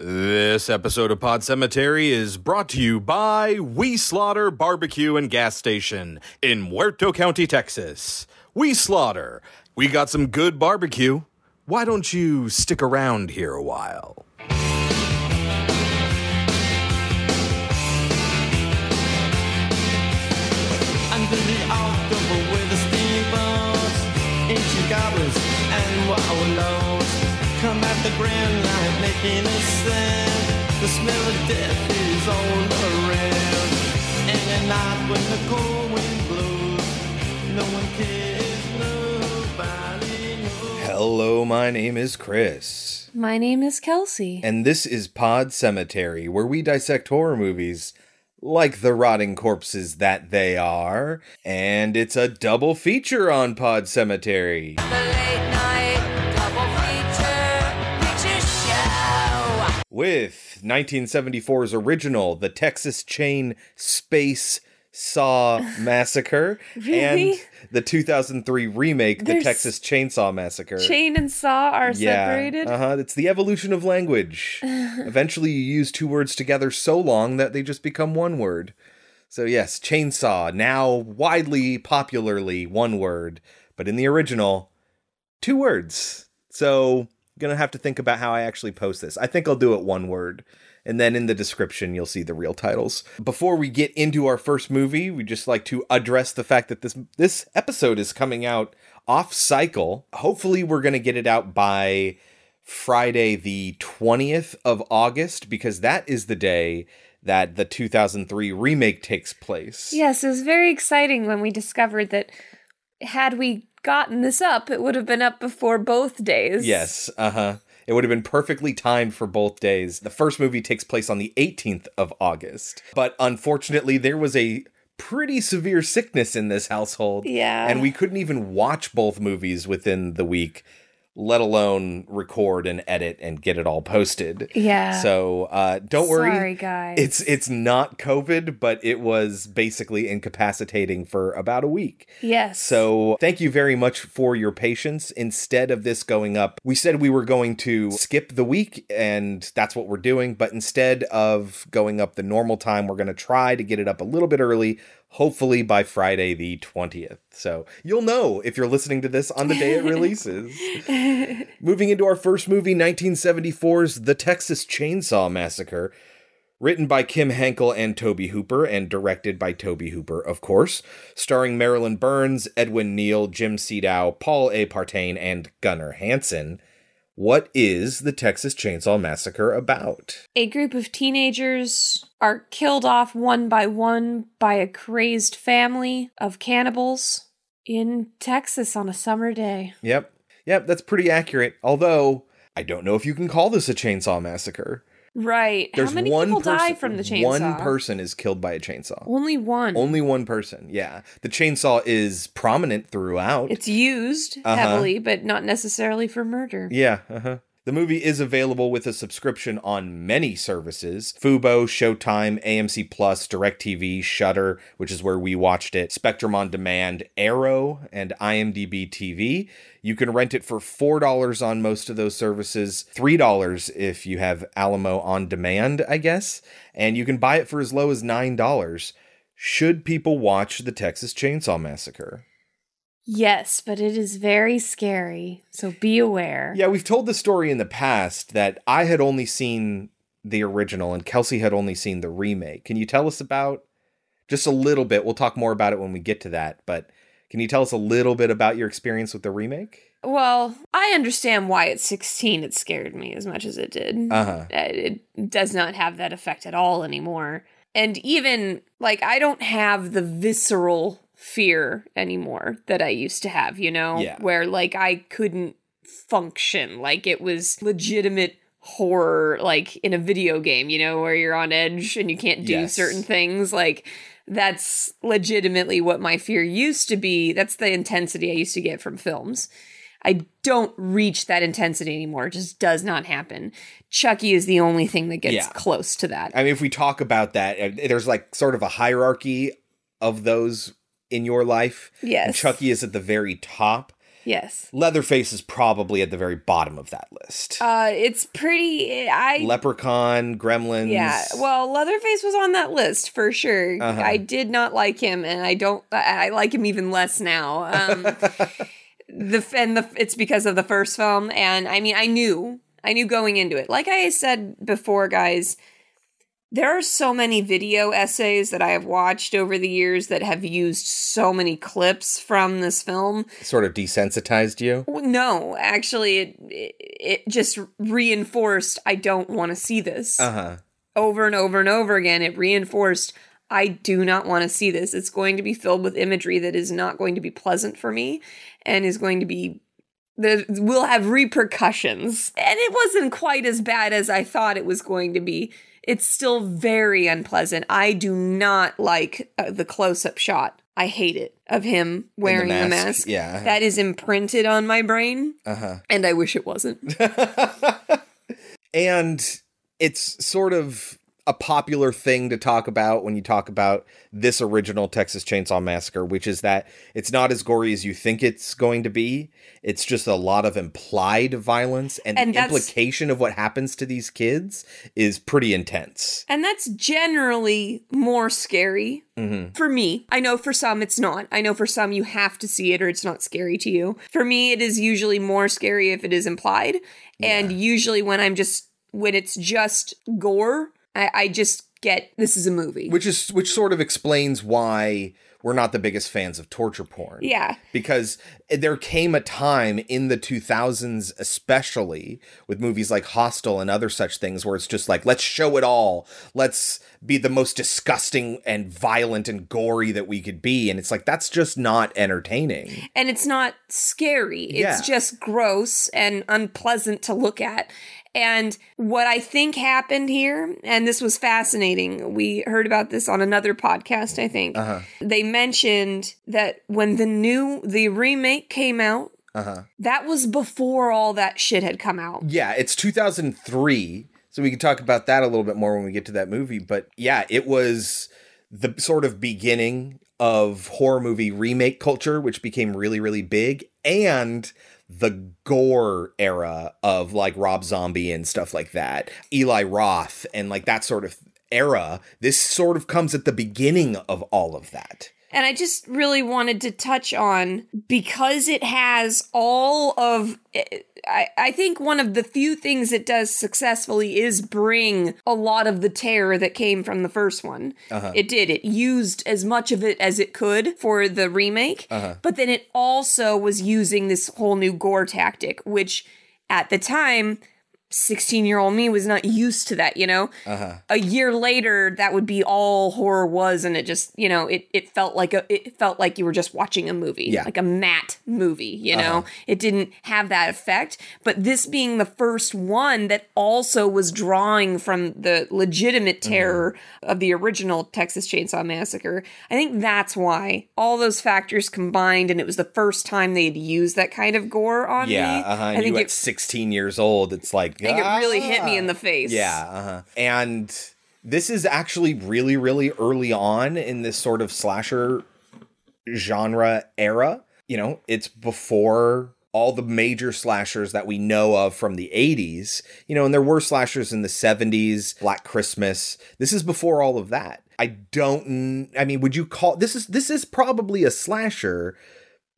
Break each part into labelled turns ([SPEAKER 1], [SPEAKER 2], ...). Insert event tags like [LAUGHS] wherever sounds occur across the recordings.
[SPEAKER 1] This episode of Pod Cemetery is brought to you by We Slaughter Barbecue and Gas Station in Muerto County, Texas. We Slaughter. We got some good barbecue. Why don't you stick around here a while?
[SPEAKER 2] Under the with the steamboats, and wallows come at the grand light making a sound. The smell of death is all around. And at night when the cold wind blows, no one cares, nobody knows.
[SPEAKER 1] Hello, my name is Chris.
[SPEAKER 3] My name is Kelsey.
[SPEAKER 1] And this is Pod Cemetery, where we dissect horror movies like the rotting corpses that they are. And it's a double feature on Pod Cemetery. With 1974's original, the Texas Chain Space Saw [LAUGHS] Massacre,
[SPEAKER 3] Really?
[SPEAKER 1] and the 2003 remake, the Texas Chainsaw Massacre.
[SPEAKER 3] Chain and saw are separated.
[SPEAKER 1] Uh huh. It's the evolution of language. [LAUGHS] Eventually, you use two words together so long that they just become one word. So yes, chainsaw now widely, popularly one word, but in the original, two words. So gonna have to think about how I actually post this. I think I'll do it one word. And then in the description, you'll see the real titles. Before we get into our first movie, we just like to address the fact that this this episode is coming out off cycle. Hopefully, we're gonna get it out by Friday, the 20th of August, because that is the day that the 2003 remake takes place.
[SPEAKER 3] Yes, it was very exciting when we discovered that had we gotten this up, it would have been up before both days.
[SPEAKER 1] Yes, uh huh. It would have been perfectly timed for both days. The first movie takes place on the 18th of August. But unfortunately, there was a pretty severe sickness in this household.
[SPEAKER 3] Yeah.
[SPEAKER 1] And we couldn't even watch both movies within the week, let alone record and edit and get it all posted.
[SPEAKER 3] Yeah.
[SPEAKER 1] So uh, don't worry.
[SPEAKER 3] Sorry, guys.
[SPEAKER 1] It's it's not COVID, but it was basically incapacitating for about a week.
[SPEAKER 3] Yes.
[SPEAKER 1] So, thank you very much for your patience. Instead of this going up, we said we were going to skip the week, and that's what we're doing. But instead of going up the normal time, we're going to try to get it up a little bit early, hopefully by Friday the 20th. So, you'll know if you're listening to this on the day it [LAUGHS] releases. Moving into our first movie, 1974's The Texas Chainsaw Massacre. Written by Kim Henkel and Tobe Hooper, and directed by Tobe Hooper, of course. Starring Marilyn Burns, Edwin Neal, Jim Siedow, Paul A. Partain, and Gunnar Hansen. What is the Texas Chainsaw Massacre about?
[SPEAKER 3] a group of teenagers are killed off one by one by a crazed family of cannibals in Texas on a summer day.
[SPEAKER 1] Yep. Yep, that's pretty accurate. Although, I don't know if you can call this a chainsaw massacre.
[SPEAKER 3] Right.
[SPEAKER 1] There's
[SPEAKER 3] How many
[SPEAKER 1] one
[SPEAKER 3] people die
[SPEAKER 1] person-
[SPEAKER 3] from the chainsaw?
[SPEAKER 1] One person is killed by a chainsaw.
[SPEAKER 3] Only one.
[SPEAKER 1] Only one person, yeah. The chainsaw is prominent throughout.
[SPEAKER 3] It's used
[SPEAKER 1] Uh-huh.
[SPEAKER 3] heavily, but not necessarily for murder.
[SPEAKER 1] Yeah, uh-huh. The movie is available with a subscription on many services Fubo, Showtime, AMC Plus, DirecTV, Shudder, which is where we watched it, Spectrum On Demand, Arrow, and IMDb TV. You can rent it for $4 on most of those services, $3 if you have Alamo On Demand, I guess, and you can buy it for as low as $9. Should people watch the Texas Chainsaw Massacre?
[SPEAKER 3] Yes, but it is very scary, so be aware.
[SPEAKER 1] Yeah, we've told the story in the past that I had only seen the original and Kelsey had only seen the remake. Can you tell us about just a little bit? We'll talk more about it when we get to that, but can you tell us a little bit about your experience with the remake?
[SPEAKER 3] Well, I understand why at 16 it scared me as much as it did.
[SPEAKER 1] Uh-huh.
[SPEAKER 3] Uh, It does not have that effect at all anymore. And even, like, I don't have the visceral fear anymore that I used to have, you know?
[SPEAKER 1] Yeah.
[SPEAKER 3] Where, like, I couldn't function. Like, it was legitimate horror, like, in a video game, you know, where you're on edge and you can't do
[SPEAKER 1] Yes.
[SPEAKER 3] certain things. Like, that's legitimately what my fear used to be. That's the intensity I used to get from films. I don't reach that intensity anymore. It just does not happen. Chucky is the only thing that gets
[SPEAKER 1] Yeah.
[SPEAKER 3] close to that.
[SPEAKER 1] I mean, if we talk about that, uh, there's like sort of a hierarchy of those in your life.
[SPEAKER 3] Yes.
[SPEAKER 1] And Chucky is at the very top.
[SPEAKER 3] Yes.
[SPEAKER 1] Leatherface is probably at the very bottom of that list.
[SPEAKER 3] Uh, it's pretty. I
[SPEAKER 1] Leprechaun, Gremlins.
[SPEAKER 3] Yeah, well, Leatherface was on that list for sure.
[SPEAKER 1] Uh-huh.
[SPEAKER 3] I did not like him, and I don't. I I like him even less now. Um, [LAUGHS] the and the it's because of the first film, and I mean, I knew, I knew going into it. Like I said before, guys, there are so many video essays that I have watched over the years that have used so many clips from this film.
[SPEAKER 1] sort of desensitized you.
[SPEAKER 3] No, actually, it it, just reinforced. I don't want to see this
[SPEAKER 1] Uh huh.
[SPEAKER 3] over and over and over again, it reinforced I do not want to see this. It's going to be filled with imagery that is not going to be pleasant for me and is going to be that will have repercussions. And it wasn't quite as bad as I thought it was going to be. It's still very unpleasant. I do not like uh, the close-up shot. I hate it of him wearing the
[SPEAKER 1] mask,
[SPEAKER 3] mask.
[SPEAKER 1] yeah.
[SPEAKER 3] That is imprinted on my brain
[SPEAKER 1] Uh huh.
[SPEAKER 3] and I wish it wasn't. [LAUGHS]
[SPEAKER 1] and it's sort of a popular thing to talk about when you talk about this original Texas Chainsaw Massacre, which is that it's not as gory as you think it's going to be. It's just a lot of implied violence, and,
[SPEAKER 3] And
[SPEAKER 1] the implication of what happens to these kids is pretty intense.
[SPEAKER 3] And that's generally more scary
[SPEAKER 1] Mm-hmm.
[SPEAKER 3] for me. I know for some it's not. I know for some you have to see it or it's not scary to you. For me, it is usually more scary if it is implied. And usually when I'm just, when it's just gore, I, I just get this is a movie.
[SPEAKER 1] Which is which sort of explains why we're not the biggest fans of torture porn.
[SPEAKER 3] yeah.
[SPEAKER 1] because there came a time in the 2000s especially with movies like hostel and other such things where it's just like let's show it all let's be the most disgusting and violent and gory that we could be and it's like that's just not entertaining
[SPEAKER 3] And it's not scary. It's
[SPEAKER 1] Yeah.
[SPEAKER 3] just gross and unpleasant to look at. And what I think happened here, and this was fascinating, we heard about this on another podcast, I think.
[SPEAKER 1] uh-huh
[SPEAKER 3] They mentioned that when the new, the remake came out,
[SPEAKER 1] uh-huh
[SPEAKER 3] that was before all that shit had come out.
[SPEAKER 1] yeah it's 2003 so we can talk about that a little bit more when we get to that movie but yeah it was the sort of beginning of horror movie remake culture which became really really big and the gore era of like Rob Zombie and stuff like that Eli Roth and like that sort of era this sort of comes at the beginning of all of that
[SPEAKER 3] And I just really wanted to touch on because it has all of. I, I think one of the few things it does successfully is bring a lot of the terror that came from the first one. Uh-huh. It did. It used as much of it as it could for the remake, uh-huh. but then it also was using this whole new gore tactic, which at the time 16 year old me was not used to that, you know?
[SPEAKER 1] Uh-huh.
[SPEAKER 3] A year later, that would be all horror was, and it just, you know, it, it felt like a it felt like you were just watching a movie.
[SPEAKER 1] Yeah.
[SPEAKER 3] Like a matte movie, you know? It didn't have that effect. But this being the first one that also was drawing from the legitimate terror of the original Texas Chainsaw Massacre, I think that's why all those factors combined, and it was the first time they had used that kind of gore on
[SPEAKER 1] yeah
[SPEAKER 3] me.
[SPEAKER 1] uh-huh
[SPEAKER 3] I think
[SPEAKER 1] you
[SPEAKER 3] it
[SPEAKER 1] at 16 years old it's like
[SPEAKER 3] Think it really hit me in the face.
[SPEAKER 1] Yeah, uh-huh. And this is actually really, really early on in this sort of slasher genre era. You know, it's before all the major slashers that we know of from the 80s. You know, and there were slashers in the 70s, Black Christmas. This is before all of that. I don't I mean, would you call this is this is probably a slasher,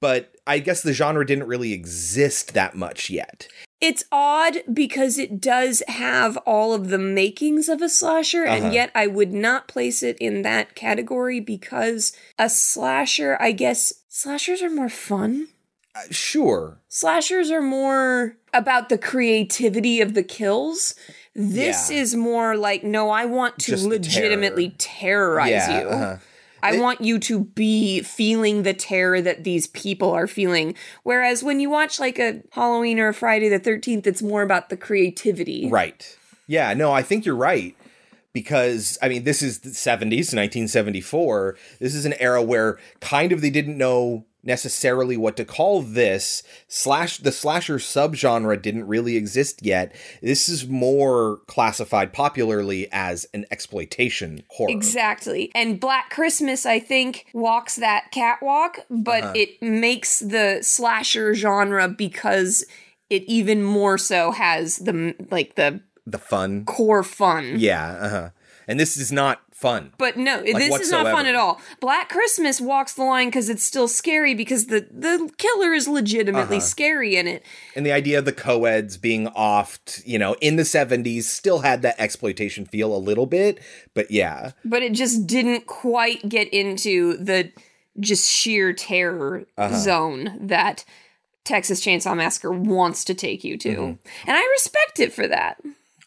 [SPEAKER 1] but I guess the genre didn't really exist that much yet.
[SPEAKER 3] It's odd because it does have all of the makings of a slasher,
[SPEAKER 1] Uh-huh.
[SPEAKER 3] and yet I would not place it in that category because a slasher, I guess, slashers are more fun.
[SPEAKER 1] Uh, sure.
[SPEAKER 3] Slashers are more about the creativity of the kills. This
[SPEAKER 1] Yeah.
[SPEAKER 3] is more like, no, I want to
[SPEAKER 1] Just
[SPEAKER 3] legitimately terrorize
[SPEAKER 1] Yeah,
[SPEAKER 3] you.
[SPEAKER 1] uh-huh.
[SPEAKER 3] I want you to be feeling the terror that these people are feeling. Whereas when you watch like a Halloween or a Friday the 13th, it's more about the creativity.
[SPEAKER 1] Right. Yeah, no, I think you're right. Because, I mean, this is the 70s, 1974. This is an era where kind of they didn't know necessarily what to call this slash the slasher subgenre didn't really exist yet this is more classified popularly as an exploitation horror
[SPEAKER 3] Exactly. And Black Christmas, I think, walks that catwalk, but
[SPEAKER 1] Uh-huh.
[SPEAKER 3] it makes the slasher genre because it even more so has the like the
[SPEAKER 1] the fun
[SPEAKER 3] core fun.
[SPEAKER 1] yeah uh-huh and this is not fun
[SPEAKER 3] But no, this is not fun at all. Black Christmas walks the line because it's still scary because the the killer is legitimately
[SPEAKER 1] Uh-huh.
[SPEAKER 3] scary in it.
[SPEAKER 1] and the idea of the co-eds being offed you know in the 70s still had that exploitation feel a little bit but yeah
[SPEAKER 3] but it just didn't quite get into the just sheer terror
[SPEAKER 1] Uh-huh.
[SPEAKER 3] zone that Texas Chainsaw Massacre wants to take you to.
[SPEAKER 1] Mm-hmm.
[SPEAKER 3] And I respect it for that.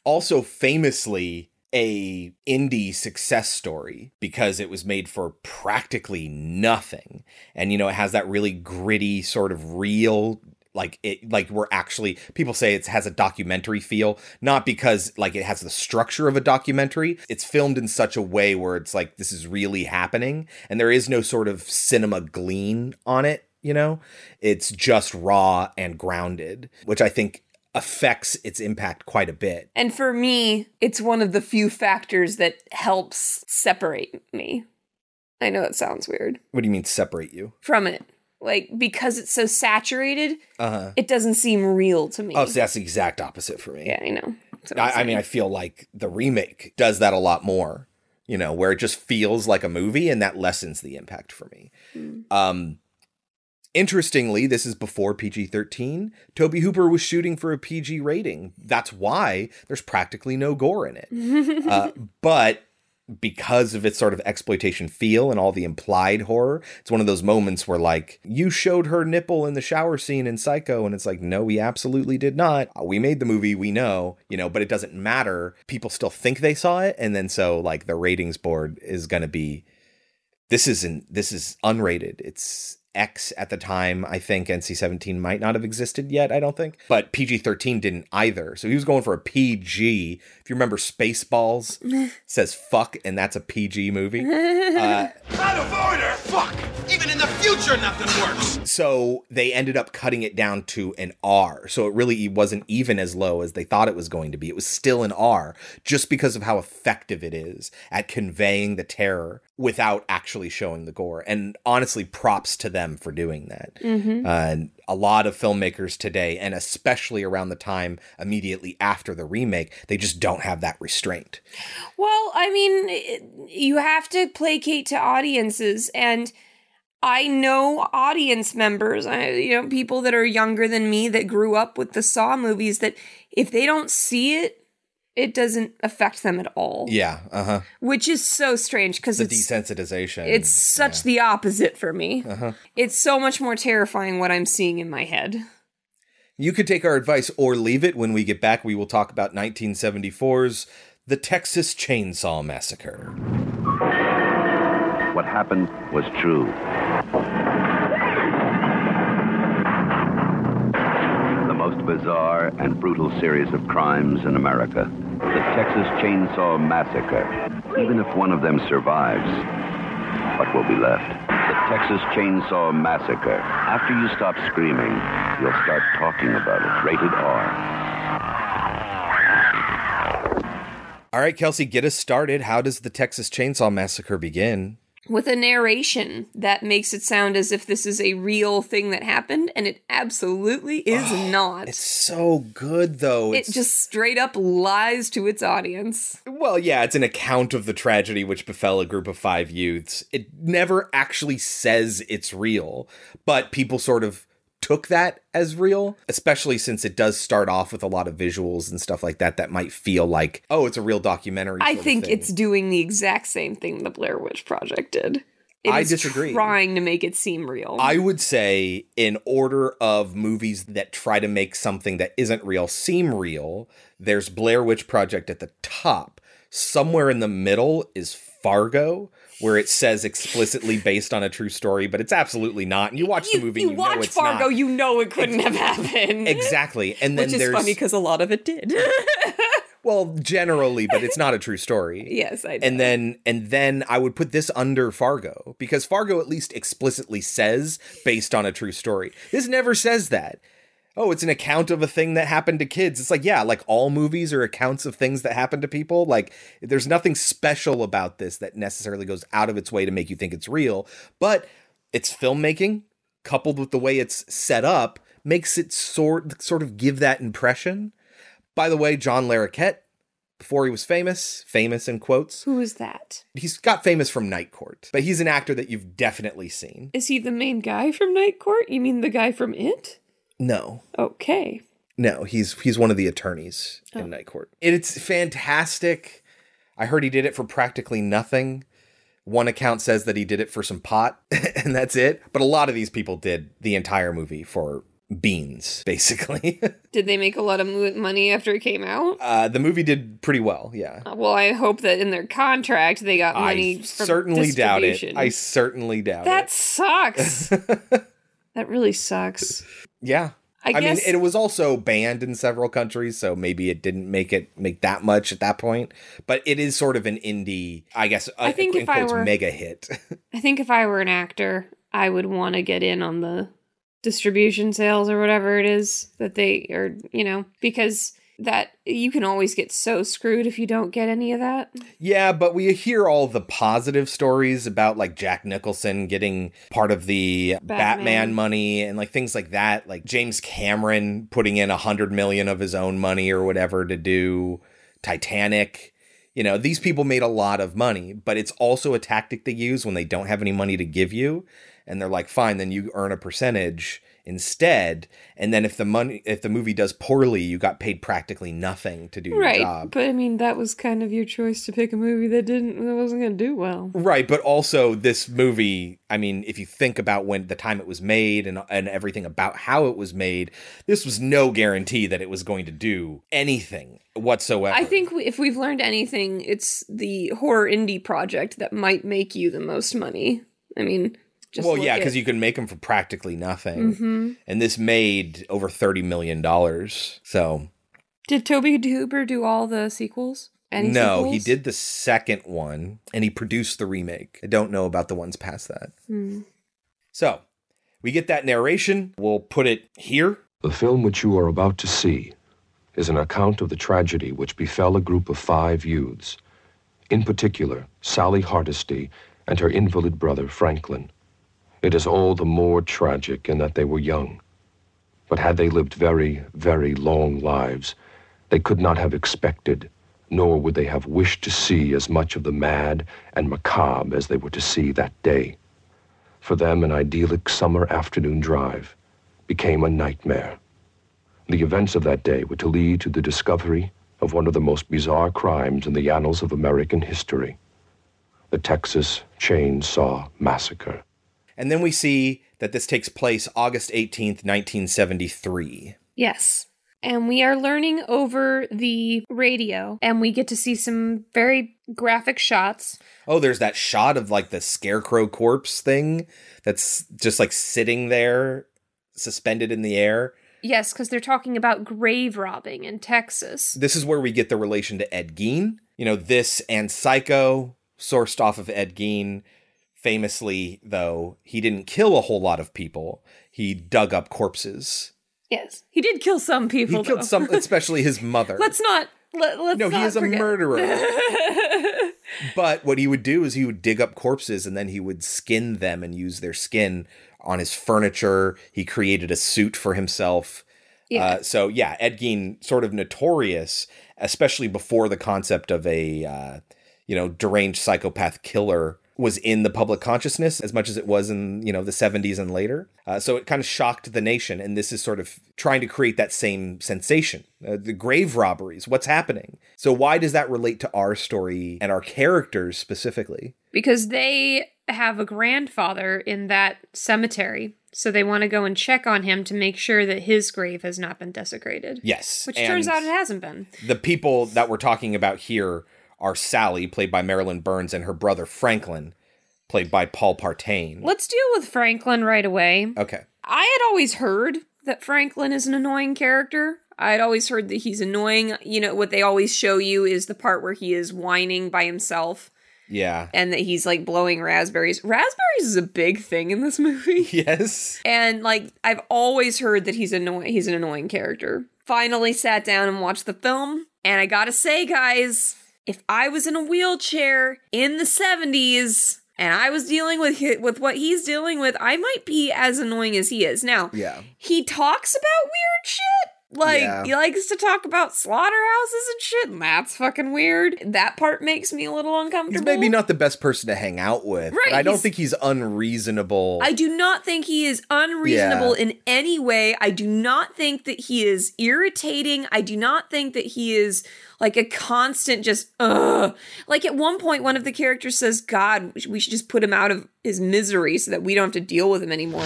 [SPEAKER 1] also famously a indie success story because it was made for practically nothing. And you know it has that really gritty sort of real like it like we're actually people say it has a documentary feel not because like it has the structure of a documentary. It's filmed in such a way where it's like this is really happening and there is no sort of cinema glean on it you know? It's just raw and grounded which i think affects its impact quite a bit
[SPEAKER 3] And for me, it's one of the few factors that helps separate me. I know it sounds weird
[SPEAKER 1] What do you mean separate you?
[SPEAKER 3] from it. Like because it's so saturated,
[SPEAKER 1] Uh huh.
[SPEAKER 3] it doesn't seem real to me.
[SPEAKER 1] Oh, so that's the exact opposite for me.
[SPEAKER 3] yeah, I know.
[SPEAKER 1] I, I mean. I feel like the remake does that a lot more. You know, where it just feels like a movie, and that lessens the impact for me. Um, interestingly, this is before PG thirteen. Tobe Hooper was shooting for a PG rating. That's why there's practically no gore in it. [LAUGHS] uh, but because of its sort of exploitation feel and all the implied horror, it's one of those moments where like you showed her nipple in the shower scene in Psycho, and it's like, no, we absolutely did not. Uh, We made the movie, we know, you know, but it doesn't matter. People still think they saw it, and then so like the ratings board is gonna be this isn't this is unrated. It's X at the time. I think NC 17 might not have existed yet, I don't think. But PG 13 didn't either. So he was going for a PG. If you remember Spaceballs, [LAUGHS] says fuck, and that's a PG movie. Uh, [LAUGHS] [LAUGHS]
[SPEAKER 4] Out of order! Fuck! Even in the future, nothing works!
[SPEAKER 1] so they ended up cutting it down to an R. So it really wasn't even as low as they thought it was going to be. It was still an R just because of how effective it is at conveying the terror without actually showing the gore. And honestly, props to them for doing that. Uh, a lot of filmmakers today, and especially around the time immediately after the remake, they just don't have that restraint.
[SPEAKER 3] Well, I mean, it- you have to placate to audiences, and I know audience members, I, you know, people that are younger than me that grew up with the Saw movies. That if they don't see it, it doesn't affect them at all.
[SPEAKER 1] Yeah, uh huh.
[SPEAKER 3] Which is so strange because
[SPEAKER 1] The
[SPEAKER 3] it's
[SPEAKER 1] desensitization.
[SPEAKER 3] it's such the opposite for me. Uh-huh. It's so much more terrifying what I'm seeing in my head.
[SPEAKER 1] You could take our advice or leave it. When we get back, we will talk about 1974's The Texas Chainsaw Massacre.
[SPEAKER 5] What happened was true. Bizarre and brutal series of crimes in America. The Texas Chainsaw Massacre. Even if one of them survives, what will be left? The Texas Chainsaw Massacre. After you stop screaming, you'll start talking about it. Rated R.
[SPEAKER 1] All right, Kelsey, get us started. How does The Texas Chainsaw Massacre begin?
[SPEAKER 3] With a narration that makes it sound as if this is a real thing that happened, and it absolutely is oh, not.
[SPEAKER 1] It's so good, though.
[SPEAKER 3] it
[SPEAKER 1] It's
[SPEAKER 3] just straight up lies to its audience.
[SPEAKER 1] Well, yeah, it's an account of the tragedy which befell a group of five youths. It never actually says it's real, but people sort of took that as real, especially since it does start off with a lot of visuals and stuff like that that might feel like, oh, it's a real documentary.
[SPEAKER 3] I think it's doing the exact same thing the Blair Witch Project did. It
[SPEAKER 1] I
[SPEAKER 3] is
[SPEAKER 1] disagree.
[SPEAKER 3] Trying to make it seem real.
[SPEAKER 1] I would say, in order of movies that try to make something that isn't real seem real, there's Blair Witch Project at the top. Somewhere in the middle is Fargo, where it says explicitly based on a true story, but it's absolutely not. And you watch
[SPEAKER 3] you,
[SPEAKER 1] the movie,
[SPEAKER 3] you
[SPEAKER 1] you
[SPEAKER 3] watch
[SPEAKER 1] know it's
[SPEAKER 3] Fargo,
[SPEAKER 1] not.
[SPEAKER 3] you know it couldn't have happened.
[SPEAKER 1] exactly. And then
[SPEAKER 3] Which is
[SPEAKER 1] there's
[SPEAKER 3] funny because a lot of it did. [LAUGHS]
[SPEAKER 1] Well, generally, but it's not a true story. [LAUGHS]
[SPEAKER 3] Yes, I know.
[SPEAKER 1] And then and then I would put this under Fargo because Fargo at least explicitly says based on a true story. This never says that. Oh, it's an account of a thing that happened to kids. It's like, yeah, like all movies are accounts of things that happen to people. Like there's nothing special about this that necessarily goes out of its way to make you think it's real, but its filmmaking coupled with the way it's set up makes it sort sort of give that impression. By the way, John Larroquette before he was famous, famous in quotes,
[SPEAKER 3] Who is that?
[SPEAKER 1] he's got famous from Night Court, but he's an actor that you've definitely seen.
[SPEAKER 3] Is he the main guy from Night Court? You mean the guy from It?
[SPEAKER 1] No,
[SPEAKER 3] Okay.
[SPEAKER 1] no, he's he's one of the attorneys in Night Court. It's fantastic. I heard he did it for practically nothing. One account says that he did it for some pot, [LAUGHS] and that's it. But a lot of these people did the entire movie for beans, [LAUGHS] basically.
[SPEAKER 3] Did they make a lot of mo- money after it came out?
[SPEAKER 1] uh, the movie did pretty well, yeah.
[SPEAKER 3] Well, I hope that in their contract they got money.
[SPEAKER 1] I certainly doubt it. I certainly doubt
[SPEAKER 3] that
[SPEAKER 1] it.
[SPEAKER 3] That sucks. [LAUGHS] that really sucks.
[SPEAKER 1] Yeah.
[SPEAKER 3] I
[SPEAKER 1] I, mean, it was also banned in several countries, so maybe it didn't make it make that much at that point. But it is sort of an indie, I guess.
[SPEAKER 3] Uh, I
[SPEAKER 1] a-
[SPEAKER 3] think
[SPEAKER 1] in
[SPEAKER 3] if I were-
[SPEAKER 1] mega hit. [LAUGHS]
[SPEAKER 3] I think if I were an actor, I would want to get in on the distribution sales or whatever it is that they are, you know, because that you can always get so screwed if you don't get any of that.
[SPEAKER 1] yeah, but we hear all the positive stories about like Jack Nicholson getting part of the Batman,
[SPEAKER 3] Batman.
[SPEAKER 1] money and like things like that. Like James Cameron putting in a hundred million of his own money or whatever to do Titanic. You know, these people made a lot of money, but it's also a tactic they use when they don't have any money to give you. And they're like, fine, then you earn a percentage instead. And then if the money, if the movie does poorly, you got paid practically nothing to do your
[SPEAKER 3] Right.
[SPEAKER 1] job.
[SPEAKER 3] But I mean, that was kind of your choice to pick a movie that didn't, that wasn't going to do well.
[SPEAKER 1] Right, but also this movie, I mean, if you think about when the time it was made and and everything about how it was made, this was no guarantee that it was going to do anything whatsoever.
[SPEAKER 3] I think we, if we've learned anything, it's the horror indie project that might make you the most money. I mean, just
[SPEAKER 1] well, yeah, because you can make them for practically nothing,
[SPEAKER 3] Mhm.
[SPEAKER 1] and this made over thirty million dollars. So
[SPEAKER 3] Did Tobe Hooper do all the sequels? Any
[SPEAKER 1] no, he did the second one, and he produced the remake. I don't know about the ones past that.
[SPEAKER 3] Hmm.
[SPEAKER 1] So we get that narration. We'll put it here.
[SPEAKER 6] The film which you are about to see is an account of the tragedy which befell a group of five youths, in particular, Sally Hardesty and her invalid brother, Franklin. It is all the more tragic in that they were young. But had they lived very, very long lives, they could not have expected, nor would they have wished to see as much of the mad and macabre as they were to see that day. For them, an idyllic summer afternoon drive became a nightmare. The events of that day were to lead to the discovery of one of the most bizarre crimes in the annals of American history the Texas Chainsaw Massacre.
[SPEAKER 1] And then we see that this takes place August 18th, 1973.
[SPEAKER 3] Yes. And we are learning over the radio, and we get to see some very graphic shots.
[SPEAKER 1] Oh, there's that shot of like the scarecrow corpse thing that's just like sitting there suspended in the air.
[SPEAKER 3] Yes, because they're talking about grave robbing in Texas.
[SPEAKER 1] This is where we get the relation to Ed Gein. You know, this and Psycho, sourced off of Ed Gein. Famously, though, he didn't kill a whole lot of people. He dug up corpses.
[SPEAKER 3] Yes, he did kill some people.
[SPEAKER 1] He killed some, [LAUGHS] especially his mother.
[SPEAKER 3] let's not. Let, let's
[SPEAKER 1] no, he
[SPEAKER 3] not
[SPEAKER 1] is a murderer. [LAUGHS] But what he would do is he would dig up corpses and then he would skin them and use their skin on his furniture. He created a suit for himself.
[SPEAKER 3] Yeah.
[SPEAKER 1] Uh, so yeah, Ed Gein sort of notorious, especially before the concept of a uh, you know deranged psychopath killer was in the public consciousness as much as it was in you know the 70s and later. Uh, so it kind of shocked the nation, and this is sort of trying to create that same sensation. Uh, the grave robberies, what's happening? So why does that relate to our story and our characters specifically?
[SPEAKER 3] because they have a grandfather in that cemetery. So they want to go and check on him to make sure that his grave has not been desecrated.
[SPEAKER 1] Yes,
[SPEAKER 3] Which turns out it hasn't been.
[SPEAKER 1] the people that we're talking about here are Sally, played by Marilyn Burns, and her brother Franklin, played by Paul Partain.
[SPEAKER 3] Let's deal with Franklin right away.
[SPEAKER 1] Okay.
[SPEAKER 3] I had always heard that Franklin is an annoying character. I'd always heard that he's annoying. You know, what they always show you is the part where he is whining by himself
[SPEAKER 1] Yeah.
[SPEAKER 3] and that he's like blowing raspberries. Raspberries is a big thing in this movie. [LAUGHS]
[SPEAKER 1] Yes.
[SPEAKER 3] And like I've always heard that he's annoying he's an annoying character. Finally sat down and watched the film, and I got to say guys, if I was in a wheelchair in the 70s and I was dealing with with what he's dealing with, I might be as annoying as he is. Now,
[SPEAKER 1] Yeah.
[SPEAKER 3] he talks about weird shit. Like
[SPEAKER 1] Yeah.
[SPEAKER 3] he likes to talk about slaughterhouses and shit, and that's fucking weird. That part makes me a little uncomfortable.
[SPEAKER 1] He's maybe not the best person to hang out with.
[SPEAKER 3] Right,
[SPEAKER 1] But I don't think he's unreasonable.
[SPEAKER 3] I do not think he is unreasonable in any way. I do not think that he is irritating. I do not think that he is like a constant just ugh. Like at one point, one of the characters says, "God, we should just put him out of his misery so that we don't have to deal with him anymore."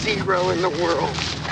[SPEAKER 4] Zero in the world.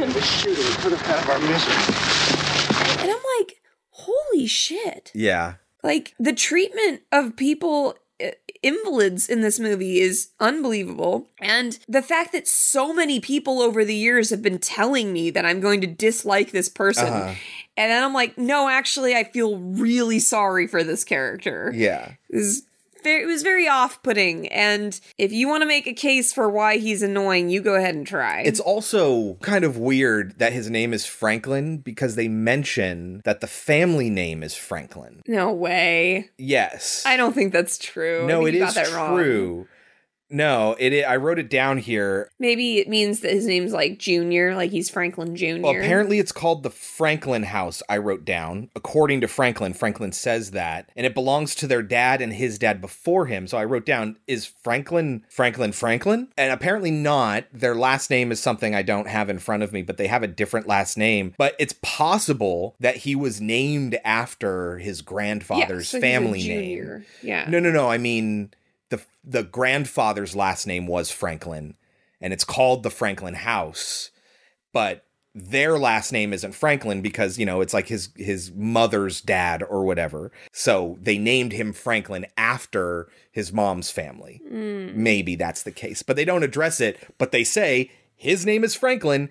[SPEAKER 4] The shooting put us out of our misery.
[SPEAKER 3] And I'm like, "Holy shit!"
[SPEAKER 1] yeah.
[SPEAKER 3] Like the treatment of people uh, invalids in this movie is unbelievable and the fact that so many people over the years have been telling me that I'm going to dislike this person
[SPEAKER 1] Uh-huh.
[SPEAKER 3] and then I'm like no actually I feel really sorry for this character
[SPEAKER 1] Yeah.
[SPEAKER 3] it was very, it was very off-putting and if you want to make a case for why he's annoying you go ahead and try
[SPEAKER 1] It's also kind of weird that his name is Franklin because they mention that the family name is Franklin.
[SPEAKER 3] no way
[SPEAKER 1] Yes.
[SPEAKER 3] I don't think that's true
[SPEAKER 1] No, it is
[SPEAKER 3] that wrong.
[SPEAKER 1] No, it. i- I wrote it down here.
[SPEAKER 3] Maybe it means that his name's like Junior, like he's Franklin Junior.
[SPEAKER 1] Well, apparently it's called the Franklin House. I wrote down according to Franklin. Franklin says that, and it belongs to their dad and his dad before him. So I wrote down is Franklin Franklin Franklin, and apparently not. Their last name is something I don't have in front of me, but they have a different last name. But it's possible that he was named after his grandfather's
[SPEAKER 3] so he's a
[SPEAKER 1] family name.
[SPEAKER 3] Yeah.
[SPEAKER 1] No, no, no. I mean the the grandfather's last name was Franklin, and it's called the Franklin House, but their last name isn't Franklin because you know it's like his his mother's dad or whatever. So they named him Franklin after his mom's family. Hmm. Maybe that's the case, but they don't address it. But they say his name is Franklin.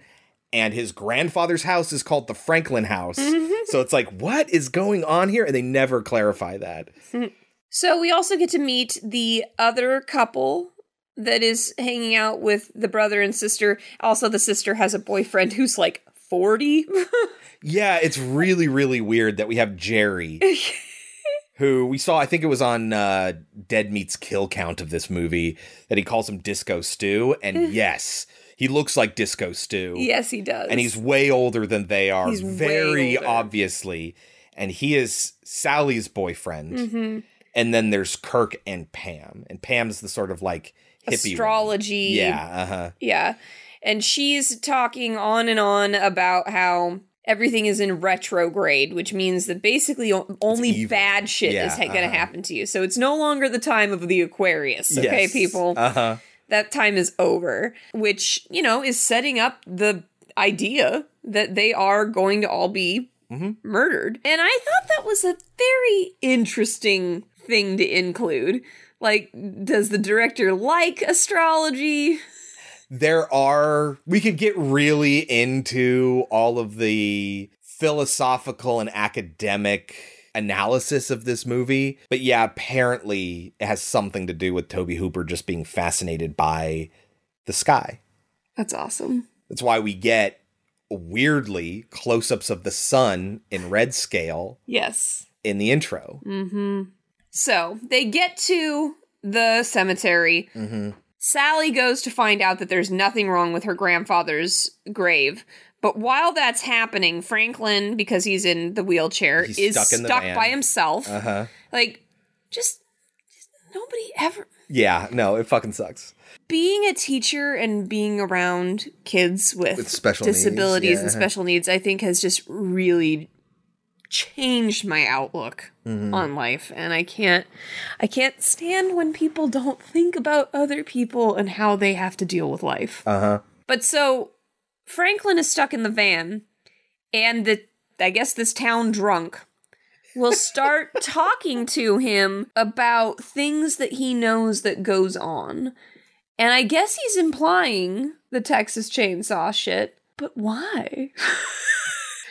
[SPEAKER 1] And his grandfather's house is called the Franklin House. [LAUGHS] so it's like, what is going on here? And they never clarify that. [LAUGHS]
[SPEAKER 3] So we also get to meet the other couple that is hanging out with the brother and sister. Also, the sister has a boyfriend who's like 40. [LAUGHS]
[SPEAKER 1] Yeah, it's really, really weird that we have Jerry, [LAUGHS] who we saw, I think it was on uh, Dead Meat's kill count of this movie, that he calls him Disco Stew. And [LAUGHS] yes, he looks like Disco Stew.
[SPEAKER 3] yes, he does.
[SPEAKER 1] And he's way older than they are,
[SPEAKER 3] He's
[SPEAKER 1] very obviously. And he is Sally's boyfriend.
[SPEAKER 3] Mm-hmm.
[SPEAKER 1] And then there's Kirk and Pam. And Pam's the sort of like hippie. one.
[SPEAKER 3] astrology.
[SPEAKER 1] Yeah, uh huh.
[SPEAKER 3] Yeah. And she's talking on and on about how everything is in retrograde, which means that basically only bad shit
[SPEAKER 1] Yeah,
[SPEAKER 3] is ha- going to
[SPEAKER 1] uh-huh.
[SPEAKER 3] happen to you. So it's no longer the time of the Aquarius, okay,
[SPEAKER 1] Yes.
[SPEAKER 3] people?
[SPEAKER 1] Uh huh.
[SPEAKER 3] that time is over, which, you know, is setting up the idea that they are going to all be murdered. And I thought that was a very interesting thing to include. Like, does the director like astrology?
[SPEAKER 1] there are we could get really into all of the philosophical and academic analysis of this movie but yeah apparently it has something to do with Tobe Hooper just being fascinated by the sky
[SPEAKER 3] That's awesome.
[SPEAKER 1] that's why we get weirdly close-ups of the sun in red scale
[SPEAKER 3] Yes.
[SPEAKER 1] in the intro mm-hmm.
[SPEAKER 3] So they get to the cemetery. Sally goes to find out that there's nothing wrong with her grandfather's grave. But while that's happening, Franklin, because he's in the wheelchair,
[SPEAKER 1] He's
[SPEAKER 3] is
[SPEAKER 1] stuck
[SPEAKER 3] stuck,
[SPEAKER 1] in the van.
[SPEAKER 3] by himself.
[SPEAKER 1] uh-huh
[SPEAKER 3] Like, just, just nobody ever.
[SPEAKER 1] yeah no it fucking sucks
[SPEAKER 3] Being a teacher and being around kids with,
[SPEAKER 1] With special needs,
[SPEAKER 3] disabilities
[SPEAKER 1] yeah.
[SPEAKER 3] and special needs, I think has just really changed my outlook
[SPEAKER 1] Mm-hmm.
[SPEAKER 3] on life. And I can't, I can't stand when people don't think about other people and how they have to deal with life.
[SPEAKER 1] uh-huh
[SPEAKER 3] But so Franklin is stuck in the van, and the I guess this town drunk will start [LAUGHS] talking to him about things that he knows that goes on. And I guess he's implying the Texas chainsaw shit. But why? [LAUGHS]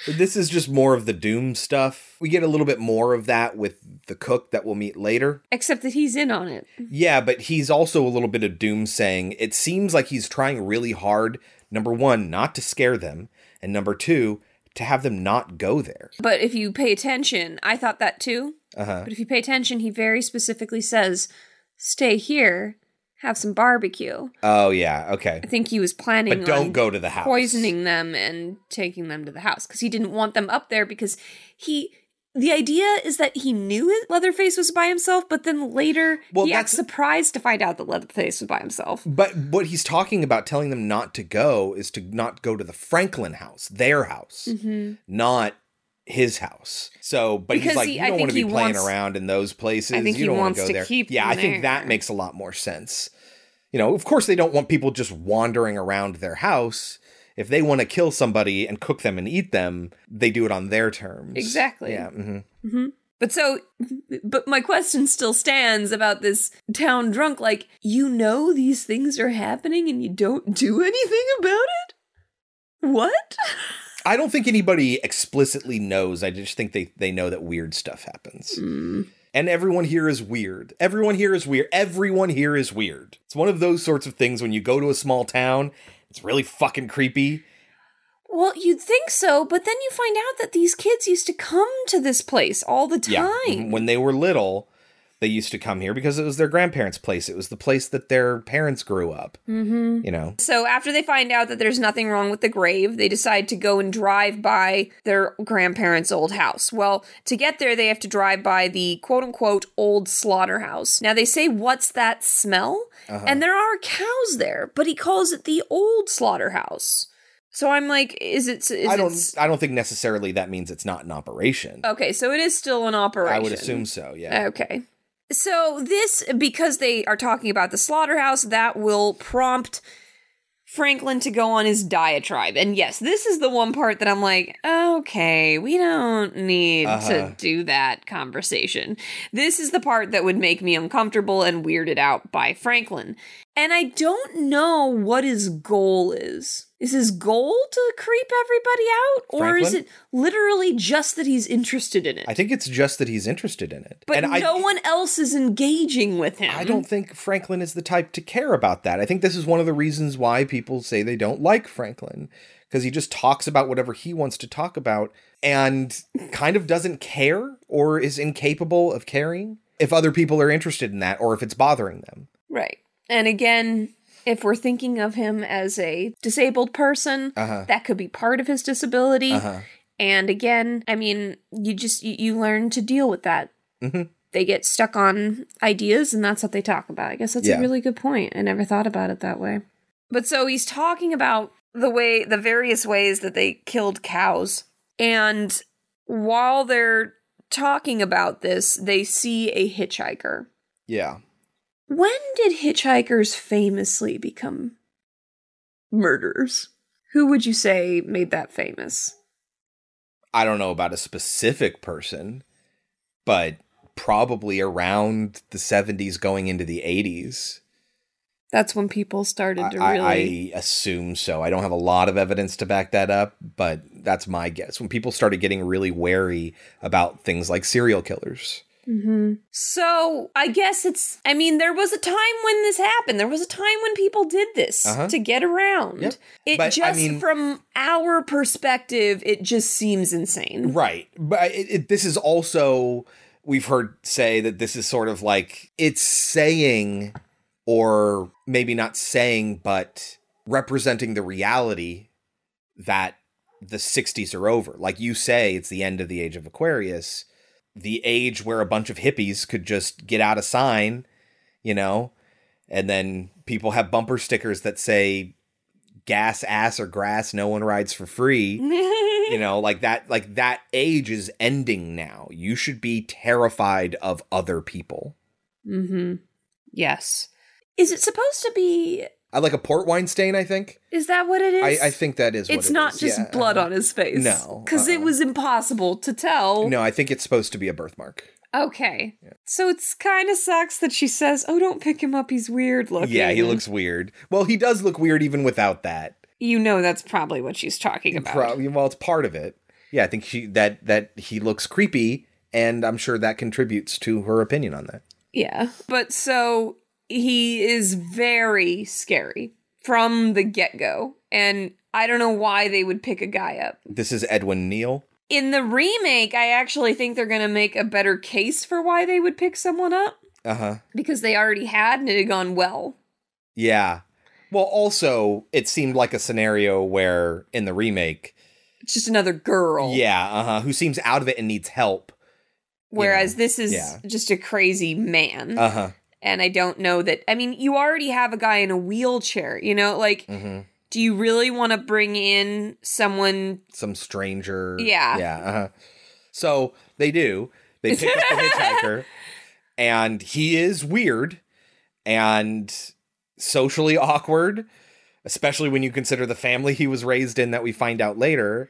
[SPEAKER 1] This is just more of the Doom stuff. We get a little bit more of that with the cook that we'll meet later.
[SPEAKER 3] Except that he's in on it.
[SPEAKER 1] Yeah, but he's also a little bit of Doom saying it seems like he's trying really hard, number one, not to scare them, and number two, to have them not go there.
[SPEAKER 3] But if you pay attention, I thought that too.
[SPEAKER 1] Uh-huh.
[SPEAKER 3] But if you pay attention, he very specifically says, stay here, have some barbecue.
[SPEAKER 1] Oh, yeah, okay.
[SPEAKER 3] I think he was planning
[SPEAKER 1] But don't
[SPEAKER 3] on
[SPEAKER 1] go to the house.
[SPEAKER 3] poisoning them and taking them to the house because he didn't want them up there because he the idea is that he knew Leatherface was by himself, but then later
[SPEAKER 1] Well,
[SPEAKER 3] he acts surprised to find out that Leatherface was by himself.
[SPEAKER 1] But what he's talking about telling them not to go is to not go to the Franklin house, their house, mm-hmm. not his house. So, but he's like,
[SPEAKER 3] he-
[SPEAKER 1] you don't want to be playing
[SPEAKER 3] wants-
[SPEAKER 1] around in those places.
[SPEAKER 3] I think
[SPEAKER 1] you
[SPEAKER 3] he
[SPEAKER 1] don't want
[SPEAKER 3] wants
[SPEAKER 1] to go there.
[SPEAKER 3] keep
[SPEAKER 1] yeah,
[SPEAKER 3] them
[SPEAKER 1] I think that makes a lot more sense. You know, of course, they don't want people just wandering around their house. If they want to kill somebody and cook them and eat them, they do it on their terms.
[SPEAKER 3] Exactly.
[SPEAKER 1] Yeah. hmm
[SPEAKER 3] But so, but my question still stands about this town drunk. Like, you know these things are happening and you don't do anything about it? What? [LAUGHS]
[SPEAKER 1] I don't think anybody explicitly knows. I just think they they know that weird stuff happens. Mm. And everyone here is weird. Everyone here is weird. Everyone here is weird. It's one of those sorts of things when you go to a small town, it's really fucking creepy.
[SPEAKER 3] Well, you'd think so, but then you find out that these kids used to come to this place all the time.
[SPEAKER 1] Yeah. When they were little, they used to come here because it was their grandparents' place. It was the place that their parents grew up. Mm-hmm. You know?
[SPEAKER 3] So after they find out that there's nothing wrong with the grave, they decide to go and drive by their grandparents' old house. Well, to get there, they have to drive by the quote unquote old slaughterhouse. Now they say, What's that smell? And there are cows there, but he calls it the old slaughterhouse. So I'm like, is it? Is
[SPEAKER 1] I don't
[SPEAKER 3] It,
[SPEAKER 1] I don't think necessarily that means it's not in operation.
[SPEAKER 3] okay, so it is still an operation.
[SPEAKER 1] I would assume so, yeah.
[SPEAKER 3] Okay. So this because they are talking about the slaughterhouse that will prompt Franklin to go on his diatribe. And yes, this is the one part that I'm like, okay, we don't need
[SPEAKER 1] Uh-huh.
[SPEAKER 3] to do that conversation. This is the part that would make me uncomfortable and weirded out by Franklin. And I don't know what his goal is. Is his goal to creep everybody out? Or is it literally just that he's interested in it?
[SPEAKER 1] I think it's just that he's interested in it.
[SPEAKER 3] But
[SPEAKER 1] and I,
[SPEAKER 3] no one else is engaging with him.
[SPEAKER 1] I don't think Franklin is the type to care about that. I think this is one of the reasons why people say they don't like Franklin because he just talks about whatever he wants to talk about and kind of doesn't care or is incapable of caring if other people are interested in that or if it's bothering them.
[SPEAKER 3] Right. And again, if we're thinking of him as a disabled person,
[SPEAKER 1] Uh-huh.
[SPEAKER 3] that could be part of his disability.
[SPEAKER 1] Uh-huh.
[SPEAKER 3] And again, I mean, you just you, you learn to deal with that.
[SPEAKER 1] Mhm.
[SPEAKER 3] They get stuck on ideas, and that's what they talk about. I guess that's
[SPEAKER 1] Yeah.
[SPEAKER 3] a really good point. I never thought about it that way. But so he's talking about the way, the various ways that they killed cows, and while they're talking about this, they see a hitchhiker.
[SPEAKER 1] Yeah.
[SPEAKER 3] When did hitchhikers famously become murderers? Who would you say made that famous?
[SPEAKER 1] I don't know about a specific person, but probably around the 70s going into the 80s.
[SPEAKER 3] That's when people started to
[SPEAKER 1] I,
[SPEAKER 3] really.
[SPEAKER 1] I assume so. I don't have a lot of evidence to back that up, but that's my guess. When people started getting really wary about things like serial killers.
[SPEAKER 3] So I guess it's. I mean, there was a time when this happened. There was a time when people did this
[SPEAKER 1] Uh-huh.
[SPEAKER 3] to get around.
[SPEAKER 1] Yep.
[SPEAKER 3] It
[SPEAKER 1] But, I
[SPEAKER 3] just,
[SPEAKER 1] mean-
[SPEAKER 3] from our perspective, it just seems insane.
[SPEAKER 1] Right. But it, it, this is also, we've heard say that this is sort of like it's saying, or maybe not saying, but representing the reality that the 60s are over. Like you say, it's the end of the age of Aquarius, the age where a bunch of hippies could just get out a sign, you know, and then people have bumper stickers that say, gas, ass, or grass, no one rides for free [LAUGHS] you know like that like that age is ending now you should be terrified of other people
[SPEAKER 3] Mm-hmm. Yes. Is it supposed to be?
[SPEAKER 1] I like a port wine stain i think
[SPEAKER 3] Is that what it is?
[SPEAKER 1] I, I think that is what
[SPEAKER 3] it's
[SPEAKER 1] it
[SPEAKER 3] not
[SPEAKER 1] is.
[SPEAKER 3] just
[SPEAKER 1] Yeah,
[SPEAKER 3] blood on his face.
[SPEAKER 1] No,
[SPEAKER 3] because it
[SPEAKER 1] uh-uh.
[SPEAKER 3] was impossible to tell.
[SPEAKER 1] no i think it's supposed to be a birthmark
[SPEAKER 3] Okay, so it's kind of sucks that she says, "Oh, don't pick him up. He's weird looking."
[SPEAKER 1] yeah he looks weird well he does look weird even without that
[SPEAKER 3] You know that's probably what she's talking about.
[SPEAKER 1] Pro- well, it's part of it. Yeah, I think she that that he looks creepy, and I'm sure that contributes to her opinion on that.
[SPEAKER 3] Yeah. But so he is very scary from the get go. And I don't know why they would pick a guy up.
[SPEAKER 1] This is Edwin Neal.
[SPEAKER 3] In the remake, I actually think they're going to make a better case for why they would pick someone up
[SPEAKER 1] Uh huh.
[SPEAKER 3] because they already had and it had gone well.
[SPEAKER 1] Yeah. Well, also, it seemed like a scenario where in the remake,
[SPEAKER 3] It's just another girl.
[SPEAKER 1] yeah, uh huh, who seems out of it and needs help.
[SPEAKER 3] Whereas this is
[SPEAKER 1] yeah.
[SPEAKER 3] just a crazy man.
[SPEAKER 1] Uh huh.
[SPEAKER 3] And I don't know that. I mean, you already have a guy in a wheelchair, you know? Like,
[SPEAKER 1] hmm
[SPEAKER 3] do you really want to bring in someone?
[SPEAKER 1] Some stranger.
[SPEAKER 3] Yeah.
[SPEAKER 1] Yeah. Uh huh. So they do. They pick up the [LAUGHS] hitchhiker, and he is weird and socially awkward, especially when you consider the family he was raised in that we find out later.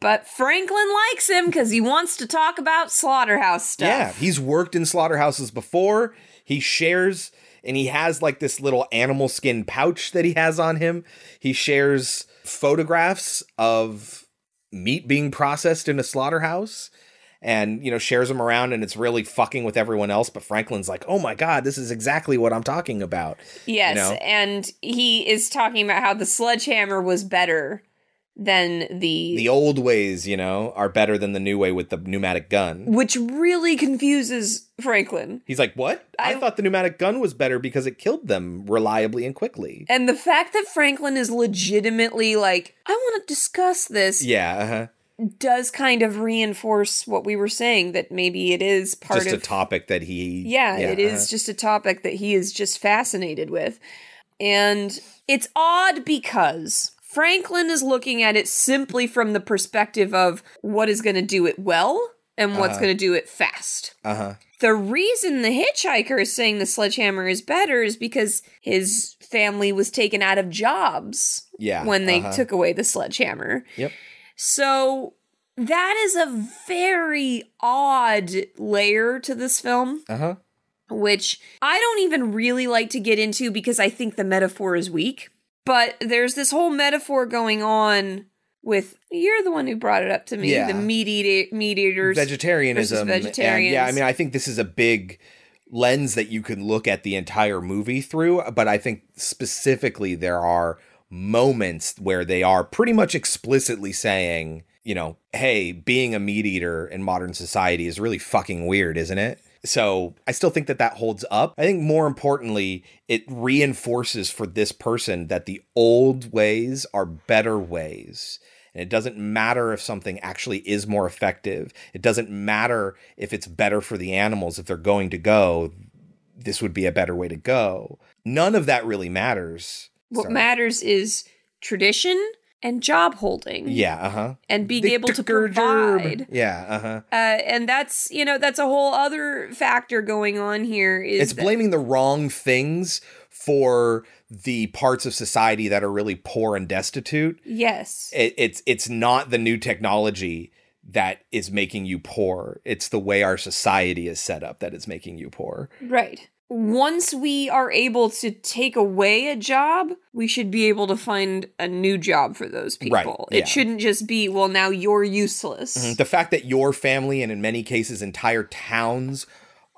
[SPEAKER 3] But Franklin likes him because he wants to talk about slaughterhouse stuff.
[SPEAKER 1] Yeah, he's worked in slaughterhouses before. He shares, and he has like this little animal skin pouch that he has on him. He shares photographs of meat being processed in a slaughterhouse and, you know, shares them around, and it's really fucking with everyone else. But Franklin's like, oh my God, this is exactly what I'm talking about.
[SPEAKER 3] Yes,
[SPEAKER 1] know?
[SPEAKER 3] and he is talking about how the sledgehammer was better than the,
[SPEAKER 1] The old ways, you know, are better than the new way with the pneumatic gun.
[SPEAKER 3] which really confuses Franklin.
[SPEAKER 1] He's like, what? I,
[SPEAKER 3] I-
[SPEAKER 1] thought the pneumatic gun was better because it killed them reliably and quickly.
[SPEAKER 3] And the fact that Franklin is legitimately like, I want to discuss this,
[SPEAKER 1] Yeah, uh-huh.
[SPEAKER 3] does kind of reinforce what we were saying that maybe it is part
[SPEAKER 1] just
[SPEAKER 3] of
[SPEAKER 1] a topic that he
[SPEAKER 3] Yeah, it is
[SPEAKER 1] uh-huh.
[SPEAKER 3] just a topic that he is just fascinated with. And it's odd because Franklin is looking at it simply from the perspective of what is going to do it well and what's
[SPEAKER 1] Uh-huh.
[SPEAKER 3] going to do it fast.
[SPEAKER 1] uh-huh
[SPEAKER 3] The reason the hitchhiker is saying the sledgehammer is better is because his family was taken out of jobs
[SPEAKER 1] yeah
[SPEAKER 3] when they
[SPEAKER 1] uh-huh.
[SPEAKER 3] took away the sledgehammer.
[SPEAKER 1] Yep.
[SPEAKER 3] So that is a very odd layer to this film
[SPEAKER 1] uh-huh
[SPEAKER 3] which I don't even really like to get into because I think the metaphor is weak. But there's this whole metaphor going on with you're the one who brought it up to me
[SPEAKER 1] Yeah.
[SPEAKER 3] the meat eater meat eaters
[SPEAKER 1] vegetarianism
[SPEAKER 3] vegetarians.
[SPEAKER 1] yeah i mean i think this is a big lens that you can look at the entire movie through but i think specifically there are moments where they are pretty much explicitly saying you know hey being a meat eater in modern society is really fucking weird isn't it so i still think that that holds up i think more importantly it reinforces for this person that the old ways are better ways and it doesn't matter if something actually is more effective. It doesn't matter if it's better for the animals. If they're going to go, this would be a better way to go. None of that really matters.
[SPEAKER 3] what matters is tradition and job holding
[SPEAKER 1] Yeah, uh huh.
[SPEAKER 3] and being able to provide
[SPEAKER 1] Yeah, uh huh.
[SPEAKER 3] uh, and that's you know that's a whole other factor going on here is
[SPEAKER 1] It's
[SPEAKER 3] that-
[SPEAKER 1] blaming the wrong things for the parts of society that are really poor and destitute.
[SPEAKER 3] yes
[SPEAKER 1] it, it's it's not the new technology that is making you poor. It's the way our society is set up that is making you poor.
[SPEAKER 3] Right. Once we are able to take away a job, we should be able to find a new job for those people.
[SPEAKER 1] Right, yeah.
[SPEAKER 3] It shouldn't just be, well, now you're useless. Mm-hmm.
[SPEAKER 1] The fact that your family and in many cases entire towns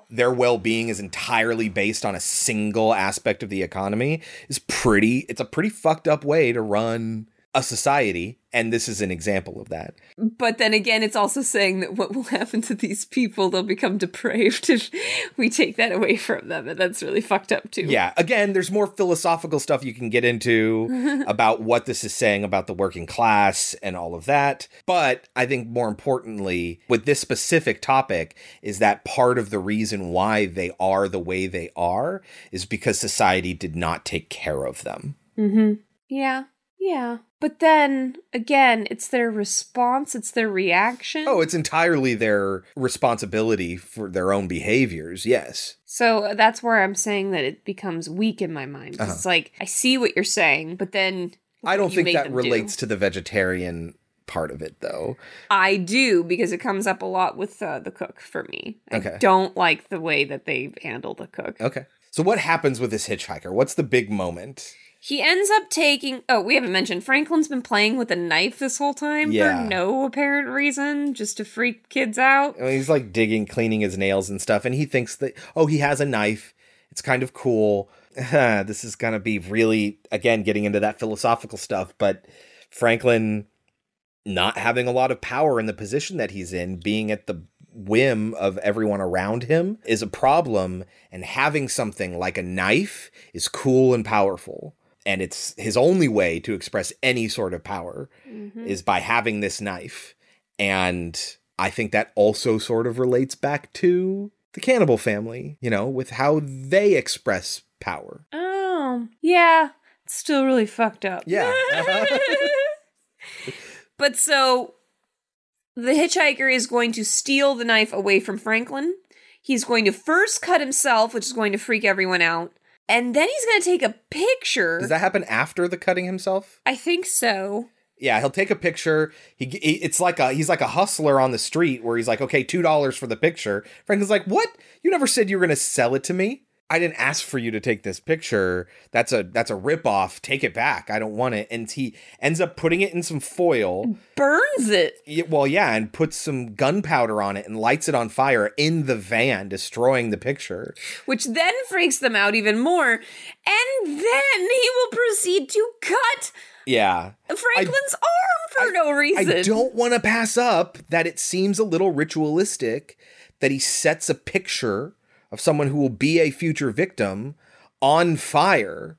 [SPEAKER 1] their well-being is entirely based on a single aspect of the economy is pretty it's a pretty fucked up way to run a society and this is an example of that.
[SPEAKER 3] But then again, it's also saying that what will [LAUGHS] happen to these people, they'll become depraved if we take that away from them. And that's really fucked up, too.
[SPEAKER 1] Yeah, again, there's more philosophical stuff you can get into [LAUGHS] about what this is saying about the working class and all of that. But I think more importantly, with this specific topic, is that part of the reason why they are the way they are is because society did not take care of them.
[SPEAKER 3] Mm-hmm. Yeah. Yeah. But then again, it's their response, it's their reaction.
[SPEAKER 1] Oh, it's entirely their responsibility for their own behaviors, yes.
[SPEAKER 3] So that's where I'm saying that it becomes weak in my mind. It's like I see what you're saying, but then
[SPEAKER 1] Uh-huh. I don't think that
[SPEAKER 3] them do.
[SPEAKER 1] relates to the vegetarian part of it, though.
[SPEAKER 3] I do because it comes up a lot with uh, the cook for me. I
[SPEAKER 1] Okay.
[SPEAKER 3] don't like the way that they handle the cook.
[SPEAKER 1] Okay. So, what happens with this hitchhiker? What's the big moment?
[SPEAKER 3] He ends up taking. Oh, we haven't mentioned Franklin's been playing with a knife this whole time
[SPEAKER 1] Yeah.
[SPEAKER 3] for no apparent reason, just to freak kids out.
[SPEAKER 1] I mean, he's like digging, cleaning his nails and stuff, and he thinks that oh, he has a knife. It's kind of cool. [SIGHS] this is gonna be really again getting into that philosophical stuff, but Franklin not having a lot of power in the position that he's in, being at the whim of everyone around him is a problem, and having something like a knife is cool and powerful. And it's his only way to express any sort of power mm-hmm. is by having this knife. And I think that also sort of relates back to the cannibal family, you know, with how they express power.
[SPEAKER 3] Oh, yeah. It's still really fucked up.
[SPEAKER 1] Yeah. [LAUGHS]
[SPEAKER 3] But so the hitchhiker is going to steal the knife away from Franklin. He's going to first cut himself, which is going to freak everyone out. And then he's going to take a picture.
[SPEAKER 1] Does that happen after the cutting himself?
[SPEAKER 3] I think so.
[SPEAKER 1] Yeah, he'll take a picture. He, he it's like a he's like a hustler on the street where he's like, "Okay, $2 for the picture." Franklin's like, "What? You never said you were going to sell it to me." I didn't ask for you to take this picture. That's a that's a ripoff. Take it back. I don't want it. And he ends up putting it in some foil.
[SPEAKER 3] Burns it.
[SPEAKER 1] Yeah, well, yeah, and puts some gunpowder on it and lights it on fire in the van, destroying the picture.
[SPEAKER 3] which then freaks them out even more. And then he will proceed to cut
[SPEAKER 1] Yeah.
[SPEAKER 3] Franklin's arm for no reason.
[SPEAKER 1] I don't want to pass up that it seems a little ritualistic that he sets a picture of someone who will be a future victim on fire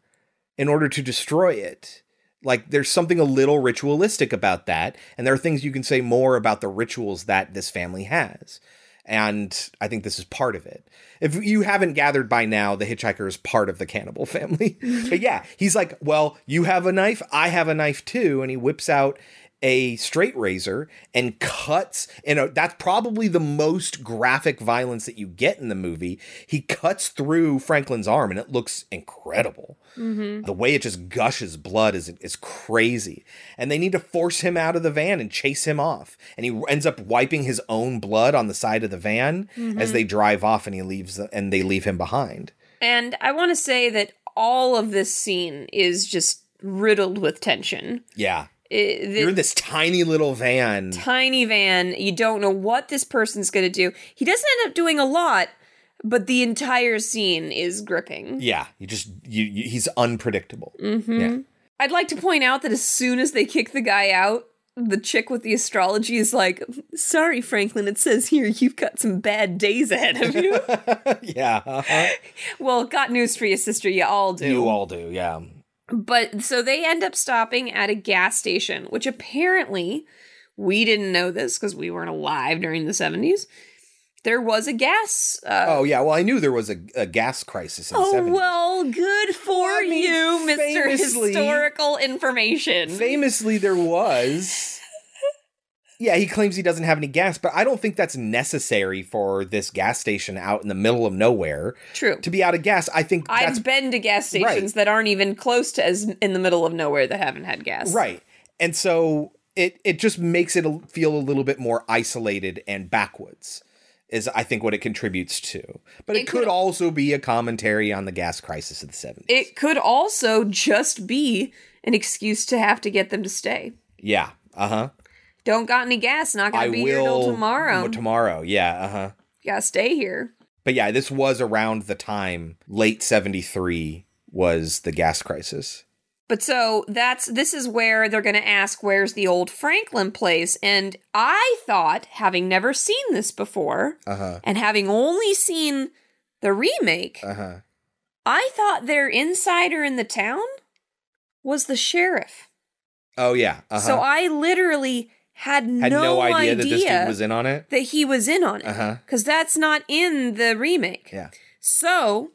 [SPEAKER 1] in order to destroy it. Like there's something a little ritualistic about that, and there are things you can say more about the rituals that this family has. And I think this is part of it. If you haven't gathered by now, the hitchhiker is part of the cannibal [LAUGHS] family. but yeah, he's like, Well, you have a knife, I have a knife too. And he whips out a straight razor and cuts, and uh, that's probably the most graphic violence that you get in the movie. He cuts through Franklin's arm, and it looks incredible. Mm-hmm. The way it just gushes blood is is crazy. And they need to force him out of the van and chase him off. And he ends up wiping his own blood on the side of the van as mm-hmm. they drive off and he leaves and they leave him behind.
[SPEAKER 3] And I want to say that all of this scene is just riddled with tension.
[SPEAKER 1] Yeah.
[SPEAKER 3] It- the
[SPEAKER 1] You're in this tiny little van.
[SPEAKER 3] tiny van. You don't know what this person's going to do. He doesn't end up doing a lot, but the entire scene is gripping.
[SPEAKER 1] Yeah, you just you, you he's unpredictable.
[SPEAKER 3] Mm-hmm.
[SPEAKER 1] Yeah.
[SPEAKER 3] I'd like to point out that as soon as they kick the guy out, the chick with the astrology is like, "Sorry, Franklin. It says here you've got some bad days ahead of you." [LAUGHS]
[SPEAKER 1] yeah, uh-huh.
[SPEAKER 3] well, got news for you, sister. You all do.
[SPEAKER 1] you all do. Yeah.
[SPEAKER 3] But so they end up stopping at a gas station, which apparently we didn't know this because we weren't alive during the 70s. There was a gas. Uh,
[SPEAKER 1] Oh yeah. Well, I knew there was a, a gas crisis in
[SPEAKER 3] oh,
[SPEAKER 1] the 70s.
[SPEAKER 3] well, good for
[SPEAKER 1] I mean,
[SPEAKER 3] you, Mr. Historical Information.
[SPEAKER 1] Famously, there was. Yeah, he claims he doesn't have any gas, but I don't think that's necessary for this gas station out in the middle of nowhere
[SPEAKER 3] True.
[SPEAKER 1] to be out of gas. I think
[SPEAKER 3] I've been to gas stations
[SPEAKER 1] Right.
[SPEAKER 3] that aren't even close to as in the middle of nowhere that haven't had gas.
[SPEAKER 1] Right. And so it it just makes it feel a little bit more isolated and backwoods is I think what it contributes to. But it,
[SPEAKER 3] It
[SPEAKER 1] could,
[SPEAKER 3] could-
[SPEAKER 1] also be a commentary on the gas crisis of the 70s.
[SPEAKER 3] It could also just be an excuse to have to get them to stay.
[SPEAKER 1] yeah. Uh-huh.
[SPEAKER 3] Don't got any gas, not gonna
[SPEAKER 1] I
[SPEAKER 3] be here till tomorrow.
[SPEAKER 1] tomorrow. Yeah, uh-huh.
[SPEAKER 3] gotta stay here.
[SPEAKER 1] But yeah, this was around the time late 73 was the gas crisis.
[SPEAKER 3] But so that's this is where they're going to ask where's the old Franklin place and I thought having never seen this before
[SPEAKER 1] Uh-huh.
[SPEAKER 3] and having only seen the remake
[SPEAKER 1] Uh-huh.
[SPEAKER 3] I thought their insider in the town was the sheriff.
[SPEAKER 1] Oh yeah. Uh-huh.
[SPEAKER 3] So I literally had,
[SPEAKER 1] had no, idea, that this dude was in on it.
[SPEAKER 3] that he was in on it
[SPEAKER 1] Uh-huh.
[SPEAKER 3] cuz that's not in the remake.
[SPEAKER 1] Yeah.
[SPEAKER 3] So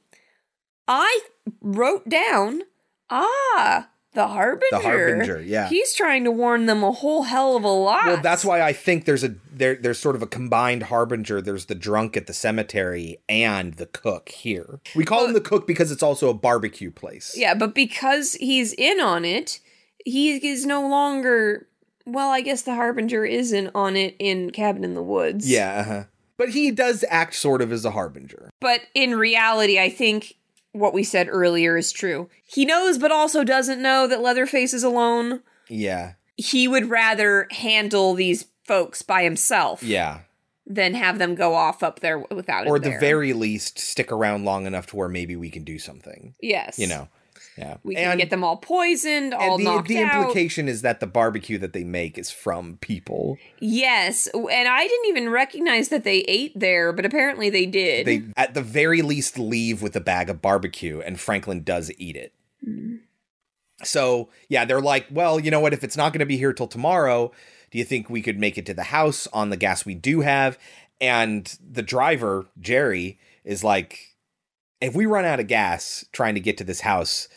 [SPEAKER 3] I wrote down, ah, the harbinger.
[SPEAKER 1] The Harbinger, yeah.
[SPEAKER 3] He's trying to warn them a whole hell of a lot.
[SPEAKER 1] Well, that's why I think there's a there there's sort of a combined harbinger. There's the drunk at the cemetery and the cook here. We call him the cook because it's also a barbecue place.
[SPEAKER 3] Yeah, but because he's in on it, he is no longer. Well, I guess the harbinger isn't on it in Cabin in the Woods.
[SPEAKER 1] Yeah, uh-huh. But he does act sort of as a harbinger.
[SPEAKER 3] But in reality, I think what we said earlier is true. He knows, but also doesn't know that Leatherface is alone.
[SPEAKER 1] Yeah.
[SPEAKER 3] He would rather handle these folks by himself
[SPEAKER 1] Yeah.
[SPEAKER 3] than have them go off up there without him
[SPEAKER 1] Or at the
[SPEAKER 3] there.
[SPEAKER 1] very least, stick around long enough to where maybe we can do something.
[SPEAKER 3] yes,
[SPEAKER 1] You know. Yeah.
[SPEAKER 3] we can get them all poisoned, all
[SPEAKER 1] the,
[SPEAKER 3] knocked
[SPEAKER 1] the
[SPEAKER 3] out.
[SPEAKER 1] implication is that the barbecue that they make is from people.
[SPEAKER 3] Yes, and I didn't even recognize that they ate there, but apparently they did.
[SPEAKER 1] They at the very least leave with a bag of barbecue, and Franklin does eat it. Mm. So yeah, they're like, well, you know what? If it's not going to be here till tomorrow, do you think we could make it to the house on the gas we do have? And the driver Jerry is like, if we run out of gas trying to get to this house,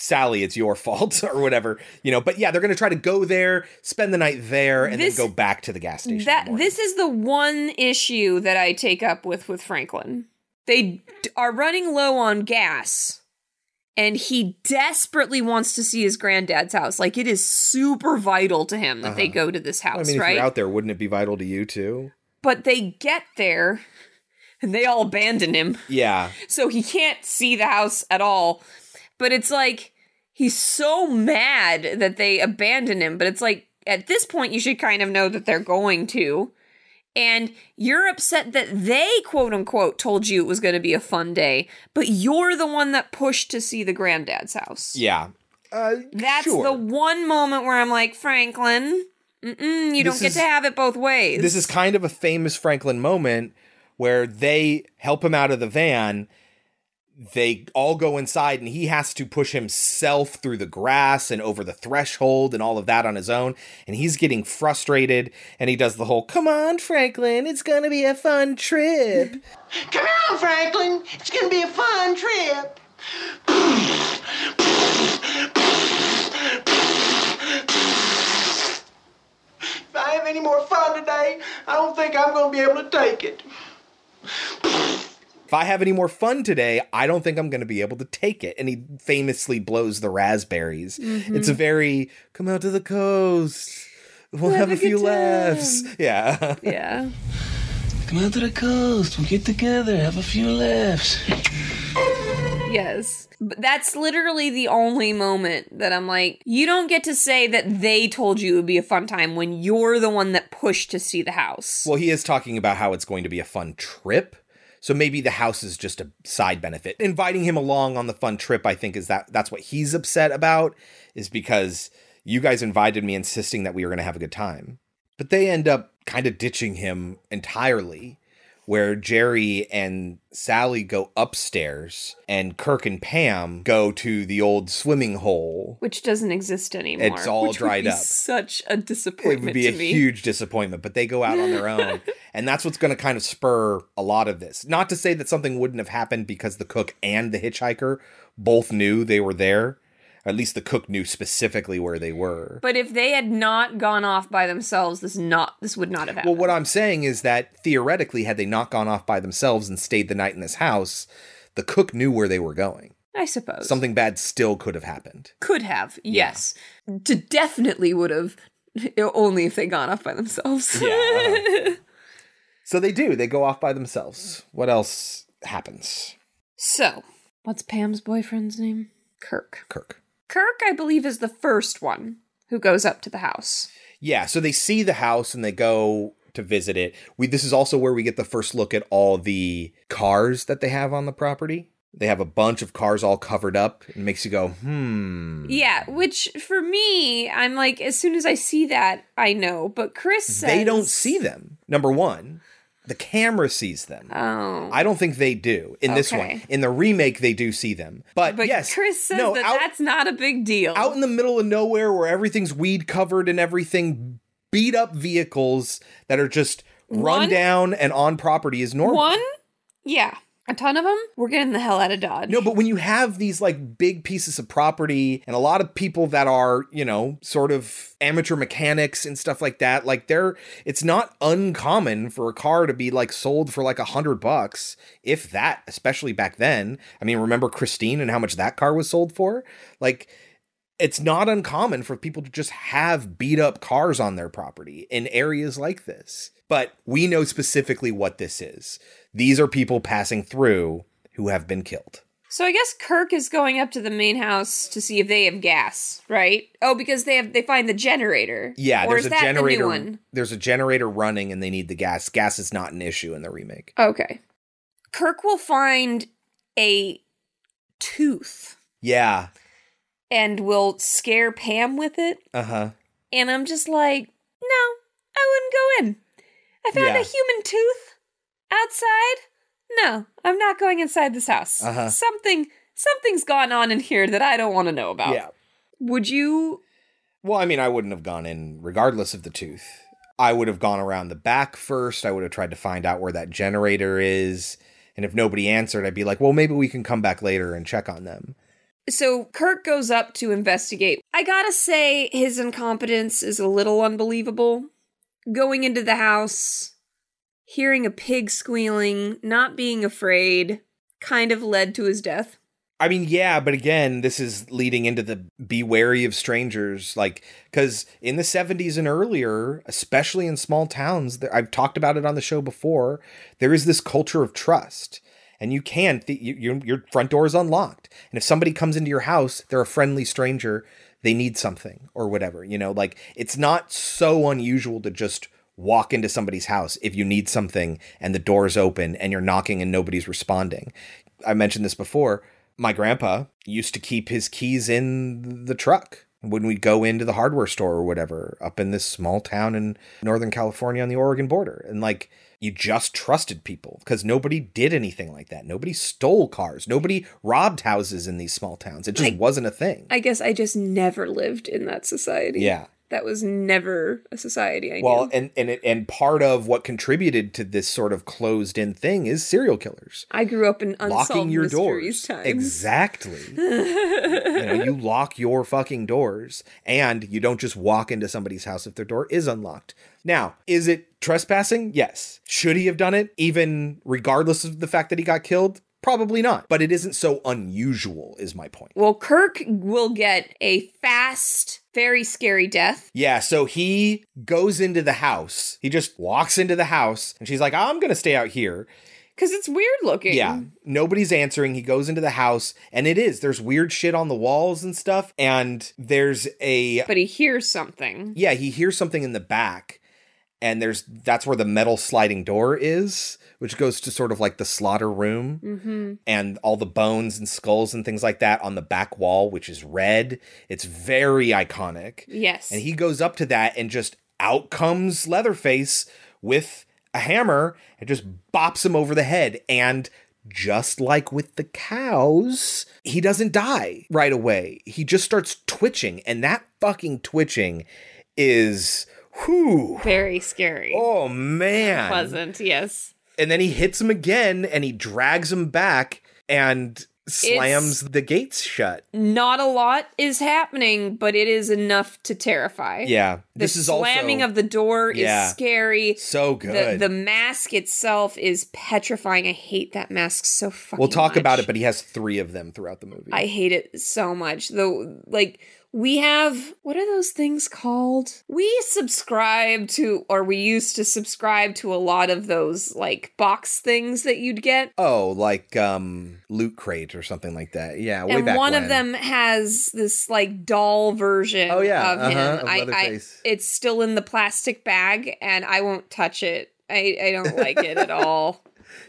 [SPEAKER 1] Sally, it's your [LAUGHS] fault or whatever, you know. But yeah, they're going to try to go there, spend the night there, and
[SPEAKER 3] This-
[SPEAKER 1] then go back to the gas station.
[SPEAKER 3] that this is the one issue that I take up with with Franklin. They d- are running low on gas, and he desperately wants to see his granddad's house. Like it is super vital to him that they go to this
[SPEAKER 1] Uh-huh. I
[SPEAKER 3] house,
[SPEAKER 1] mean, if
[SPEAKER 3] right?
[SPEAKER 1] you're out there, wouldn't it be vital to you too?
[SPEAKER 3] but they get there, and they all abandon him.
[SPEAKER 1] Yeah,
[SPEAKER 3] so he can't see the house at all. But it's like he's so mad that they abandon him. But it's like at this point, you should kind of know that they're going to. And you're upset that they, quote unquote, told you it was going to be a fun day, but you're the one that pushed to see the granddad's house.
[SPEAKER 1] yeah. Uh,
[SPEAKER 3] That's
[SPEAKER 1] sure.
[SPEAKER 3] the one moment where I'm like, Franklin, mm-mm, you
[SPEAKER 1] This
[SPEAKER 3] don't get
[SPEAKER 1] is-
[SPEAKER 3] to have it both ways.
[SPEAKER 1] this is kind of a famous Franklin moment where they help him out of the van. They all go inside, and he has to push himself through the grass and over the threshold and all of that on his own. And he's getting frustrated, and he does the whole "Come on, Franklin, it's gonna be a fun trip." [LAUGHS]
[SPEAKER 4] Come on, Franklin. It's gonna be a fun trip. If I have any more fun today, I don't think I'm gonna be able to take it.
[SPEAKER 1] If I have any more fun today, I don't think I'm going to be able to take it. And he famously blows the raspberries. Mm-hmm. It's a very come out to the coast. We'll have,
[SPEAKER 3] have
[SPEAKER 1] a, few laughs. Yeah.
[SPEAKER 3] yeah. [LAUGHS]
[SPEAKER 4] Come out to the coast. We'll get together, have a few laughs.
[SPEAKER 3] Yes. But that's literally the only moment that I'm like, you don't get to say that they told you it would be a fun time when you're the one that pushed to see the house.
[SPEAKER 1] well, he is talking about how it's going to be a fun trip. So maybe the house is just a side benefit. Inviting him along on the fun trip, I think, is that that's what he's upset about, is because you guys invited me insisting that we were going to have a good time. But they end up kind of ditching him entirely, where Jerry and Sally go upstairs and Kirk and Pam go to the old swimming hole.
[SPEAKER 3] which doesn't exist anymore.
[SPEAKER 1] It's all dried up.
[SPEAKER 3] Such a disappointment.
[SPEAKER 1] It would be a
[SPEAKER 3] me.
[SPEAKER 1] huge disappointment, but they go out on their [LAUGHS] own. and that's what's going to kind of spur a lot of this. Not to say that something wouldn't have happened because the cook and the hitchhiker both knew they were there. At least the cook knew specifically where they were.
[SPEAKER 3] But if they had not gone off by themselves, this not this would not have happened.
[SPEAKER 1] Well, what I'm saying is that theoretically, had they not gone off by themselves and stayed the night in this house, the cook knew where they were going.
[SPEAKER 3] I suppose
[SPEAKER 1] Something bad still could have happened.
[SPEAKER 3] could have. Yes, to definitely would have. [LAUGHS] Only if they gone off by themselves. yeah. [LAUGHS]
[SPEAKER 1] So they do. They go off by themselves. What else happens?
[SPEAKER 3] so, what's Pam's boyfriend's name? Kirk.
[SPEAKER 1] Kirk.
[SPEAKER 3] Kirk, I believe, is the first one who goes up to the house.
[SPEAKER 1] Yeah, so they see the house and they go to visit it. We this is also where we get the first look at all the cars that they have on the property. They have a bunch of cars all covered up. It makes you go, hmm.
[SPEAKER 3] Yeah, which for me, I'm like, as soon as I see that, I know. But Chris says
[SPEAKER 1] They don't see them. Number one, the camera sees them.
[SPEAKER 3] Oh,
[SPEAKER 1] I don't think they do in this
[SPEAKER 3] Okay.
[SPEAKER 1] one. In the remake, they do see them. But,
[SPEAKER 3] but
[SPEAKER 1] yes,
[SPEAKER 3] Chris says
[SPEAKER 1] no,
[SPEAKER 3] that
[SPEAKER 1] out,
[SPEAKER 3] that's not a big deal.
[SPEAKER 1] out in the middle of nowhere where everything's weed covered and everything, beat up vehicles that are just run
[SPEAKER 3] One-
[SPEAKER 1] down and on property is normal.
[SPEAKER 3] One, yeah, a ton of them. We're getting the hell out of Dodge.
[SPEAKER 1] No, but when you have these like big pieces of property and a lot of people that are, you know, sort of amateur mechanics and stuff like that, like they're it's not uncommon for a car to be like sold for like a hundred bucks, if that, especially back then. I mean, remember Christine and how much that car was sold for? Like it's not uncommon for people to just have beat up cars on their property in areas like this. But we know specifically what this is. These are people passing through who have been killed.
[SPEAKER 3] So I guess Kirk is going up to the main house to see if they have gas, right? Oh, because they have they find the generator.
[SPEAKER 1] Yeah,
[SPEAKER 3] or
[SPEAKER 1] there's a
[SPEAKER 3] the
[SPEAKER 1] generator.
[SPEAKER 3] one?
[SPEAKER 1] There's a generator running, and they need the gas. Gas is not an issue in the remake.
[SPEAKER 3] Okay. Kirk will find a tooth
[SPEAKER 1] Yeah.
[SPEAKER 3] And will scare Pam with it.
[SPEAKER 1] Uh huh.
[SPEAKER 3] And I'm just like, no, I wouldn't go in. I found
[SPEAKER 1] Yeah.
[SPEAKER 3] a human tooth outside. No, I'm not going inside this house.
[SPEAKER 1] Uh-huh.
[SPEAKER 3] Something something's gone on in here that I don't want to know about.
[SPEAKER 1] Yeah.
[SPEAKER 3] Would you
[SPEAKER 1] Well, I mean, I wouldn't have gone in regardless of the tooth. I would have gone around the back first. I would have tried to find out where that generator is. And if nobody answered, I'd be like, well, maybe we can come back later and check on them.
[SPEAKER 3] So Kirk goes up to investigate. I gotta say, his incompetence is a little unbelievable. Going into the house, hearing a pig squealing, not being afraid, kind of led to his death.
[SPEAKER 1] I mean, yeah, but again, this is leading into the be wary of strangers. Like, because in the 70s and earlier, especially in small towns, I've talked about it on the show before, there is this culture of trust. And you can, th- you, your, your front door is unlocked. And if somebody comes into your house, they're a friendly stranger, they need something or whatever. You know, like, it's not so unusual to just walk into somebody's house if you need something and the door's open and you're knocking and nobody's responding. I mentioned this before my grandpa used to keep his keys in the truck when we go into the hardware store or whatever up in this small town in Northern California on the Oregon border. And like, you just trusted people because nobody did anything like that. Nobody stole cars. Nobody robbed houses in these small towns. It just
[SPEAKER 3] I-
[SPEAKER 1] wasn't a thing.
[SPEAKER 3] I guess I just never lived in that society.
[SPEAKER 1] yeah.
[SPEAKER 3] That was never a society I
[SPEAKER 1] Well,
[SPEAKER 3] knew.
[SPEAKER 1] and and it, and part of what contributed to this sort of closed in thing is serial killers.
[SPEAKER 3] I grew up in unsolved
[SPEAKER 1] locking your doors.
[SPEAKER 3] times.
[SPEAKER 1] Exactly. [LAUGHS] you know, you lock your fucking doors and you don't just walk into somebody's house if their door is unlocked. Now, is it trespassing? Yes. Should he have done it even regardless of the fact that he got killed? Probably not. But it isn't so unusual is my point.
[SPEAKER 3] Well, Kirk will get a fast, very scary death.
[SPEAKER 1] Yeah, so he goes into the house. He just walks into the house and she's like, "I'm going to stay out here."
[SPEAKER 3] Because it's weird looking.
[SPEAKER 1] Yeah. Nobody's answering. He goes into the house and it is. There's weird shit on the walls and stuff. And there's a.
[SPEAKER 3] But he hears something.
[SPEAKER 1] Yeah, he hears something in the back. And there's. That's where the metal sliding door is, which goes to sort of like the slaughter room.
[SPEAKER 3] Mm-hmm.
[SPEAKER 1] And all the bones and skulls and things like that on the back wall, which is red. It's very iconic.
[SPEAKER 3] Yes.
[SPEAKER 1] And he goes up to that and just out comes Leatherface with a hammer and just bops him over the head. And just like with the cows, he doesn't die right away. He just starts twitching. And that fucking twitching is whew.
[SPEAKER 3] very scary.
[SPEAKER 1] Oh man.
[SPEAKER 3] Pleasant, yes.
[SPEAKER 1] And then he hits him again and he drags him back and slams the gates shut.
[SPEAKER 3] Not a lot is happening, but it is enough to terrify.
[SPEAKER 1] Yeah.
[SPEAKER 3] The
[SPEAKER 1] This is
[SPEAKER 3] slamming
[SPEAKER 1] also
[SPEAKER 3] of the door
[SPEAKER 1] Yeah.
[SPEAKER 3] is scary.
[SPEAKER 1] so good.
[SPEAKER 3] the mask itself is petrifying. I hate that mask so fucking
[SPEAKER 1] we'll talk about it, but he has three of them throughout the movie.
[SPEAKER 3] I hate it so much. Though, like, we have what are those things called? We subscribe to, or we used to subscribe to a lot of those like box things that you'd get.
[SPEAKER 1] oh, like um Loot Crate or something like that. Yeah, way
[SPEAKER 3] and
[SPEAKER 1] back
[SPEAKER 3] one of them has this like doll version
[SPEAKER 1] Oh, yeah,
[SPEAKER 3] of
[SPEAKER 1] uh-huh,
[SPEAKER 3] him.
[SPEAKER 1] of
[SPEAKER 3] I, I, it's still in the plastic bag, and I won't touch it. I, I don't like it at all.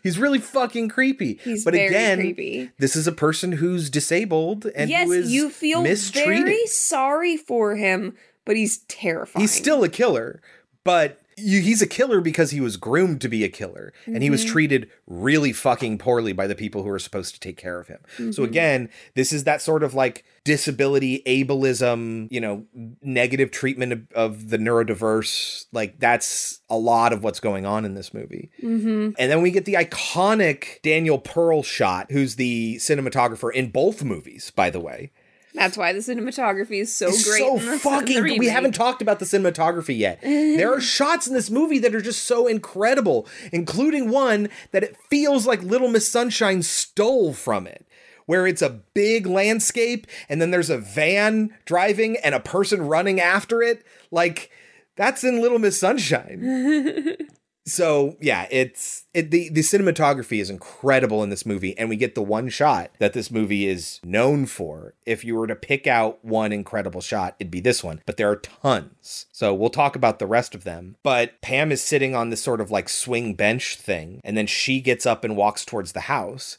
[SPEAKER 1] He's really fucking creepy.
[SPEAKER 3] He's
[SPEAKER 1] but
[SPEAKER 3] very
[SPEAKER 1] again,
[SPEAKER 3] creepy.
[SPEAKER 1] this is a person who's disabled and
[SPEAKER 3] yes,
[SPEAKER 1] who is
[SPEAKER 3] you feel
[SPEAKER 1] mistreated.
[SPEAKER 3] very sorry for him, but he's terrifying.
[SPEAKER 1] He's still a killer, but you, he's a killer because he was groomed to be a killer and he was
[SPEAKER 3] Mm-hmm.
[SPEAKER 1] treated really fucking poorly by the people who are supposed to take care of him. So
[SPEAKER 3] Mm-hmm.
[SPEAKER 1] again, this is that sort of like disability, ableism, you know, negative treatment of, of the neurodiverse. Like that's a lot of what's going on in this movie.
[SPEAKER 3] Mm-hmm.
[SPEAKER 1] And then we get the iconic Daniel Pearl shot, who's the cinematographer in both movies, by the way.
[SPEAKER 3] That's why the cinematography is so
[SPEAKER 1] It's
[SPEAKER 3] great.
[SPEAKER 1] so
[SPEAKER 3] the,
[SPEAKER 1] fucking. we haven't talked about the cinematography yet. there are [LAUGHS] shots in this movie that are just so incredible, including one that it feels like Little Miss Sunshine stole from it. Where it's a big landscape and then there's a van driving and a person running after it. Like, that's in Little Miss Sunshine. [LAUGHS] So yeah, it's it, the the cinematography is incredible in this movie, and we get the one shot that this movie is known for. If you were to pick out one incredible shot, it'd be this one. But there are tons, so we'll talk about the rest of them. But Pam is sitting on this sort of like swing bench thing, and then she gets up and walks towards the house.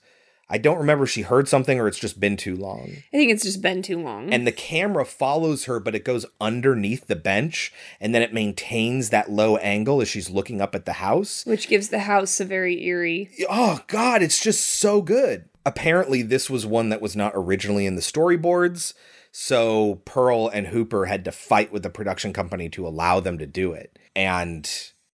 [SPEAKER 1] I don't remember if she heard something or it's just been too long.
[SPEAKER 3] I think it's just been too long.
[SPEAKER 1] And the camera follows her, but it goes underneath the bench and then it maintains that low angle as she's looking up at the house.
[SPEAKER 3] which gives the house a very eerie.
[SPEAKER 1] Oh, God, it's just so good. Apparently, this was one that was not originally in the storyboards. So Pearl and Hooper had to fight with the production company to allow them to do it. And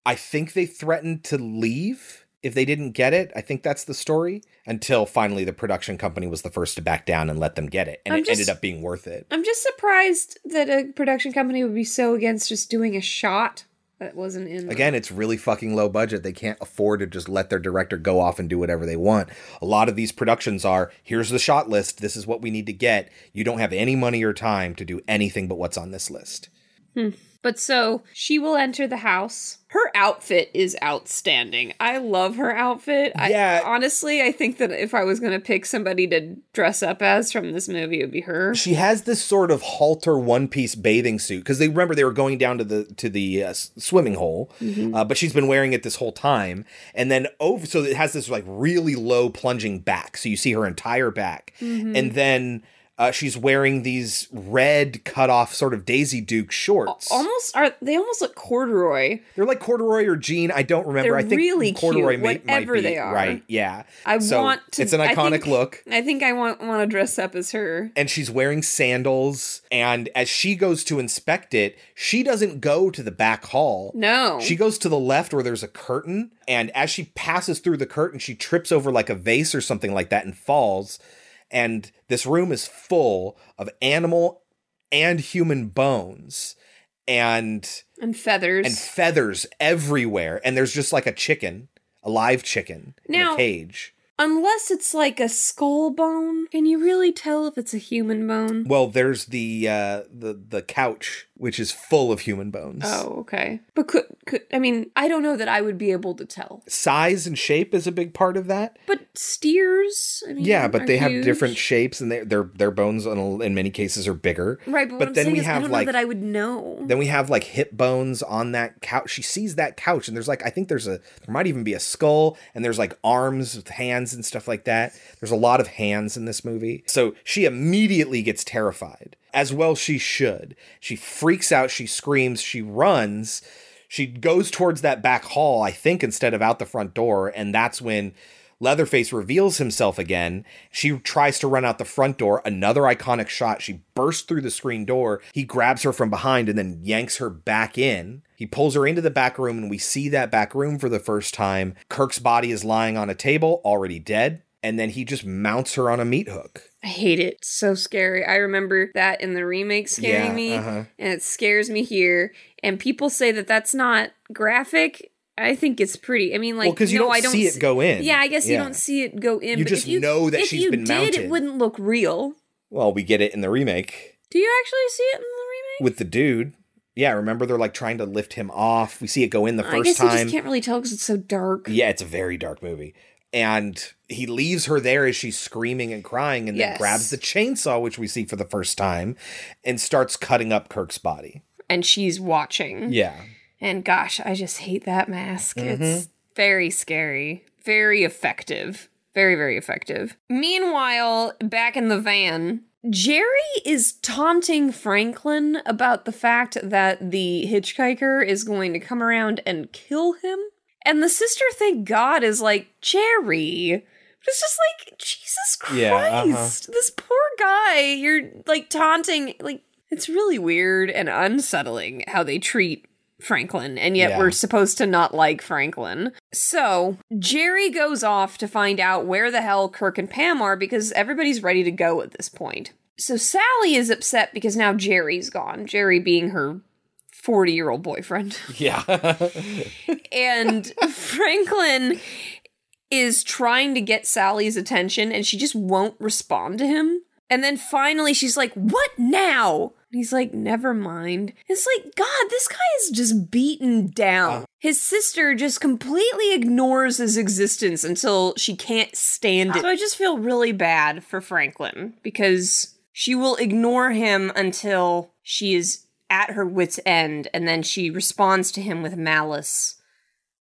[SPEAKER 1] I think they threatened to leave if they didn't get it. I think that's the story until finally the production company was the first to back down and let them get it. And
[SPEAKER 3] I'm
[SPEAKER 1] it
[SPEAKER 3] just-
[SPEAKER 1] ended up being worth it.
[SPEAKER 3] I'm just surprised that a production company would be so against just doing a shot that wasn't in. the-
[SPEAKER 1] Again, it's really fucking low budget. They can't afford to just let their director go off and do whatever they want. A lot of these productions are here's the shot list. This is what we need to get. You don't have any money or time to do anything but what's on this list.
[SPEAKER 3] But so she will enter the house. Her outfit is outstanding. I love her outfit.
[SPEAKER 1] Yeah.
[SPEAKER 3] I, honestly, I think that if I was going to pick somebody to dress up as from this movie, it would be her.
[SPEAKER 1] She has this sort of halter one piece bathing suit because they remember they were going down to the to the uh, swimming hole, uh, but she's been wearing it this whole time. And then over, so it has this like really low plunging back, so you see her entire back, and then. Uh, she's wearing these red cut off sort of Daisy Duke shorts.
[SPEAKER 3] Almost are they almost look corduroy.
[SPEAKER 1] They're like corduroy or jean. I don't remember.
[SPEAKER 3] They're
[SPEAKER 1] I think
[SPEAKER 3] really
[SPEAKER 1] corduroy
[SPEAKER 3] cute,
[SPEAKER 1] may, might
[SPEAKER 3] whatever
[SPEAKER 1] be
[SPEAKER 3] they are.
[SPEAKER 1] right. Yeah,
[SPEAKER 3] I
[SPEAKER 1] So
[SPEAKER 3] want to.
[SPEAKER 1] It's an
[SPEAKER 3] I
[SPEAKER 1] iconic
[SPEAKER 3] think-
[SPEAKER 1] look.
[SPEAKER 3] I think I want want to dress up as her.
[SPEAKER 1] and she's wearing sandals. And as she goes to inspect it, she doesn't go to the back hall.
[SPEAKER 3] No.
[SPEAKER 1] She goes to the left where there's a curtain. And as she passes through the curtain, she trips over like a vase or something like that and falls. And this room is full of animal and human bones and
[SPEAKER 3] and feathers.
[SPEAKER 1] and feathers everywhere. And there's just like a chicken, a live chicken in a cage.
[SPEAKER 3] Unless it's like a skull bone, can you really tell if it's a human bone?
[SPEAKER 1] Well, there's the uh the the couch which is full of human bones.
[SPEAKER 3] Oh, okay. But could could I mean, I don't know that I would be able to tell.
[SPEAKER 1] Size and shape is a big part of that.
[SPEAKER 3] But steers, I mean,
[SPEAKER 1] Yeah, but they have different shapes and their their bones in, a- in many cases are bigger.
[SPEAKER 3] Right, but,
[SPEAKER 1] but
[SPEAKER 3] I'm
[SPEAKER 1] then we have
[SPEAKER 3] don't
[SPEAKER 1] like
[SPEAKER 3] know that I would know.
[SPEAKER 1] then we have like hip bones on that couch. She sees that couch and there's like I think there's a there might even be a skull and there's like arms with hands and stuff like that. There's a lot of hands in this movie. So she immediately gets terrified. As well she should. She freaks out, she screams, she runs. She goes towards that back hall, I think instead of out the front door, and that's when Leatherface reveals himself again. She tries to run out the front door. Another iconic shot. She bursts through the screen door. He grabs her from behind and then yanks her back in. He pulls her into the back room, and we see that back room for the first time. Kirk's body is lying on a table, already dead. And then he just mounts her on a meat hook.
[SPEAKER 3] I hate it. So scary. I remember that in the remake scaring
[SPEAKER 1] Yeah,
[SPEAKER 3] me,
[SPEAKER 1] uh-huh.
[SPEAKER 3] and it scares me here. And people say that that's not graphic. I think it's pretty. I mean, like,
[SPEAKER 1] well, because you
[SPEAKER 3] no,
[SPEAKER 1] don't
[SPEAKER 3] I don't
[SPEAKER 1] see it go in.
[SPEAKER 3] Yeah, I guess you don't see it go in.
[SPEAKER 1] You
[SPEAKER 3] but
[SPEAKER 1] just
[SPEAKER 3] if you
[SPEAKER 1] know that
[SPEAKER 3] if
[SPEAKER 1] she's
[SPEAKER 3] you
[SPEAKER 1] been
[SPEAKER 3] did,
[SPEAKER 1] mounted.
[SPEAKER 3] It wouldn't look real.
[SPEAKER 1] Well, we get it in the remake
[SPEAKER 3] Do you actually see it in the remake?
[SPEAKER 1] with the dude. Yeah, remember they're like trying to lift him off. We see it go in the first
[SPEAKER 3] I guess
[SPEAKER 1] time.
[SPEAKER 3] you just can't really tell because it's so dark.
[SPEAKER 1] Yeah, it's a very dark movie. And he leaves her there as she's screaming and crying and then grabs the chainsaw, which we see for the first time, and starts cutting up Kirk's body.
[SPEAKER 3] And she's watching.
[SPEAKER 1] Yeah.
[SPEAKER 3] And gosh, I just hate that mask.
[SPEAKER 1] Mm-hmm.
[SPEAKER 3] It's very scary, very effective. Very, very effective. Meanwhile, back in the van, Jerry is taunting Franklin about the fact that the hitchhiker is going to come around and kill him. And the sister, thank God, is like, Jerry. But it's just like, Jesus Christ.
[SPEAKER 1] Yeah, uh-huh.
[SPEAKER 3] This poor guy, you're like taunting. Like, it's really weird and unsettling how they treat Franklin, and yet
[SPEAKER 1] Yeah.
[SPEAKER 3] we're supposed to not like Franklin. So Jerry goes off to find out where the hell Kirk and Pam are because everybody's ready to go at this point. So Sally is upset because now Jerry's gone. Jerry being her 40 year old boyfriend. [LAUGHS]
[SPEAKER 1] Yeah.
[SPEAKER 3] and Franklin is trying to get Sally's attention and she just won't respond to him. And then finally she's like, What now? And he's like, Never mind. It's like, God, this guy is just beaten down. Uh-huh. His sister just completely ignores his existence until she can't stand it. Uh-huh. So I just feel really bad for Franklin because she will ignore him until she is at her wits' end and then she responds to him with malice.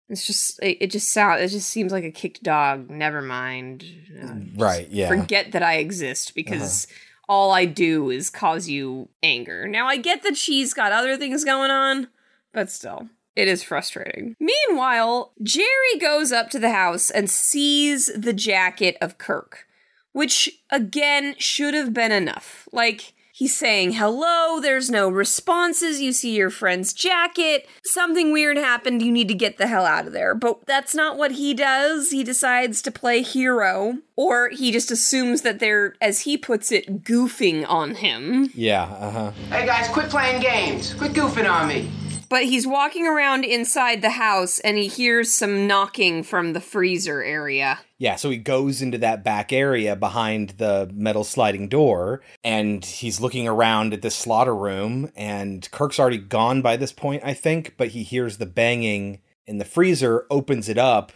[SPEAKER 3] It's just it, it just sounds it just seems like a kicked dog. Never mind. Uh,
[SPEAKER 1] Right, yeah.
[SPEAKER 3] Forget that I exist because all I do is cause you anger. Now I get that she's got other things going on, but still. It is frustrating. Meanwhile, Jerry goes up to the house and sees the jacket of Kirk, which again should have been enough. Like, he's saying hello, there's no responses, you see your friend's jacket, something weird happened, you need to get the hell out of there. But that's not what he does. He decides to play hero, or he just assumes that they're, as he puts it, goofing on him.
[SPEAKER 1] Yeah, uh huh.
[SPEAKER 7] Hey guys, quit playing games. Quit goofing on me.
[SPEAKER 3] But he's walking around inside the house and he hears some knocking from the freezer area.
[SPEAKER 1] Yeah, so he goes into that back area behind the metal sliding door and he's looking around at this slaughter room and Kirk's already gone by this point, I think, but he hears the banging in the freezer, opens it up,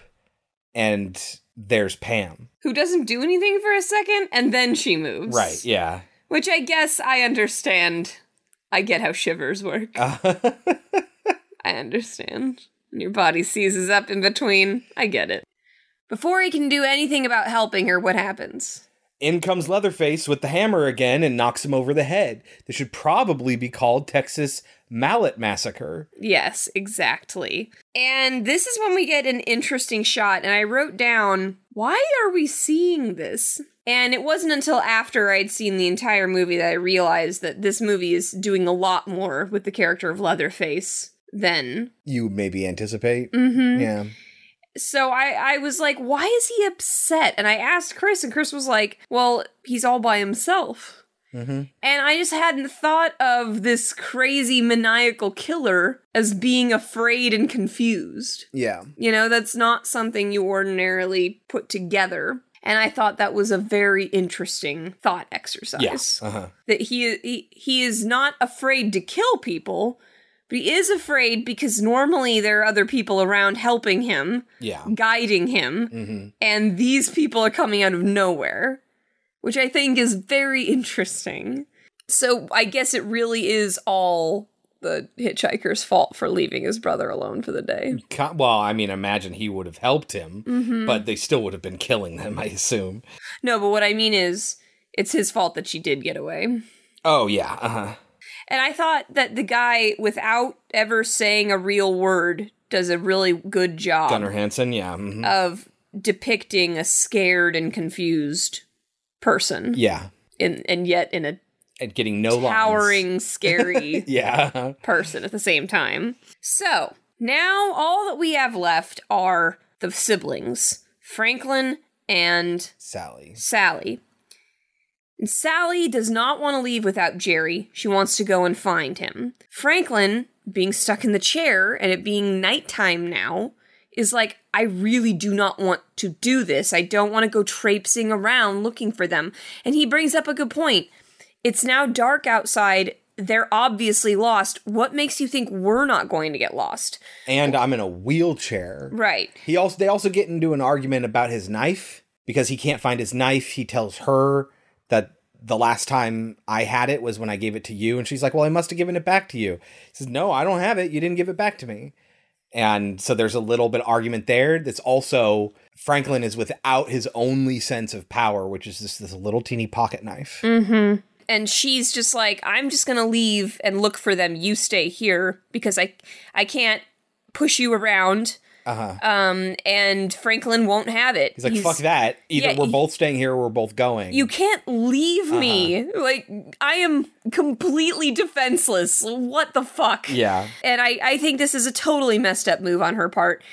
[SPEAKER 1] and there's Pam.
[SPEAKER 3] Who doesn't do anything for a second and then she moves.
[SPEAKER 1] Right, yeah.
[SPEAKER 3] Which I guess I understand. I get how shivers work. [LAUGHS] I understand. Your body seizes up in between, I get it. Before he can do anything about helping her, what happens?
[SPEAKER 1] In comes Leatherface with the hammer again and knocks him over the head. This should probably be called Texas Mallet Massacre.
[SPEAKER 3] Yes, exactly. And this is when we get an interesting shot, and I wrote down, why are we seeing this? And it wasn't until after I'd seen the entire movie that I realized that this movie is doing a lot more with the character of Leatherface than
[SPEAKER 1] You maybe anticipate.
[SPEAKER 3] Mm-hmm.
[SPEAKER 1] Yeah.
[SPEAKER 3] So I, I was like, why is he upset? And I asked Chris, and Chris was like, well, he's all by himself.
[SPEAKER 1] Mm-hmm.
[SPEAKER 3] And I just hadn't thought of this crazy maniacal killer as being afraid and confused.
[SPEAKER 1] Yeah.
[SPEAKER 3] You know, that's not something you ordinarily put together. And I thought that was a very interesting thought exercise.
[SPEAKER 1] Yes. Uh-huh.
[SPEAKER 3] That he, he he is not afraid to kill people, but he is afraid because normally there are other people around helping him,
[SPEAKER 1] Yeah.
[SPEAKER 3] guiding him,
[SPEAKER 1] Mm-hmm.
[SPEAKER 3] and these people are coming out of nowhere, which I think is very interesting. So I guess it really is all the hitchhiker's fault for leaving his brother alone for the day.
[SPEAKER 1] Well, I mean, imagine he would have helped him,
[SPEAKER 3] Mhm.
[SPEAKER 1] but they still would have been killing them, I assume.
[SPEAKER 3] No, but what I mean is it's his fault that she did get away.
[SPEAKER 1] Oh, yeah. Uh-huh.
[SPEAKER 3] And I thought that the guy, without ever saying a real word, does a really good job
[SPEAKER 1] Gunnar Hansen, yeah. mhm.
[SPEAKER 3] of depicting a scared and confused person.
[SPEAKER 1] yeah.
[SPEAKER 3] In, and yet in a
[SPEAKER 1] And getting no lines.
[SPEAKER 3] towering, [LAUGHS] scary
[SPEAKER 1] Yeah.
[SPEAKER 3] person at the same time. So now all that we have left are the siblings Franklin and
[SPEAKER 1] Sally.
[SPEAKER 3] Sally. And Sally does not want to leave without Jerry. She wants to go and find him. Franklin, being stuck in the chair and it being nighttime now, is like, I really do not want to do this. I don't want to go traipsing around looking for them. And he brings up a good point. It's now dark outside. They're obviously lost. What makes you think we're not going to get lost?
[SPEAKER 1] And I'm in a wheelchair.
[SPEAKER 3] Right.
[SPEAKER 1] He also they also get into an argument about his knife because he can't find his knife. He tells her that the last time I had it was when I gave it to you, and she's like, "Well, I must have given it back to you." He says, "No, I don't have it. You didn't give it back to me." And so there's a little bit of argument there. That's also Franklin is without his only sense of power, which is just this little teeny pocket knife.
[SPEAKER 3] Mm-hmm. And she's just like, I'm just gonna leave and look for them. You stay here because I I can't push you around.
[SPEAKER 1] Uh-huh.
[SPEAKER 3] Um, and Franklin won't have it.
[SPEAKER 1] He's like, "Fuck that! Either
[SPEAKER 3] Yeah,
[SPEAKER 1] we're both staying here, or we're both going."
[SPEAKER 3] You can't leave me.
[SPEAKER 1] Uh-huh.
[SPEAKER 3] Like I am completely defenseless. What the fuck?
[SPEAKER 1] yeah.
[SPEAKER 3] And I I think this is a totally messed up move on her part.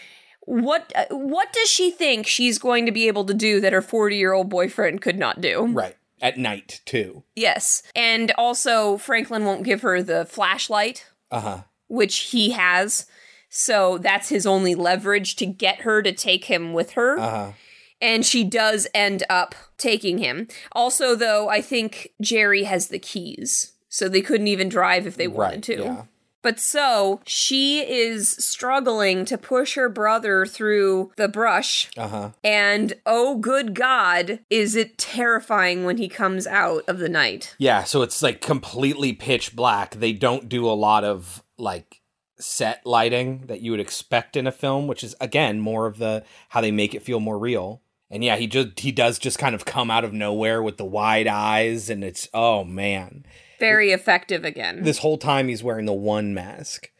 [SPEAKER 3] What uh, what does she think she's going to be able to do that her 40-year-old boyfriend could not do?
[SPEAKER 1] Right. At night too.
[SPEAKER 3] Yes. And also Franklin won't give her the flashlight
[SPEAKER 1] Uh huh.
[SPEAKER 3] which he has. So that's his only leverage to get her to take him with her.
[SPEAKER 1] Uh huh.
[SPEAKER 3] And she does end up taking him. Also, though, I think Jerry has the keys. So they couldn't even drive if they wanted
[SPEAKER 1] Right,
[SPEAKER 3] to.
[SPEAKER 1] yeah.
[SPEAKER 3] But so she is struggling to push her brother through the brush.
[SPEAKER 1] Uh-huh.
[SPEAKER 3] And oh, good God, is it terrifying when he comes out of the night.
[SPEAKER 1] Yeah, so it's like completely pitch black. They don't do a lot of like set lighting that you would expect in a film, which is again more of the how they make it feel more real. And yeah, he just he does just kind of come out of nowhere with the wide eyes and it's oh man.
[SPEAKER 3] Very effective again.
[SPEAKER 1] This whole time he's wearing the one mask,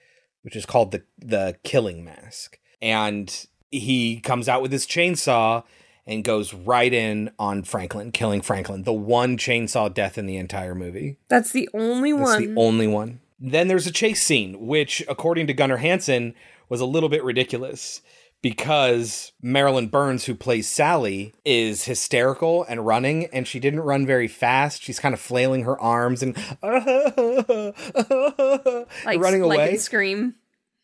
[SPEAKER 1] which is called the the killing mask. And he comes out with his chainsaw and goes right in on Franklin, killing Franklin. The one chainsaw death in the entire movie.
[SPEAKER 3] That's the only
[SPEAKER 1] That's
[SPEAKER 3] one.
[SPEAKER 1] the only one. Then there's a chase scene, which, according to Gunnar Hansen, was a little bit ridiculous because Marilyn Burns, who plays Sally, is hysterical and running, and she didn't run very fast. She's kind of flailing her arms and [LAUGHS]
[SPEAKER 3] like,
[SPEAKER 1] running away.
[SPEAKER 3] in Scream.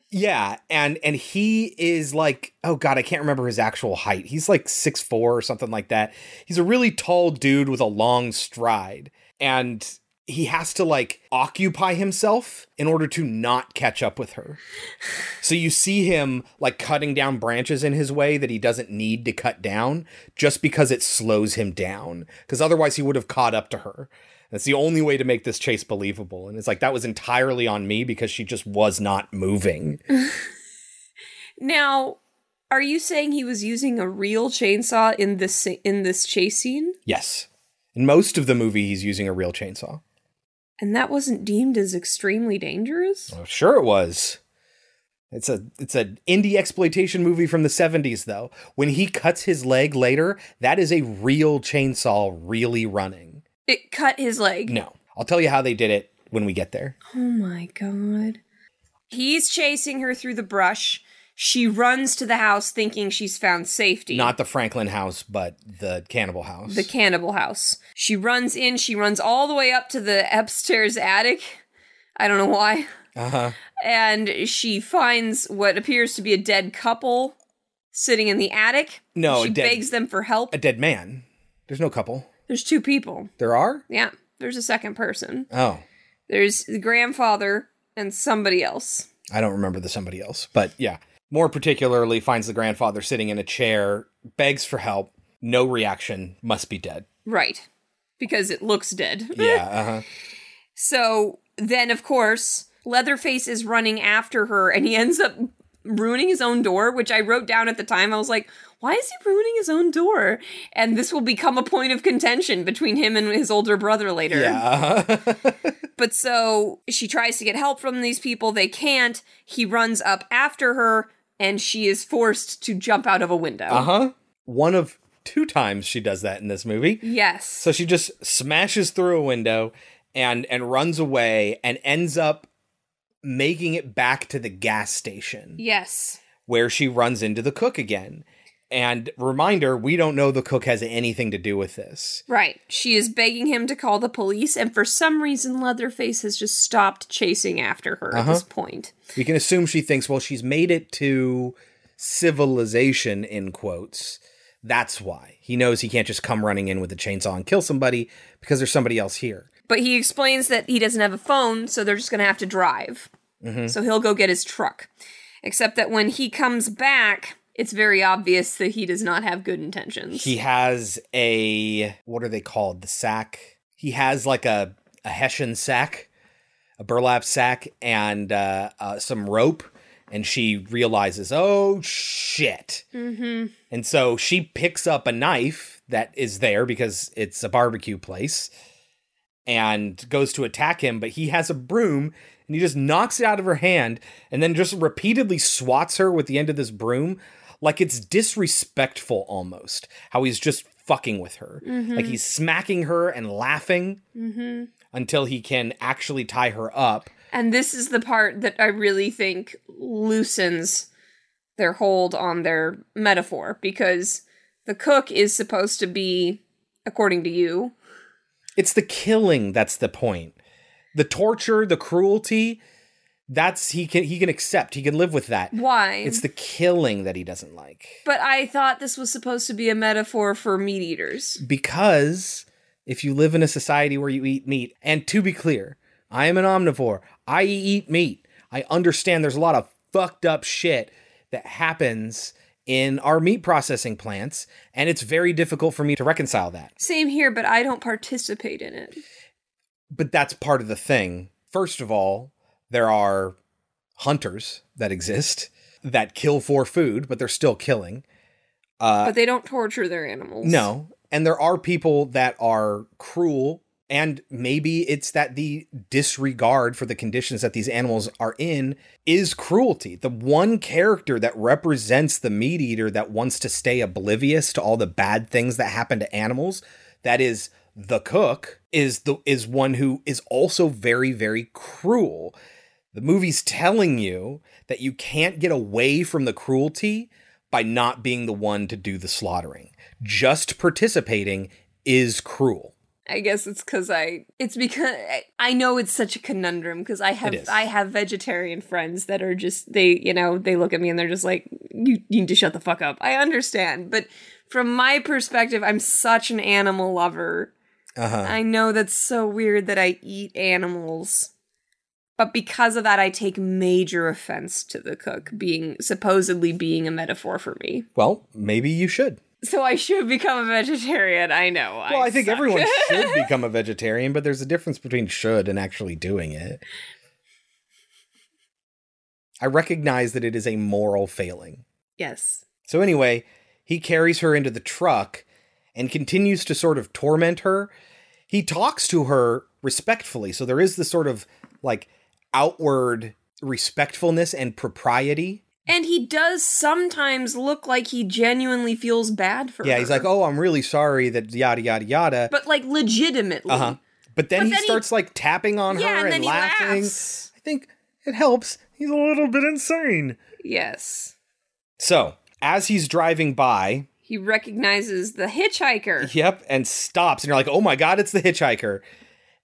[SPEAKER 1] Yeah, and and he is like, oh god, I can't remember his actual height. He's like six four or something like that. He's a really tall dude with a long stride, and he has to like occupy himself in order to not catch up with her. So you see him like cutting down branches in his way that he doesn't need to cut down just because it slows him down. Because otherwise he would have caught up to her. That's the only way to make this chase believable. And it's like that was entirely on me because she just was not moving. [LAUGHS]
[SPEAKER 3] Now, are you saying he was using a real chainsaw in this in this chase scene,
[SPEAKER 1] Yes. In most of the movie, he's using a real chainsaw.
[SPEAKER 3] And that wasn't deemed as extremely dangerous?
[SPEAKER 1] Oh, sure it was. It's a it's an indie exploitation movie from the 70s though. When he cuts his leg later, that is a real chainsaw really running.
[SPEAKER 3] It cut his leg.
[SPEAKER 1] No. I'll tell you how they did it when we get there.
[SPEAKER 3] Oh my god. He's chasing her through the brush. She runs to the house thinking she's found safety.
[SPEAKER 1] Not the Franklin house, but the cannibal house.
[SPEAKER 3] the cannibal house. She runs in, she runs all the way up to the [LAUGHS] upstairs attic. I don't know why.
[SPEAKER 1] uh-huh.
[SPEAKER 3] And she finds what appears to be a dead couple sitting in the attic.
[SPEAKER 1] No,
[SPEAKER 3] she
[SPEAKER 1] dead-
[SPEAKER 3] begs them for help.
[SPEAKER 1] A dead man. There's no couple.
[SPEAKER 3] There's two people.
[SPEAKER 1] There are?
[SPEAKER 3] Yeah, there's a second person.
[SPEAKER 1] Oh.
[SPEAKER 3] There's the grandfather and somebody else.
[SPEAKER 1] I don't remember the somebody else, but yeah. More particularly, finds the grandfather sitting in a chair, begs for help, no reaction, must be dead.
[SPEAKER 3] Right. Because it looks dead. [LAUGHS]
[SPEAKER 1] Yeah, uh huh.
[SPEAKER 3] So then, of course, Leatherface is running after her and he ends up ruining his own door, which I wrote down at the time. I was like, why is he ruining his own door? And this will become a point of contention between him and his older brother later.
[SPEAKER 1] Yeah, uh-huh. [LAUGHS]
[SPEAKER 3] But so she tries to get help from these people. They can't. He runs up after her and she is forced to jump out of a window.
[SPEAKER 1] uh huh. One of two times she does that in this movie.
[SPEAKER 3] Yes.
[SPEAKER 1] So she just smashes through a window and and runs away and ends up making it back to the gas station
[SPEAKER 3] yes.
[SPEAKER 1] where she runs into the cook again. And reminder, we don't know the cook has anything to do with this.
[SPEAKER 3] Right. She is begging him to call the police, and for some reason, Leatherface has just stopped chasing after her at this uh-huh. point.
[SPEAKER 1] We can assume she thinks, well, she's made it to civilization, in quotes. That's why. He knows he can't just come running in with a chainsaw and kill somebody because there's somebody else here.
[SPEAKER 3] But he explains that he doesn't have a phone, so they're just going to have to drive. Mm-hmm. So he'll go get his truck. Except that when he comes back, it's very obvious that he does not have good intentions.
[SPEAKER 1] He has a, what are they called? The sack. He has like a, a Hessian sack, a burlap sack, and uh, uh, some rope. And she realizes, oh shit.
[SPEAKER 3] mm-hmm.
[SPEAKER 1] And so she picks up a knife that is there because it's a barbecue place and goes to attack him, but he has a broom and he just knocks it out of her hand and then just repeatedly swats her with the end of this broom like it's disrespectful almost. How he's just fucking with her. Mm-hmm. Like he's smacking her and laughing mm-hmm. until he can actually tie her up.
[SPEAKER 3] And this is the part that I really think loosens their hold on their metaphor because the cook is supposed to be, according to you,
[SPEAKER 1] It's the killing that's the point. The torture, the cruelty, That's he can he can accept. He can live with that.
[SPEAKER 3] Why?
[SPEAKER 1] It's the killing that he doesn't like.
[SPEAKER 3] but I thought this was supposed to be a metaphor for meat eaters.
[SPEAKER 1] because if you live in a society where you eat meat, and to be clear, I am an omnivore. I eat meat. I understand there's a lot of fucked up shit that happens in our meat processing plants, and it's very difficult for me to reconcile that.
[SPEAKER 3] Same here, but I don't participate in it.
[SPEAKER 1] But that's part of the thing. First of all, there are hunters that exist that kill for food, but they're still killing.
[SPEAKER 3] Uh, but they don't torture their animals.
[SPEAKER 1] No. And there are people that are cruel, and maybe it's that the disregard for the conditions that these animals are in is cruelty. The one character that represents the meat eater that wants to stay oblivious to all the bad things that happen to animals, that is the cook, is the is one who is also very, very cruel. The movie's telling you that you can't get away from the cruelty by not being the one to do the slaughtering. Just participating is cruel.
[SPEAKER 3] I guess it's because I. It's because I, know it's such a conundrum because I have I have vegetarian friends that are just they you know they look at me and they're just like you, you need to shut the fuck up. I understand, but from my perspective, I'm such an animal lover.
[SPEAKER 1] Uh-huh.
[SPEAKER 3] I know that's so weird that I eat animals. But because of that, I take major offense to the cook being supposedly being a metaphor for me.
[SPEAKER 1] Well, maybe you should.
[SPEAKER 3] So I should become a vegetarian. I know.
[SPEAKER 1] Well, I, think
[SPEAKER 3] suck.
[SPEAKER 1] everyone [LAUGHS] should become a vegetarian, but there's a difference between should and actually doing it. I recognize that it is a moral failing.
[SPEAKER 3] yes.
[SPEAKER 1] So, anyway, he carries her into the truck and continues to sort of torment her. He talks to her respectfully. So, there is this sort of like outward respectfulness and propriety.
[SPEAKER 3] And he does sometimes look like he genuinely feels bad for her.
[SPEAKER 1] Yeah,
[SPEAKER 3] her.
[SPEAKER 1] he's like, oh, I'm really sorry that yada, yada, yada.
[SPEAKER 3] But like legitimately.
[SPEAKER 1] Uh huh. But then
[SPEAKER 3] But
[SPEAKER 1] he
[SPEAKER 3] then he-
[SPEAKER 1] starts like tapping on
[SPEAKER 3] Yeah,
[SPEAKER 1] her
[SPEAKER 3] and
[SPEAKER 1] and, laughing.
[SPEAKER 3] laughs.
[SPEAKER 1] I think it helps. He's a little bit insane.
[SPEAKER 3] Yes.
[SPEAKER 1] So, as he's driving by,
[SPEAKER 3] He recognizes the hitchhiker.
[SPEAKER 1] yep, and stops, and you're like, oh my god, it's the hitchhiker.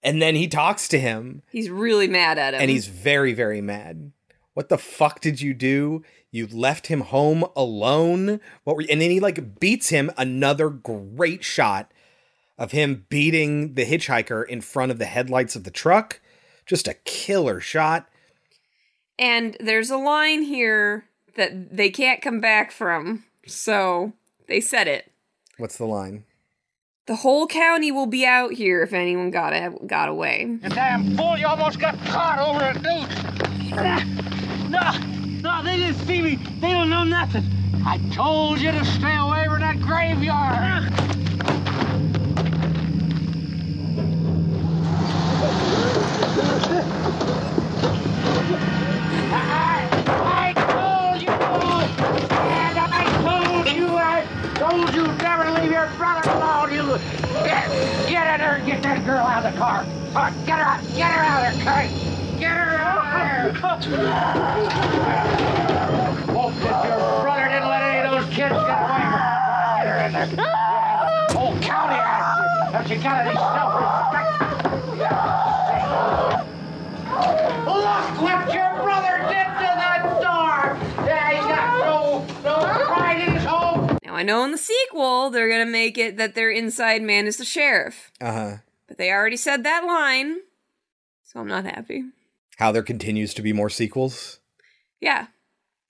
[SPEAKER 1] And then he talks to him,
[SPEAKER 3] He's really mad at him.
[SPEAKER 1] and he's very, very mad. What the fuck did you do? You left him home alone. What were? You? And then he like beats him. Another great shot of him beating the hitchhiker in front of the headlights of the truck. Just a killer shot.
[SPEAKER 3] And there's a line here that they can't come back from. So they said it.
[SPEAKER 1] What's the line?
[SPEAKER 3] The whole county will be out here if anyone got got away.
[SPEAKER 8] You damn fool, you almost got caught over a dude. No, no, they didn't see me. They don't know nothing. I told you to stay away from that graveyard. That girl out of the car. Come on, get her out, get her out of there, Kurt. Get her out of there. Hope that your brother didn't let any of those kids get away. Get her in there. Yeah, Whole county asks you. Have you got any self-respect? Look what your brother did to that door! Yeah, he's got no, no pride in his home.
[SPEAKER 3] Now I know in the sequel they're gonna make it that their inside man is the sheriff,
[SPEAKER 1] Uh huh.
[SPEAKER 3] But they already said that line, so I'm not happy.
[SPEAKER 1] How there continues to be more sequels.
[SPEAKER 3] Yeah,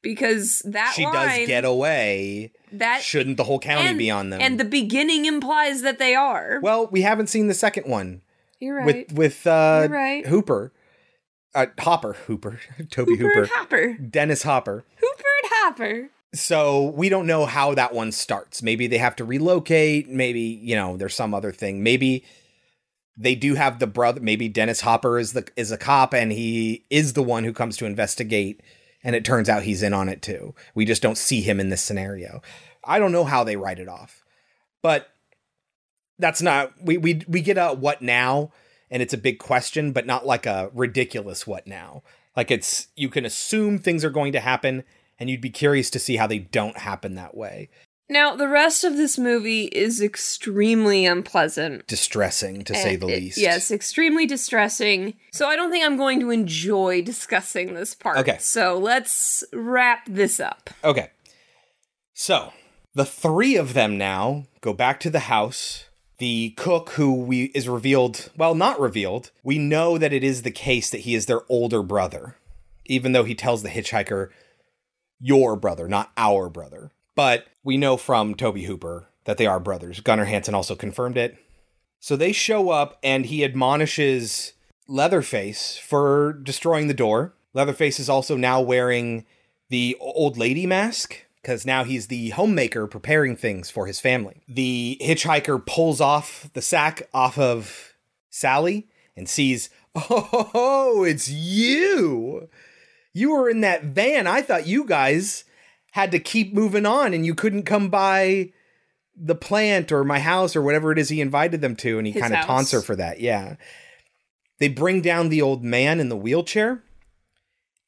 [SPEAKER 3] because that
[SPEAKER 1] she
[SPEAKER 3] line,
[SPEAKER 1] does get away.
[SPEAKER 3] that
[SPEAKER 1] Shouldn't the whole county
[SPEAKER 3] and,
[SPEAKER 1] be on them?
[SPEAKER 3] And the beginning implies that they are.
[SPEAKER 1] well, we haven't seen the second one
[SPEAKER 3] You're right.
[SPEAKER 1] with with uh,
[SPEAKER 3] right.
[SPEAKER 1] Hooper, uh, Hopper, Hooper, [LAUGHS] Tobe
[SPEAKER 3] Hooper
[SPEAKER 1] Hooper,
[SPEAKER 3] Hopper.
[SPEAKER 1] Dennis Hopper.
[SPEAKER 3] Hooper and Hopper.
[SPEAKER 1] So we don't know how that one starts. Maybe they have to relocate. Maybe you know there's some other thing. Maybe they do have the brother. Maybe Dennis Hopper is the is a cop and he is the one who comes to investigate. And it turns out he's in on it too. We just don't see him in this scenario. I don't know how they write it off, but that's not we we we get a what now, and it's a big question, but not like a ridiculous what now. Like it's you can assume things are going to happen, and you'd be curious to see how they don't happen that way.
[SPEAKER 3] Now, the rest of this movie is extremely unpleasant.
[SPEAKER 1] Distressing, to say the
[SPEAKER 3] Uh, it-
[SPEAKER 1] least.
[SPEAKER 3] Yes, extremely distressing. So I don't think I'm going to enjoy discussing this part.
[SPEAKER 1] Okay.
[SPEAKER 3] So let's wrap this up.
[SPEAKER 1] Okay. So, the three of them now go back to the house. The cook who we is revealed, well, not revealed. We know that it is the case that he is their older brother, even though he tells the hitchhiker your brother, not our brother. But we know from Tobe Hooper that they are brothers. Gunnar Hansen also confirmed it. So they show up and he admonishes Leatherface for destroying the door. Leatherface is also now wearing the old lady mask because now he's the homemaker preparing things for his family. The hitchhiker pulls off the sack off of Sally and sees, oh, it's you. You were in that van. I thought you guys had to keep moving on and you couldn't come by the plant or my house or whatever it is he invited them to. And he kind of taunts her for that. Yeah. They bring down the old man in the wheelchair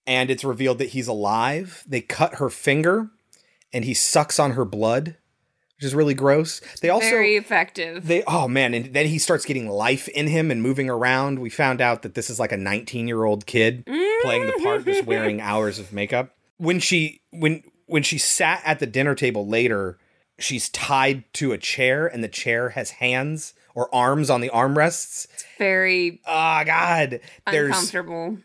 [SPEAKER 1] and it's revealed that he's alive. They cut her finger and he sucks on her blood, which is really gross. They also
[SPEAKER 3] Very effective.
[SPEAKER 1] they oh man, and then he starts getting life in him and moving around. We found out that this is like a 19-year-old kid playing the part just mm-hmm. wearing hours of makeup. When she when when she sat at the dinner table later, she's tied to a chair and the chair has hands or arms on the armrests.
[SPEAKER 3] Very
[SPEAKER 1] Oh god. There's
[SPEAKER 3] uncomfortable.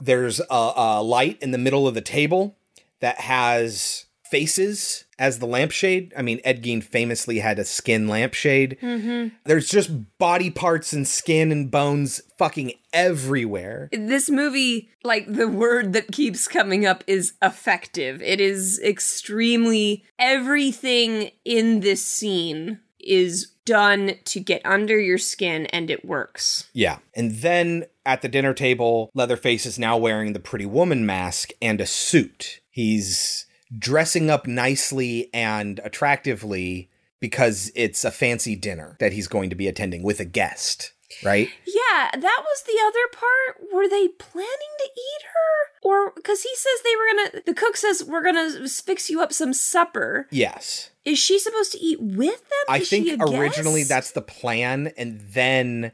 [SPEAKER 1] there's a, a light in the middle of the table that has faces as the lampshade. I mean, Ed Gein famously had a skin lampshade. Mm-hmm. There's just body parts and skin and bones fucking everywhere.
[SPEAKER 3] This movie, like the word that keeps coming up is effective. It is extremely everything in this scene is done to get under your skin and it works.
[SPEAKER 1] Yeah. And then at the dinner table, Leatherface is now wearing the pretty woman mask and a suit. He's dressing up nicely and attractively because it's a fancy dinner that he's going to be attending with a guest, right?
[SPEAKER 3] Yeah, that was the other part. Were they planning to eat her? Or because he says they were gonna, the cook says, we're gonna fix you up some supper.
[SPEAKER 1] Yes.
[SPEAKER 3] Is she supposed to eat with them?
[SPEAKER 1] I
[SPEAKER 3] Is
[SPEAKER 1] think originally
[SPEAKER 3] guest?
[SPEAKER 1] that's the plan and then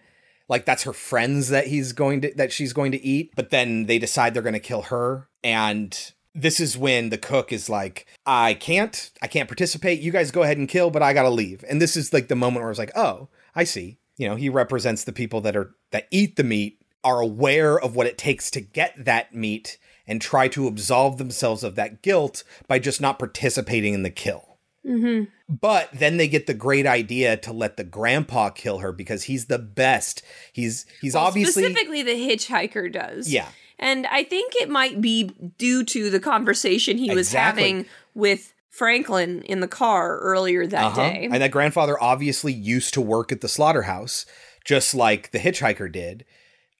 [SPEAKER 1] like that's her friends that he's going to that she's going to eat, but then they decide they're going to kill her and this is when the cook is like, I can't, I can't participate. You guys go ahead and kill, but I gotta leave. And this is like the moment where I was like, oh, I see. You know, he represents the people that are that eat the meat, are aware of what it takes to get that meat, and try to absolve themselves of that guilt by just not participating in the kill. Mm-hmm. But then they get the great idea to let the grandpa kill her because he's the best. He's he's
[SPEAKER 3] Well,
[SPEAKER 1] obviously
[SPEAKER 3] specifically the hitchhiker does.
[SPEAKER 1] Yeah.
[SPEAKER 3] And I think it might be due to the conversation he was having with Franklin in the car earlier that
[SPEAKER 1] Uh-huh.
[SPEAKER 3] day.
[SPEAKER 1] And that grandfather obviously used to work at the slaughterhouse, just like the hitchhiker did.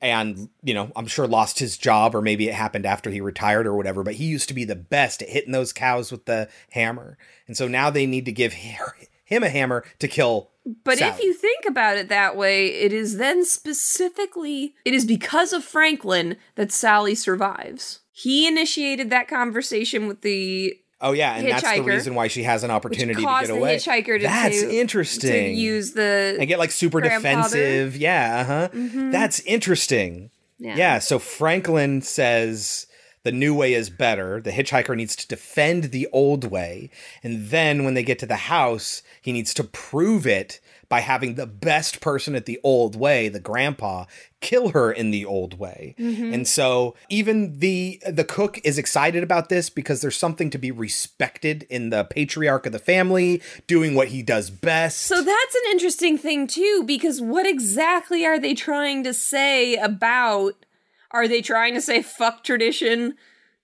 [SPEAKER 1] And, you know, I'm sure lost his job, or maybe it happened after he retired or whatever, but he used to be the best at hitting those cows with the hammer. And so now they need to give [LAUGHS] him a hammer to kill.
[SPEAKER 3] But
[SPEAKER 1] Sally.
[SPEAKER 3] if you think about it that way, it is then specifically it is because of Franklin that Sally survives. He initiated that conversation with the
[SPEAKER 1] Oh, yeah. And that's the reason why she has an opportunity to get
[SPEAKER 3] the
[SPEAKER 1] away.
[SPEAKER 3] hitchhiker to,
[SPEAKER 1] That's
[SPEAKER 3] to-
[SPEAKER 1] interesting.
[SPEAKER 3] to use the
[SPEAKER 1] and get like super defensive. Yeah, uh huh.
[SPEAKER 3] Mhm.
[SPEAKER 1] That's interesting.
[SPEAKER 3] Yeah.
[SPEAKER 1] Yeah. So Franklin says the new way is better. The hitchhiker needs to defend the old way. And then when they get to the house, he needs to prove it by having the best person at the old way, the grandpa, kill her in the old way.
[SPEAKER 3] Mhm.
[SPEAKER 1] And so even the the cook is excited about this because there's something to be respected in the patriarch of the family doing what he does best.
[SPEAKER 3] So that's an interesting thing too, because what exactly are they trying to say about? Are they trying to say fuck tradition,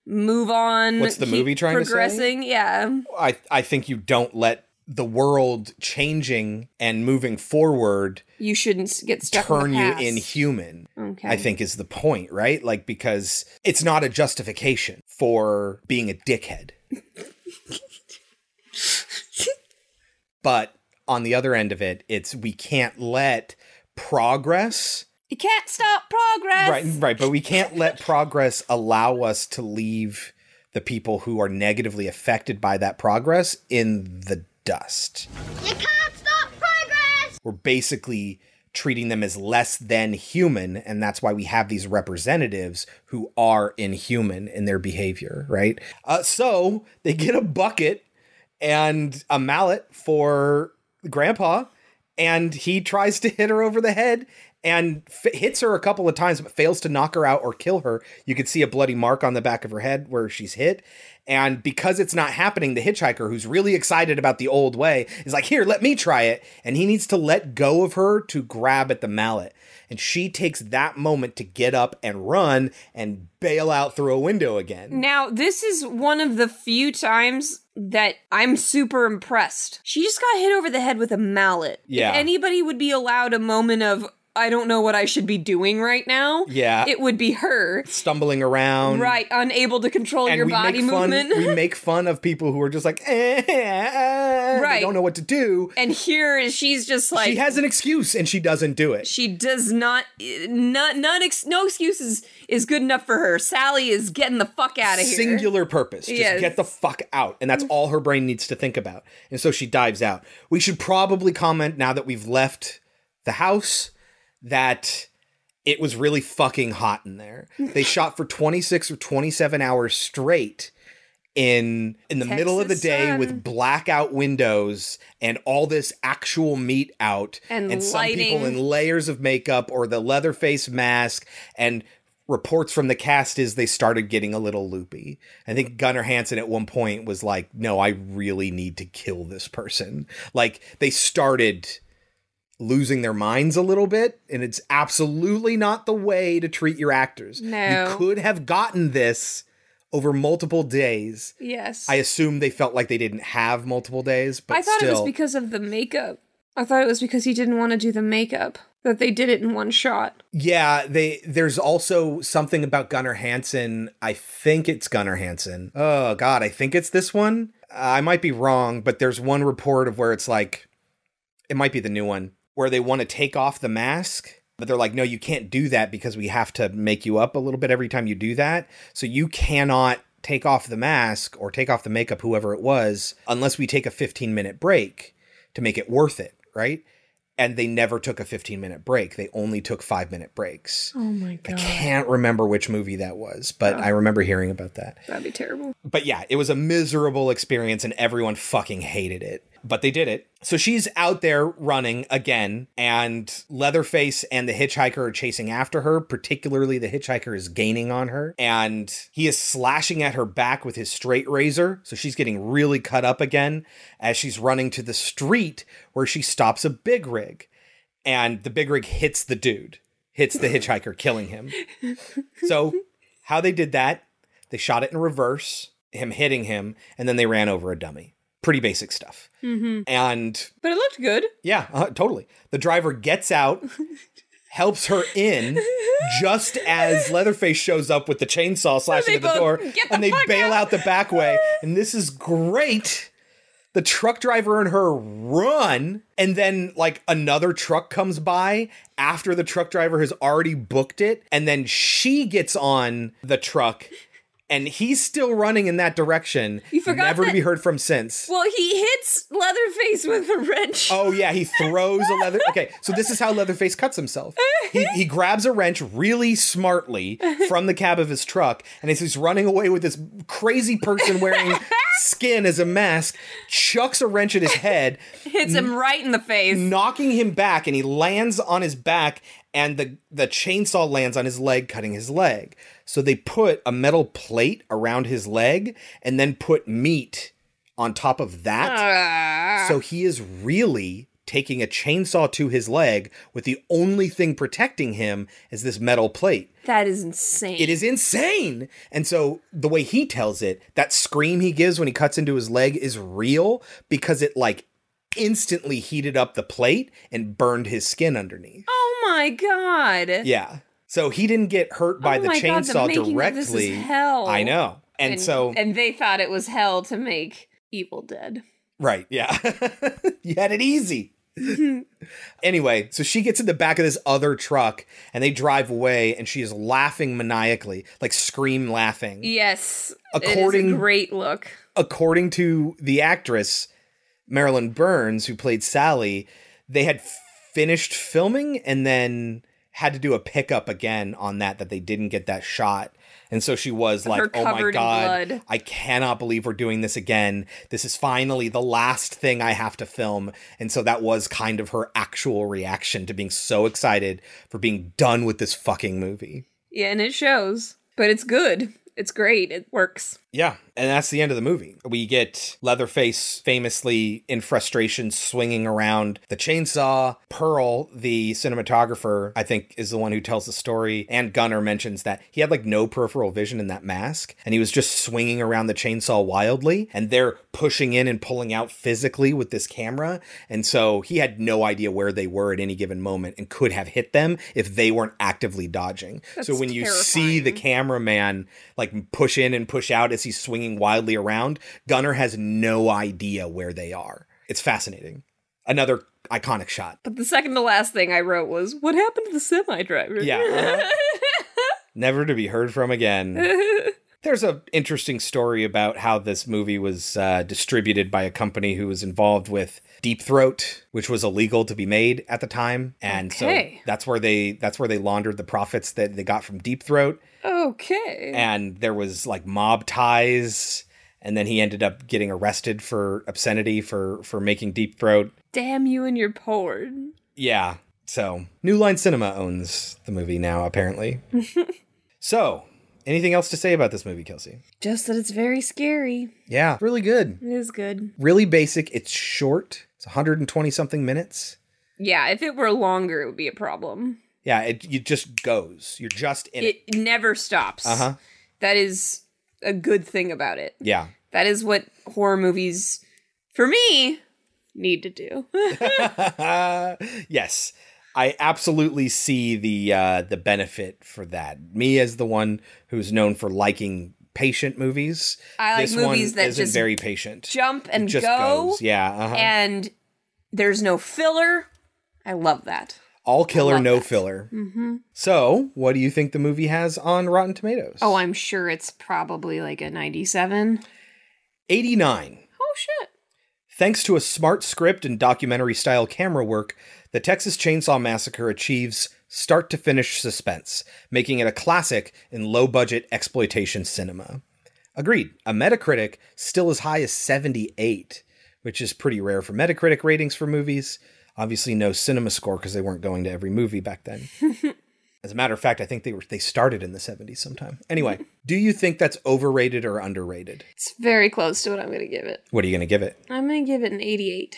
[SPEAKER 3] move on?
[SPEAKER 1] What's the movie trying to say?
[SPEAKER 3] progressing? Yeah.
[SPEAKER 1] I I think you don't let the world changing and moving forward
[SPEAKER 3] You shouldn't get stuck
[SPEAKER 1] turn
[SPEAKER 3] in
[SPEAKER 1] you inhuman.
[SPEAKER 3] Okay.
[SPEAKER 1] I think is the point, right? Like because it's not a justification for being a dickhead. [LAUGHS] but on the other end of it, it's we can't let progress
[SPEAKER 3] You can't stop progress.
[SPEAKER 1] Right, right, but we can't let progress allow us to leave the people who are negatively affected by that progress in the dust.
[SPEAKER 9] You can't stop progress!
[SPEAKER 1] We're basically treating them as less than human, and that's why we have these representatives who are inhuman in their behavior, right? Uh, so they get a bucket and a mallet for Grandpa, and he tries to hit her over the head and f- hits her a couple of times, but fails to knock her out or kill her. You can see a bloody mark on the back of her head where she's hit. And because it's not happening, the hitchhiker, who's really excited about the old way, is like, Here, let me try it. And he needs to let go of her to grab at the mallet. And she takes that moment to get up and run and bail out through a window again.
[SPEAKER 3] Now, this is one of the few times that I'm super impressed. She just got hit over the head with a mallet.
[SPEAKER 1] Yeah.
[SPEAKER 3] If anybody would be allowed a moment of, I don't know what I should be doing right now,
[SPEAKER 1] Yeah.
[SPEAKER 3] it would be her.
[SPEAKER 1] Stumbling around.
[SPEAKER 3] Right, unable to control your
[SPEAKER 1] we
[SPEAKER 3] body
[SPEAKER 1] make fun,
[SPEAKER 3] movement.
[SPEAKER 1] we make fun of people who are just like, eh, eh,
[SPEAKER 3] Right.
[SPEAKER 1] don't know what to do.
[SPEAKER 3] and here she's just like
[SPEAKER 1] she has an excuse and she doesn't do it.
[SPEAKER 3] she does not not none ex, no excuses is good enough for her. Sally is getting the fuck out of here.
[SPEAKER 1] Singular purpose. Just
[SPEAKER 3] Yes.
[SPEAKER 1] get the fuck out. And that's all her brain needs to think about. And so she dives out. We should probably comment now that we've left the house that it was really fucking hot in there. They [LAUGHS] shot for 26 or 27 hours straight in in the middle of the day
[SPEAKER 3] sun.
[SPEAKER 1] with blackout windows and all this actual meat out
[SPEAKER 3] And
[SPEAKER 1] some people in layers of makeup or the leather face mask and reports from the cast is they started getting a little loopy. I think Gunnar Hansen at one point was like, "No, I really need to kill this person." Like they started losing their minds a little bit and it's absolutely not the way to treat your actors.
[SPEAKER 3] No.
[SPEAKER 1] You could have gotten this over multiple days.
[SPEAKER 3] Yes.
[SPEAKER 1] I assume they felt like they didn't have multiple days, but
[SPEAKER 3] I thought
[SPEAKER 1] still,
[SPEAKER 3] it was because of the makeup. I thought it was because he didn't want to do the makeup that they did it in one shot.
[SPEAKER 1] Yeah, they there's also something about Gunnar Hansen. I think it's Gunnar Hansen. Oh god, I think it's this one. I might be wrong, but there's one report of where it's like it might be the new one where they want to take off the mask, but they're like no, you can't do that because we have to make you up a little bit every time you do that. So you cannot take off the mask or take off the makeup whoever it was unless we take a 15 minute break to make it worth it, right? And they never took a 15 minute break. They only took 5 minute breaks.
[SPEAKER 3] Oh my god.
[SPEAKER 1] I can't remember which movie that was, but I remember hearing about that.
[SPEAKER 3] That'd be terrible.
[SPEAKER 1] But yeah, it was a miserable experience and everyone fucking hated it. But they did it. So she's out there running again, and Leatherface and the hitchhiker are chasing after her. Particularly, the hitchhiker is gaining on her, and he is slashing at her back with his straight razor. So she's getting really cut up again as she's running to the street where she stops a big rig, and the big rig hits the dude, hits the hitchhiker, killing him. So, how they did that, they shot it in reverse, him hitting him, and then they ran over a dummy. Pretty basic stuff.
[SPEAKER 3] Mm-hmm.
[SPEAKER 1] And
[SPEAKER 3] But it looked good.
[SPEAKER 1] yeah, uh, totally. The driver gets out, [LAUGHS] helps her in, just as Leatherface shows up with the chainsaw slashing at the door,
[SPEAKER 3] the
[SPEAKER 1] and they bail out the back way. And this is great. The truck driver and her run, and then like another truck comes by after the truck driver has already booked it, and then she gets on the truck. And he's still running in that direction.
[SPEAKER 3] You forgot
[SPEAKER 1] never to be heard from since.
[SPEAKER 3] Well, he hits Leatherface with a wrench.
[SPEAKER 1] Oh yeah, he [LAUGHS] throws a leather. Okay, so this is how Leatherface cuts himself. He he grabs a wrench really smartly from the cab of his truck, and as he's running away with this crazy person wearing [LAUGHS] skin as a mask, chucks a wrench at his head,
[SPEAKER 3] Hits him right in the face.
[SPEAKER 1] knocking him back, and he lands on his back, and the the chainsaw lands on his leg, cutting his leg. So they put a metal plate around his leg, and then put meat on top of that.
[SPEAKER 3] Ah.
[SPEAKER 1] So he is really taking a chainsaw to his leg with the only thing protecting him is this metal plate.
[SPEAKER 3] That is insane.
[SPEAKER 1] It is insane. And so the way he tells it, that scream he gives when he cuts into his leg is real because it like instantly heated up the plate and burned his skin underneath.
[SPEAKER 3] Oh my god.
[SPEAKER 1] Yeah. So he didn't get hurt by
[SPEAKER 3] Oh
[SPEAKER 1] the
[SPEAKER 3] my God, the
[SPEAKER 1] chainsaw
[SPEAKER 3] of this is
[SPEAKER 1] directly.
[SPEAKER 3] hell.
[SPEAKER 1] I know. And, so
[SPEAKER 3] and they thought it was hell to make Evil Dead.
[SPEAKER 1] Right, yeah. [LAUGHS] you had it easy. [LAUGHS] anyway, so she gets in the back of this other truck and they drive away and she is laughing maniacally, like scream laughing.
[SPEAKER 3] Yes.
[SPEAKER 1] According-
[SPEAKER 3] it is a great look.
[SPEAKER 1] According to the actress, Marilyn Burns, who played Sally, they had finished filming and then had to do a pickup again on that that they didn't get that shot. And so she was like, "Oh my god. I cannot believe we're doing this again. This is finally the last thing I have to film." And so that was kind of her actual reaction to being so excited for being done with this fucking movie.
[SPEAKER 3] Yeah, and it shows, but it's good. It's great. It works.
[SPEAKER 1] Yeah, and that's the end of the movie. We get Leatherface famously in frustration swinging around the chainsaw. Pearl, the cinematographer, I think is the one who tells the story. And Gunnar mentions that he had like no peripheral vision in that mask and he was just swinging around the chainsaw wildly and they're pushing in and pulling out physically with this camera. And so he had no idea where they were at any given moment and could have hit them if they weren't actively dodging. so
[SPEAKER 3] That's
[SPEAKER 1] when you see the cameraman like push in and push out as he's swinging wildly around, Gunnar has no idea where they are. It's fascinating. Another iconic shot.
[SPEAKER 3] But the second to last thing I wrote was, "What happened to the semi driver?"
[SPEAKER 1] Yeah. uh-huh. [LAUGHS] Never to be heard from again. [LAUGHS] There's a interesting story about how this movie was uh, distributed by a company who was involved with Deep Throat, which was illegal to be made at the time, and
[SPEAKER 3] Okay.
[SPEAKER 1] so that's where they that's where they laundered the profits that they got from Deep Throat.
[SPEAKER 3] okay.
[SPEAKER 1] and there was like mob ties and then he ended up getting arrested for obscenity for for making deep throat
[SPEAKER 3] Damn you and your porn.
[SPEAKER 1] yeah so new line cinema owns the movie now apparently [LAUGHS] so anything else to say about this movie kelsey
[SPEAKER 3] Just that it's very scary.
[SPEAKER 1] yeah really good
[SPEAKER 3] It is good.
[SPEAKER 1] really basic it's short it's 120 something minutes
[SPEAKER 3] Yeah, if it were longer, it would be a problem.
[SPEAKER 1] yeah it, it just goes you're just in it,
[SPEAKER 3] It never stops.
[SPEAKER 1] uh-huh
[SPEAKER 3] That is a good thing about it.
[SPEAKER 1] yeah
[SPEAKER 3] That is what horror movies, for me, need to do. [LAUGHS]
[SPEAKER 1] yes i absolutely see the uh the benefit for that me as the one who's known for liking patient movies
[SPEAKER 3] I like
[SPEAKER 1] this
[SPEAKER 3] movies
[SPEAKER 1] one
[SPEAKER 3] that
[SPEAKER 1] isn't
[SPEAKER 3] just
[SPEAKER 1] very patient
[SPEAKER 3] Jump and
[SPEAKER 1] just
[SPEAKER 3] go.
[SPEAKER 1] goes yeah uh-huh.
[SPEAKER 3] And there's no filler. I love that.
[SPEAKER 1] all killer no
[SPEAKER 3] that.
[SPEAKER 1] filler
[SPEAKER 3] hmm
[SPEAKER 1] so what do you think the movie has on rotten tomatoes
[SPEAKER 3] Oh, I'm sure it's probably like a 97.
[SPEAKER 1] 89
[SPEAKER 3] Oh, shit.
[SPEAKER 1] Thanks to a smart script and documentary style camera work, the Texas Chainsaw Massacre achieves start to finish suspense, making it a classic in low budget exploitation cinema. Agreed, a Metacritic still as high as 78, which is pretty rare for Metacritic ratings for movies. Obviously, no cinema score because they weren't going to every movie back then. [LAUGHS] As a matter of fact, I think they were they started in the 70s sometime. Anyway, do you think that's overrated or underrated?
[SPEAKER 3] It's very close to what I'm going to give it.
[SPEAKER 1] What are you going to give it?
[SPEAKER 3] I'm going to give it an 88.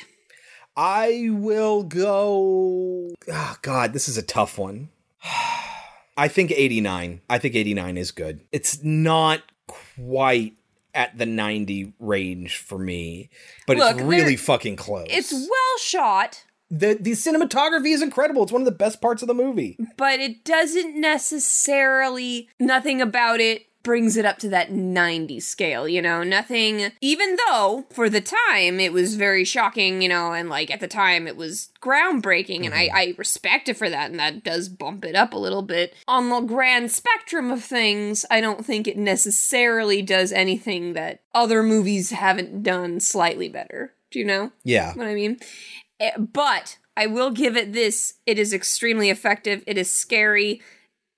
[SPEAKER 1] I will go. Oh, God, this is a tough one. [SIGHS] I think 89. I think 89 is good. It's not quite at the 90 range for me, but
[SPEAKER 3] Look,
[SPEAKER 1] it's really fucking close.
[SPEAKER 3] It's well shot,
[SPEAKER 1] the the cinematography is incredible. It's one of the best parts of the movie.
[SPEAKER 3] but it doesn't necessarily, nothing about it brings it up to that 90 scale, you know? Nothing, even though for the time it was very shocking, you know, and like at the time it was groundbreaking, and I, I respect it for that, and that does bump it up a little bit. On the grand spectrum of things, I don't think it necessarily does anything that other movies haven't done slightly better. Do you know?
[SPEAKER 1] Yeah.
[SPEAKER 3] what I mean? Eh, But I will give it this. It is extremely effective. It is scary.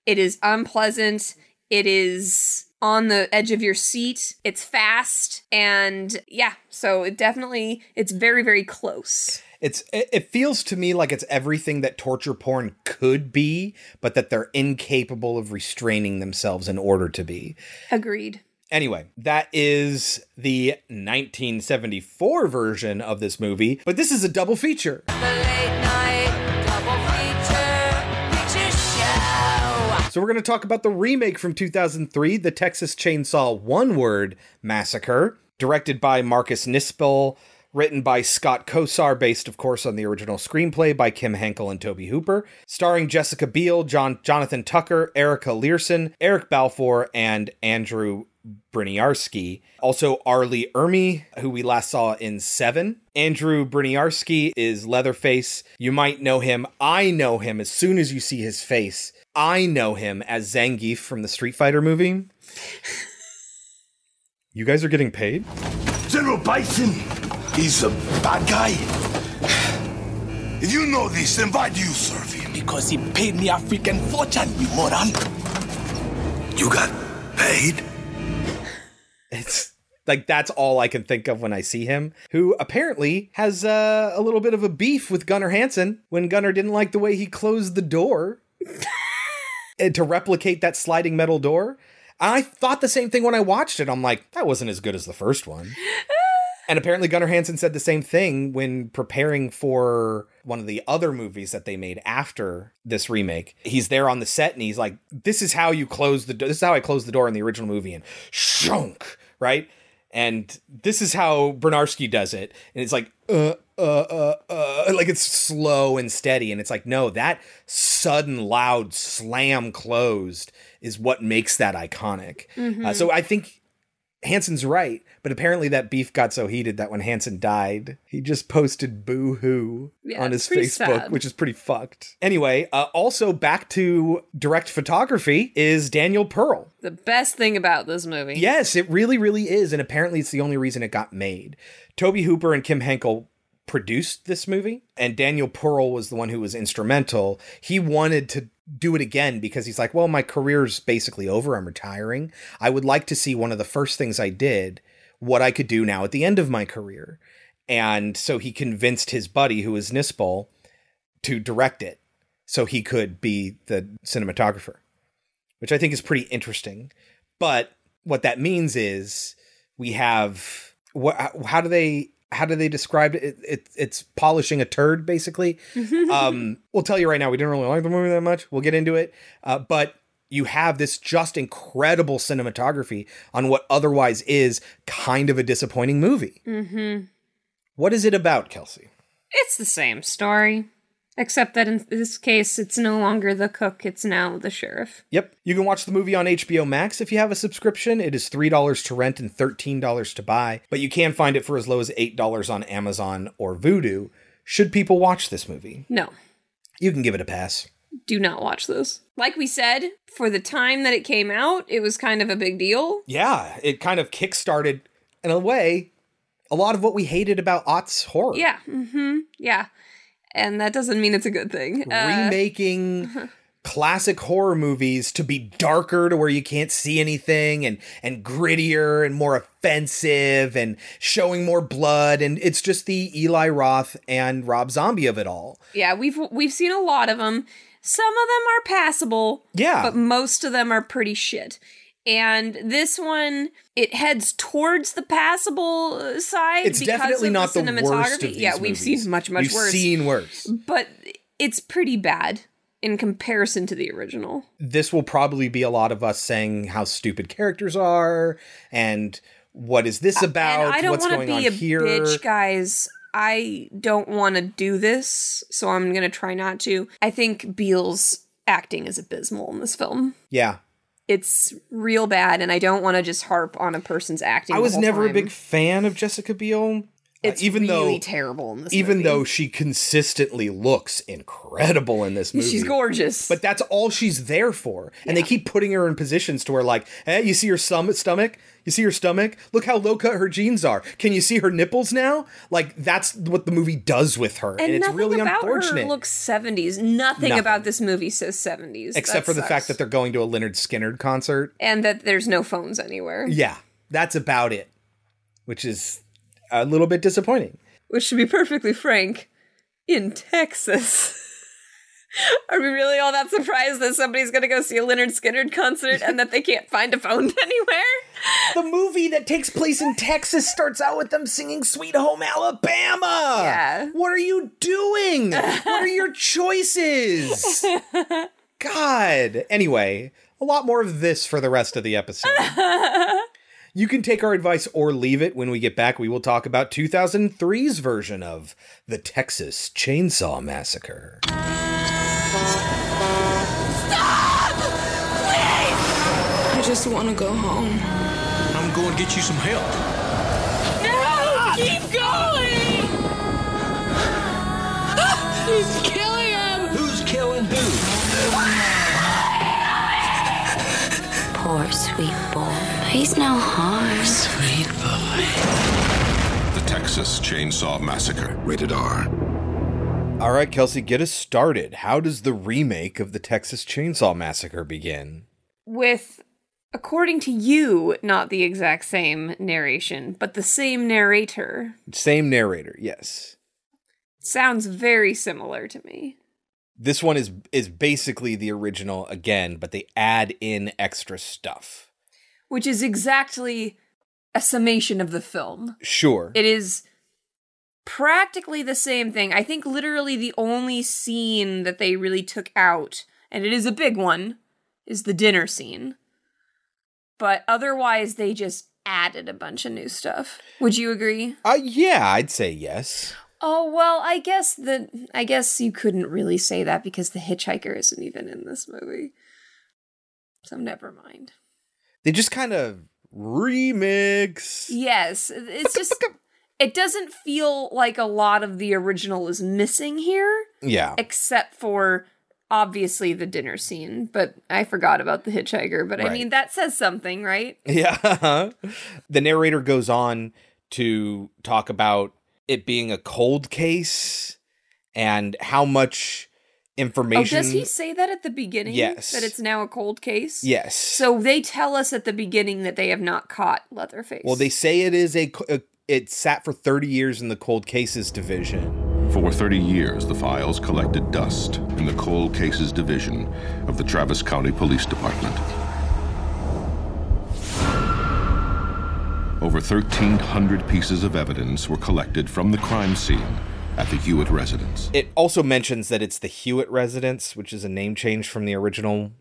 [SPEAKER 3] It is unpleasant. It is on the edge of your seat. It's fast. And yeah, so it definitely, it's very, very close.
[SPEAKER 1] It's it, it feels to me like it's everything that torture porn could be, but that they're incapable of restraining themselves in order to be.
[SPEAKER 3] Agreed.
[SPEAKER 1] Anyway, that is the 1974 version of this movie, but this is a double feature. So we're going to talk about the remake from 2003, the Texas Chainsaw One Word Massacre, directed by Marcus Nispel, written by Scott Kosar, based of course on the original screenplay by Kim Henkel and Tobe Hooper, starring Jessica Biel, John Jonathan Tucker, Erica Leerhsen, Eric Balfour, and Andrew Bryniarski. Also, R. Lee Ermey, who we last saw in Seven. Andrew Bryniarski is Leatherface. You might know him. I know him as soon as you see his face. I know him as Zangief from the Street Fighter movie. You guys are getting paid?
[SPEAKER 10] General Bison, He's a bad guy. If you know this, then why do you serve him?
[SPEAKER 11] Because he paid me a freaking fortune, you moron.
[SPEAKER 10] You got paid?
[SPEAKER 1] It's like that's all I can think of when I see him. Who apparently has uh, a little bit of a beef with Gunnar Hansen when Gunnar didn't like the way he closed the door and [LAUGHS] to replicate that sliding metal door. I thought the same thing when I watched it. I'm like, that wasn't as good as the first one. [LAUGHS] And apparently, Gunnar Hansen said the same thing when preparing for one of the other movies that they made after this remake. He's there on the set and he's like, "This is how you close the door. This is how I closed the door in the original movie." And shunk, right? And this is how Bernarski does it. And it's like, uh, uh, uh, uh, like it's slow and steady. And it's like, no, that sudden, loud slam closed is what makes that iconic.
[SPEAKER 3] Mhm.
[SPEAKER 1] Uh, so I think Hansen's right, but apparently that beef got so heated that when Hansen died, he just posted boo hoo
[SPEAKER 3] Yeah,
[SPEAKER 1] on his Facebook,
[SPEAKER 3] sad.
[SPEAKER 1] which is pretty fucked. Anyway, uh, also back to direct photography is Daniel Pearl.
[SPEAKER 3] The best thing about this movie.
[SPEAKER 1] Yes, it really, really is. And apparently it's the only reason it got made. Tobe Hooper and Kim Henkel produced this movie, and Daniel Pearl was the one who was instrumental. He wanted to do it again because he's like, well, my career's basically over. I'm retiring. I would like to see one of the first things I did, what I could do now at the end of my career. And so he convinced his buddy, who is Nispel, to direct it so he could be the cinematographer, which I think is pretty interesting. But what that means is we have what? How do they? How do they describe it? it, it it's polishing a turd, basically. [LAUGHS] um, we'll tell you right now, we didn't really like the movie that much. We'll get into it, uh, but you have this just incredible cinematography on what otherwise is kind of a disappointing movie.
[SPEAKER 3] Mm-hmm.
[SPEAKER 1] What is it about, Kelsey?
[SPEAKER 3] It's the same story, except that in this case, it's no longer the cook; it's now the sheriff.
[SPEAKER 1] Yep. You can watch the movie on HBO Max if you have a subscription. It is $3 to rent and $13 to buy, but you can find it for as low as $8 on Amazon or Vudu. Should people watch this movie?
[SPEAKER 3] No,
[SPEAKER 1] You can give it a pass.
[SPEAKER 3] do not watch this. Like we said, for the time that it came out, it was kind of a big deal.
[SPEAKER 1] Yeah, it kind of kickstarted, in a way, a lot of what we hated about aughts horror.
[SPEAKER 3] Yeah. Mm-hmm. Yeah. And that doesn't mean it's a good thing. Uh,
[SPEAKER 1] Remaking [LAUGHS] classic horror movies to be darker to where you can't see anything and and grittier and more offensive and showing more blood and it's just the Eli Roth and Rob Zombie of it all.
[SPEAKER 3] yeah, we've we've seen a lot of them. Some of them are passable.
[SPEAKER 1] Yeah.
[SPEAKER 3] But most of them are pretty shit. And this one, it heads towards the passable uh, side.
[SPEAKER 1] It's
[SPEAKER 3] because
[SPEAKER 1] definitely not the
[SPEAKER 3] cinematography.
[SPEAKER 1] worst
[SPEAKER 3] Yeah, we've
[SPEAKER 1] movies.
[SPEAKER 3] seen much, much
[SPEAKER 1] We've
[SPEAKER 3] worse.
[SPEAKER 1] seen worse.
[SPEAKER 3] But it's pretty bad in comparison to the original.
[SPEAKER 1] This will probably be a lot of us saying how stupid characters are and what is this about?
[SPEAKER 3] Uh, I don't
[SPEAKER 1] What's
[SPEAKER 3] want
[SPEAKER 1] going
[SPEAKER 3] to
[SPEAKER 1] on
[SPEAKER 3] be a
[SPEAKER 1] here?
[SPEAKER 3] bitch, guys. I don't want to do this, so I'm gonna try not to. I think Biel's acting is abysmal in this film.
[SPEAKER 1] Yeah.
[SPEAKER 3] It's real bad, and I don't want to just harp on a person's acting.
[SPEAKER 1] I was never a big fan of Jessica Biel. Uh,
[SPEAKER 3] It's
[SPEAKER 1] even
[SPEAKER 3] really
[SPEAKER 1] though
[SPEAKER 3] terrible in this
[SPEAKER 1] even
[SPEAKER 3] movie.
[SPEAKER 1] though she consistently looks incredible in this movie.
[SPEAKER 3] She's gorgeous.
[SPEAKER 1] But that's all she's there for. And they keep putting her in positions to where like, hey, you see her stomach? You see her stomach? Look how low cut her jeans are. Can you see her nipples now? Like that's what the movie does with her. And,
[SPEAKER 3] and,
[SPEAKER 1] it's really unfortunate.
[SPEAKER 3] looks 70s. Nothing,
[SPEAKER 1] Nothing.
[SPEAKER 3] about this movie says 70s.
[SPEAKER 1] except for the fact that they're going to a Lynyrd Skynyrd concert.
[SPEAKER 3] and that there's no phones anywhere.
[SPEAKER 1] Yeah, that's about it. Which is a little bit disappointing.
[SPEAKER 3] Which, to be perfectly frank, in Texas. [LAUGHS] Are we really all that surprised that somebody's going to go see a Lynyrd Skynyrd concert and that they can't find a phone [LAUGHS] anywhere?
[SPEAKER 1] The movie that takes place in Texas starts out with them singing Sweet Home Alabama.
[SPEAKER 3] Yeah.
[SPEAKER 1] What are you doing? what are your choices? [LAUGHS] God. Anyway, a lot more of this for the rest of the episode. You can take our advice or leave it. When we get back, we will talk about 2003's version of the Texas Chainsaw Massacre. Stop! Please!
[SPEAKER 12] I just want to go home.
[SPEAKER 11] I'm going to get you some help.
[SPEAKER 12] No! Keep going! [LAUGHS] He's killing him!
[SPEAKER 11] Who's killing who? [LAUGHS]
[SPEAKER 13] Poor sweet boy. He's no harm.
[SPEAKER 11] Sweet boy.
[SPEAKER 10] The Texas
[SPEAKER 14] Texas Chainsaw Massacre.
[SPEAKER 10] Rated R.
[SPEAKER 1] All right, Kelsey, get us started. How does the remake of the Texas Chainsaw Massacre begin?
[SPEAKER 3] With, according to you, not the exact same narration, but the same narrator.
[SPEAKER 1] Same narrator, yes.
[SPEAKER 3] Sounds very similar to me.
[SPEAKER 1] This one is is basically the original again, but they add in extra stuff.
[SPEAKER 3] Which is exactly a summation of the film.
[SPEAKER 1] Sure.
[SPEAKER 3] It is practically the same thing. I think literally the only scene that they really took out, and it is a big one, is the dinner scene. But otherwise, they just added a bunch of new stuff. Would you agree?
[SPEAKER 1] Uh yeah, I'd say yes.
[SPEAKER 3] Oh well, I guess the I guess you couldn't really say that because the hitchhiker isn't even in this movie. So never mind.
[SPEAKER 1] They just kind of remix.
[SPEAKER 3] Yes, it's just it doesn't feel like a lot of the original is missing here.
[SPEAKER 1] Yeah.
[SPEAKER 3] Except for obviously the dinner scene, but I forgot about the hitchhiker, but I mean that says something, right?
[SPEAKER 1] Yeah. [LAUGHS] the narrator goes on to talk about it being a cold case and how much information
[SPEAKER 3] Oh, does he say that at the beginning?
[SPEAKER 1] Yes.
[SPEAKER 3] That it's now a cold case?
[SPEAKER 1] Yes.
[SPEAKER 3] So they tell us at the beginning that they have not caught Leatherface.
[SPEAKER 1] Well, they say it is a, a it sat for 30 years in the cold cases division.
[SPEAKER 14] For 30 years, the files collected dust in the Cold Cases Division of the Travis County Police Department. Over 1,300 pieces of evidence were collected from the crime scene at the Hewitt residence.
[SPEAKER 1] It also mentions that it's the Hewitt residence, which is a name change from the original.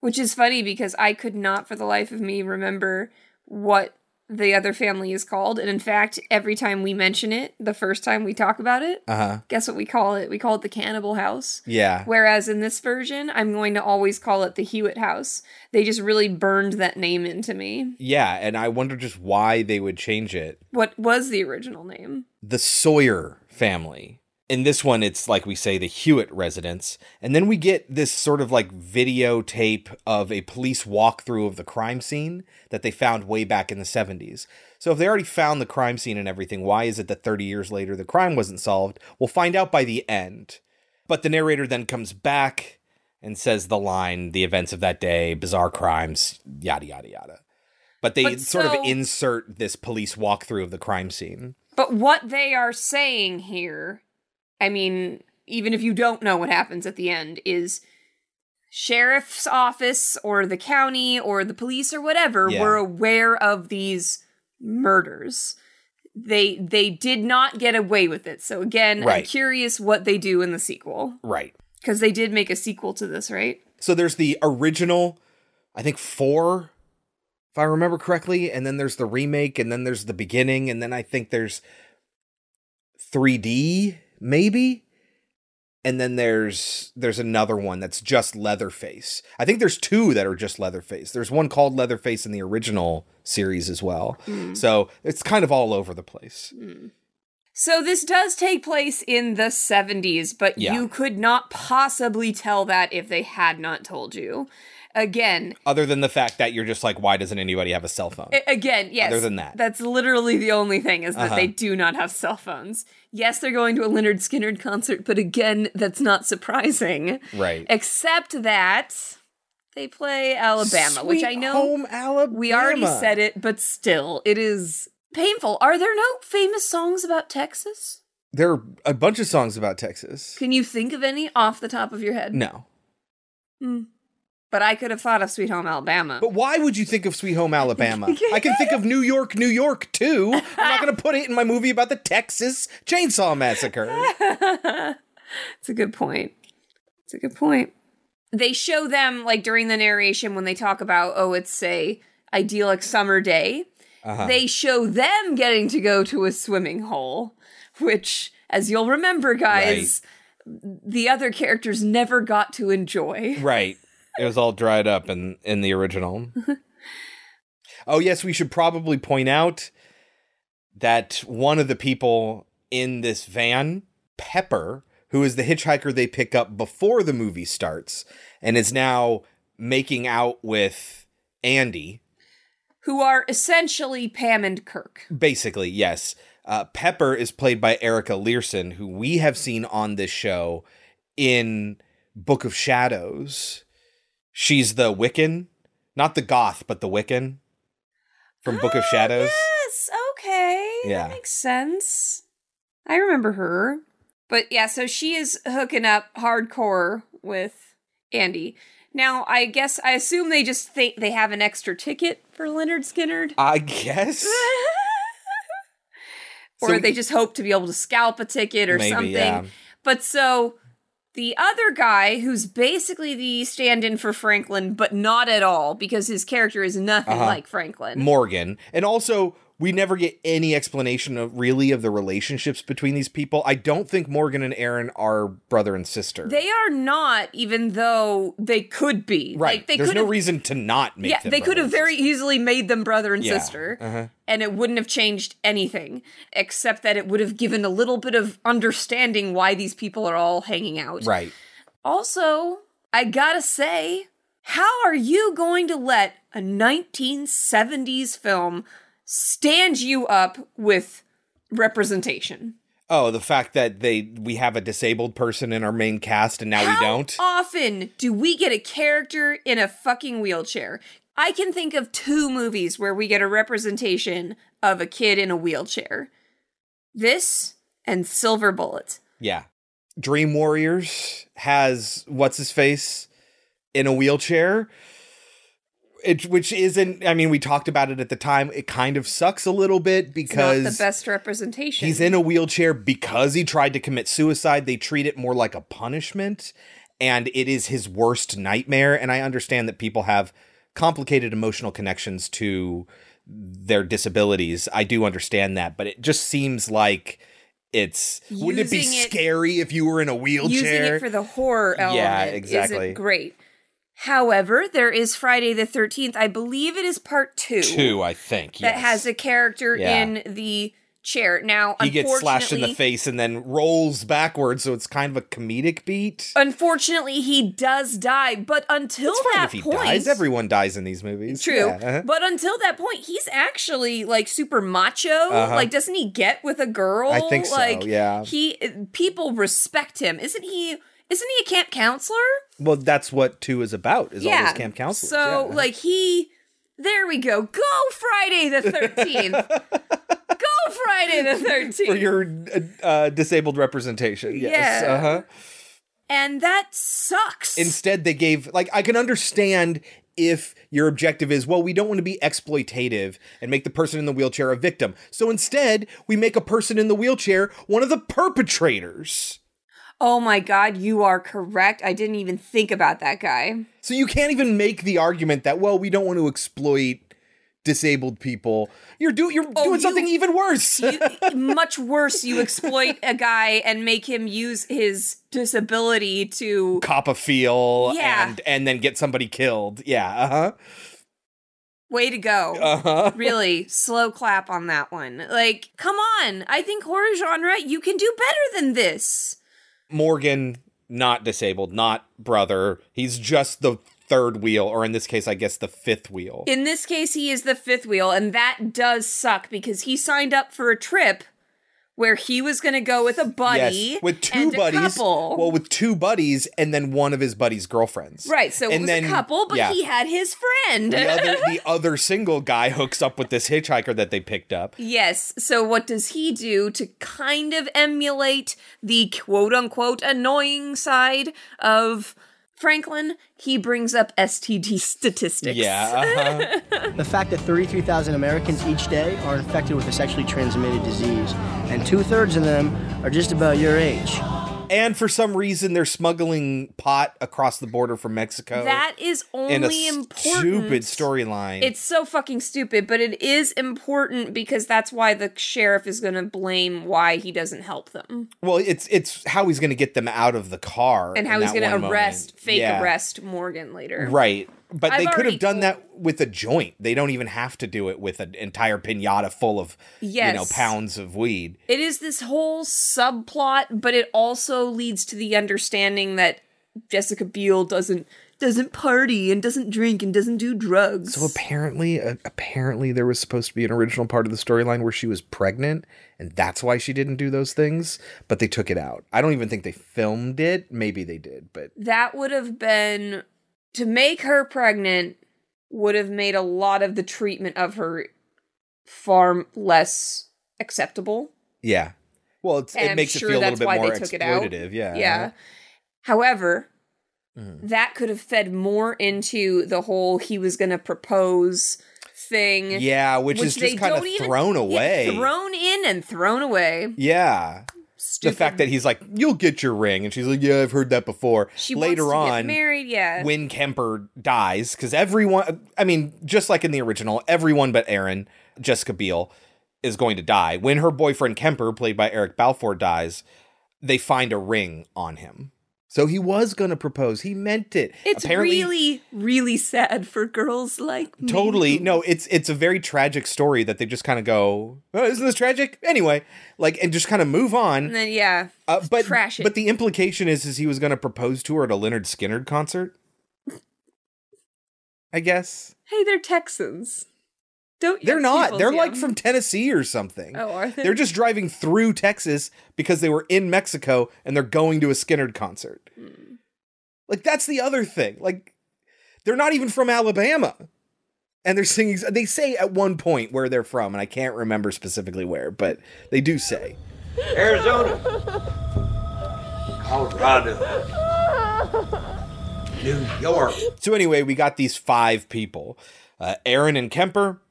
[SPEAKER 3] Which is funny because I could not for the life of me remember what the other family is called. And in fact, every time we mention it, the first time we talk about it,
[SPEAKER 1] Uh-huh.
[SPEAKER 3] guess what we call it? We call it the Cannibal House.
[SPEAKER 1] Yeah.
[SPEAKER 3] Whereas in this version, I'm going to always call it the Hewitt House. They just really burned that name into me.
[SPEAKER 1] Yeah, and I wonder just why they would change it.
[SPEAKER 3] What was the original name?
[SPEAKER 1] The Sawyer family. In this one, it's like we say the Hewitt residence. And then we get this sort of like videotape of a police walkthrough of the crime scene that they found way back in the 70s. So if they already found the crime scene and everything, why is it that 30 years later the crime wasn't solved? We'll find out by the end. But the narrator then comes back and says the line, the events of that day, bizarre crimes, yada, yada, yada. But they
[SPEAKER 3] But
[SPEAKER 1] sort of insert this police walkthrough of the crime scene.
[SPEAKER 3] But what they are saying here, I mean, even if you don't know what happens at the end, is sheriff's office or the county or the police or whatever
[SPEAKER 1] Yeah.
[SPEAKER 3] were aware of these murders. They they did not get away with it. So again, I'm curious what they do in the sequel
[SPEAKER 1] Right.
[SPEAKER 3] because they did make a sequel to this, right?
[SPEAKER 1] So there's the original, I think four, if I remember correctly, and then there's the remake, and then there's the beginning, and then I think there's 3D, maybe. And then there's there's another one that's just Leatherface. I think there's two that are just Leatherface. There's one called Leatherface in the original series as well.
[SPEAKER 3] Mm.
[SPEAKER 1] So it's kind of all over the place.
[SPEAKER 3] So this does take place in the 70s, but
[SPEAKER 1] Yeah.
[SPEAKER 3] you could not possibly tell that if they had not told you. Again,
[SPEAKER 1] Other than the fact that you're just like, why doesn't anybody have a cell phone?
[SPEAKER 3] A- Again, yes.
[SPEAKER 1] Other than that.
[SPEAKER 3] That's literally the only thing is that
[SPEAKER 1] Uh-huh.
[SPEAKER 3] they do not have cell phones. Yes, they're going to a Lynyrd Skynyrd concert, but again, that's not surprising.
[SPEAKER 1] Right.
[SPEAKER 3] Except that they play Alabama, which I know
[SPEAKER 1] home Alabama.
[SPEAKER 3] we already said it, but still, it is painful. Are there no famous songs about Texas?
[SPEAKER 1] There are a bunch of songs about Texas.
[SPEAKER 3] Can you think of any off the top of your head?
[SPEAKER 1] No.
[SPEAKER 3] Hmm. But I could have thought of Sweet Home Alabama.
[SPEAKER 1] But why would you think of Sweet Home Alabama? [LAUGHS] I can think of New York, New York too. I'm not going to put it in my movie about the Texas Chainsaw Massacre. [LAUGHS]
[SPEAKER 3] It's a good point. It's a good point. They show them like during the narration when they talk about oh it's a idyllic summer day.
[SPEAKER 1] Uh-huh.
[SPEAKER 3] They show them getting to go to a swimming hole, which as you'll remember guys, the other characters never got to enjoy.
[SPEAKER 1] Right. It was all dried up in in the original. [LAUGHS] oh yes, we should probably point out that one of the people in this van, Pepper, who is the hitchhiker they pick up before the movie starts and is now making out with Andy,
[SPEAKER 3] Who are essentially Pam and Kirk.
[SPEAKER 1] basically, yes. Uh, Pepper is played by Erica Leerhsen, who we have seen on this show in Book of Shadows. She's the Wiccan, not the goth, but the Wiccan from Book of oh, Shadows.
[SPEAKER 3] Yes, okay.
[SPEAKER 1] Yeah.
[SPEAKER 3] That makes sense. I remember her. But yeah, so she is hooking up hardcore with Andy. Now, I guess I assume they just think they have an extra ticket for Lynyrd Skynyrd.
[SPEAKER 1] I guess. [LAUGHS]
[SPEAKER 3] or
[SPEAKER 1] So-
[SPEAKER 3] they just hope to be able to scalp a ticket or
[SPEAKER 1] Maybe,
[SPEAKER 3] something.
[SPEAKER 1] yeah.
[SPEAKER 3] But so the other guy, who's basically the stand in for Franklin, but not at all because his character is nothing
[SPEAKER 1] Uh-huh.
[SPEAKER 3] like Franklin.
[SPEAKER 1] Morgan. And also, we never get any explanation of really of the relationships between these people. I don't think Morgan and Aaron are brother and sister.
[SPEAKER 3] They are not, even though they could be.
[SPEAKER 1] right.
[SPEAKER 3] Like, they
[SPEAKER 1] There's no
[SPEAKER 3] have,
[SPEAKER 1] reason to not make
[SPEAKER 3] Yeah, they could have very easily made them brother and
[SPEAKER 1] Yeah.
[SPEAKER 3] sister,
[SPEAKER 1] Uh-huh.
[SPEAKER 3] and it wouldn't have changed anything, except that it would have given a little bit of understanding why these people are all hanging out.
[SPEAKER 1] Right.
[SPEAKER 3] Also, I gotta say, how are you going to let a 1970s film stand you up with representation?
[SPEAKER 1] Oh, the fact that they we have a disabled person in our main cast and now we don't.
[SPEAKER 3] often do we get a character in a fucking wheelchair? I can think of two movies where we get a representation of a kid in a wheelchair. This and Silver Bullet.
[SPEAKER 1] Yeah. Dream Warriors has what's his face in a wheelchair. It, which isn't I mean we talked about it at the time. It kind of sucks a little bit because
[SPEAKER 3] the best representation.
[SPEAKER 1] He's in a wheelchair because he tried to commit suicide. They treat it more like a punishment, and it is his worst nightmare. And I understand that people have complicated emotional connections to their disabilities. I do understand that, but it just seems like it's wouldn't it be
[SPEAKER 3] Using it-
[SPEAKER 1] scary if you were in a wheelchair?
[SPEAKER 3] Using it for the horror element
[SPEAKER 1] Yeah, exactly.
[SPEAKER 3] isn't great. However, there is Friday the 13th. I believe it is part two.
[SPEAKER 1] Two, I think.
[SPEAKER 3] That
[SPEAKER 1] yes.
[SPEAKER 3] has a character
[SPEAKER 1] Yeah.
[SPEAKER 3] in the chair. Now,
[SPEAKER 1] he gets slashed in the face and then rolls backwards, so it's kind of a comedic beat.
[SPEAKER 3] Unfortunately, he does die, but until
[SPEAKER 1] It's fine
[SPEAKER 3] that
[SPEAKER 1] if he
[SPEAKER 3] point,
[SPEAKER 1] dies. Everyone dies in these movies.
[SPEAKER 3] True,
[SPEAKER 1] Yeah, uh-huh.
[SPEAKER 3] but until that point, he's actually like super macho.
[SPEAKER 1] Uh-huh.
[SPEAKER 3] Like, doesn't he get with a girl?
[SPEAKER 1] I think so,
[SPEAKER 3] Like,
[SPEAKER 1] yeah.
[SPEAKER 3] He people respect him. Isn't he? Isn't he a camp counselor?
[SPEAKER 1] Well, that's what two is about. Is all those camp counselors.
[SPEAKER 3] So
[SPEAKER 1] yeah.
[SPEAKER 3] like he, there we go. Go Friday the thirteenth. [LAUGHS] go Friday the thirteenth.
[SPEAKER 1] for your uh, uh, disabled representation. Yes.
[SPEAKER 3] Yeah.
[SPEAKER 1] Uh huh.
[SPEAKER 3] and that sucks.
[SPEAKER 1] Instead, they gave like I can understand if your objective is well, we don't want to be exploitative and make the person in the wheelchair a victim. So instead, we make a person in the wheelchair one of the perpetrators.
[SPEAKER 3] Oh my god, you are correct. I didn't even think about that guy.
[SPEAKER 1] So you can't even make the argument that well, we don't want to exploit disabled people. You're do you're
[SPEAKER 3] Oh,
[SPEAKER 1] doing something even worse. [LAUGHS]
[SPEAKER 3] Much worse, you exploit a guy and make him use his disability to
[SPEAKER 1] Cop a feel
[SPEAKER 3] Yeah.
[SPEAKER 1] and and then get somebody killed. Yeah. Uh huh.
[SPEAKER 3] Way to go.
[SPEAKER 1] Uh-huh. [LAUGHS]
[SPEAKER 3] Really, slow clap on that one. Like, come on. I think horror genre, you can do better than this.
[SPEAKER 1] Morgan, not disabled, not brother. He's just the third wheel, or in this case, I guess the fifth wheel.
[SPEAKER 3] In this case, he is the fifth wheel, and that does suck because he signed up for a trip where he was going to go with a buddy
[SPEAKER 1] yes, with two
[SPEAKER 3] and
[SPEAKER 1] buddies. Well, with two buddies, and then one of his buddies' girlfriends.
[SPEAKER 3] right, so it was
[SPEAKER 1] then-
[SPEAKER 3] a couple, but
[SPEAKER 1] yeah.
[SPEAKER 3] he had his friend.
[SPEAKER 1] The other, [LAUGHS] the other single guy hooks up with this hitchhiker that they picked up.
[SPEAKER 3] Yes. So what does he do to kind of emulate the quote unquote annoying side of Franklin? He brings up STD statistics.
[SPEAKER 1] Yeah. Uh-huh. [LAUGHS]
[SPEAKER 15] The fact that 33,000 Americans each day are infected with a sexually transmitted disease, and two thirds of them are just about your age.
[SPEAKER 1] And for some reason, they're smuggling pot across the border from Mexico.
[SPEAKER 3] That is
[SPEAKER 1] in a
[SPEAKER 3] only important.
[SPEAKER 1] stupid storyline.
[SPEAKER 3] It's so fucking stupid, but it is important because that's why the sheriff is going to blame why he doesn't help them
[SPEAKER 1] well, it's it's how he's going to get them out of the car
[SPEAKER 3] and how he's going to arrest,
[SPEAKER 1] moment.
[SPEAKER 3] fake
[SPEAKER 1] Yeah.
[SPEAKER 3] arrest Morgan later.
[SPEAKER 1] Right. But
[SPEAKER 3] I've
[SPEAKER 1] they could have done that with a joint. They don't even have to do it with an entire pinata full of you know pounds of weed.
[SPEAKER 3] It is this whole subplot, but it also leads to the understanding that Jessica Biel doesn't doesn't party and doesn't drink and doesn't do drugs.
[SPEAKER 1] So apparently, uh, apparently there was supposed to be an original part of the storyline where she was pregnant, and that's why she didn't do those things. But they took it out. I don't even think they filmed it. Maybe they did, but
[SPEAKER 3] that would have been to make her pregnant would have made a lot of the treatment of her far less acceptable.
[SPEAKER 1] yeah. Well, it's, it makes
[SPEAKER 3] sure
[SPEAKER 1] it feel a little bit more
[SPEAKER 3] they took it out.
[SPEAKER 1] exploitative. Yeah.
[SPEAKER 3] Yeah. However,
[SPEAKER 1] Mhm.
[SPEAKER 3] that could have fed more into the whole he was going to propose thing.
[SPEAKER 1] Yeah, which is just kinda thrown away.
[SPEAKER 3] thrown in and thrown away.
[SPEAKER 1] Yeah. The fact that he's like, "You'll get your ring," and she's like, "Yeah, I've heard that before."
[SPEAKER 3] She
[SPEAKER 1] Later
[SPEAKER 3] wants to
[SPEAKER 1] on,
[SPEAKER 3] get married. Yeah.
[SPEAKER 1] when Kemper dies, because everyone, I mean, just like in the original, everyone but Aaron, Jessica Biel, is going to die. When her boyfriend Kemper, played by Eric Balfour, dies, they find a ring on him. So he was going to propose. He meant it.
[SPEAKER 3] it's really, really sad for girls like me.
[SPEAKER 1] Totally. No, it's it's a very tragic story that they just kind of go, oh, isn't this tragic? Anyway, like and just kind of move on.
[SPEAKER 3] And then yeah,
[SPEAKER 1] Uh, but
[SPEAKER 3] trash it.
[SPEAKER 1] but the implication is is he was going to propose to her at a Lynyrd Skynyrd concert. I guess
[SPEAKER 3] hey, they're Texans. Don't
[SPEAKER 1] they're not. They're like from Tennessee or something.
[SPEAKER 3] Oh, are they?
[SPEAKER 1] They're just driving through Texas because they were in Mexico and they're going to a Skynyrd concert.
[SPEAKER 3] Hmm.
[SPEAKER 1] Like that's the other thing. Like they're not even from Alabama. And they're singing they say at one point where they're from and I can't remember specifically where, but they do say.
[SPEAKER 16] Arizona, Colorado, New York.
[SPEAKER 1] So anyway, we got these five people: uh, Aaron and Kemper,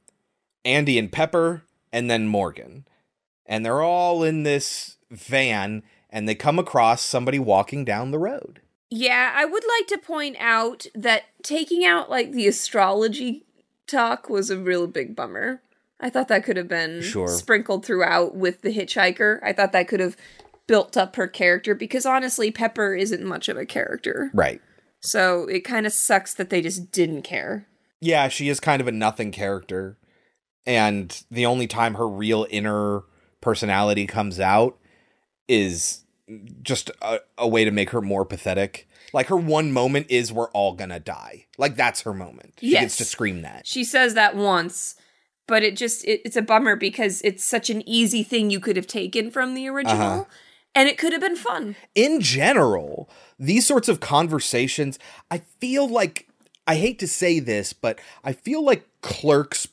[SPEAKER 1] Andy and Pepper, and then Morgan, and they're all in this van, and they come across somebody walking down the road.
[SPEAKER 3] Yeah, I would like to point out that taking out like the astrology talk was a real big bummer. I thought that could have been
[SPEAKER 1] Sure.
[SPEAKER 3] sprinkled throughout with the hitchhiker. I thought that could have built up her character because honestly, Pepper isn't much of a character.
[SPEAKER 1] Right.
[SPEAKER 3] So it kind of sucks that they just didn't care.
[SPEAKER 1] Yeah, she is kind of a nothing character, and the only time her real inner personality comes out is just a, a way to make her more pathetic. Like her one moment is we're all gonna die. Like that's her moment. She gets
[SPEAKER 3] Yes.
[SPEAKER 1] to scream that.
[SPEAKER 3] She says that once, but it just it, it's a bummer because it's such an easy thing you could have taken from the original
[SPEAKER 1] Uh-huh.
[SPEAKER 3] and it could have been fun.
[SPEAKER 1] in general, these sorts of conversations, I feel like I hate to say this, but I feel like clerks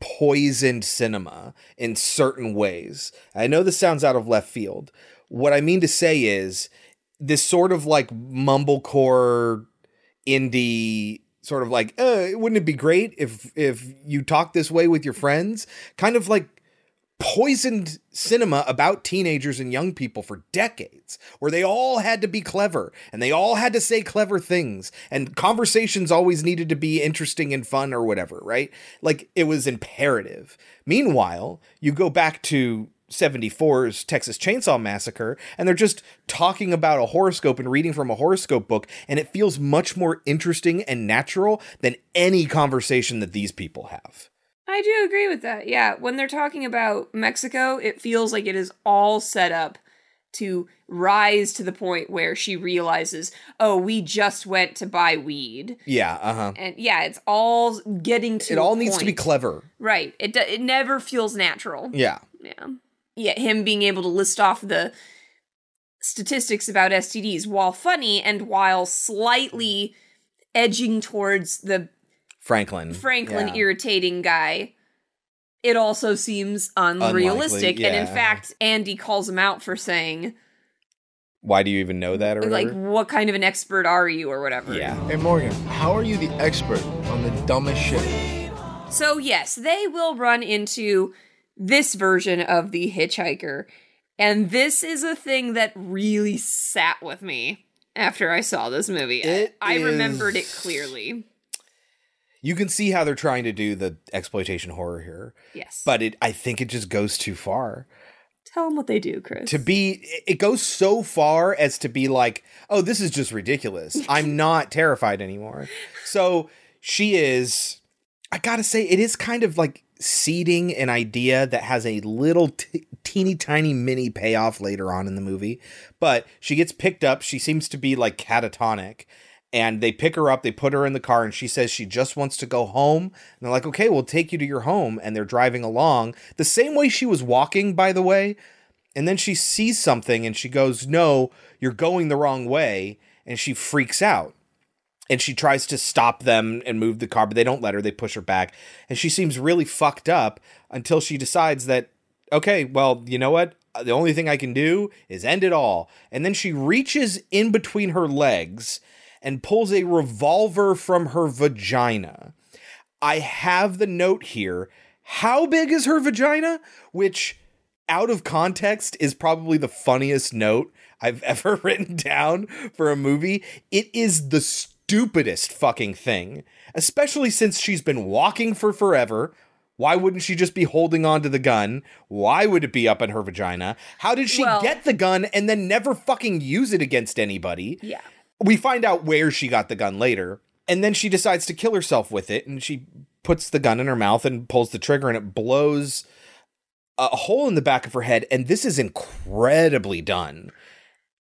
[SPEAKER 1] poisoned cinema in certain ways. I know this sounds out of left field. What I mean to say is this sort of like mumblecore indie sort of like uh, wouldn't it be great if if you talk this way with your friends kind of like poisoned cinema about teenagers and young people for decades, where they all had to be clever and they all had to say clever things, and conversations always needed to be interesting and fun or whatever, right? Like it was imperative. Meanwhile, you go back to 74's Texas Chainsaw Massacre, and they're just talking about a horoscope and reading from a horoscope book, and it feels much more interesting and natural than any conversation that these people have.
[SPEAKER 3] I do agree with that. Yeah, when they're talking about Mexico, it feels like it is all set up to rise to the point where she realizes, "Oh, we just went to buy weed."
[SPEAKER 1] Yeah, uh huh.
[SPEAKER 3] And yeah, it's all getting to
[SPEAKER 1] It all needs to be clever.
[SPEAKER 3] Right. It do- it never feels natural.
[SPEAKER 1] Yeah.
[SPEAKER 3] Yeah. Yet him being able to list off the statistics about STDs while funny and while slightly edging towards the
[SPEAKER 1] Franklin.
[SPEAKER 3] Franklin
[SPEAKER 1] Yeah.
[SPEAKER 3] irritating guy, it also seems unrealistic.
[SPEAKER 1] Unlikely,
[SPEAKER 3] And in fact, Andy calls him out for saying,
[SPEAKER 1] Why do you even know that or
[SPEAKER 3] like,
[SPEAKER 1] whatever?
[SPEAKER 3] what kind of an expert are you or whatever.
[SPEAKER 1] Yeah.
[SPEAKER 17] Hey Morgan, how are you the expert on the dumbest shit?
[SPEAKER 3] So, yes, they will run into this version of the hitchhiker. And this is a thing that really sat with me after I saw this movie. I- I remembered it clearly.
[SPEAKER 1] You can see how they're trying to do the exploitation horror here.
[SPEAKER 3] Yes.
[SPEAKER 1] But it I think it just goes too far.
[SPEAKER 3] Tell them what they do, Chris.
[SPEAKER 1] To be it goes so far as to be like, "Oh, this is just ridiculous. [LAUGHS] I'm not terrified anymore." So, she is I got to say it is kind of like seeding an idea that has a little t- teeny tiny mini payoff later on in the movie. But she gets picked up. She seems to be like catatonic. And they pick her up, they put her in the car, and she says she just wants to go home. And they're like, okay, we'll take you to your home. And they're driving along the same way she was walking, by the way. And then she sees something and she goes, no, you're going the wrong way. And she freaks out and she tries to stop them and move the car, but they don't let her. They push her back, and she seems really fucked up until she decides that, okay, well, you know what? Uh, the only thing I can do is end it all. And then she reaches in between her legs and pulls a revolver from her vagina. I have the note here. How big is her vagina? Which, out of context, is probably the funniest note I've [LAUGHS] ever written down for a movie. It is the stupidest fucking thing, especially since she's been walking for forever. Why wouldn't she just be holding on to the gun? Why would it be up in her vagina? How did she
[SPEAKER 3] Well-
[SPEAKER 1] get the gun and then never fucking use it against anybody?
[SPEAKER 3] Yeah.
[SPEAKER 1] We find out where she got the gun later, and then she decides to kill herself with it, and she puts the gun in her mouth and pulls the trigger, and it blows a hole in the back of her head. And this is incredibly done.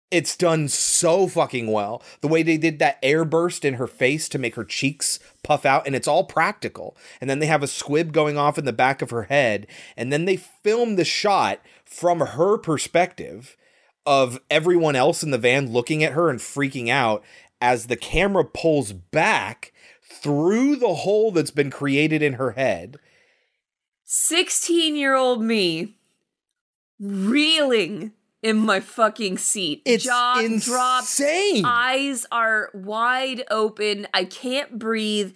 [SPEAKER 1] It's done so fucking well. The way they did that air burst in her face to make her cheeks puff out, and it's all practical. And then they have a squib going off in the back of her head, and then they film the shot from her perspective of everyone else in the van looking at her and freaking out as the camera pulls back through the hole that's been created in her head.
[SPEAKER 3] 16 year old me reeling in my fucking seat.
[SPEAKER 1] It's
[SPEAKER 3] Jaw
[SPEAKER 1] insane.
[SPEAKER 3] dropped. Eyes are wide open. I can't breathe.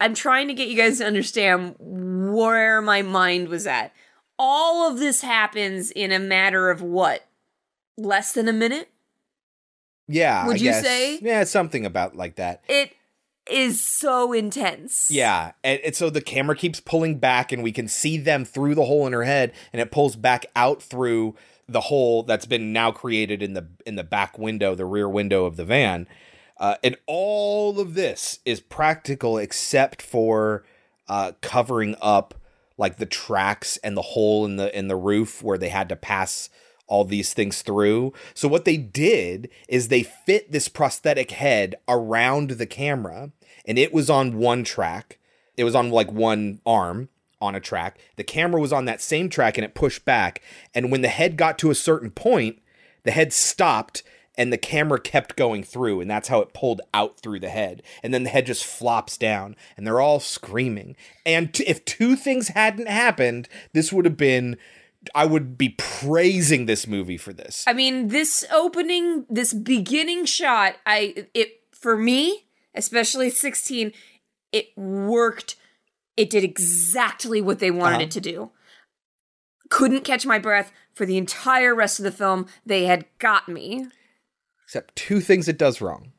[SPEAKER 3] I'm trying to get you guys to understand where my mind was at. All of this happens in a matter of what? Less than a minute?
[SPEAKER 1] Yeah.
[SPEAKER 3] Would
[SPEAKER 1] I
[SPEAKER 3] you
[SPEAKER 1] guess.
[SPEAKER 3] say?
[SPEAKER 1] Yeah, something about like that.
[SPEAKER 3] It is so intense.
[SPEAKER 1] Yeah, and, and so the camera keeps pulling back, and we can see them through the hole in her head, and it pulls back out through the hole that's been now created in the in the back window, the rear window of the van. Uh, and all of this is practical except for uh, covering up like the tracks and the hole in the in the roof where they had to pass all these things through. So what they did is they fit this prosthetic head around the camera and it was on one track. It was on like one arm on a track. The camera was on that same track and it pushed back. And when the head got to a certain point, the head stopped and the camera kept going through and that's how it pulled out through the head and then the head just flops down and they're all screaming and t- if two things hadn't happened this would have been i would be praising this movie for this
[SPEAKER 3] I mean, this opening, this beginning shot, I it for me, especially 16, it worked. It did exactly what they wanted
[SPEAKER 1] Uh-huh.
[SPEAKER 3] it to do. Couldn't catch my breath for the entire rest of the film. They had got me.
[SPEAKER 1] except two things it does wrong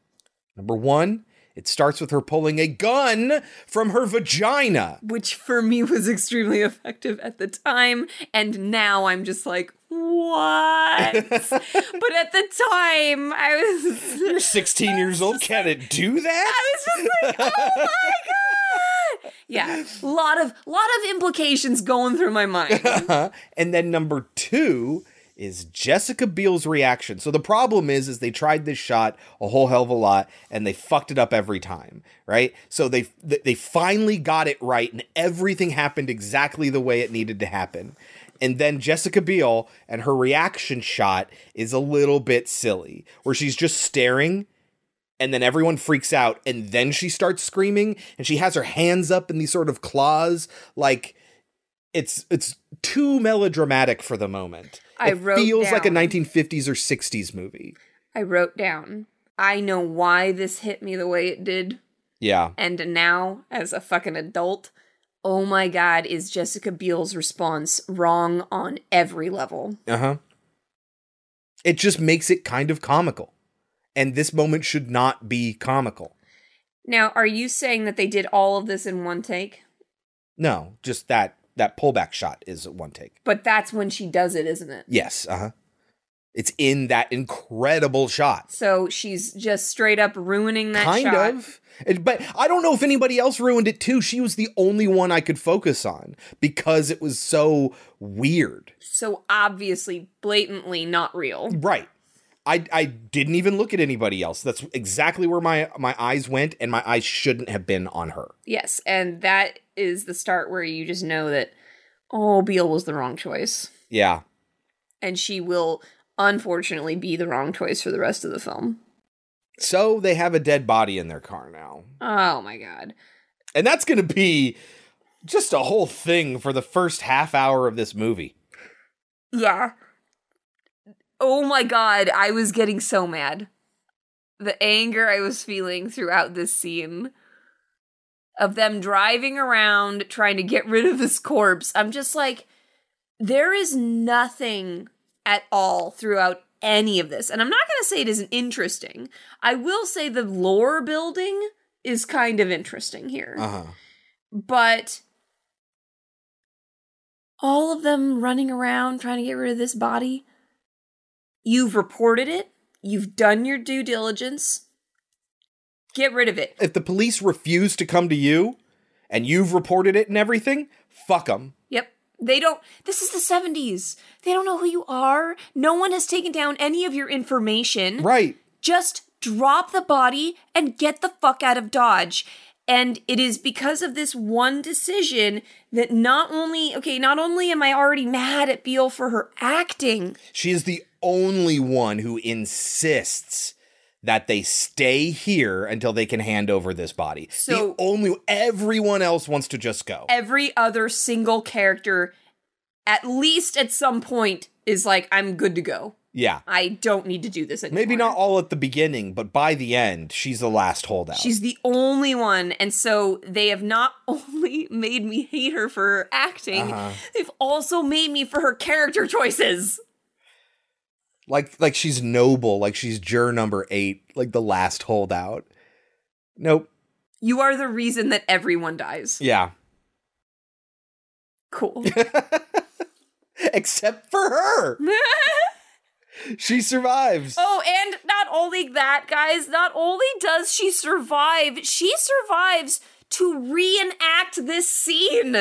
[SPEAKER 1] number one it starts with her pulling a gun from her vagina.
[SPEAKER 3] Which for me was extremely effective at the time and now i'm just like what? [LAUGHS] But at the time i was
[SPEAKER 1] you're 16 years old. [LAUGHS] Can it do that?
[SPEAKER 3] I was just like oh my god! Yeah a lot of lot of implications going through my mind. [LAUGHS]
[SPEAKER 1] And then number two is Jessica Biel's reaction. So the problem is, is they tried this shot a whole hell of a lot and they fucked it up every time, right? So they they finally got it right and everything happened exactly the way it needed to happen. And then Jessica Biel and her reaction shot is a little bit silly, where she's just staring and then everyone freaks out and then she starts screaming and she has her hands up in these sort of claws like it's it's too melodramatic for the moment.
[SPEAKER 3] I
[SPEAKER 1] it
[SPEAKER 3] wrote
[SPEAKER 1] feels like a 1950s or 60s movie.
[SPEAKER 3] i wrote down i know why this hit me the way it did
[SPEAKER 1] Yeah.
[SPEAKER 3] and now as a fucking adult oh my god is jessica biel's response wrong on every level
[SPEAKER 1] Uh-huh. It just makes it kind of comical. And this moment should not be comical.
[SPEAKER 3] now are you saying that they did all of this in one take
[SPEAKER 1] No, just that that pullback shot is one take.
[SPEAKER 3] But that's when she does it, isn't it?
[SPEAKER 1] Yes, uh-huh. It's in that incredible shot.
[SPEAKER 3] So she's just straight up ruining that shot.
[SPEAKER 1] kind
[SPEAKER 3] shot.
[SPEAKER 1] of. It- But I don't know if anybody else ruined it too. She was the only one I could focus on because it was so weird.
[SPEAKER 3] So obviously, blatantly not real.
[SPEAKER 1] Right. I I didn't even look at anybody else. That's exactly where my my eyes went and my eyes shouldn't have been on her.
[SPEAKER 3] Yes, and that is the start where you just know that oh, Biel was the wrong choice,
[SPEAKER 1] Yeah.
[SPEAKER 3] and she will unfortunately be the wrong choice for the rest of the film.
[SPEAKER 1] So they have a dead body in their car now.
[SPEAKER 3] Oh my god.
[SPEAKER 1] And that's going to be just a whole thing for the first half hour of this movie.
[SPEAKER 3] Yeah. Oh my god, I was getting so mad. The anger I was feeling throughout this scene of them driving around trying to get rid of this corpse. I'm just like, there is nothing at all throughout any of this. And I'm not going to say it isn't interesting. I will say the lore building is kind of interesting here.
[SPEAKER 1] Uh-huh.
[SPEAKER 3] But all of them running around trying to get rid of this body, you've reported it, you've done your due diligence. Get rid of it.
[SPEAKER 1] If the police refuse to come to you and you've reported it and everything, fuck them.
[SPEAKER 3] Yep. They don't. This is the 70s. They don't know who you are. No one has taken down any of your information.
[SPEAKER 1] Right.
[SPEAKER 3] Just drop the body and get the fuck out of Dodge. And it is because of this one decision that not only, okay, not only am I already mad at Biel for her acting,
[SPEAKER 1] She is the only one who insists that they stay here until they can hand over this body.
[SPEAKER 3] So-
[SPEAKER 1] the only everyone else wants to just go.
[SPEAKER 3] every other single character, at least at some point, is like, I'm good to go.
[SPEAKER 1] Yeah.
[SPEAKER 3] I don't need to do this anymore.
[SPEAKER 1] Maybe not all at the beginning, but by the end, she's the last holdout.
[SPEAKER 3] She's the only one, and so they have not [LAUGHS] only made me hate her for her acting,
[SPEAKER 1] Uh-huh.
[SPEAKER 3] they've also made me for her character choices.
[SPEAKER 1] like like she's noble, like she's juror number 8, like the last holdout. Nope.
[SPEAKER 3] You are the reason that everyone dies.
[SPEAKER 1] Yeah.
[SPEAKER 3] Cool. [LAUGHS]
[SPEAKER 1] Except for her. [LAUGHS] she survives.
[SPEAKER 3] Oh, and not only that, guys, not only does she survive, she survives to reenact this scene.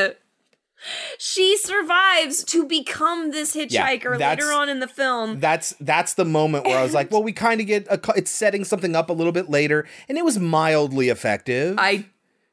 [SPEAKER 3] She survives to become this hitchhiker
[SPEAKER 1] that's-
[SPEAKER 3] later on in the film.
[SPEAKER 1] That's that's the moment where I was like, well, we kind of get a, it's setting something up a little bit later, and it was mildly effective.
[SPEAKER 3] I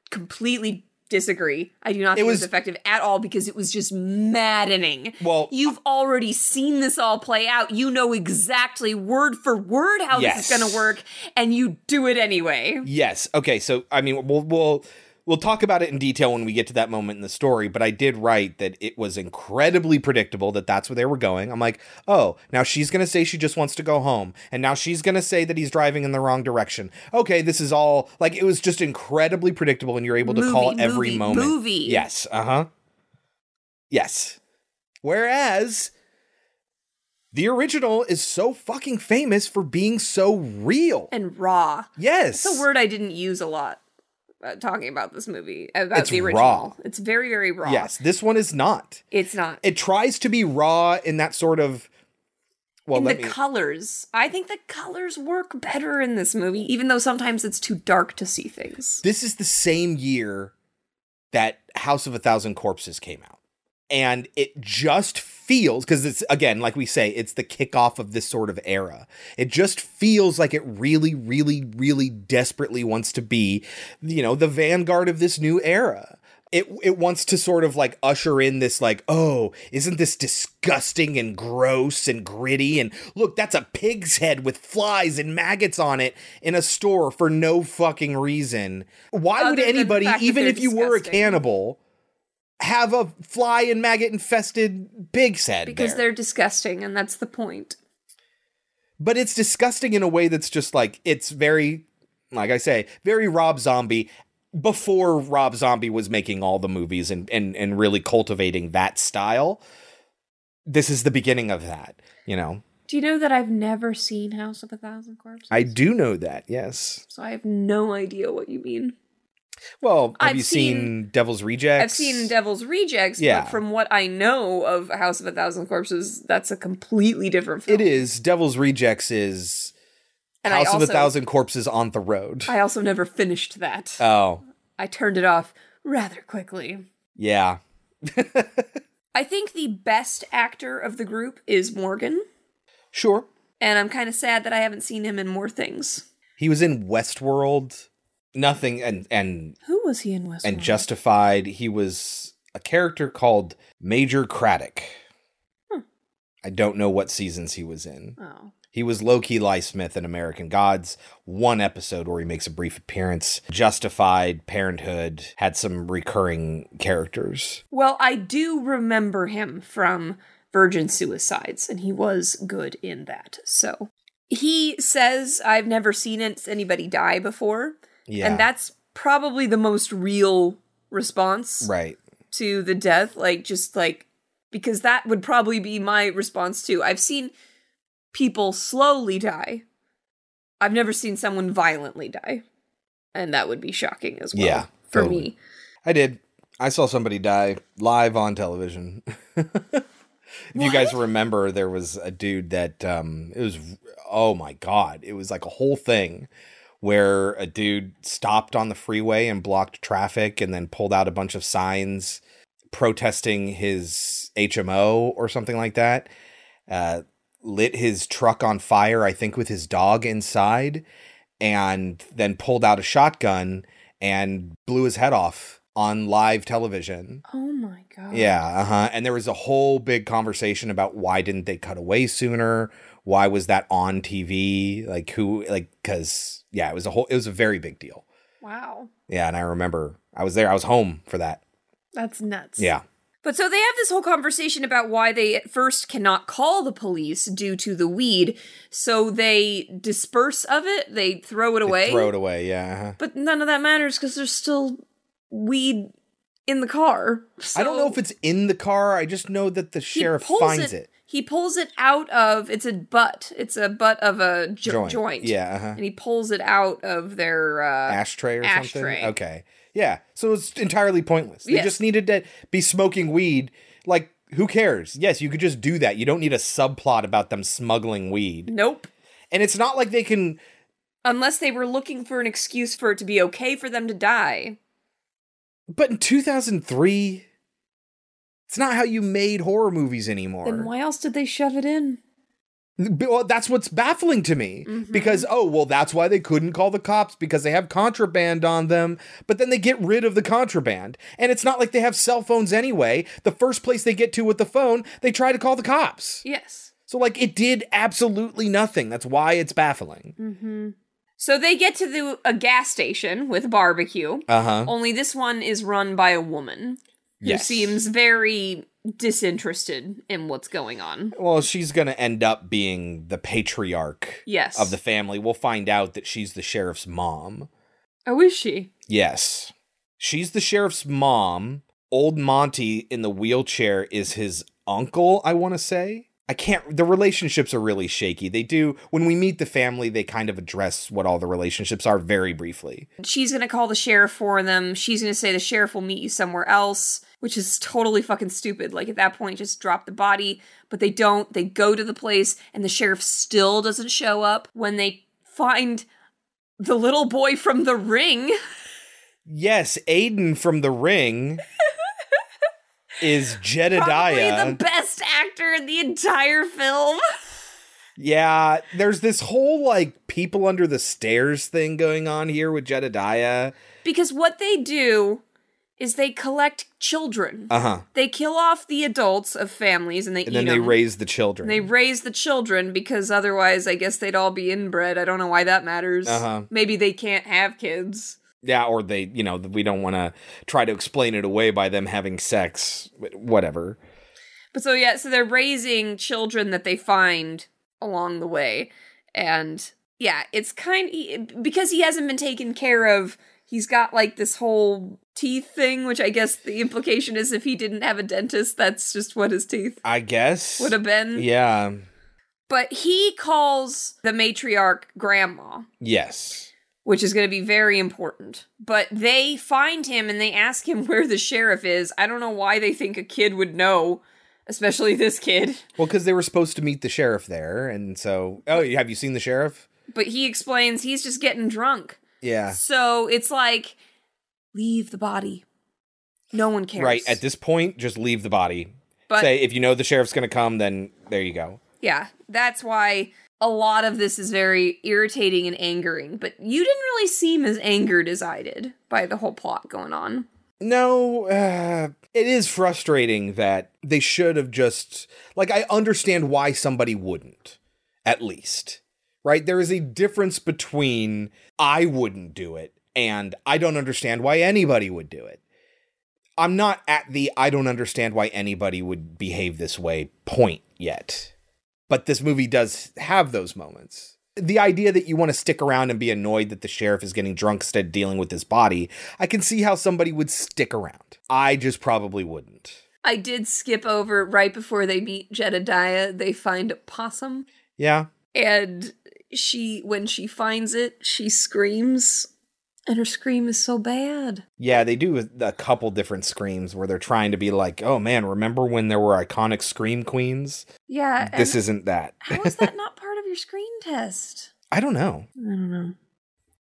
[SPEAKER 3] completely disagree. I do not think it was,
[SPEAKER 1] was-
[SPEAKER 3] effective at all because it was just maddening.
[SPEAKER 1] Well-
[SPEAKER 3] you've already seen this all play out. You know exactly word for word how
[SPEAKER 1] Yes.
[SPEAKER 3] this is going to work, and you do it anyway.
[SPEAKER 1] Yes. Okay. So I mean, we'll we'll we'll talk about it in detail when we get to that moment in the story. But I did write that it was incredibly predictable that that's where they were going. I'm like, oh, now she's gonna say she just wants to go home, and now she's gonna say that he's driving in the wrong direction. Okay, this is all like it was just incredibly predictable, and you're able to
[SPEAKER 3] Movie,
[SPEAKER 1] call every
[SPEAKER 3] movie,
[SPEAKER 1] moment.
[SPEAKER 3] movie.
[SPEAKER 1] Yes. Uh huh. Yes. Whereas. The original is so fucking famous for being so real.
[SPEAKER 3] And raw.
[SPEAKER 1] Yes.
[SPEAKER 3] It's a word I didn't use a lot Uh, talking about this movie, about
[SPEAKER 1] It's
[SPEAKER 3] the original.
[SPEAKER 1] raw.
[SPEAKER 3] It's very, very raw.
[SPEAKER 1] Yes, this one is not.
[SPEAKER 3] It's not.
[SPEAKER 1] It tries to be raw in that sort of. Well,
[SPEAKER 3] in the
[SPEAKER 1] me.
[SPEAKER 3] colors. I think the colors work better in this movie, even though sometimes it's too dark to see things.
[SPEAKER 1] this is the same year that House of a Thousand Corpses came out. And it just feels, because it's, again, like we say, it's the kickoff of this sort of era. It just feels like it really, really, really desperately wants to be, you know, the vanguard of this new era. It, it wants to sort of like usher in this like oh isn't this disgusting and gross and gritty and look that's a pig's head with flies and maggots on it in a store for no fucking reason why would
[SPEAKER 3] Other the
[SPEAKER 1] anybody even if you were a cannibal have a fly and maggot infested pig's head
[SPEAKER 3] Because
[SPEAKER 1] there?
[SPEAKER 3] they're disgusting, and that's the point.
[SPEAKER 1] but it's disgusting in a way that's just like it's very like i say very rob zombie before rob zombie was making all the movies and and, and really cultivating that style this is the beginning of that you know
[SPEAKER 3] Do you know that I've never seen House of a Thousand Corpses?
[SPEAKER 1] i do know that yes
[SPEAKER 3] so I have no idea what you mean.
[SPEAKER 1] Well, have
[SPEAKER 3] I've
[SPEAKER 1] you seen,
[SPEAKER 3] seen-
[SPEAKER 1] Devil's Rejects?
[SPEAKER 3] I've seen Devil's Rejects,
[SPEAKER 1] Yeah.
[SPEAKER 3] but from what I know of House of a Thousand Corpses, that's a completely different film.
[SPEAKER 1] It is. Devil's Rejects is
[SPEAKER 3] And I
[SPEAKER 1] House of a Thousand Corpses on the road.
[SPEAKER 3] I also never finished that.
[SPEAKER 1] oh,
[SPEAKER 3] I turned it off rather quickly.
[SPEAKER 1] yeah. [LAUGHS]
[SPEAKER 3] I think the best actor of the group is Morgan,
[SPEAKER 1] Sure.
[SPEAKER 3] and I'm kind of sad that I haven't seen him in more things.
[SPEAKER 1] He was in Westworld. Nothing and and
[SPEAKER 3] Who was he in Westworld?
[SPEAKER 1] and Justified. He was a character called Major Craddock. I don't know what seasons he was in.
[SPEAKER 3] Oh.
[SPEAKER 1] He was Low Key Lyesmith in American Gods. One episode where he makes a brief appearance. Justified, Parenthood had some recurring characters.
[SPEAKER 3] Well, I do remember him from Virgin Suicides, and he was good in that. So he says, I've never seen anybody die before.
[SPEAKER 1] Yeah.
[SPEAKER 3] And that's probably the most real response
[SPEAKER 1] Right.
[SPEAKER 3] to the death. Like, just like, because that would probably be my response too. I've seen people slowly die. I've never seen someone violently die. And that would be shocking as well.
[SPEAKER 1] Yeah,
[SPEAKER 3] For
[SPEAKER 1] totally.
[SPEAKER 3] me.
[SPEAKER 1] I did. I saw somebody die live on television. [LAUGHS] if you guys remember, there was a dude that um it was oh my god, it was like a whole thing where a dude stopped on the freeway and blocked traffic and then pulled out a bunch of signs protesting his HMO or something like that. Uh lit his truck on fire, I think with his dog inside, and then pulled out a shotgun and blew his head off on live television.
[SPEAKER 3] Oh my god.
[SPEAKER 1] Yeah, uh-huh. And there was a whole big conversation about why didn't they cut away sooner? Why was that on TV? Like who like cuz yeah, it was a whole it was a very big deal.
[SPEAKER 3] Wow.
[SPEAKER 1] Yeah, and I remember I was there. I was home for that.
[SPEAKER 3] That's nuts.
[SPEAKER 1] Yeah.
[SPEAKER 3] But so they have this whole conversation about why they at first cannot call the police due to the weed. So they disperse of it, they throw it away.
[SPEAKER 1] Throw it away. Yeah. uh-huh.
[SPEAKER 3] But none of that matters because there's still weed in the car.
[SPEAKER 1] I don't know if it's in the car. I just know that the sheriff finds it.
[SPEAKER 3] He pulls it out of it's a butt. It's a butt of a jo-
[SPEAKER 1] Joint.
[SPEAKER 3] joint.
[SPEAKER 1] Yeah, uh-huh.
[SPEAKER 3] And he pulls it out of their uh,
[SPEAKER 1] ashtray or
[SPEAKER 3] ashtray.
[SPEAKER 1] something. Okay. Yeah. So it's entirely pointless. They
[SPEAKER 3] Yes.
[SPEAKER 1] just needed to be smoking weed. Like, who cares? Yes, you could just do that. You don't need a subplot about them smuggling weed.
[SPEAKER 3] Nope.
[SPEAKER 1] And it's not like they can.
[SPEAKER 3] Unless they were looking for an excuse for it to be okay for them to die.
[SPEAKER 1] But in 2003, it's not how you made horror movies anymore.
[SPEAKER 3] Then why else did they shove it in?
[SPEAKER 1] Well, that's what's baffling to me
[SPEAKER 3] Mm-hmm.
[SPEAKER 1] because oh well, that's why they couldn't call the cops because they have contraband on them. But then they get rid of the contraband, and it's not like they have cell phones anyway. The first place they get to with the phone, they try to call the cops.
[SPEAKER 3] Yes.
[SPEAKER 1] So like it did absolutely nothing. That's why it's baffling.
[SPEAKER 3] Mm-hmm. So they get to the a gas station with barbecue.
[SPEAKER 1] Uh-huh.
[SPEAKER 3] Only this one is run by a woman who
[SPEAKER 1] Yes.
[SPEAKER 3] seems very disinterested in what's going on.
[SPEAKER 1] Well, she's gonna end up being the patriarch
[SPEAKER 3] Yes.
[SPEAKER 1] of the family. We'll find out that she's the sheriff's mom.
[SPEAKER 3] Oh, is she?
[SPEAKER 1] Yes. She's the sheriff's mom. Old Monty in the wheelchair is his uncle, I want to say. I can't, the relationships are really shaky. They do, when we meet the family, they kind of address what all the relationships are very briefly.
[SPEAKER 3] She's gonna call the sheriff for them. She's gonna say the sheriff will meet you somewhere else, which is totally fucking stupid. Like at that point, just drop the body, but they don't. They go to the place, and the sheriff still doesn't show up. When they find the little boy from the ring,
[SPEAKER 1] Yes, Aidan from The Ring is [LAUGHS]
[SPEAKER 3] probably
[SPEAKER 1] Jedediah.
[SPEAKER 3] the best actor in the entire film.
[SPEAKER 1] yeah, there's this whole like people under the stairs thing going on here with Jedediah.
[SPEAKER 3] Because what they do is they collect children.
[SPEAKER 1] Uh huh.
[SPEAKER 3] They kill off the adults of families and they
[SPEAKER 1] And then they
[SPEAKER 3] them.
[SPEAKER 1] raise the children.
[SPEAKER 3] And they raise the children because otherwise, I guess they'd all be inbred. I don't know why that matters.
[SPEAKER 1] Uh-huh.
[SPEAKER 3] Maybe they can't have kids.
[SPEAKER 1] Yeah, or they, you know, we don't want to try to explain it away by them having sex, whatever.
[SPEAKER 3] But so, yeah, so they're raising children that they find along the way. And yeah, it's kind of because he hasn't been taken care of, he's got like this whole teeth thing, which I guess the implication is if he didn't have a dentist, that's just what his teeth
[SPEAKER 1] I guess.
[SPEAKER 3] would have been.
[SPEAKER 1] Yeah.
[SPEAKER 3] But he calls the matriarch grandma.
[SPEAKER 1] Yes.
[SPEAKER 3] which is going to be very important. But they find him and they ask him [LAUGHS] where the sheriff is. I don't know why they think a kid would know, especially this kid.
[SPEAKER 1] Well, because they were supposed to meet the sheriff there, and so oh, have you seen the sheriff?
[SPEAKER 3] But he explains he's just getting drunk.
[SPEAKER 1] Yeah.
[SPEAKER 3] So it's like, leave the body. No one cares.
[SPEAKER 1] Right. At this point, just leave the body.
[SPEAKER 3] But-
[SPEAKER 1] Say if you know the sheriff's going to come, then there you go.
[SPEAKER 3] Yeah, that's why a lot of this is very irritating and angering. But you didn't really seem as angered as I did by the whole plot going on.
[SPEAKER 1] No, uh, it is frustrating that they should have just like I understand why somebody wouldn't, at least. Right? There is a difference between I wouldn't do it and I don't understand why anybody would do it. I'm not at the I don't understand why anybody would behave this way point yet. But this movie does have those moments. The idea that you want to stick around and be annoyed that the sheriff is getting drunk instead of dealing with his body, I can see how somebody would stick around. I just probably wouldn't.
[SPEAKER 3] I did skip over right before they meet Jedediah, they find a possum.
[SPEAKER 1] Yeah.
[SPEAKER 3] And she, when she finds it, she screams. And her scream is so bad.
[SPEAKER 1] Yeah, they do a, a couple different screams where they're trying to be like, oh man, remember when there were iconic scream queens?
[SPEAKER 3] Yeah.
[SPEAKER 1] This isn't that.
[SPEAKER 3] How is that [LAUGHS] not part of your screen test?
[SPEAKER 1] I don't know.
[SPEAKER 3] I don't know.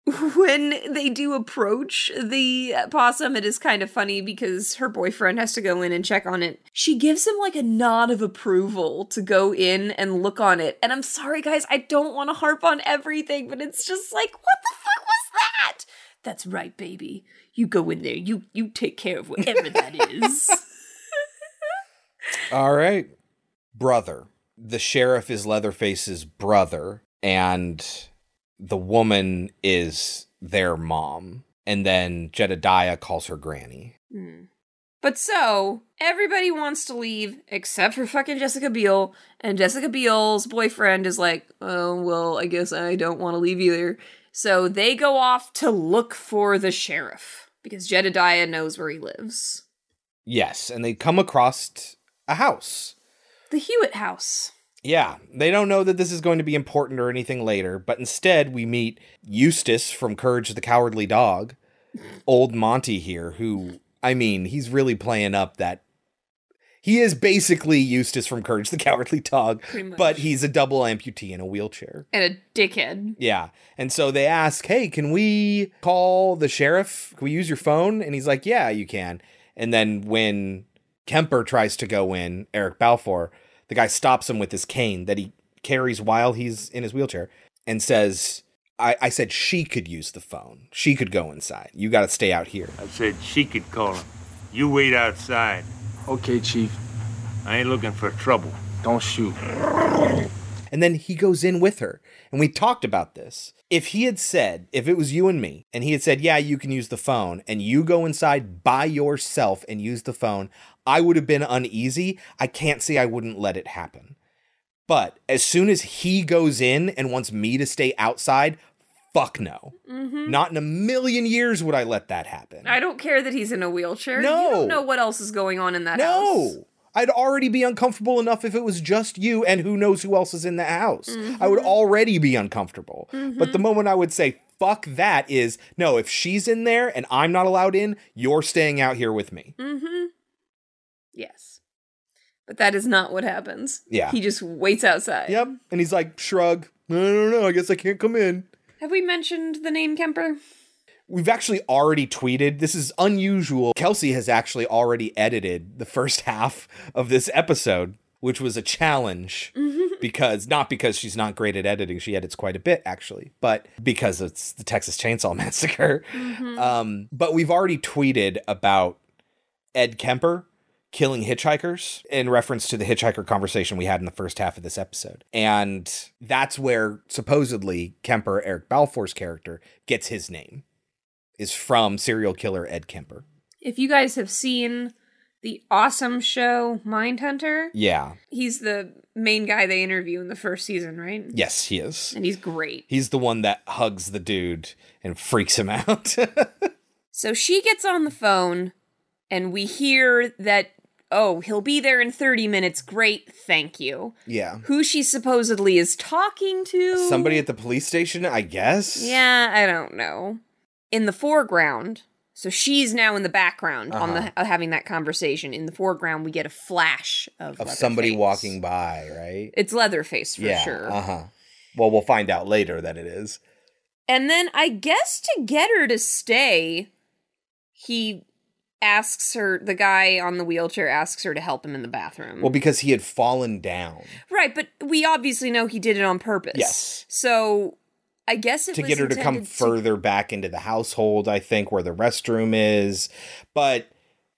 [SPEAKER 3] [LAUGHS] When they do approach the possum, it is kind of funny because her boyfriend has to go in and check on it. She gives him like a nod of approval to go in and look on it. And I'm sorry, guys, I don't want to harp on everything, but it's just like, what the fuck was that? That's right, baby. You go in there. You you take care of whatever that is. [LAUGHS]
[SPEAKER 1] All right. Brother. The sheriff is Leatherface's brother, and the woman is their mom. And then Jedediah calls her granny.
[SPEAKER 3] Hmm. But so, everybody wants to leave except for fucking Jessica Biel. And Jessica Biel's boyfriend is like, oh, well, I guess I don't want to leave either. So they go off to look for the sheriff because Jedediah knows where he lives.
[SPEAKER 1] Yes, and they come across a house.
[SPEAKER 3] The Hewitt house.
[SPEAKER 1] Yeah, they don't know that this is going to be important or anything later, but instead we meet Eustace from Courage the Cowardly Dog, [LAUGHS] old Monty here, who, I mean, he's really playing up that. He is basically Eustace from Courage the Cowardly Dog, but he's a double amputee in a wheelchair.
[SPEAKER 3] And a dickhead.
[SPEAKER 1] Yeah. And so they ask, hey, can we call the sheriff? Can we use your phone? And he's like, yeah, you can. And then when Kemper tries to go in, Eric Balfour, the guy stops him with his cane that he carries while he's in his wheelchair and says, I, I said she could use the phone. She could go inside. You got to stay out here.
[SPEAKER 18] I said she could call him. You wait outside.
[SPEAKER 17] Okay, Chief.
[SPEAKER 18] I ain't looking for trouble.
[SPEAKER 17] Don't shoot.
[SPEAKER 1] And then he goes in with her. And we talked about this. If he had said, if it was you and me, and he had said, yeah, you can use the phone, and you go inside by yourself and use the phone, I would have been uneasy. I can't say I wouldn't let it happen. But as soon as he goes in and wants me to stay outside, fuck no.
[SPEAKER 3] Mm-hmm.
[SPEAKER 1] Not in a million years would I let that happen.
[SPEAKER 3] I don't care that he's in a wheelchair.
[SPEAKER 1] No.
[SPEAKER 3] You don't know what else is going on in that house.
[SPEAKER 1] No. I'd already be uncomfortable enough if it was just you and who knows who else is in the house. I would already be uncomfortable. But the moment I would say, fuck that, is no, if she's in there and I'm not allowed in, you're staying out here with me.
[SPEAKER 3] Mm-hmm. Yes. But that is not what happens.
[SPEAKER 1] Yeah.
[SPEAKER 3] He just waits outside.
[SPEAKER 1] Yep. And he's like, shrug. I don't know. I guess I can't come in.
[SPEAKER 3] Have we mentioned the name Kemper?
[SPEAKER 1] We've actually already tweeted. This is unusual. Kelsey has actually already edited the first [LAUGHS] half of this episode, which was a challenge [LAUGHS] because not because she's not great at editing. She edits quite a bit actually, but because it's the Texas Chainsaw [LAUGHS] Massacre. Um, but we've already tweeted about Ed Kemper killing hitchhikers in reference to the hitchhiker conversation we had in the first half of this episode. And that's where supposedly Kemper, Eric Balfour's character, gets his name, is from serial killer Ed Kemper.
[SPEAKER 3] If you guys have seen the awesome show Mindhunter,
[SPEAKER 1] Yeah.
[SPEAKER 3] he's the main guy they interview in the first season, right?
[SPEAKER 1] Yes, he is.
[SPEAKER 3] And he's great.
[SPEAKER 1] He's the one that hugs the dude and freaks him out. [LAUGHS]
[SPEAKER 3] So she gets on the phone, and we hear that oh, he'll be there in 30 minutes. Great, thank you.
[SPEAKER 1] Yeah.
[SPEAKER 3] Who she supposedly is talking to.
[SPEAKER 1] Somebody at the police station, I guess.
[SPEAKER 3] Yeah, I don't know. In the foreground, so she's now in the background on
[SPEAKER 1] Uh-huh.
[SPEAKER 3] the uh, having that conversation. In the foreground, we get a flash of,
[SPEAKER 1] Of somebody walking by, right?
[SPEAKER 3] It's Leatherface for
[SPEAKER 1] yeah.
[SPEAKER 3] sure.
[SPEAKER 1] Uh huh. Well, we'll find out later that it is.
[SPEAKER 3] And then I guess to get her to stay, he asks her, the guy on the wheelchair asks her to help him in the bathroom.
[SPEAKER 1] Well, because he had fallen down
[SPEAKER 3] right, but we obviously know he did it on purpose.
[SPEAKER 1] Yes.
[SPEAKER 3] So I guess it
[SPEAKER 1] to get her to come
[SPEAKER 3] intended
[SPEAKER 1] further back into the household, I think, where the restroom is. But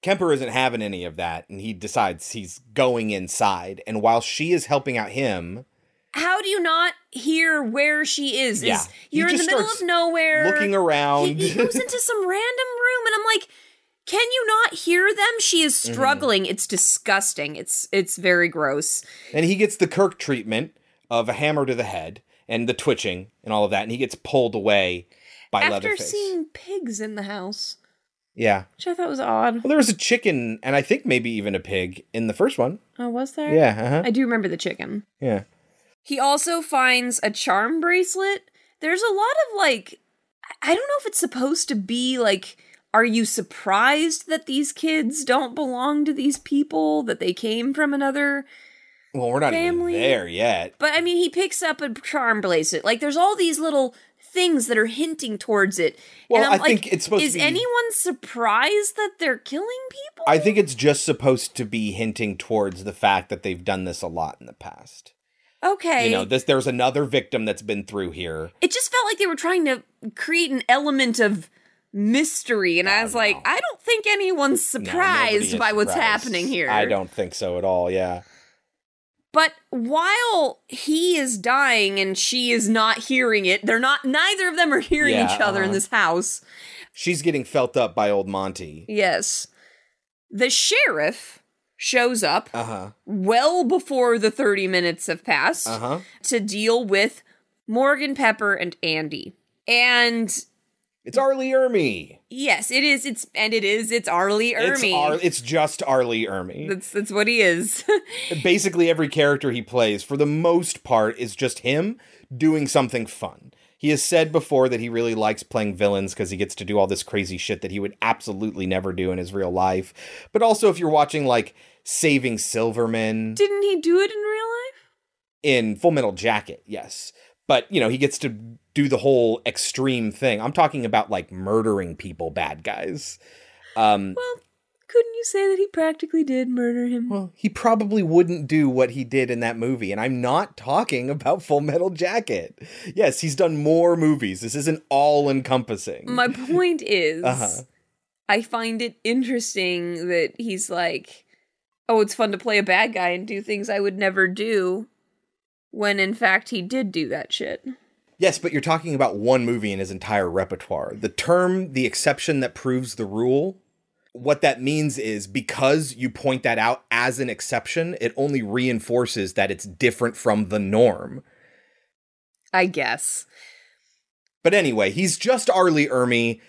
[SPEAKER 1] Kemper isn't having any of that, and he decides he's going inside. And while she is helping out him,
[SPEAKER 3] How do you not hear where she is?
[SPEAKER 1] Yeah.
[SPEAKER 3] Is you're in the middle of nowhere,
[SPEAKER 1] looking around.
[SPEAKER 3] He, he goes into some random room, and I'm like, can you not hear them? She is
[SPEAKER 1] Mm-hmm.
[SPEAKER 3] struggling. It's disgusting. It's it's very gross.
[SPEAKER 1] and he gets the Kirk treatment of a hammer to the head and the twitching and all of that, and he gets pulled away by
[SPEAKER 3] After
[SPEAKER 1] Leatherface.
[SPEAKER 3] seeing pigs in the house,
[SPEAKER 1] yeah.
[SPEAKER 3] which I thought was odd.
[SPEAKER 1] Well, there was a chicken, and I think maybe even a pig in the first one.
[SPEAKER 3] Oh, was there?
[SPEAKER 1] Yeah, uh-huh.
[SPEAKER 3] I do remember the chicken.
[SPEAKER 1] Yeah.
[SPEAKER 3] He also finds a charm bracelet. There's a lot of like, I don't know if it's supposed to be like, are you surprised that these kids don't belong to these people, that they came from another?
[SPEAKER 1] Well, we're not
[SPEAKER 3] Family.
[SPEAKER 1] even there yet.
[SPEAKER 3] But I mean, he picks up a charm bracelet. Like, there's all these little things that are hinting towards it.
[SPEAKER 1] Well,
[SPEAKER 3] and I'm
[SPEAKER 1] think
[SPEAKER 3] like,
[SPEAKER 1] it's supposed to
[SPEAKER 3] is
[SPEAKER 1] be-
[SPEAKER 3] anyone surprised that they're killing people?
[SPEAKER 1] I think it's just supposed to be hinting towards the fact that they've done this a lot in the past.
[SPEAKER 3] Okay.
[SPEAKER 1] You know, this there's another victim that's been through here.
[SPEAKER 3] it just felt like they were trying to create an element of mystery and i was like i don't think anyone's surprised
[SPEAKER 1] is
[SPEAKER 3] by what's
[SPEAKER 1] surprised.
[SPEAKER 3] happening here
[SPEAKER 1] I don't think so at all. Yeah.
[SPEAKER 3] but while he is dying and she is not hearing it they're not neither of them are hearing
[SPEAKER 1] Yeah,
[SPEAKER 3] each other in
[SPEAKER 1] uh-huh.
[SPEAKER 3] this house
[SPEAKER 1] She's getting felt up by old Monty.
[SPEAKER 3] yes the sheriff shows up
[SPEAKER 1] Uh huh.
[SPEAKER 3] well before the 30 minutes have passed
[SPEAKER 1] Uh huh.
[SPEAKER 3] to deal with morgan pepper and andy and
[SPEAKER 1] It's Arlie Ermy.
[SPEAKER 3] Yes, it is. It's and it is. It's R.
[SPEAKER 1] Lee
[SPEAKER 3] Ermey. It's.
[SPEAKER 1] Ar- it's just R. Lee Ermey.
[SPEAKER 3] that's that's what he is. [LAUGHS]
[SPEAKER 1] Basically, every character he plays, for the most part, is just him doing something fun. He has said before that he really likes playing villains because he gets to do all this crazy shit that he would absolutely never do in his real life. But also, if you're watching like Saving Silverman
[SPEAKER 3] Didn't he do it in real life?
[SPEAKER 1] in Full Metal Jacket, yes. But, you know, he gets to do the whole extreme thing. I'm talking about like murdering people, bad guys. Um,
[SPEAKER 3] Well, couldn't you say that he practically did murder him?
[SPEAKER 1] Well, he probably wouldn't do what he did in that movie. And I'm not talking about Full Metal Jacket. Yes, he's done more movies. This isn't all encompassing.
[SPEAKER 3] My point is,
[SPEAKER 1] Uh-huh.
[SPEAKER 3] I find it interesting that he's like, "Oh, it's fun to play a bad guy and do things I would never do," when in fact he did do that shit.
[SPEAKER 1] Yes, but you're talking about one movie in his entire repertoire. The term, the exception that proves the rule, what that means is because you point that out as an exception, it only reinforces that it's different from the norm.
[SPEAKER 3] I guess.
[SPEAKER 1] But anyway, he's just R. Lee Ermey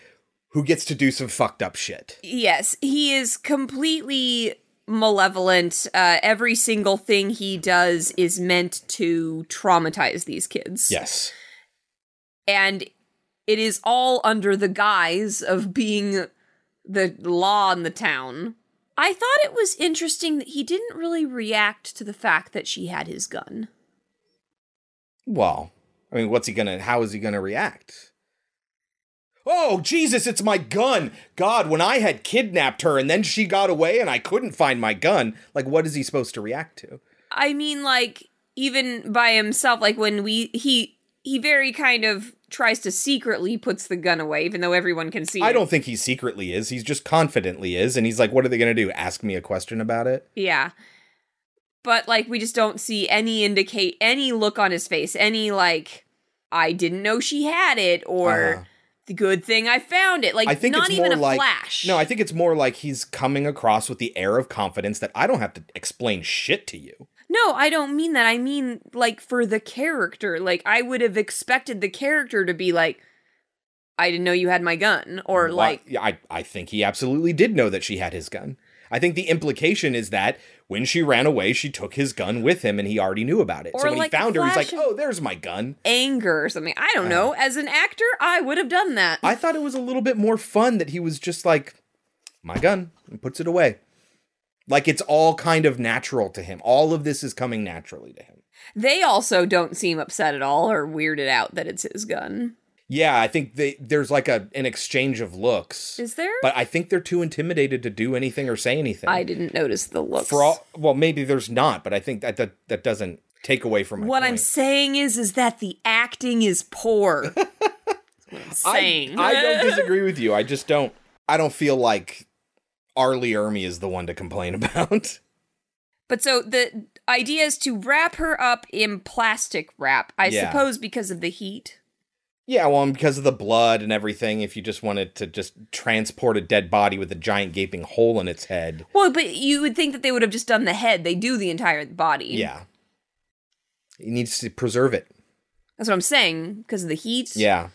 [SPEAKER 1] who gets to do some fucked up shit.
[SPEAKER 3] Yes, he is completely malevolent. Uh, every single thing he does is meant to traumatize these kids.
[SPEAKER 1] Yes.
[SPEAKER 3] And it is all under the guise of being the law in the town. I thought it was interesting that he didn't really react to the fact that she had his gun.
[SPEAKER 1] Well, I mean, what's he gonna, how is he gonna react? Oh, Jesus, it's my gun! God, when I had kidnapped her and then she got away and I couldn't find my gun, like, what is he supposed to react to?
[SPEAKER 3] I mean, like, even by himself, like when we, he, he very kind of tries to secretly puts the gun away, even though everyone can see
[SPEAKER 1] I
[SPEAKER 3] it.
[SPEAKER 1] don't think he secretly is. He's just confidently is. And he's like, what are they going to do? Ask me a question about it?
[SPEAKER 3] Yeah. But like we just don't see any indicate any look on his face, any like I didn't know she had it or
[SPEAKER 1] Uh-huh.
[SPEAKER 3] the good thing I found it. Like
[SPEAKER 1] I think
[SPEAKER 3] not
[SPEAKER 1] it's
[SPEAKER 3] even
[SPEAKER 1] more
[SPEAKER 3] a
[SPEAKER 1] like
[SPEAKER 3] flash.
[SPEAKER 1] no. I think it's more like he's coming across with the air of confidence that I don't have to explain shit to you.
[SPEAKER 3] No, I don't mean that. I mean like for the character. Like I would have expected the character to be like I didn't know you had my gun or
[SPEAKER 1] Well,
[SPEAKER 3] like
[SPEAKER 1] yeah, I I think he absolutely did know that she had his gun. I think the implication is that when she ran away, she took his gun with him and he already knew about it.
[SPEAKER 3] Or
[SPEAKER 1] so when
[SPEAKER 3] like
[SPEAKER 1] he found her, he's like, oh, there's my gun.
[SPEAKER 3] Anger or something. I don't uh. know. As an actor, I would have done that.
[SPEAKER 1] I thought it was a little bit more fun that he was just like, my gun, and puts it away. Like it's all kind of natural to him. All of this is coming naturally to him.
[SPEAKER 3] They also don't seem upset at all or weirded out that it's his gun.
[SPEAKER 1] Yeah, I think they, there's like a an exchange of looks.
[SPEAKER 3] Is there?
[SPEAKER 1] But I think they're too intimidated to do anything or say anything.
[SPEAKER 3] I didn't notice the looks.
[SPEAKER 1] For all, well, maybe there's not, but I think that that, that doesn't take away from my
[SPEAKER 3] what I'm saying is, is that the acting is poor. [LAUGHS] That's what I'm saying.
[SPEAKER 1] I, I don't disagree with you. I just don't. I don't feel like R. Lee Ermey is the one to complain [LAUGHS] about.
[SPEAKER 3] But so the idea is to wrap her up in plastic wrap, I
[SPEAKER 1] Yeah.
[SPEAKER 3] suppose, because of the heat.
[SPEAKER 1] Yeah, well, and because of the blood and everything, if you just wanted to just transport a dead body with a giant gaping hole in its head,
[SPEAKER 3] Well, but you would think that they would have just done the head. They do the entire body.
[SPEAKER 1] yeah, he needs to preserve it.
[SPEAKER 3] That's what I'm saying, because of the heat.
[SPEAKER 1] Yeah,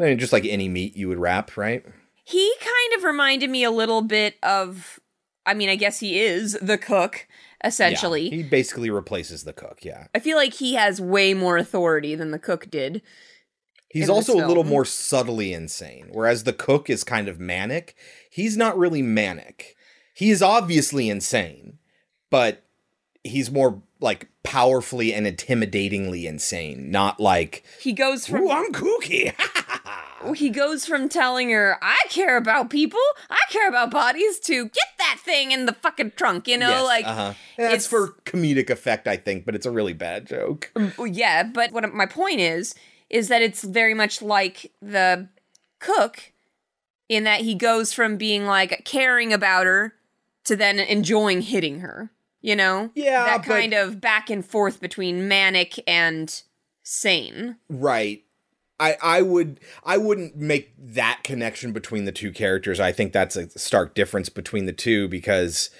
[SPEAKER 1] I mean, just like any meat you would wrap, right?
[SPEAKER 3] He kind of reminded me a little bit of, I mean, I guess he is the cook, essentially.
[SPEAKER 1] Yeah, he basically replaces the cook. Yeah,
[SPEAKER 3] I feel like he has way more authority than the cook did.
[SPEAKER 1] he's also a little more subtly insane, whereas the cook is kind of manic. He's not really manic. He is obviously insane, but he's more like powerfully and intimidatingly insane, not like
[SPEAKER 3] He goes from
[SPEAKER 1] Ooh, I'm kooky. [LAUGHS]
[SPEAKER 3] he goes from telling her I care about people, I care about bodies to get that thing in the fucking trunk, you know,
[SPEAKER 1] Yes,
[SPEAKER 3] like
[SPEAKER 1] uh-huh. That's
[SPEAKER 3] it's-
[SPEAKER 1] for comedic effect, I think, but it's a really bad joke.
[SPEAKER 3] Yeah, but what my point is is that it's very much like the cook in that he goes from being like caring about her to then enjoying hitting her. You know?
[SPEAKER 1] Yeah,
[SPEAKER 3] That
[SPEAKER 1] but-
[SPEAKER 3] kind of back and forth between manic and sane.
[SPEAKER 1] Right. I, I would I wouldn't make that connection between the two characters. I think that's a stark difference between the two because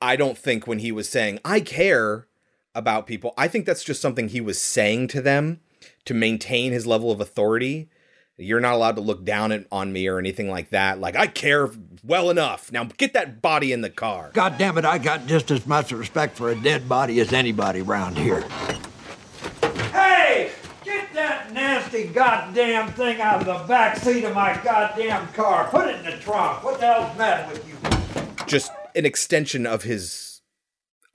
[SPEAKER 1] I don't think when he was saying I care about people, I think that's just something he was saying to them to maintain his level of authority. You're not allowed to look down at, on me or anything like that. Like I care well enough. Now get that body in the car.
[SPEAKER 19] God damn it, I got just as much respect for a dead body as anybody around here.
[SPEAKER 20] Hey! Get that nasty goddamn thing out of the back seat of my goddamn car. Put it in the trunk. What the hell's the matter with you?
[SPEAKER 1] just an extension of his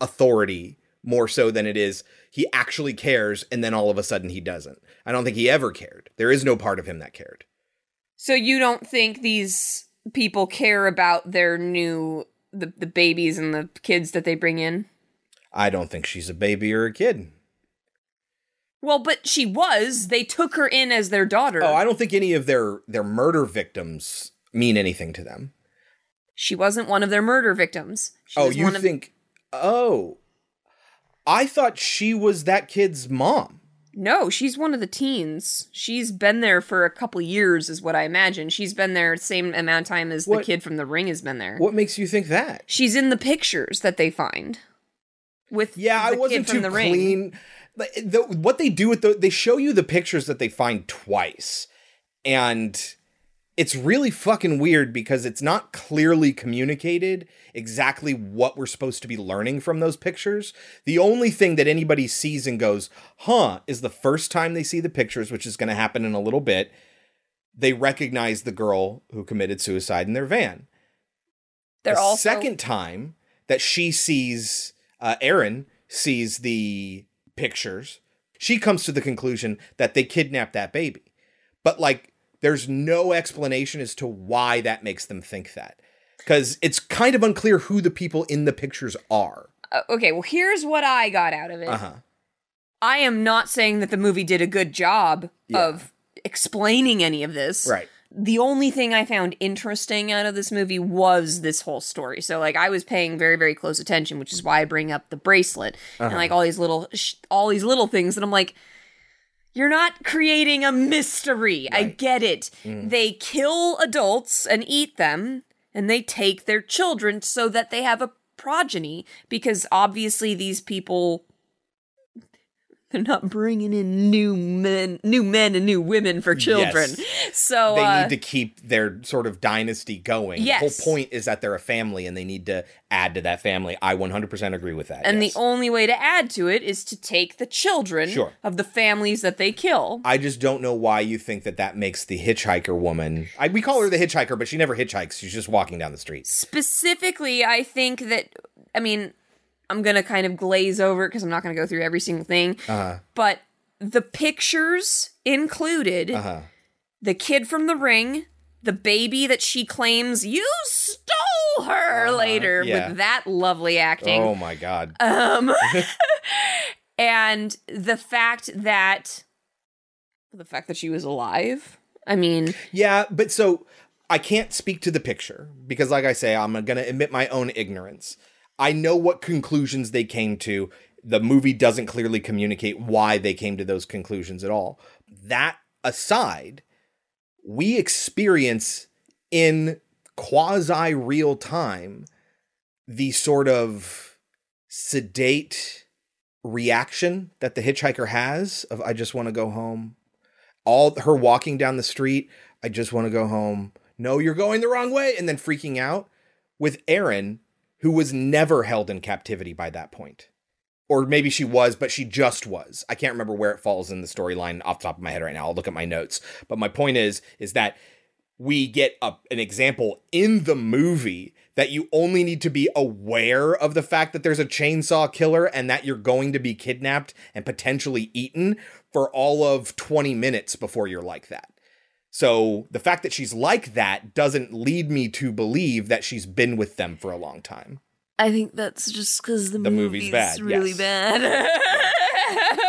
[SPEAKER 1] authority more so than it is he actually cares and then all of a sudden he doesn't. I don't think he ever cared. There is no part of him that cared.
[SPEAKER 3] So you don't think these people care about their new the, the babies and the kids that they bring in?
[SPEAKER 1] I don't think she's a baby or a kid.
[SPEAKER 3] Well, but she was. They took her in as their daughter.
[SPEAKER 1] Oh, I don't think any of their their murder victims mean anything to them.
[SPEAKER 3] She wasn't one of their murder victims. She
[SPEAKER 1] oh,
[SPEAKER 3] was
[SPEAKER 1] you
[SPEAKER 3] one of-
[SPEAKER 1] think Oh. I thought she was that kid's mom.
[SPEAKER 3] No, she's one of the teens. She's been there for a couple years, is what I imagine. She's been there the same amount of time as the kid from The Ring has been there.
[SPEAKER 1] What makes you think that?
[SPEAKER 3] She's in the pictures that they find with
[SPEAKER 1] Yeah,
[SPEAKER 3] the
[SPEAKER 1] I wasn't
[SPEAKER 3] kid from
[SPEAKER 1] too
[SPEAKER 3] The Ring.
[SPEAKER 1] The, what they do with the they show you the pictures that they find twice, and it's really fucking weird because it's not clearly communicated exactly what we're supposed to be learning from those pictures. The only thing that anybody sees and goes, "Huh," is the first time they see the pictures, which is going to happen in a little bit. They recognize the girl who committed suicide in their van.
[SPEAKER 3] They're
[SPEAKER 1] the
[SPEAKER 3] also
[SPEAKER 1] second time that she sees uh, Aaron sees the pictures, she comes to the conclusion that they kidnapped that baby. But like, there's no explanation as to why that makes them think that, because it's kind of unclear who the people in the pictures are.
[SPEAKER 3] Uh, okay, well, here's what I got out of it.
[SPEAKER 1] Uh huh.
[SPEAKER 3] I am not saying that the movie did a good job of explaining any of this.
[SPEAKER 1] Right.
[SPEAKER 3] The only thing I found interesting out of this movie was this whole story. So, like, I was paying very, very close attention, which is why I bring up the bracelet and
[SPEAKER 1] Uh-huh.
[SPEAKER 3] like all these little, sh- all these little things. And I'm like, you're not creating a mystery. I get it.
[SPEAKER 1] Mm.
[SPEAKER 3] They kill adults and eat them, and they take their children so that they have a progeny, because obviously these people [LAUGHS] They're not bringing in new men, new men and new women for children. So
[SPEAKER 1] they
[SPEAKER 3] uh,
[SPEAKER 1] need to keep their sort of dynasty going.
[SPEAKER 3] Yes.
[SPEAKER 1] The whole point is that they're a family and they need to add to that family. I 100% agree with that.
[SPEAKER 3] and
[SPEAKER 1] yes.
[SPEAKER 3] the only way to add to it is to take the children
[SPEAKER 1] Sure.
[SPEAKER 3] of the families that they kill.
[SPEAKER 1] I just don't know why you think that that makes the hitchhiker woman. I, we call her the hitchhiker, but she never hitchhikes. She's just walking down the street.
[SPEAKER 3] Specifically, I think that I mean, I'm gonna kind of glaze over it because I'm not gonna go through every single thing.
[SPEAKER 1] Uh huh.
[SPEAKER 3] But the pictures included
[SPEAKER 1] Uh huh.
[SPEAKER 3] the kid from the ring, the baby that she claims you stole her later
[SPEAKER 1] Uh-huh. yeah.
[SPEAKER 3] with that lovely acting.
[SPEAKER 1] Oh my god.
[SPEAKER 3] Um, [LAUGHS] [LAUGHS] and the fact that the fact that she was alive. I mean,
[SPEAKER 1] Yeah, but so I can't speak to the picture because, like I say, I'm going to admit my own ignorance. I know what conclusions they came to. The movie doesn't clearly communicate why they came to those conclusions at all. That aside, we experience in quasi real time the sort of sedate reaction that the hitchhiker has of I just want to go home. All her walking down the street, I just want to go home. No, you're going the wrong way and then freaking out with Aaron who was never held in captivity by that point. Or maybe she was, but she just was. I can't remember where it falls in the storyline off the top of my head right now. I'll look at my notes. But my point is is that we get a, an example in the movie that you only need to be aware of the fact that there's a chainsaw killer and that you're going to be kidnapped and potentially eaten for all of 20 minutes before you're like that. So the fact that she's like that doesn't lead me to believe that she's been with them for a long time.
[SPEAKER 3] I think that's just because the,
[SPEAKER 1] The movie's
[SPEAKER 3] movie's,
[SPEAKER 1] bad,
[SPEAKER 3] really
[SPEAKER 1] yes.
[SPEAKER 3] bad. [LAUGHS]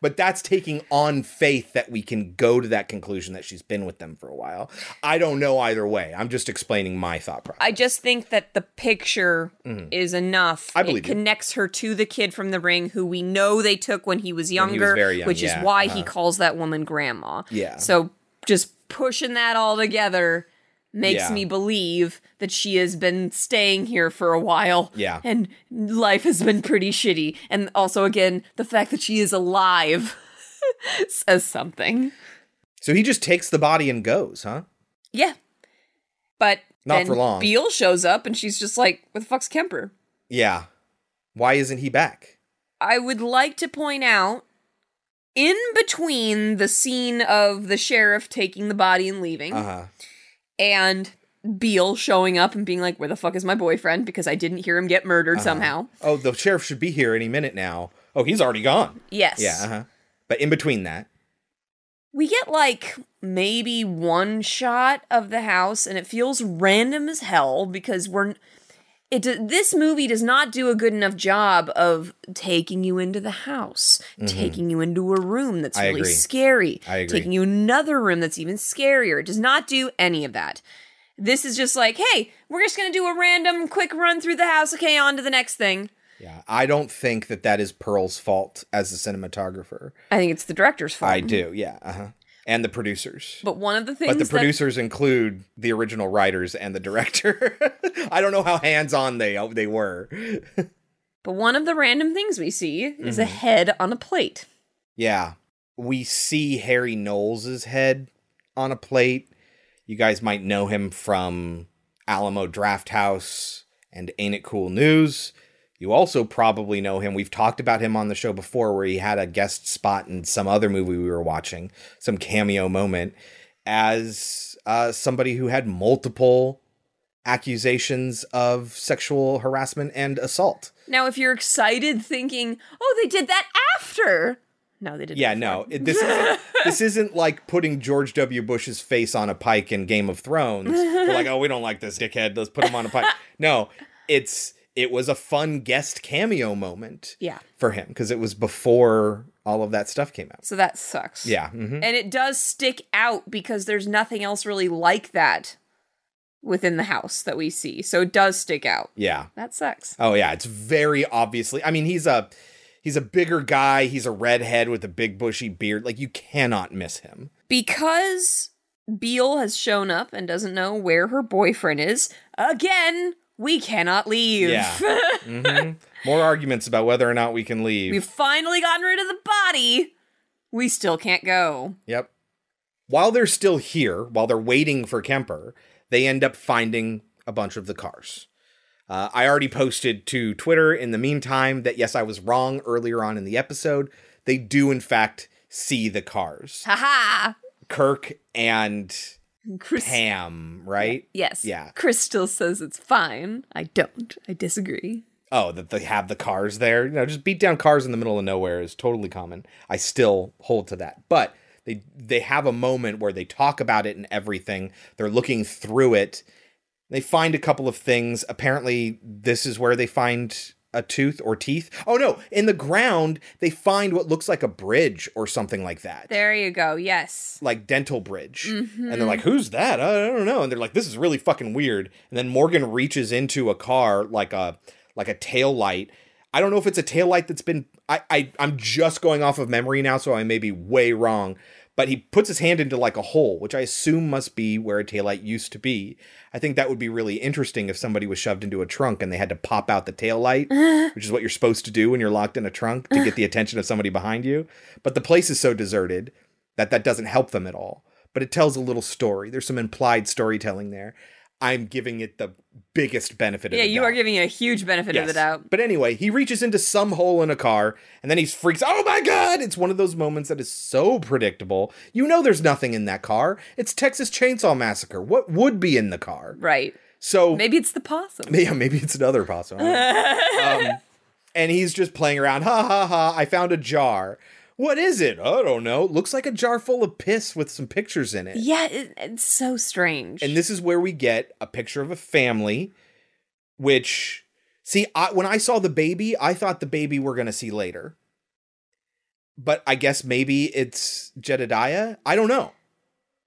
[SPEAKER 1] But that's taking on faith that we can go to that conclusion that she's been with them for a while. I don't know either way. I'm just explaining my thought process.
[SPEAKER 3] I just think that the picture
[SPEAKER 1] Mhm.
[SPEAKER 3] is enough.
[SPEAKER 1] I believe
[SPEAKER 3] it
[SPEAKER 1] you.
[SPEAKER 3] connects her to the kid from the ring who we know they took when he was
[SPEAKER 1] When he was
[SPEAKER 3] younger,
[SPEAKER 1] very young,
[SPEAKER 3] which
[SPEAKER 1] yeah,
[SPEAKER 3] is why he
[SPEAKER 1] uh-huh.
[SPEAKER 3] calls that woman grandma.
[SPEAKER 1] Yeah.
[SPEAKER 3] So just pushing that all together makes
[SPEAKER 1] Yeah.
[SPEAKER 3] me believe that she has been staying here for a while.
[SPEAKER 1] Yeah.
[SPEAKER 3] And life has been pretty shitty. And also again, the fact that she is alive [LAUGHS] says something.
[SPEAKER 1] So he just takes the body and goes, huh?
[SPEAKER 3] Yeah. But
[SPEAKER 1] Not
[SPEAKER 3] then
[SPEAKER 1] for long.
[SPEAKER 3] Biel shows up and she's just like, "What the fuck's Kemper?"
[SPEAKER 1] Yeah. Why isn't he back?
[SPEAKER 3] I would like to point out in between the scene of the sheriff taking the body and leaving
[SPEAKER 1] Uh huh.
[SPEAKER 3] and Biel showing up and being like, "Where the fuck is my boyfriend?" because I didn't hear him get murdered
[SPEAKER 1] Uh-huh.
[SPEAKER 3] somehow.
[SPEAKER 1] Oh, the sheriff should be here any minute now. Oh, he's already gone.
[SPEAKER 3] Yes.
[SPEAKER 1] Yeah. Uh huh. But in between that,
[SPEAKER 3] We get like maybe one shot of the house and it feels random as hell because we're it this movie does not do a good enough job of taking you into the house,
[SPEAKER 1] Mhm.
[SPEAKER 3] taking you into a room that's
[SPEAKER 1] I
[SPEAKER 3] really
[SPEAKER 1] agree.
[SPEAKER 3] scary,
[SPEAKER 1] I agree.
[SPEAKER 3] taking you another room that's even scarier. It does not do any of that. This is just like, hey, we're just gonna do a random quick run through the house. Okay, on to the next thing.
[SPEAKER 1] yeah, I don't think that that is Pearl's fault as a cinematographer.
[SPEAKER 3] I think it's the director's fault.
[SPEAKER 1] I do. Yeah. Uh huh. And the producers.
[SPEAKER 3] But one of the things
[SPEAKER 1] But the
[SPEAKER 3] that-
[SPEAKER 1] producers include the original writers and the director. [LAUGHS] I don't know how hands on they they were. [LAUGHS]
[SPEAKER 3] but one of the random things we see is a
[SPEAKER 1] Mhm.
[SPEAKER 3] head on a plate.
[SPEAKER 1] Yeah. We see Harry Knowles's head on a plate. You guys might know him from Alamo Draft House and Ain't It Cool News. You also probably know him. We've talked about him on the show before where he had a guest spot in some other movie we were watching, some cameo moment, as uh, somebody who had multiple accusations of sexual harassment and assault.
[SPEAKER 3] Now, if you're excited thinking, oh, they did that after. No, they didn't.
[SPEAKER 1] Yeah, no. This isn't [LAUGHS] this isn't like putting George W. Bush's face on a pike in Game of Thrones. We're like, oh, we don't like this dickhead. Let's put him on a pike. [LAUGHS] No, it's it was a fun guest cameo moment
[SPEAKER 3] Yeah.
[SPEAKER 1] for him because it was before all of that stuff came out.
[SPEAKER 3] So that sucks.
[SPEAKER 1] Yeah. mhm.
[SPEAKER 3] And it does stick out because there's nothing else really like that within the house that we see. So it does stick out.
[SPEAKER 1] Yeah.
[SPEAKER 3] That sucks.
[SPEAKER 1] Oh yeah, it's very obviously. I mean, he's a he's a bigger guy. He's a redhead with a big bushy beard. Like you cannot miss him.
[SPEAKER 3] Because Biel has shown up and doesn't know where her boyfriend is, again, we cannot leave.
[SPEAKER 1] Yeah. [LAUGHS] Mhm. More arguments about whether or not we can leave.
[SPEAKER 3] We've finally gotten rid of the body. We still can't go.
[SPEAKER 1] Yep. While they're still here, while they're waiting for Kemper, they end up finding a bunch of the cars. Uh, I already posted to Twitter in the meantime that yes, I was wrong earlier on in the episode. They do, in fact, see the cars.
[SPEAKER 3] Haha.
[SPEAKER 1] Kirk and [LAUGHS]
[SPEAKER 3] Chris-
[SPEAKER 1] Pam, right?
[SPEAKER 3] Yes.
[SPEAKER 1] Yeah.
[SPEAKER 3] Crystal says it's fine. I don't. I disagree.
[SPEAKER 1] Oh, that they have the cars there. You know, just beat down cars in the middle of nowhere is totally common. I still hold to that. But they they have a moment where they talk about it and everything. They're looking through it. They find a couple of things. Apparently, this is where they find a tooth or teeth. Oh no, in the ground, they find what looks like a bridge or something like that.
[SPEAKER 3] There you go. Yes.
[SPEAKER 1] Like dental bridge.
[SPEAKER 3] Mhm.
[SPEAKER 1] And they're like, who's that? I don't know. And they're like, this is really fucking weird. And then Morgan reaches into a car like a like a tail light. I don't know if it's a tail light that's been I, I I'm just going off of memory now, so I may be way wrong. But he puts his hand into like a hole, which I assume must be where a taillight used to be. I think that would be really interesting if somebody was shoved into a trunk and they had to pop out the taillight, [LAUGHS] which is what you're supposed to do when you're locked in a trunk to get the attention of somebody behind you. But the place is so deserted that that doesn't help them at all. But it tells a little story. There's some implied storytelling there. I'm giving it the biggest benefit of
[SPEAKER 3] Yeah, you
[SPEAKER 1] doubt.
[SPEAKER 3] are giving a huge benefit of the doubt.
[SPEAKER 1] But anyway, he reaches into some hole in a car and then he freaks. Oh my God! It's one of those moments that is so predictable. You know there's nothing in that car. It's Texas Chainsaw Massacre. What would be in the car?
[SPEAKER 3] Right.
[SPEAKER 1] So
[SPEAKER 3] Maybe it's the possum. [LAUGHS]
[SPEAKER 1] yeah, maybe it's another possum. I don't know. um, [LAUGHS] and he's just playing around. Ha ha ha! I found a jar. What is it? I don't know. Looks like a jar full of piss with some pictures in it.
[SPEAKER 3] Yeah, it, it's so strange.
[SPEAKER 1] And this is where we get a picture of a family, which, see, I, when I saw the baby, I thought the baby we're going to see later. But I guess maybe it's Jedediah. I don't know.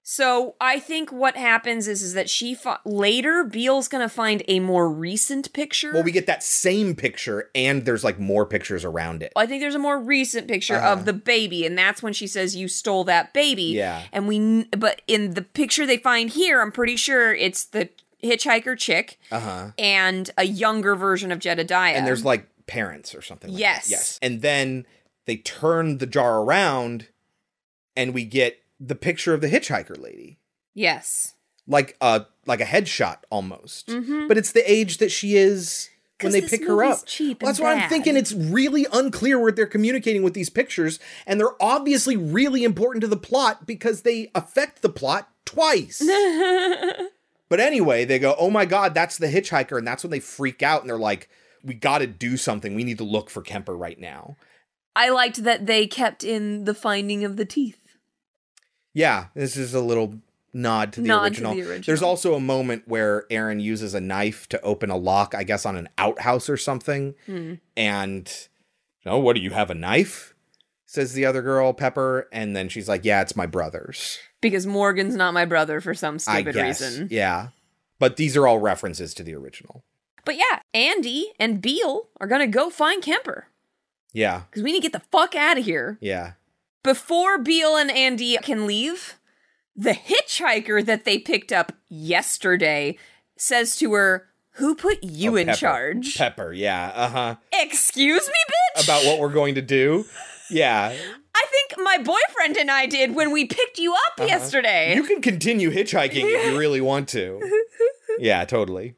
[SPEAKER 3] So I think what happens is is that she later Biel's gonna find a more recent picture.
[SPEAKER 1] Well, we get that same picture, and there's like more pictures around it.
[SPEAKER 3] I think there's a more recent picture
[SPEAKER 1] Uh-huh.
[SPEAKER 3] of the baby, and that's when she says, "You stole that baby."
[SPEAKER 1] Yeah.
[SPEAKER 3] And we, but in the picture they find here, I'm pretty sure it's the hitchhiker chick
[SPEAKER 1] Uh huh.
[SPEAKER 3] and a younger version of Jedediah.
[SPEAKER 1] And there's like parents or something. Like
[SPEAKER 3] Yes.
[SPEAKER 1] That. Yes. And then they turn the jar around, and we get the picture of the hitchhiker lady.
[SPEAKER 3] yes,
[SPEAKER 1] like a like a headshot almost.
[SPEAKER 3] Mhm.
[SPEAKER 1] But it's the age that she is when they pick her up.
[SPEAKER 3] cheap
[SPEAKER 1] Well, that's why I'm thinking it's really unclear what they're communicating with these pictures, and they're obviously really important to the plot because they affect the plot twice. [LAUGHS] but anyway, they go, "Oh my god, that's the hitchhiker," and that's when they freak out and they're like, "We got to do something. We need to look for Kemper right now."
[SPEAKER 3] I liked that they kept in the finding of the teeth.
[SPEAKER 1] Yeah, this is a little nod to the,
[SPEAKER 3] Nod to
[SPEAKER 1] original.
[SPEAKER 3] the original.
[SPEAKER 1] There's also a moment where Aaron uses a knife to open a lock, I guess on an outhouse or something.
[SPEAKER 3] Hmm.
[SPEAKER 1] And, oh, what do you have a knife? Says the other girl, Pepper, and then she's like, "Yeah, it's my brother's."
[SPEAKER 3] Because Morgan's not my brother for some
[SPEAKER 1] I
[SPEAKER 3] stupid
[SPEAKER 1] guess,
[SPEAKER 3] reason.
[SPEAKER 1] yeah. But these are all references to the original.
[SPEAKER 3] But yeah, Andy and Biel are gonna go find Kemper.
[SPEAKER 1] Yeah,
[SPEAKER 3] Because we need to get the fuck out of here.
[SPEAKER 1] yeah.
[SPEAKER 3] Before Biel and Andy can leave, the hitchhiker that they picked up yesterday says to her, Who put you
[SPEAKER 1] Oh,
[SPEAKER 3] in
[SPEAKER 1] Pepper.
[SPEAKER 3] charge?
[SPEAKER 1] Pepper, yeah, uh huh.
[SPEAKER 3] Excuse me, bitch?
[SPEAKER 1] About what we're going to do. Yeah.
[SPEAKER 3] I think my boyfriend and I did when we picked you up
[SPEAKER 1] Uh-huh.
[SPEAKER 3] yesterday.
[SPEAKER 1] You can continue hitchhiking if you [LAUGHS] really want to. Yeah, totally.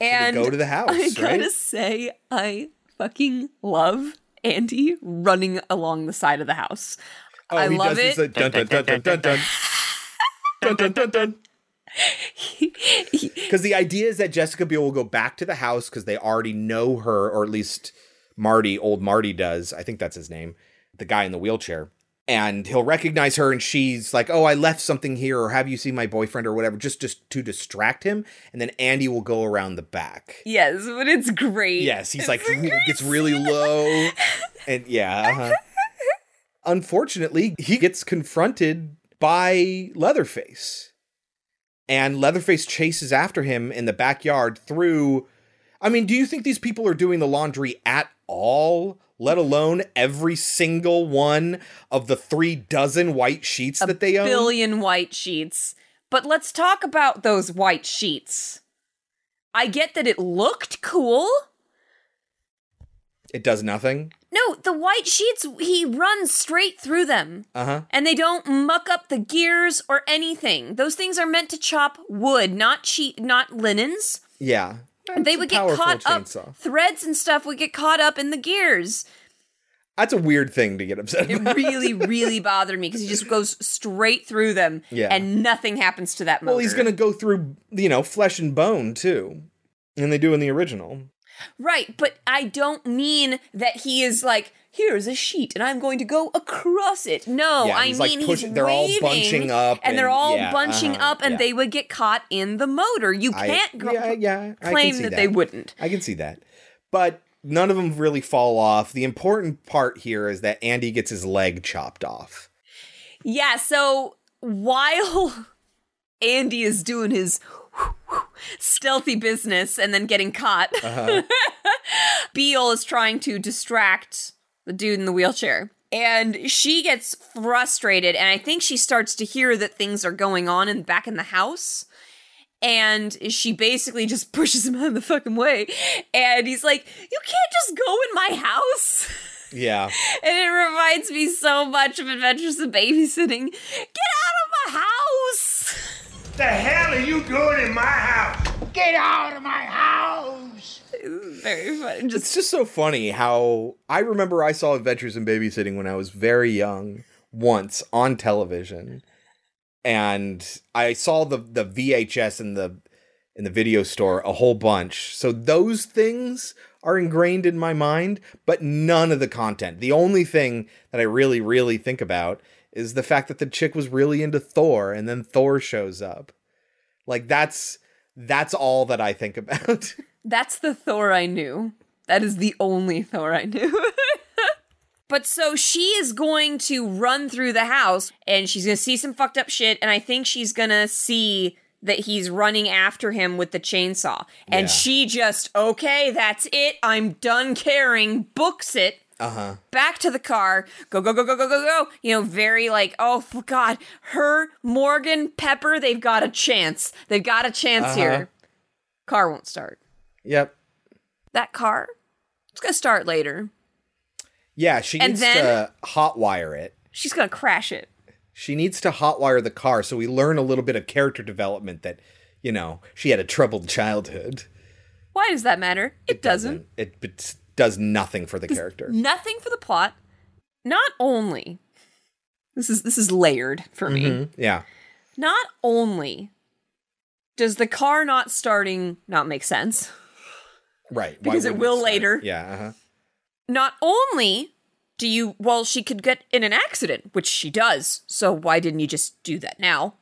[SPEAKER 3] and
[SPEAKER 1] go to the house,
[SPEAKER 3] I gotta
[SPEAKER 1] right?
[SPEAKER 3] say, I fucking love Andy running along the side of the house. I
[SPEAKER 1] Oh, he
[SPEAKER 3] love
[SPEAKER 1] does
[SPEAKER 3] it.
[SPEAKER 1] this, like, dun, dun, dun, dun, dun, dun. [LAUGHS] Dun, dun, dun, dun. Because the idea is that Jessica Biel will go back to the house because they already know her, or at least Marty, old Marty does. I think that's his name, the guy in the wheelchair. And he'll recognize her, and she's like, "Oh, I left something here, or have you seen my boyfriend, or whatever?" Just, just to distract him. And then Andy will go around the back.
[SPEAKER 3] Yes, but it's great.
[SPEAKER 1] Yes, he's like [LAUGHS] gets really low, and yeah. uh-huh. Unfortunately, he gets confronted by Leatherface, and Leatherface chases after him in the backyard through. I mean, do you think these people are doing the laundry at all? Let alone every single one of the three dozen white sheets that they own.
[SPEAKER 3] A billion white sheets. But let's talk about those white sheets. I get that it looked cool.
[SPEAKER 1] It does nothing.
[SPEAKER 3] No, the white sheets, he runs straight through them.
[SPEAKER 1] Uh huh.
[SPEAKER 3] And they don't muck up the gears or anything. Those things are meant to chop wood, not sheet, not linens.
[SPEAKER 1] Yeah.
[SPEAKER 3] they would get caught
[SPEAKER 1] chainsaw.
[SPEAKER 3] up. Threads and stuff would get caught up in the gears.
[SPEAKER 1] That's a weird thing to get upset about.
[SPEAKER 3] It really, [LAUGHS] really bothered me because he just goes straight through them,
[SPEAKER 1] Yeah.
[SPEAKER 3] and nothing happens to that motor.
[SPEAKER 1] well, he's going to go through, you know, flesh and bone too. And they do in the original.
[SPEAKER 3] Right, but I don't mean that he is like, here's a sheet and I'm going to go across it. No,
[SPEAKER 1] Yeah,
[SPEAKER 3] I
[SPEAKER 1] he's,
[SPEAKER 3] mean
[SPEAKER 1] like, pushing-
[SPEAKER 3] he's
[SPEAKER 1] they're all
[SPEAKER 3] waving,
[SPEAKER 1] bunching up
[SPEAKER 3] and, they're all
[SPEAKER 1] yeah,
[SPEAKER 3] bunching
[SPEAKER 1] uh-huh,
[SPEAKER 3] up and
[SPEAKER 1] yeah.
[SPEAKER 3] they would get caught in the motor. You can't gr-
[SPEAKER 1] yeah, yeah, I can
[SPEAKER 3] claim
[SPEAKER 1] see
[SPEAKER 3] that, they wouldn't.
[SPEAKER 1] I can see that. But none of them really fall off. The important part here is that Andy gets his leg chopped off.
[SPEAKER 3] Yeah, so while [LAUGHS] Andy is doing his stealthy business and then getting caught,
[SPEAKER 1] Uh-huh. [LAUGHS]
[SPEAKER 3] Biel is trying to distract the dude in the wheelchair. And she gets frustrated, and I think she starts to hear that things are going on in back in the house. And she basically just [LAUGHS] pushes him out of the fucking way. And he's like, You can't just go in my house.
[SPEAKER 1] Yeah. [LAUGHS]
[SPEAKER 3] And it reminds me so much of Adventures in Babysitting. Get out of my house!
[SPEAKER 20] The hell are you doing in my house?
[SPEAKER 8] Get out of my house!
[SPEAKER 3] Very funny.
[SPEAKER 1] It's just so funny how I remember I saw Adventures in Babysitting when I was very young once on television. And I saw the the VHS in the in the video store a whole bunch. So those things are ingrained in my mind, but none of the content. The only thing that I really really think about is the fact that the chick was really into Thor and then Thor shows up. Like that's that's all that I think about. [LAUGHS]
[SPEAKER 3] That's the Thor I knew. That is the only Thor I knew. [LAUGHS] but so she is going to run through the house and she's going to see some fucked up shit. And I think she's going to see that he's running after him with the chainsaw. And
[SPEAKER 1] Yeah.
[SPEAKER 3] she just, okay, that's it. I'm done caring. Books it.
[SPEAKER 1] Uh-huh.
[SPEAKER 3] back to the car, go, go, go, go, go, go, go. You know, very like, oh, God, her, Morgan, Pepper, they've got a chance. They've got a chance
[SPEAKER 1] Uh-huh.
[SPEAKER 3] here. Car won't start.
[SPEAKER 1] Yep.
[SPEAKER 3] That car, it's going to start later.
[SPEAKER 1] Yeah, she
[SPEAKER 3] And
[SPEAKER 1] needs to hotwire it.
[SPEAKER 3] She's going to crash it.
[SPEAKER 1] She needs to hotwire the car so we learn a little bit of character development that, you know, she had a troubled childhood.
[SPEAKER 3] Why does that matter? It, doesn't.
[SPEAKER 1] It, it does nothing for the character.
[SPEAKER 3] Nothing for the plot. Not only, this is this is layered for me.
[SPEAKER 1] Mhm, Yeah.
[SPEAKER 3] Not only does the car not starting not make sense,
[SPEAKER 1] Right.
[SPEAKER 3] Because it will
[SPEAKER 1] start?
[SPEAKER 3] later.
[SPEAKER 1] Yeah. Uh-huh.
[SPEAKER 3] not only do you well she could get in an accident which she does so why didn't you just do that now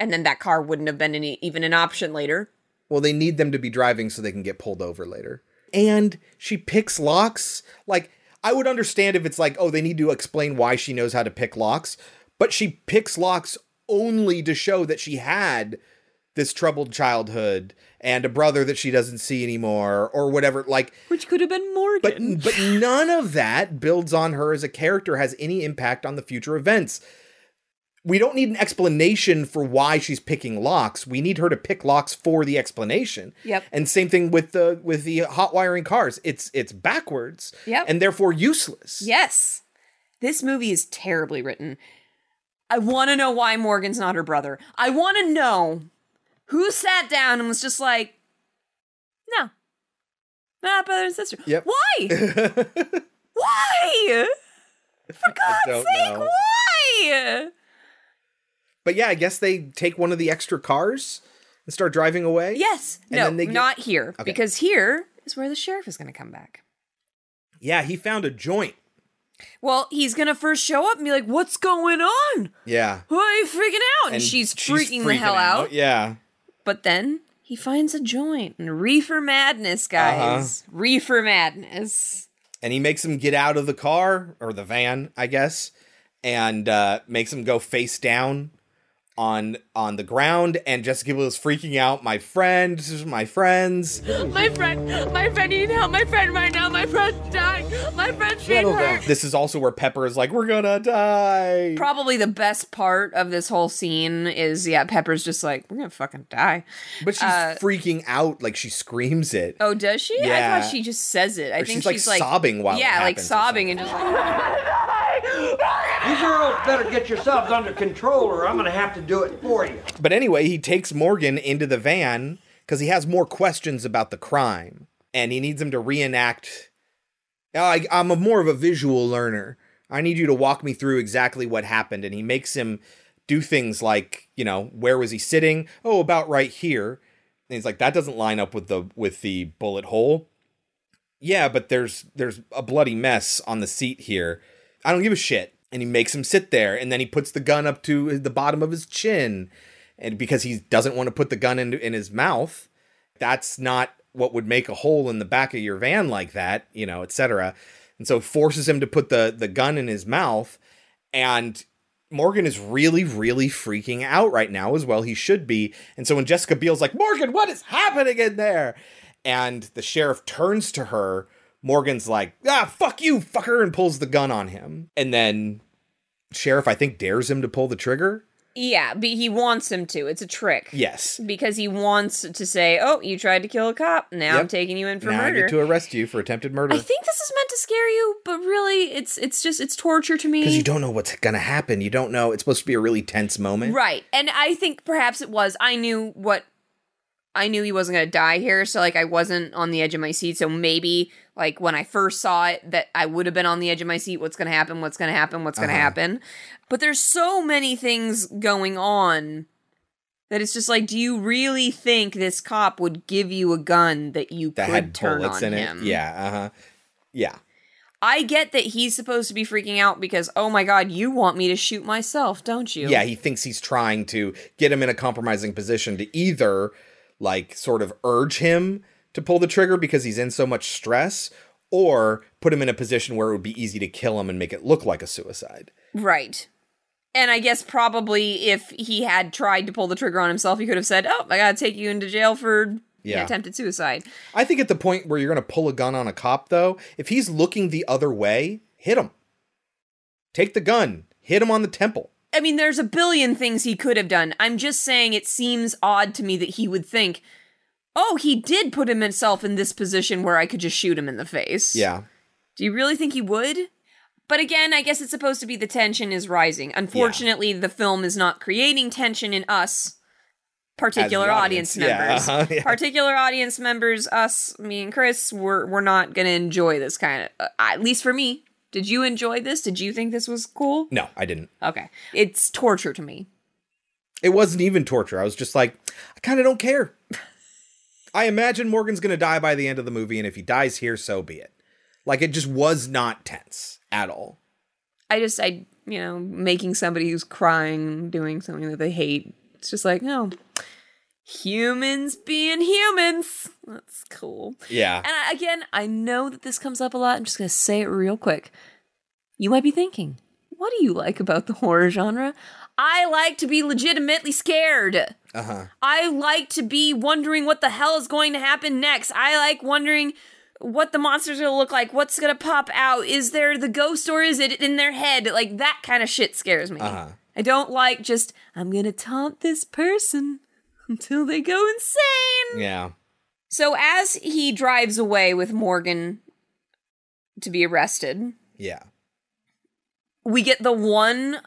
[SPEAKER 3] and then that car wouldn't have been any, even an option later
[SPEAKER 1] Well, they need them to be driving so they can get pulled over later. And she picks locks. Like, I would understand if it's like, oh, they need to explain why she knows how to pick locks, but she picks locks only to show that she had this troubled childhood and a brother that she doesn't see anymore or whatever. Like,
[SPEAKER 3] which could have been Morgan.
[SPEAKER 1] But but none of that builds on her as a character has any impact on the future events. We don't need an explanation for why she's picking locks. We need her to pick locks for the explanation.
[SPEAKER 3] Yep.
[SPEAKER 1] And same thing with the with the hot wiring cars. It's it's backwards.
[SPEAKER 3] Yep.
[SPEAKER 1] And therefore useless.
[SPEAKER 3] yes this movie is terribly written i want to know why morgan's not her brother i want to know who sat down and was just like no not brother and sister
[SPEAKER 1] Yep.
[SPEAKER 3] why [LAUGHS] why for god's sake
[SPEAKER 1] know.
[SPEAKER 3] why
[SPEAKER 1] But yeah, I guess they take one of the extra cars and start driving away.
[SPEAKER 3] Yes.
[SPEAKER 1] And
[SPEAKER 3] no,
[SPEAKER 1] get-
[SPEAKER 3] not here.
[SPEAKER 1] Okay.
[SPEAKER 3] Because here is where the sheriff is going to come back.
[SPEAKER 1] Yeah, he found a joint.
[SPEAKER 3] Well, he's going to first show up and be like, What's going on?
[SPEAKER 1] Yeah.
[SPEAKER 3] Why are you freaking out? And, she's, freaking, the hell out.
[SPEAKER 1] Yeah.
[SPEAKER 3] But then he finds a joint and reefer madness, guys.
[SPEAKER 1] Uh-huh.
[SPEAKER 3] Reefer madness.
[SPEAKER 1] and he makes him get out of the car or the van, I guess, and uh, makes him go face down on on the ground and Jessica Biel is freaking out. My friend, my friends. [GASPS]
[SPEAKER 12] My friend, my friend need help. My friend right now. My friend's dying. My friend's being hurt.
[SPEAKER 1] This is also where Pepper is like, "We're gonna die."
[SPEAKER 3] Probably the best part of this whole scene is yeah, Pepper's just like, we're gonna fucking die.
[SPEAKER 1] But she's
[SPEAKER 3] Uh,
[SPEAKER 1] freaking out, like she screams it.
[SPEAKER 3] Oh, does she?
[SPEAKER 1] Yeah.
[SPEAKER 3] I thought she just says it. I
[SPEAKER 1] Or
[SPEAKER 3] think
[SPEAKER 1] she's, like,
[SPEAKER 3] she's like
[SPEAKER 1] sobbing while it
[SPEAKER 3] yeah, like sobbing and just like [LAUGHS] [LAUGHS]
[SPEAKER 20] You girls better get yourselves under control or I'm gonna have to do it for you.
[SPEAKER 1] But anyway, he takes Morgan into the van because he has more questions about the crime, and he needs him to reenact. Oh, I, I'm a more of a visual learner. I need you to walk me through exactly what happened, and he makes him do things like, you know, where was he sitting? Oh, about right here. And he's like, that doesn't line up with the with the bullet hole. Yeah, but there's there's a bloody mess on the seat here. I don't give a shit. And he makes him sit there, and then he puts the gun up to the bottom of his chin, and because he doesn't want to put the gun in in his mouth, that's not what would make a hole in the back of your van like that, you know, etc. And so forces him to put the the gun in his mouth, and Morgan is really, really freaking out right now as well. He should be. And so when Jessica Biel's like, Morgan, what is happening in there? And the sheriff turns to her, Morgan's like, ah, fuck you, fucker, and pulls the gun on him. And then Sheriff, I think, dares him to pull the trigger.
[SPEAKER 3] Yeah, but he wants him to. It's a trick.
[SPEAKER 1] Yes.
[SPEAKER 3] Because he wants to say, "Oh, you tried to kill a cop. Now I'm taking you in for
[SPEAKER 1] now I
[SPEAKER 3] murder."
[SPEAKER 1] get to arrest you for attempted murder.
[SPEAKER 3] I think this is meant to scare you, but really, it's it's just it's torture to me.
[SPEAKER 1] Because you don't know what's gonna happen. You don't know. It's supposed to be a really tense moment.
[SPEAKER 3] Right. And I think perhaps it was. I knew what I knew he wasn't going to die here, so like I wasn't on the edge of my seat. So maybe like when I first saw it that I would have been on the edge of my seat, what's going to happen? What's going to happen? What's going to
[SPEAKER 1] Uh-huh.
[SPEAKER 3] happen? But there's so many things going on that it's just like do you really think this cop would give you a gun that you
[SPEAKER 1] That
[SPEAKER 3] could turn on
[SPEAKER 1] in
[SPEAKER 3] him?
[SPEAKER 1] it. Yeah. Uh huh. Yeah.
[SPEAKER 3] I get that he's supposed to be freaking out because oh my god, you want me to shoot myself, don't you?
[SPEAKER 1] Yeah. He thinks he's trying to get him in a compromising position to either like sort of urge him to pull the trigger because he's in so much stress, or put him in a position where it would be easy to kill him and make it look like a suicide.
[SPEAKER 3] Right. And I guess probably if he had tried to pull the trigger on himself, he could have said, "Oh, I gotta take you into jail for
[SPEAKER 1] Yeah.
[SPEAKER 3] attempted suicide."
[SPEAKER 1] I think at the point where you're going to pull a gun on a cop, though, if he's looking the other way, hit him. Take the gun, hit him on the temple.
[SPEAKER 3] I mean, there's a billion things he could have done. I'm just saying it seems odd to me that he would think, "Oh, he did put himself in this position where I could just shoot him in the face."
[SPEAKER 1] Yeah.
[SPEAKER 3] Do you really think he would? But again, I guess it's supposed to be the tension is rising. Unfortunately, the film is not creating tension in us, particular audience,
[SPEAKER 1] audience, yeah,
[SPEAKER 3] members.
[SPEAKER 1] uh-huh, [LAUGHS] yeah.
[SPEAKER 3] Particular audience members, us, me and Chris, we're we're not going to enjoy this kind of. Uh, at least for me. Did you enjoy this? Did you think this was cool?
[SPEAKER 1] No, I didn't.
[SPEAKER 3] Okay, it's torture to me.
[SPEAKER 1] It wasn't even torture. I was just like, I kind of don't care. [LAUGHS] I imagine Morgan's going to die by the end of the movie, and if he dies here, so be it. Like, it just was not tense at all.
[SPEAKER 3] I just, I, you know, making somebody who's crying doing something that they hate. It's just like, no, humans being humans. That's cool.
[SPEAKER 1] Yeah.
[SPEAKER 3] And I, again, I know that this comes up a lot. I'm just going to say it real quick. You might be thinking, what do you like about the horror genre? I like to be legitimately scared.
[SPEAKER 1] Uh huh.
[SPEAKER 3] I like to be wondering what the hell is going to happen next. I like wondering what the monster's gonna look like, what's gonna pop out. Is there the ghost or is it in their head? Like that kind of shit scares me.
[SPEAKER 1] Uh-huh.
[SPEAKER 3] I don't like just, I'm gonna taunt this person until they go insane.
[SPEAKER 1] Yeah.
[SPEAKER 3] So as he drives away with Morgan to be arrested,
[SPEAKER 1] Yeah.
[SPEAKER 3] we get the one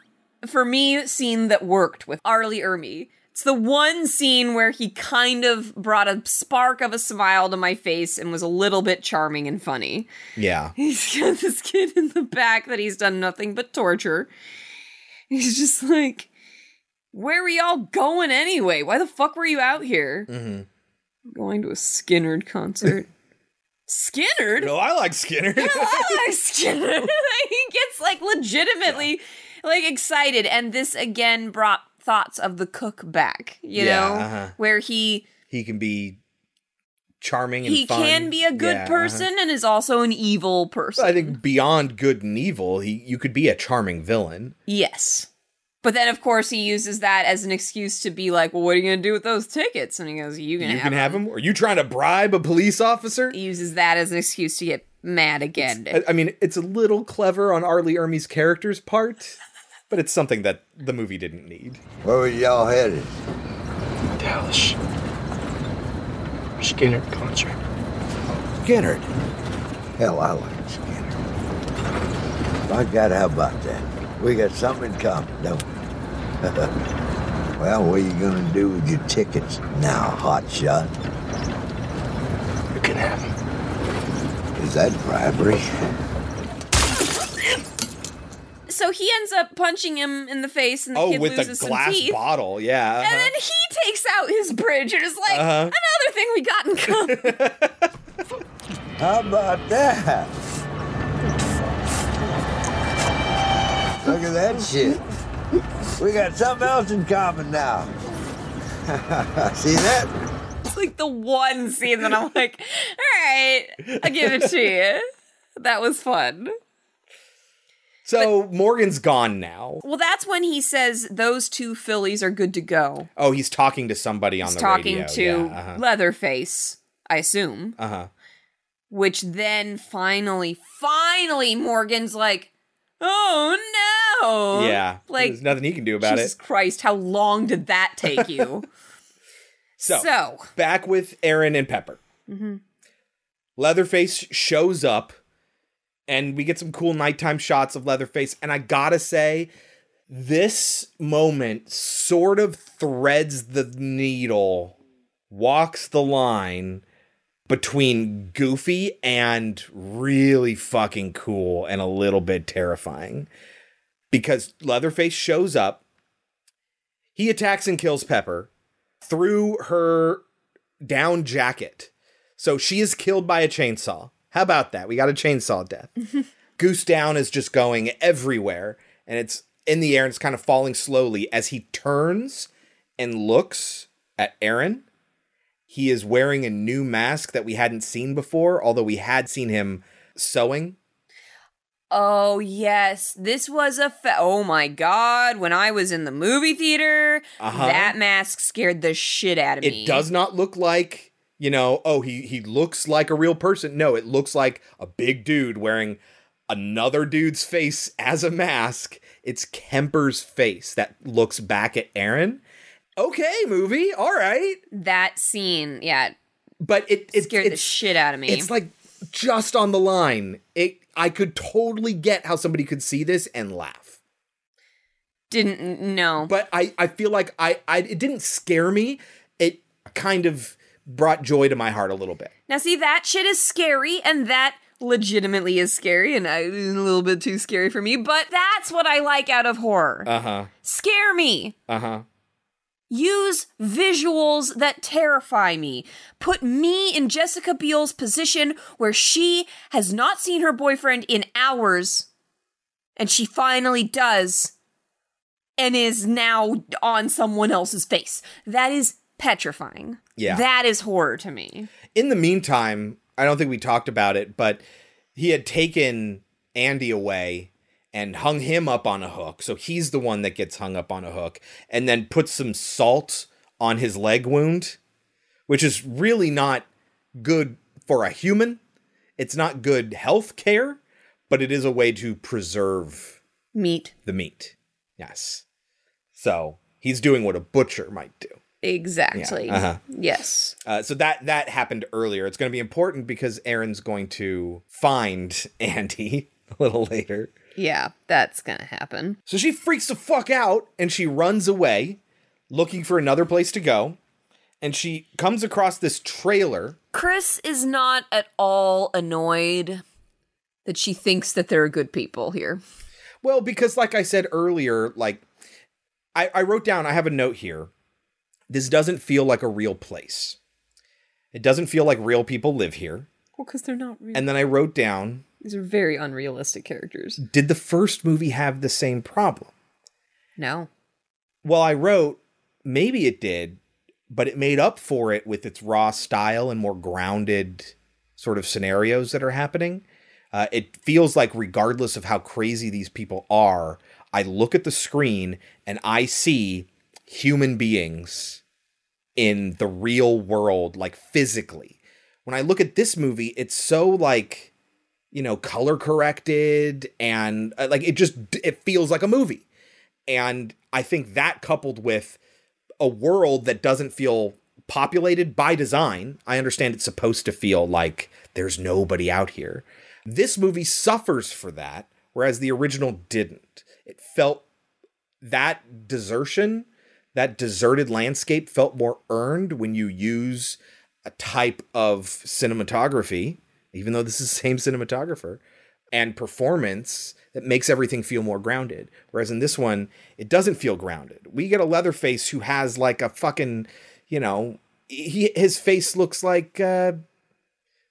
[SPEAKER 3] for me scene that worked with R. Lee Ermey. It's the one scene where he kind of brought a spark of a smile to my face and was a little bit charming and funny.
[SPEAKER 1] Yeah. [LAUGHS]
[SPEAKER 3] He's got this kid in the back that he's done nothing but torture. He's just like, Where were y'all going anyway? Why the fuck were you out here?
[SPEAKER 1] Mm-hmm.
[SPEAKER 3] Going to a Skynyrd concert. [LAUGHS] Skynyrd?
[SPEAKER 1] No, I like Skynyrd.
[SPEAKER 3] I [LAUGHS] like Skynyrd. [LAUGHS] he gets like legitimately like excited, and this again brought thoughts of the cook back. You
[SPEAKER 1] Yeah,
[SPEAKER 3] know,
[SPEAKER 1] uh-huh.
[SPEAKER 3] where he
[SPEAKER 1] he can be charming and
[SPEAKER 3] he
[SPEAKER 1] fun.
[SPEAKER 3] can be a good
[SPEAKER 1] Yeah, uh-huh.
[SPEAKER 3] person and is also an evil person.
[SPEAKER 1] I think beyond good and evil, he you could be a charming villain.
[SPEAKER 3] yes, But then, of course, he uses that as an excuse to be like, "Well, what are you going to do with those tickets?" And he goes, "You can
[SPEAKER 1] you
[SPEAKER 3] have
[SPEAKER 1] can
[SPEAKER 3] them."
[SPEAKER 1] have him. Are you trying to bribe a police officer?
[SPEAKER 3] He uses that as an excuse to get mad again.
[SPEAKER 1] I, I mean, it's a little clever on R. Lee Ermey's character's part, but it's something that the movie didn't need.
[SPEAKER 19] Where were y'all headed?
[SPEAKER 17] Dallas. Skynyrd concert.
[SPEAKER 19] Skynyrd. Hell, I like Skynyrd. By God, how about that? We got something in common, don't we? [LAUGHS] well, what are you gonna do with your tickets now, hotshot?
[SPEAKER 17] You can have them.
[SPEAKER 19] Is that bribery?
[SPEAKER 3] so he ends up punching him in the face, and the
[SPEAKER 1] Oh,
[SPEAKER 3] kid
[SPEAKER 1] with
[SPEAKER 3] loses
[SPEAKER 1] the
[SPEAKER 3] some
[SPEAKER 1] glass
[SPEAKER 3] teeth.
[SPEAKER 1] bottle, yeah.
[SPEAKER 3] And
[SPEAKER 1] uh-huh.
[SPEAKER 3] then he takes out his bridge and is like,
[SPEAKER 1] Uh-huh.
[SPEAKER 3] another thing we got in common. [LAUGHS]
[SPEAKER 19] How about that? Look at that shit. We got something else in common now. [LAUGHS] See that?
[SPEAKER 3] it's like the one scene that I'm like, all right, I'll give it to you. That was fun.
[SPEAKER 1] So Morgan's gone now.
[SPEAKER 3] Well, that's when he says those two fillies are good to go.
[SPEAKER 1] Oh, he's talking to somebody on
[SPEAKER 3] He's
[SPEAKER 1] the
[SPEAKER 3] talking
[SPEAKER 1] radio.
[SPEAKER 3] to
[SPEAKER 1] yeah, uh-huh.
[SPEAKER 3] Leatherface, I assume.
[SPEAKER 1] Uh-huh.
[SPEAKER 3] Which then finally, finally, Morgan's like, oh no.
[SPEAKER 1] Yeah.
[SPEAKER 3] Like,
[SPEAKER 1] There's nothing he can do about it.
[SPEAKER 3] Jesus
[SPEAKER 1] it.
[SPEAKER 3] Christ, how long did that take you? [LAUGHS]
[SPEAKER 1] So,
[SPEAKER 3] So.
[SPEAKER 1] back with Erin and Pepper.
[SPEAKER 3] Mhm.
[SPEAKER 1] Leatherface shows up, and we get some cool nighttime shots of Leatherface. And I gotta say, this moment sort of threads the needle, walks the line between goofy and really fucking cool and a little bit terrifying. Because Leatherface shows up, he attacks and kills Pepper through her down jacket. So she is killed by a chainsaw. How about that? We got a chainsaw death. [LAUGHS] Goose Down is just going everywhere and it's in the air and it's kind of falling slowly as he turns and looks at Erin. He is wearing a new mask that we hadn't seen before, although we had seen him sewing.
[SPEAKER 3] Oh yes, this was a fa- oh my god! When I was in the movie theater,
[SPEAKER 1] Uh-huh.
[SPEAKER 3] that mask scared the shit out of me.
[SPEAKER 1] It does not look like, you know, oh, he he looks like a real person. No, it looks like a big dude wearing another dude's face as a mask. It's Kemper's face that looks back at Erin. Okay, movie. All right.
[SPEAKER 3] That scene, yeah,
[SPEAKER 1] But it it
[SPEAKER 3] scared the
[SPEAKER 1] it's,
[SPEAKER 3] shit out of me.
[SPEAKER 1] It's like just on the line. It I could totally get how somebody could see this and laugh.
[SPEAKER 3] didn't know,
[SPEAKER 1] But I I feel like I I it didn't scare me. It kind of brought joy to my heart a little bit.
[SPEAKER 3] now see that shit is scary, and that legitimately is scary, and I, a little bit too scary for me. But that's what I like out of horror.
[SPEAKER 1] Uh-huh.
[SPEAKER 3] Scare me.
[SPEAKER 1] Uh-huh.
[SPEAKER 3] Use visuals that terrify me. Put me in Jessica Biel's position where she has not seen her boyfriend in hours and she finally does and is now on someone else's face. That is petrifying.
[SPEAKER 1] Yeah.
[SPEAKER 3] That is horror to me.
[SPEAKER 1] In the meantime, I don't think we talked about it, but he had taken Andy away and hung him up on a hook. So he's the one that gets hung up on a hook and then put some salt on his leg wound, which is really not good for a human. It's not good health care, but it is a way to preserve
[SPEAKER 3] Meat.
[SPEAKER 1] the meat. Yes. So he's doing what a butcher might do.
[SPEAKER 3] Exactly.
[SPEAKER 1] Yeah, uh-huh.
[SPEAKER 3] Yes.
[SPEAKER 1] Uh, so that that happened earlier. It's going to be important because Erin's going to find [LAUGHS] Andy a little later.
[SPEAKER 3] Yeah, that's gonna happen.
[SPEAKER 1] So she freaks the fuck out and she runs away, looking for another place to go. And she comes across this trailer.
[SPEAKER 3] Chris is not at all annoyed that she thinks that there are good people here.
[SPEAKER 1] Well, because like I said earlier, like I, I wrote down, I have a note here. This doesn't feel like a real place. It doesn't feel like real people live here.
[SPEAKER 3] Well, because they're not real.
[SPEAKER 1] And then I wrote down,
[SPEAKER 3] These are very unrealistic characters.
[SPEAKER 1] did the first movie have the same problem?
[SPEAKER 3] No.
[SPEAKER 1] Well, I wrote, maybe it did, but it made up for it with its raw style and more grounded sort of scenarios that are happening. Uh, it feels like, regardless of how crazy these people are, I look at the screen and I see human beings in the real world, like physically. When I look at this movie, it's so like, you know, color corrected and uh, like it just it feels like a movie. And I think that coupled with a world that doesn't feel populated by design, I understand it's supposed to feel like there's nobody out here. This movie suffers for that, whereas the original didn't. It felt that desertion, that deserted landscape felt more earned when you use a type of cinematography, even though this is the [LAUGHS] same cinematographer, and performance that makes everything feel more grounded. Whereas in this one, it doesn't feel grounded. We get a Leatherface who has like a fucking, you know, he his face looks like uh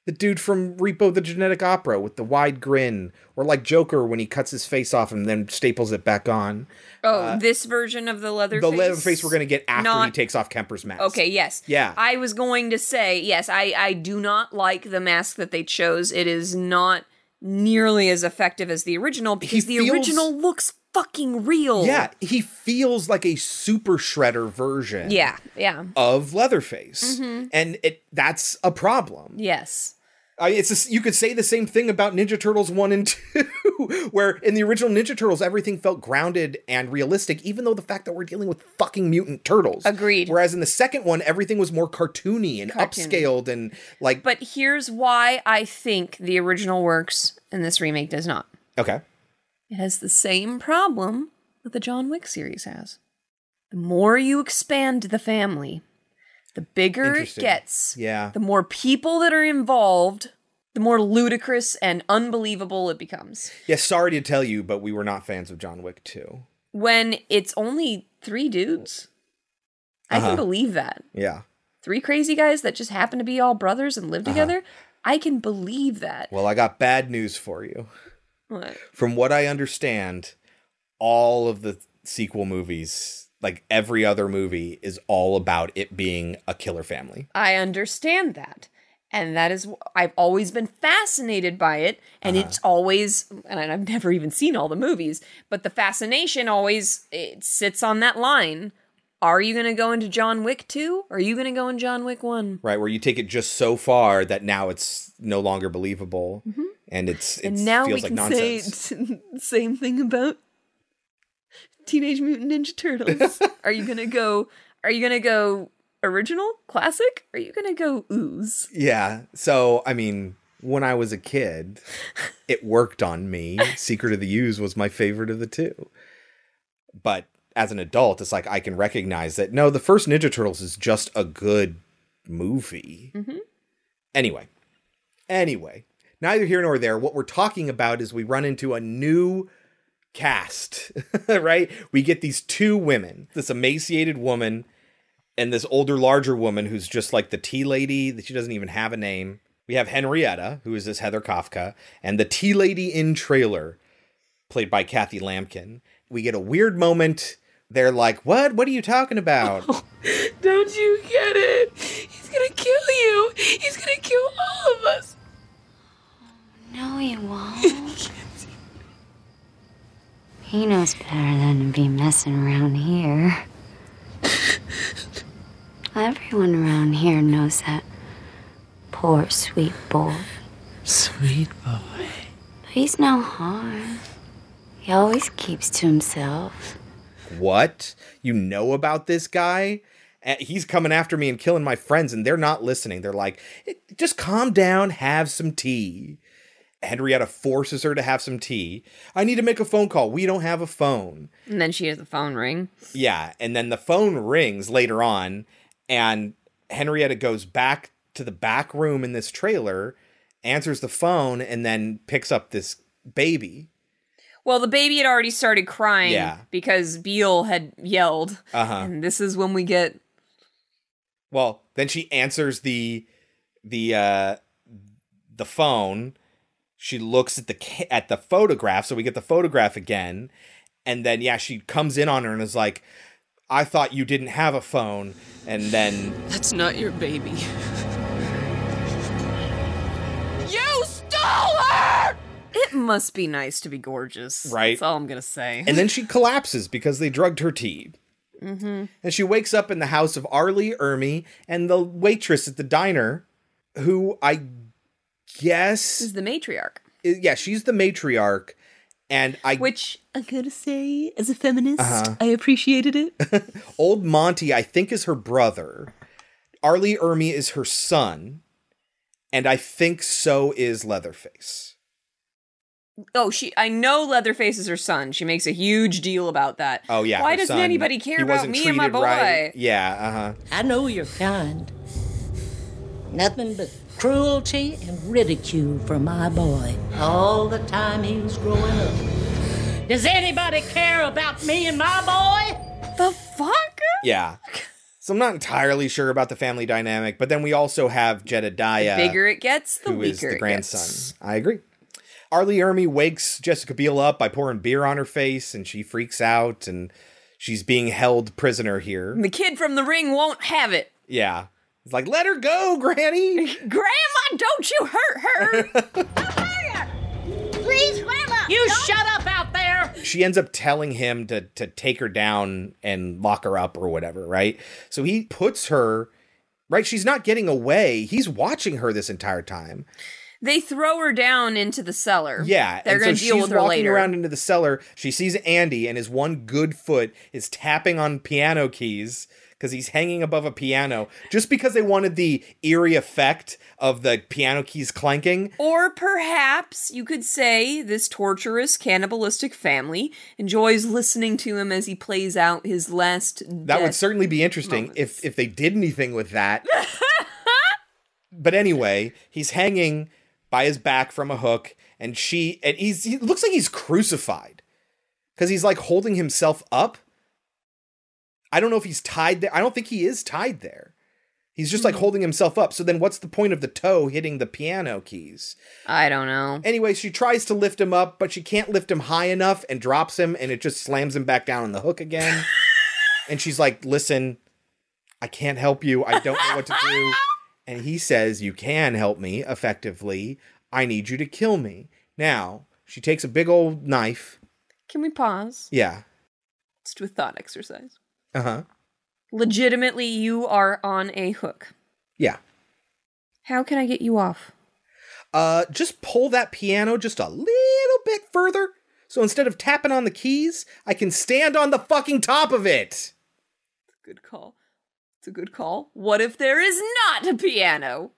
[SPEAKER 1] the dude from Repo the Genetic Opera with the wide grin, or like Joker when he cuts his face off and then staples it back on.
[SPEAKER 3] Oh, this version of the leather
[SPEAKER 1] Uh, the leather face we're gonna get after he takes off Kemper's mask.
[SPEAKER 3] Okay, yes.
[SPEAKER 1] Yeah.
[SPEAKER 3] I was going to say, yes, I, I do not like the mask that they chose. It is not nearly as effective as the original because the
[SPEAKER 1] feels-
[SPEAKER 3] original looks fucking real.
[SPEAKER 1] Yeah, he feels like a super shredder version.
[SPEAKER 3] Yeah, yeah.
[SPEAKER 1] Of Leatherface,
[SPEAKER 3] Mhm.
[SPEAKER 1] and it that's a problem.
[SPEAKER 3] Yes.
[SPEAKER 1] I it's just, you could say the same thing about Ninja Turtles 1 and [LAUGHS] 2, where in the original Ninja Turtles, everything felt grounded and realistic, even though the fact that we're dealing with fucking mutant turtles.
[SPEAKER 3] Agreed.
[SPEAKER 1] Whereas in the second one, everything was more cartoony and
[SPEAKER 3] Cartoony.
[SPEAKER 1] upscaled and like.
[SPEAKER 3] But here's why I think the original works and this remake does not.
[SPEAKER 1] Okay.
[SPEAKER 3] It has the same problem that the John Wick series has. The more you expand the family, the bigger it gets.
[SPEAKER 1] Yeah.
[SPEAKER 3] The more people that are involved, the more ludicrous and unbelievable it becomes.
[SPEAKER 1] Yeah, sorry to tell you, but we were not fans of John Wick 2.
[SPEAKER 3] When it's only three dudes, I
[SPEAKER 1] Uh-huh.
[SPEAKER 3] can believe that.
[SPEAKER 1] Yeah.
[SPEAKER 3] Three crazy guys that just happen to be all brothers and live
[SPEAKER 1] Uh-huh.
[SPEAKER 3] together, I can believe that.
[SPEAKER 1] Well, I got bad news for you.
[SPEAKER 3] What?
[SPEAKER 1] From what I understand, all of the sequel movies, like every other movie, is all about it being a killer family.
[SPEAKER 3] I understand that. And that is, I've always been fascinated by it. And
[SPEAKER 1] Uh-huh.
[SPEAKER 3] it's always, and I've never even seen all the movies, but the fascination always it sits on that line. Are you going to go into John Wick 2? Or are you going to go in John Wick 1?
[SPEAKER 1] right? Where you take it just so far that now it's no longer believable, and it's it
[SPEAKER 3] Mm-hmm. and now
[SPEAKER 1] feels
[SPEAKER 3] we
[SPEAKER 1] like
[SPEAKER 3] can
[SPEAKER 1] nonsense.
[SPEAKER 3] say [LAUGHS] the same thing about Teenage Mutant Ninja Turtles. [LAUGHS] are you going to go, are you to go original, classic? Are you going to go ooze?
[SPEAKER 1] yeah. So I mean, when I was a kid, [LAUGHS] it worked on me. Secret of the Ooze was my favorite of the two, but as an adult, it's like I can recognize that no, the first Ninja Turtles is just a good movie.
[SPEAKER 3] Mhm.
[SPEAKER 1] Anyway, anyway, neither here nor there. What we're talking about is we run into a new cast, [LAUGHS] right? We get these two women, this emaciated woman and this older, larger woman who's just like the tea lady that she doesn't even have a name. We have Henrietta, who is this Heather Kafka, and the tea lady in trailer, played by Kathy Lampkin. We get a weird moment. They're like, "What? What are you talking about?" [LAUGHS]
[SPEAKER 12] Don't you get it? He's gonna kill you. He's gonna kill all of us.
[SPEAKER 13] No, he [LAUGHS] won't. He knows better than to be messing around here. Everyone around here knows that poor sweet boy.
[SPEAKER 11] Sweet boy.
[SPEAKER 13] But he's no harm. He always keeps to himself.
[SPEAKER 1] what? You know about this guy? Eh, He's coming after me and killing my friends, and they're not listening. They're like, "Eh, just calm down, have some tea. Henrietta forces her to have some tea. I need to make a phone call. We don't have a phone.
[SPEAKER 3] And then she has the phone ring.
[SPEAKER 1] Yeah, and then the phone rings later on, and Henrietta goes back to the back room in this trailer, answers the phone, and then picks up this baby.
[SPEAKER 3] Well, the baby had already started crying
[SPEAKER 1] Yeah.
[SPEAKER 3] because Biel had yelled.
[SPEAKER 1] Uh huh.
[SPEAKER 3] And this is when we get
[SPEAKER 1] Well, then she answers the the uh the phone. She looks at the at the photograph, so we get the photograph again, and then yeah, she comes in on her and is like, "I thought you didn't have a phone," and then
[SPEAKER 12] That's not your baby. You stole her!
[SPEAKER 3] It must be nice to be gorgeous.
[SPEAKER 1] Right.
[SPEAKER 3] That's all I'm gonna say.
[SPEAKER 1] And then she collapses because they drugged her tea.
[SPEAKER 3] mm-hmm.
[SPEAKER 1] And she wakes up in the house of R. Lee Ermey and the waitress at the diner, who I guess
[SPEAKER 3] is the matriarch.
[SPEAKER 1] Yeah, she's the matriarch. And I
[SPEAKER 3] Which I'm gonna say, as a feminist,
[SPEAKER 1] Uh-huh.
[SPEAKER 3] I appreciated it. [LAUGHS]
[SPEAKER 1] Old Monty, I think, is her brother. R. Lee Ermey is her son. And I think so is Leatherface.
[SPEAKER 3] oh, she. I know Leatherface is her son. She makes a huge deal about that.
[SPEAKER 1] Oh yeah.
[SPEAKER 3] Why doesn't
[SPEAKER 1] son.
[SPEAKER 3] anybody care about me and my boy?
[SPEAKER 1] right. Yeah, uh-huh.
[SPEAKER 21] I know you're kind. Nothing but cruelty and ridicule for my boy all the time he was growing up. Does anybody care about me and my boy?
[SPEAKER 3] The fuck?
[SPEAKER 1] Yeah. So I'm not entirely sure about the family dynamic, but then we also have Jedediah.
[SPEAKER 3] The bigger it gets, the
[SPEAKER 1] who is
[SPEAKER 3] weaker
[SPEAKER 1] the
[SPEAKER 3] it
[SPEAKER 1] grandson.
[SPEAKER 3] gets.
[SPEAKER 1] I agree. R. Lee Ermey wakes Jessica Biel up by pouring beer on her face, and she freaks out, and she's being held prisoner here.
[SPEAKER 3] The kid from the ring won't have it.
[SPEAKER 1] Yeah. It's like, let her go, [LAUGHS] Granny.
[SPEAKER 3] Grandma, don't you hurt her.
[SPEAKER 9] Please, Grandma.
[SPEAKER 21] You shut up out there!
[SPEAKER 1] she ends up telling him to to take her down and lock her up or whatever, right? So he puts her right, she's not getting away. He's watching her this entire time.
[SPEAKER 3] They throw her down into the cellar.
[SPEAKER 1] Yeah,
[SPEAKER 3] they're
[SPEAKER 1] and
[SPEAKER 3] going
[SPEAKER 1] so
[SPEAKER 3] to deal with her
[SPEAKER 1] walking
[SPEAKER 3] later.
[SPEAKER 1] around into the cellar. She sees Andy, and his one good foot is tapping on piano keys because he's hanging above a piano. Just because they wanted the eerie effect of the piano keys clanking.
[SPEAKER 3] Or perhaps you could say this torturous, cannibalistic family enjoys listening to him as he plays out his last.
[SPEAKER 1] That would certainly be interesting if if they did anything with that. [LAUGHS] but anyway, he's hanging by his back from a hook, and she and he's he looks like he's crucified because he's like holding himself up. I don't know if he's tied there. I don't think he is tied there. He's just like hmm. holding himself up. So then what's the point of the toe hitting the piano keys?
[SPEAKER 3] I don't know.
[SPEAKER 1] Anyway, she tries to lift him up, but she can't lift him high enough and drops him, and it just slams him back down on the hook again. [LAUGHS] and she's like, Listen, I can't help you. I don't know what to do. [LAUGHS] And he says, You can help me effectively. I need you to kill me. Now, she takes a big old knife.
[SPEAKER 3] Can we pause?
[SPEAKER 1] Yeah.
[SPEAKER 3] Let's do a thought exercise.
[SPEAKER 1] Uh huh.
[SPEAKER 3] Legitimately, you are on a hook.
[SPEAKER 1] Yeah.
[SPEAKER 3] How can I get you off?
[SPEAKER 1] Uh, just pull that piano just a little bit further. So instead of tapping on the keys, I can stand on the fucking top of it.
[SPEAKER 3] Good call. It's a good call. What if there is not a piano?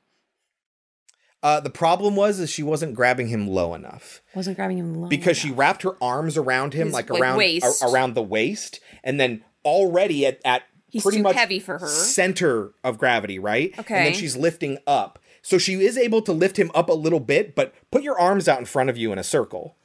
[SPEAKER 1] Uh, the problem was is she wasn't grabbing him low enough
[SPEAKER 3] Wasn't grabbing him low.
[SPEAKER 1] because she wrapped her arms around him
[SPEAKER 3] His,
[SPEAKER 1] like
[SPEAKER 3] like,
[SPEAKER 1] around a- around the waist, and then already at at
[SPEAKER 3] He's
[SPEAKER 1] pretty
[SPEAKER 3] too
[SPEAKER 1] much
[SPEAKER 3] heavy for her.
[SPEAKER 1] center of gravity, right?
[SPEAKER 3] Okay.
[SPEAKER 1] And then she's lifting up, so she is able to lift him up a little bit, but put your arms out in front of you in a circle,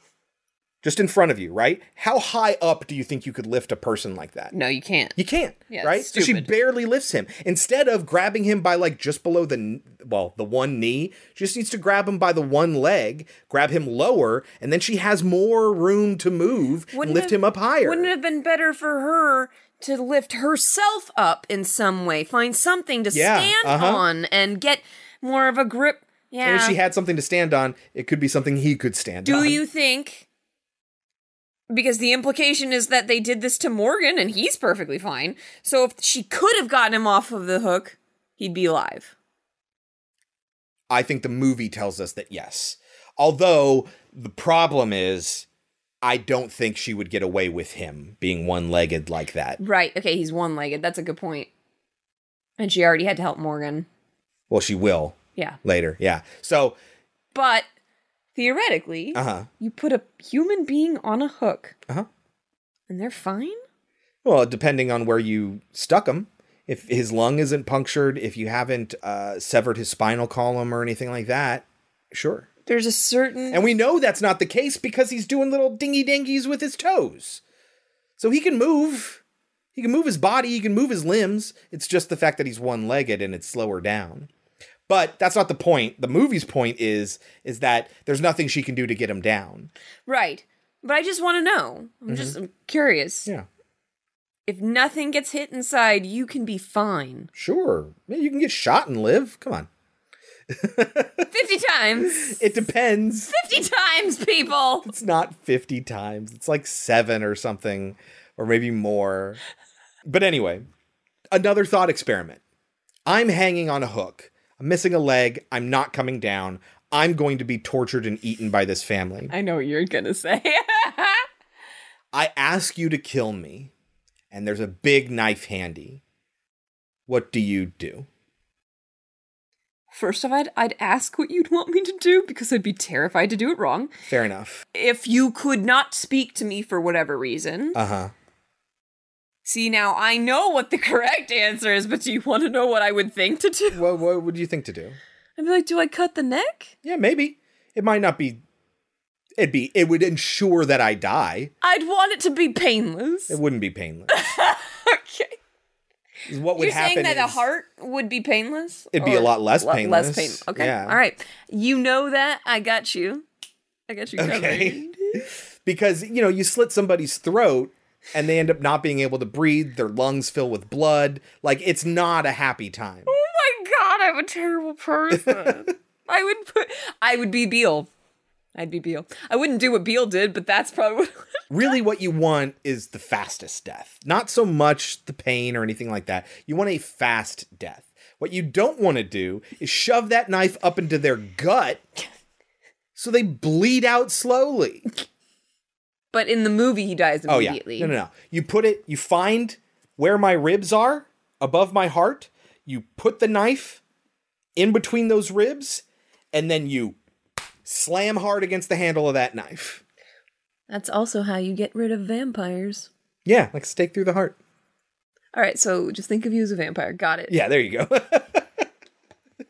[SPEAKER 1] just in front of you, right? How high up do you think you could lift a person like that?
[SPEAKER 3] No, you can't.
[SPEAKER 1] You can't,
[SPEAKER 3] Yeah,
[SPEAKER 1] right? So she barely lifts him. Instead of grabbing him by like just below the well, the one knee, she just needs to grab him by the one leg, grab him lower, and then she has more room to move and lift
[SPEAKER 3] have-
[SPEAKER 1] him up higher.
[SPEAKER 3] Wouldn't it have been better for her to lift herself up in some way? Find something to
[SPEAKER 1] Yeah,
[SPEAKER 3] stand
[SPEAKER 1] uh-huh.
[SPEAKER 3] on and get more of a grip. Yeah.
[SPEAKER 1] And if she had something to stand on, it could be something he could stand
[SPEAKER 3] Do
[SPEAKER 1] on.
[SPEAKER 3] Do you think? Because the implication is that they did this to Morgan and he's perfectly fine. So if she could have gotten him off of the hook, he'd be alive.
[SPEAKER 1] I think the movie tells us that yes. Although the problem is I don't think she would get away with him being one-legged like that.
[SPEAKER 3] Right. Okay, he's one legged. That's a good point. And she already had to help Morgan.
[SPEAKER 1] Well, she will
[SPEAKER 3] Yeah.
[SPEAKER 1] later. Yeah. So,
[SPEAKER 3] But theoretically,
[SPEAKER 1] uh-huh.
[SPEAKER 3] you put a human being on a hook
[SPEAKER 1] Uh-huh.
[SPEAKER 3] and they're fine?
[SPEAKER 1] Well, depending on where you stuck him. If his lung isn't punctured, if you haven't uh, severed his spinal column or anything like that, sure.
[SPEAKER 3] There's a certain
[SPEAKER 1] And we know that's not the case because he's doing little dingy dingies with his toes. So he can move. He can move his body, he can move his limbs. It's just the fact that he's one-legged and it's slower down. But that's not the point. The movie's point is is that there's nothing she can do to get him down.
[SPEAKER 3] Right. But I just want to know. I'm just I'm curious.
[SPEAKER 1] Mm-hmm. Yeah.
[SPEAKER 3] If nothing gets hit inside, you can be fine.
[SPEAKER 1] Sure. You can get shot and live. Come on.
[SPEAKER 3] 50 times.
[SPEAKER 1] It depends.
[SPEAKER 3] 50 times, people.
[SPEAKER 1] It's not 50 times. It's like 7 or something or maybe more. But anyway, another thought experiment. I'm hanging on a hook. I'm missing a leg. I'm not coming down. I'm going to be tortured and eaten by this family.
[SPEAKER 3] I know what you're going to say. [LAUGHS]
[SPEAKER 1] I ask you to kill me, and there's a big knife handy. What do you do?
[SPEAKER 3] First off, I'd, I'd ask what you'd want me to do because I'd be terrified to do it wrong.
[SPEAKER 1] Fair enough.
[SPEAKER 3] If you could not speak to me for whatever reason.
[SPEAKER 1] Uh huh.
[SPEAKER 3] See, now I know what the correct answer is, but do you want to know what I would think to do?
[SPEAKER 1] What, what would you think to do?
[SPEAKER 3] I'd be like, do I cut the neck?
[SPEAKER 1] Yeah, maybe. It might not be. It'd be. It would ensure that I die.
[SPEAKER 3] I'd want it to be painless.
[SPEAKER 1] It wouldn't be painless. [LAUGHS]
[SPEAKER 3] okay.
[SPEAKER 1] What would
[SPEAKER 3] You're
[SPEAKER 1] happen
[SPEAKER 3] saying that the heart would be painless?
[SPEAKER 1] It'd be a lot less
[SPEAKER 3] le-
[SPEAKER 1] painless.
[SPEAKER 3] Less pain. Okay.
[SPEAKER 1] Yeah.
[SPEAKER 3] All right. You know that. I got you. I got you covered.
[SPEAKER 1] Okay. [LAUGHS] because you know you slit somebody's throat and they end up not being able to breathe. Their lungs fill with blood. Like it's not a happy time.
[SPEAKER 3] Oh my god, I'm a terrible person. [LAUGHS] I would put. I would be Biel. I'd be Biel. I wouldn't do what Biel did, but that's probably what.
[SPEAKER 1] Really what you want is the fastest death. Not so much the pain or anything like that. You want a fast death. What you don't want to do is shove that knife up into their gut so they bleed out slowly.
[SPEAKER 3] But in the movie, he dies
[SPEAKER 1] Oh yeah.
[SPEAKER 3] immediately.
[SPEAKER 1] No, no, no. You put it, you find where my ribs are above my heart, you put the knife in between those ribs, and then you slam hard against the handle of that knife.
[SPEAKER 3] That's also how you get rid of vampires.
[SPEAKER 1] Yeah, like stake through the heart.
[SPEAKER 3] All right, so just think of you as a vampire. Got it.
[SPEAKER 1] Yeah, there you go. [LAUGHS]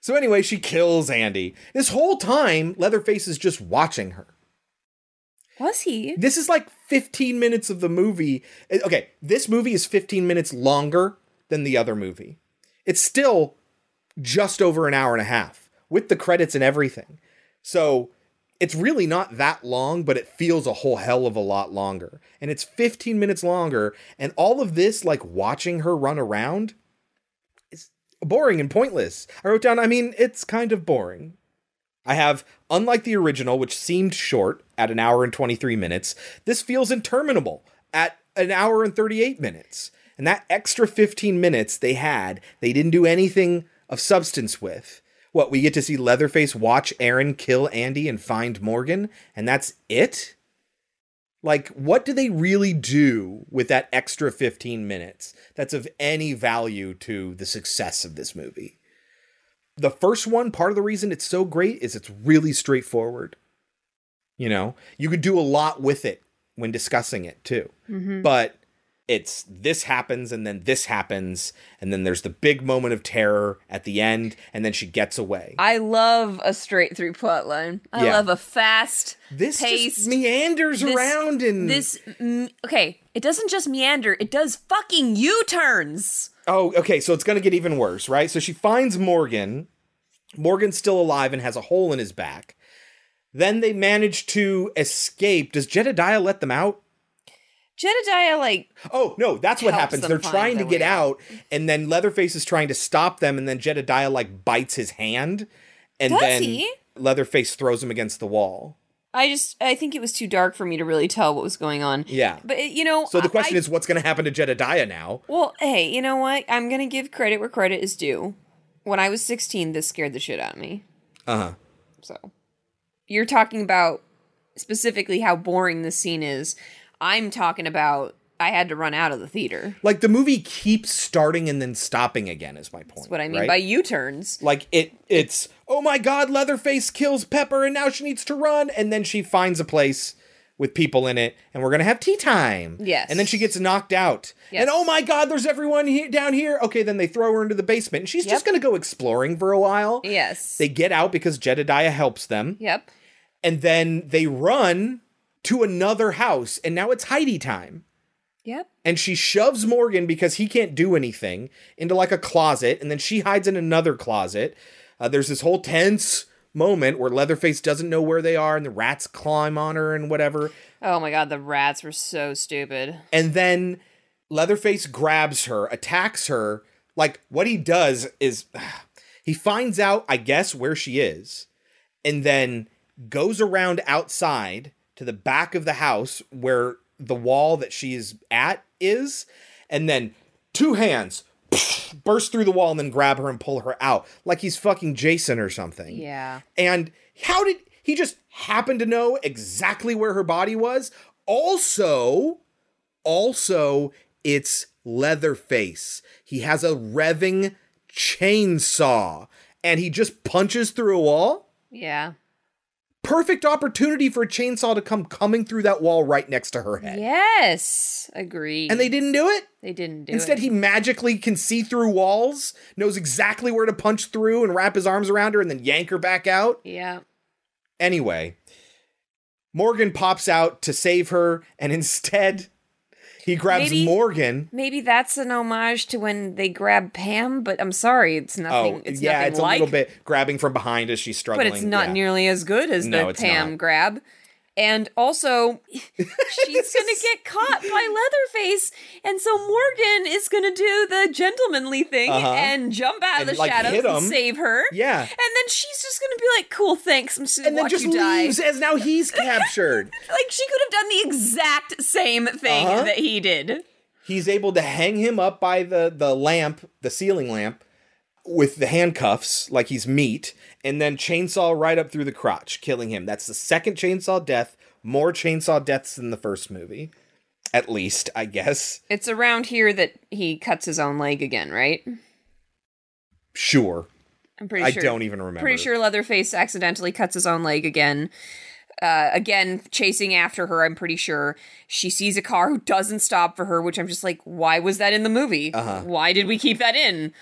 [SPEAKER 1] so anyway, she kills Andy. This whole time, Leatherface is just watching her.
[SPEAKER 3] Was he?
[SPEAKER 1] This is like 15 minutes of the movie. Eh, Okay, this movie is 15 minutes longer than the other movie. It's still just over an hour and a half with the credits and everything. So it's really not that long, but it feels a whole hell of a lot longer. And it's 15 minutes longer. And all of this, like watching her run around, is boring and pointless. I wrote down, I mean, it's kind of boring. I have, unlike the original, which seemed short at an hour and 23 minutes, this feels interminable at an hour and 38 minutes. And that extra 15 minutes they had, they didn't do anything of substance with. What, we get to see Leatherface watch Erin kill Andy and find Morgan, and that's it? Like, what do they really do with that extra 15 minutes that's of any value to the success of this movie? the first one, part of the reason it's so great is it's really straightforward. You know, you could do a lot with it when discussing it too.
[SPEAKER 3] Mhm.
[SPEAKER 1] But it's this happens and then this happens and then there's the big moment of terror at the end and then she gets away.
[SPEAKER 3] I love a straight through plot line. I
[SPEAKER 1] Yeah.
[SPEAKER 3] love a fast
[SPEAKER 1] This
[SPEAKER 3] paced
[SPEAKER 1] meanders around and-
[SPEAKER 3] this. Okay, it doesn't just meander; it does fucking U turns.
[SPEAKER 1] Oh, okay, so it's going to get even worse, right? So she finds Morgan. Morgan's still alive and has a hole in his back. Then they manage to escape. Does Jedediah let them out?
[SPEAKER 3] Jedediah, like,
[SPEAKER 1] Oh, no, that's what happens. They're trying to get out, and then Leatherface is trying to stop them, and then Jedediah like bites his hand, and
[SPEAKER 3] Does
[SPEAKER 1] then
[SPEAKER 3] he?
[SPEAKER 1] Leatherface throws him against the wall.
[SPEAKER 3] I just, I think it was too dark for me to really tell what was going on.
[SPEAKER 1] Yeah.
[SPEAKER 3] But you know,
[SPEAKER 1] So the question
[SPEAKER 3] I-
[SPEAKER 1] is, what's going to happen to Jedediah now?
[SPEAKER 3] Well, hey, you know what? I'm gonna give credit where credit is due. When I was 16, this scared the shit out of me.
[SPEAKER 1] Uh huh.
[SPEAKER 3] So, you're talking about specifically how boring this scene is. I'm talking about I had to run out of the theater.
[SPEAKER 1] Like the movie keeps starting and then stopping again. Is my point.
[SPEAKER 3] That's what I mean
[SPEAKER 1] right?
[SPEAKER 3] by U-turns.
[SPEAKER 1] Like it it's oh my god, Leatherface kills Pepper and now she needs to run and then she finds a place with people in it and we're going to have tea time.
[SPEAKER 3] Yes.
[SPEAKER 1] And then she gets knocked out.
[SPEAKER 3] Yes.
[SPEAKER 1] And oh my god, there's everyone here down here. Okay, then they throw her into the basement and she's just going to go exploring for a while.
[SPEAKER 3] Yes.
[SPEAKER 1] They get out because Jedediah helps them.
[SPEAKER 3] Yep.
[SPEAKER 1] And then they run to another house and now it's Heidi time.
[SPEAKER 3] Yep.
[SPEAKER 1] And she shoves Morgan because he can't do anything into like a closet, and then she hides in another closet. Uh, there's this whole tense moment where Leatherface doesn't know where they are, and the rats climb on her and whatever.
[SPEAKER 3] Oh my god, the rats were so stupid.
[SPEAKER 1] And then Leatherface grabs her, attacks her. Like what he does is [SIGHS] He finds out, I guess, where she is, and then goes around outside to the back of the house where the wall that she is at is, and then two hands [LAUGHS] burst through the wall and then grab her and pull her out like he's fucking Jason or something.
[SPEAKER 3] Yeah.
[SPEAKER 1] And how did he just happen to know exactly where her body was? Also, also, it's Leatherface. He has a revving chainsaw and he just punches through a wall.
[SPEAKER 3] Yeah.
[SPEAKER 1] Perfect opportunity for a chainsaw to come coming through that wall right next to her head.
[SPEAKER 3] Yes. Agreed.
[SPEAKER 1] And they didn't do it?
[SPEAKER 3] They didn't do
[SPEAKER 1] Instead,
[SPEAKER 3] it.
[SPEAKER 1] Instead, he magically can see through walls, knows exactly where to punch through and wrap his arms around her and then yank her back out.
[SPEAKER 3] Yeah.
[SPEAKER 1] Anyway, Morgan pops out to save her, and instead, he grabs
[SPEAKER 3] Maybe-
[SPEAKER 1] Morgan.
[SPEAKER 3] Maybe that's an homage to when they grab Pam, but I'm sorry, it's oh, nothing.
[SPEAKER 1] oh,
[SPEAKER 3] it's
[SPEAKER 1] yeah,
[SPEAKER 3] nothing
[SPEAKER 1] it's
[SPEAKER 3] like,
[SPEAKER 1] a little bit grabbing from behind as she's struggling.
[SPEAKER 3] but it's not
[SPEAKER 1] yeah.
[SPEAKER 3] nearly as good as
[SPEAKER 1] No,
[SPEAKER 3] the Pam
[SPEAKER 1] not.
[SPEAKER 3] grab. And also, she's gonna [LAUGHS] get caught by Leatherface, and so Morgan is gonna do the gentlemanly thing
[SPEAKER 1] Uh-huh.
[SPEAKER 3] and jump out of
[SPEAKER 1] And,
[SPEAKER 3] the
[SPEAKER 1] like,
[SPEAKER 3] shadows and save her.
[SPEAKER 1] Yeah.
[SPEAKER 3] and then she's just gonna be like, "Cool, thanks. I'm just
[SPEAKER 1] And then
[SPEAKER 3] watch
[SPEAKER 1] just
[SPEAKER 3] you die."
[SPEAKER 1] leaves as now he's captured. [LAUGHS]
[SPEAKER 3] like she could have done the exact same thing
[SPEAKER 1] Uh-huh.
[SPEAKER 3] that he did.
[SPEAKER 1] he's able to hang him up by the the lamp, the ceiling lamp, with the handcuffs like he's meat, and then chainsaw right up through the crotch, killing him. That's the second chainsaw death. More chainsaw deaths than the first movie, at least I guess.
[SPEAKER 3] It's around here that he cuts his own leg again, right?
[SPEAKER 1] Sure.
[SPEAKER 3] I'm pretty sure.
[SPEAKER 1] I don't even remember.
[SPEAKER 3] Pretty sure Leatherface accidentally cuts his own leg again. Uh, again, chasing after her, I'm pretty sure. She sees a car who doesn't stop for her, which I'm just like, why was that in the movie?
[SPEAKER 1] Uh-huh.
[SPEAKER 3] Why did we keep that in?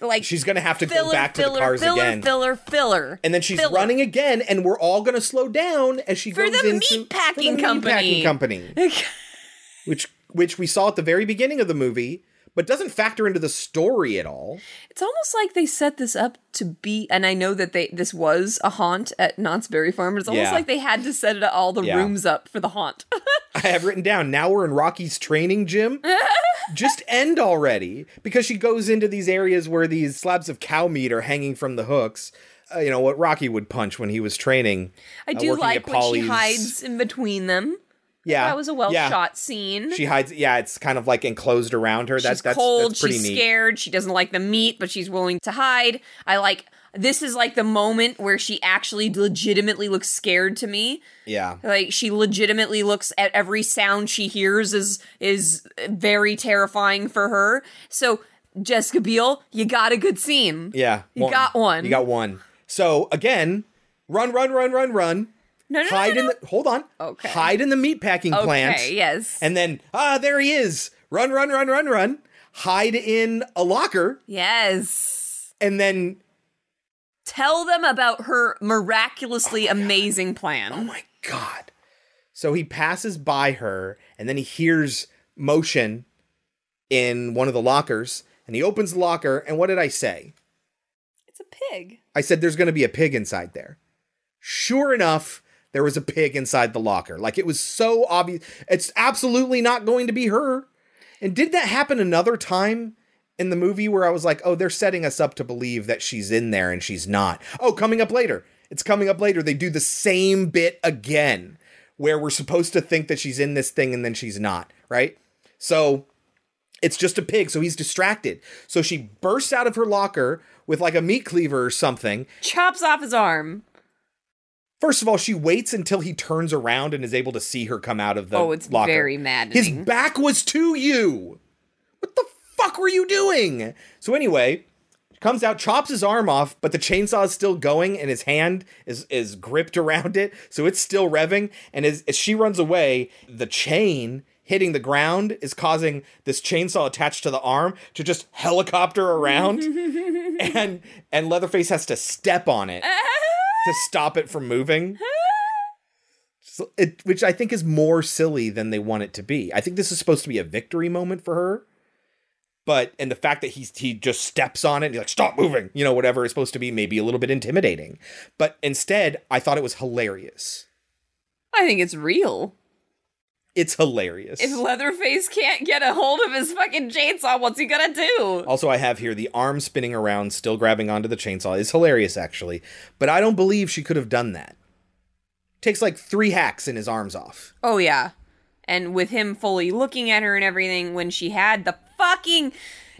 [SPEAKER 3] Like,
[SPEAKER 1] She's gonna have to
[SPEAKER 3] filler,
[SPEAKER 1] go back to
[SPEAKER 3] filler,
[SPEAKER 1] the cars
[SPEAKER 3] filler,
[SPEAKER 1] again.
[SPEAKER 3] filler, filler.
[SPEAKER 1] and then she's running again, and we're all gonna slow down as she
[SPEAKER 3] For
[SPEAKER 1] goes
[SPEAKER 3] the
[SPEAKER 1] into
[SPEAKER 3] meatpacking
[SPEAKER 1] for the
[SPEAKER 3] company.
[SPEAKER 1] meatpacking company, [LAUGHS] which which we saw at the very beginning of the movie, but doesn't factor into the story at all.
[SPEAKER 3] It's almost like they set this up to be, and I know that they this was a haunt at Knott's Berry Farm, but it's almost
[SPEAKER 1] Yeah.
[SPEAKER 3] like they had to set it, all the
[SPEAKER 1] Yeah.
[SPEAKER 3] rooms up for the haunt. [LAUGHS]
[SPEAKER 1] I have written down now we're in Rocky's training gym. [LAUGHS] Just end already because she goes into these areas where these slabs of cow meat are hanging from the hooks. Uh, you know what Rocky would punch when he was training.
[SPEAKER 3] I
[SPEAKER 1] uh,
[SPEAKER 3] do like when she hides in between them.
[SPEAKER 1] Yeah,
[SPEAKER 3] that was a well
[SPEAKER 1] yeah.
[SPEAKER 3] shot scene.
[SPEAKER 1] She hides. Yeah, it's kind of like enclosed around her.
[SPEAKER 3] she's
[SPEAKER 1] That's that's,
[SPEAKER 3] cold.
[SPEAKER 1] that's
[SPEAKER 3] she's
[SPEAKER 1] neat.
[SPEAKER 3] scared. She doesn't like the meat, but she's willing to hide. I like. This is like the moment where she actually legitimately looks scared to me.
[SPEAKER 1] Yeah.
[SPEAKER 3] Like she legitimately looks at every sound she hears is is very terrifying for her. So Jessica Biel, you got a good scene.
[SPEAKER 1] Yeah.
[SPEAKER 3] You got one.
[SPEAKER 1] You got one. So again, run, run, run, run, run.
[SPEAKER 3] No, no, no,
[SPEAKER 1] hide
[SPEAKER 3] no,
[SPEAKER 1] in the hold on.
[SPEAKER 3] Okay.
[SPEAKER 1] Hide in the meatpacking plant.
[SPEAKER 3] Okay,
[SPEAKER 1] plant.
[SPEAKER 3] yes.
[SPEAKER 1] And then ah, there he is. Run, run, run, run, run. Hide in a locker.
[SPEAKER 3] Yes.
[SPEAKER 1] And then
[SPEAKER 3] Tell them about her miraculously amazing plan. Oh
[SPEAKER 1] my god. So he passes by her and then he hears motion in one of the lockers and he opens the locker and what did I say?
[SPEAKER 3] It's a pig.
[SPEAKER 1] I said there's going to be a pig inside there. Sure enough, there was a pig inside the locker. Like it was so obvious. It's absolutely not going to be her. And did that happen another time in the movie where I was like, oh, they're setting us up to believe that she's in there and she's not? Oh, coming up later. It's coming up later. They do the same bit again where we're supposed to think that she's in this thing and then she's not, right? So it's just a pig, so he's distracted. So she bursts out of her locker with like a meat cleaver or something.
[SPEAKER 3] Chops off his arm.
[SPEAKER 1] First of all, she waits until he turns around and is able to see her come out of the
[SPEAKER 3] oh, it's
[SPEAKER 1] locker.
[SPEAKER 3] very
[SPEAKER 1] His back was to you. What the fuck were you doing? So anyway, comes out, chops his arm off, but the chainsaw is still going, and his hand is is gripped [LAUGHS] around it, so it's still revving. And as, as she runs away, the chain hitting the ground is causing this chainsaw attached to the arm to just helicopter around, [LAUGHS] and and Leatherface has to step on it [LAUGHS] to stop it from moving. So it, which I think is more silly than they want it to be. I think this is supposed to be a victory moment for her. But and the fact that he's he just steps on it, and he's like, stop moving, you know, whatever is supposed to be maybe a little bit intimidating. But instead, I thought it was hilarious.
[SPEAKER 3] I think it's real.
[SPEAKER 1] It's hilarious.
[SPEAKER 3] If Leatherface can't get a hold of his fucking chainsaw, what's he gonna do?
[SPEAKER 1] Also, I have here the arm spinning around, still grabbing onto the chainsaw is hilarious, actually. But I don't believe she could have done that. Takes like three hacks and his arms off.
[SPEAKER 3] Oh yeah. And with him fully looking at her and everything, when she had the fucking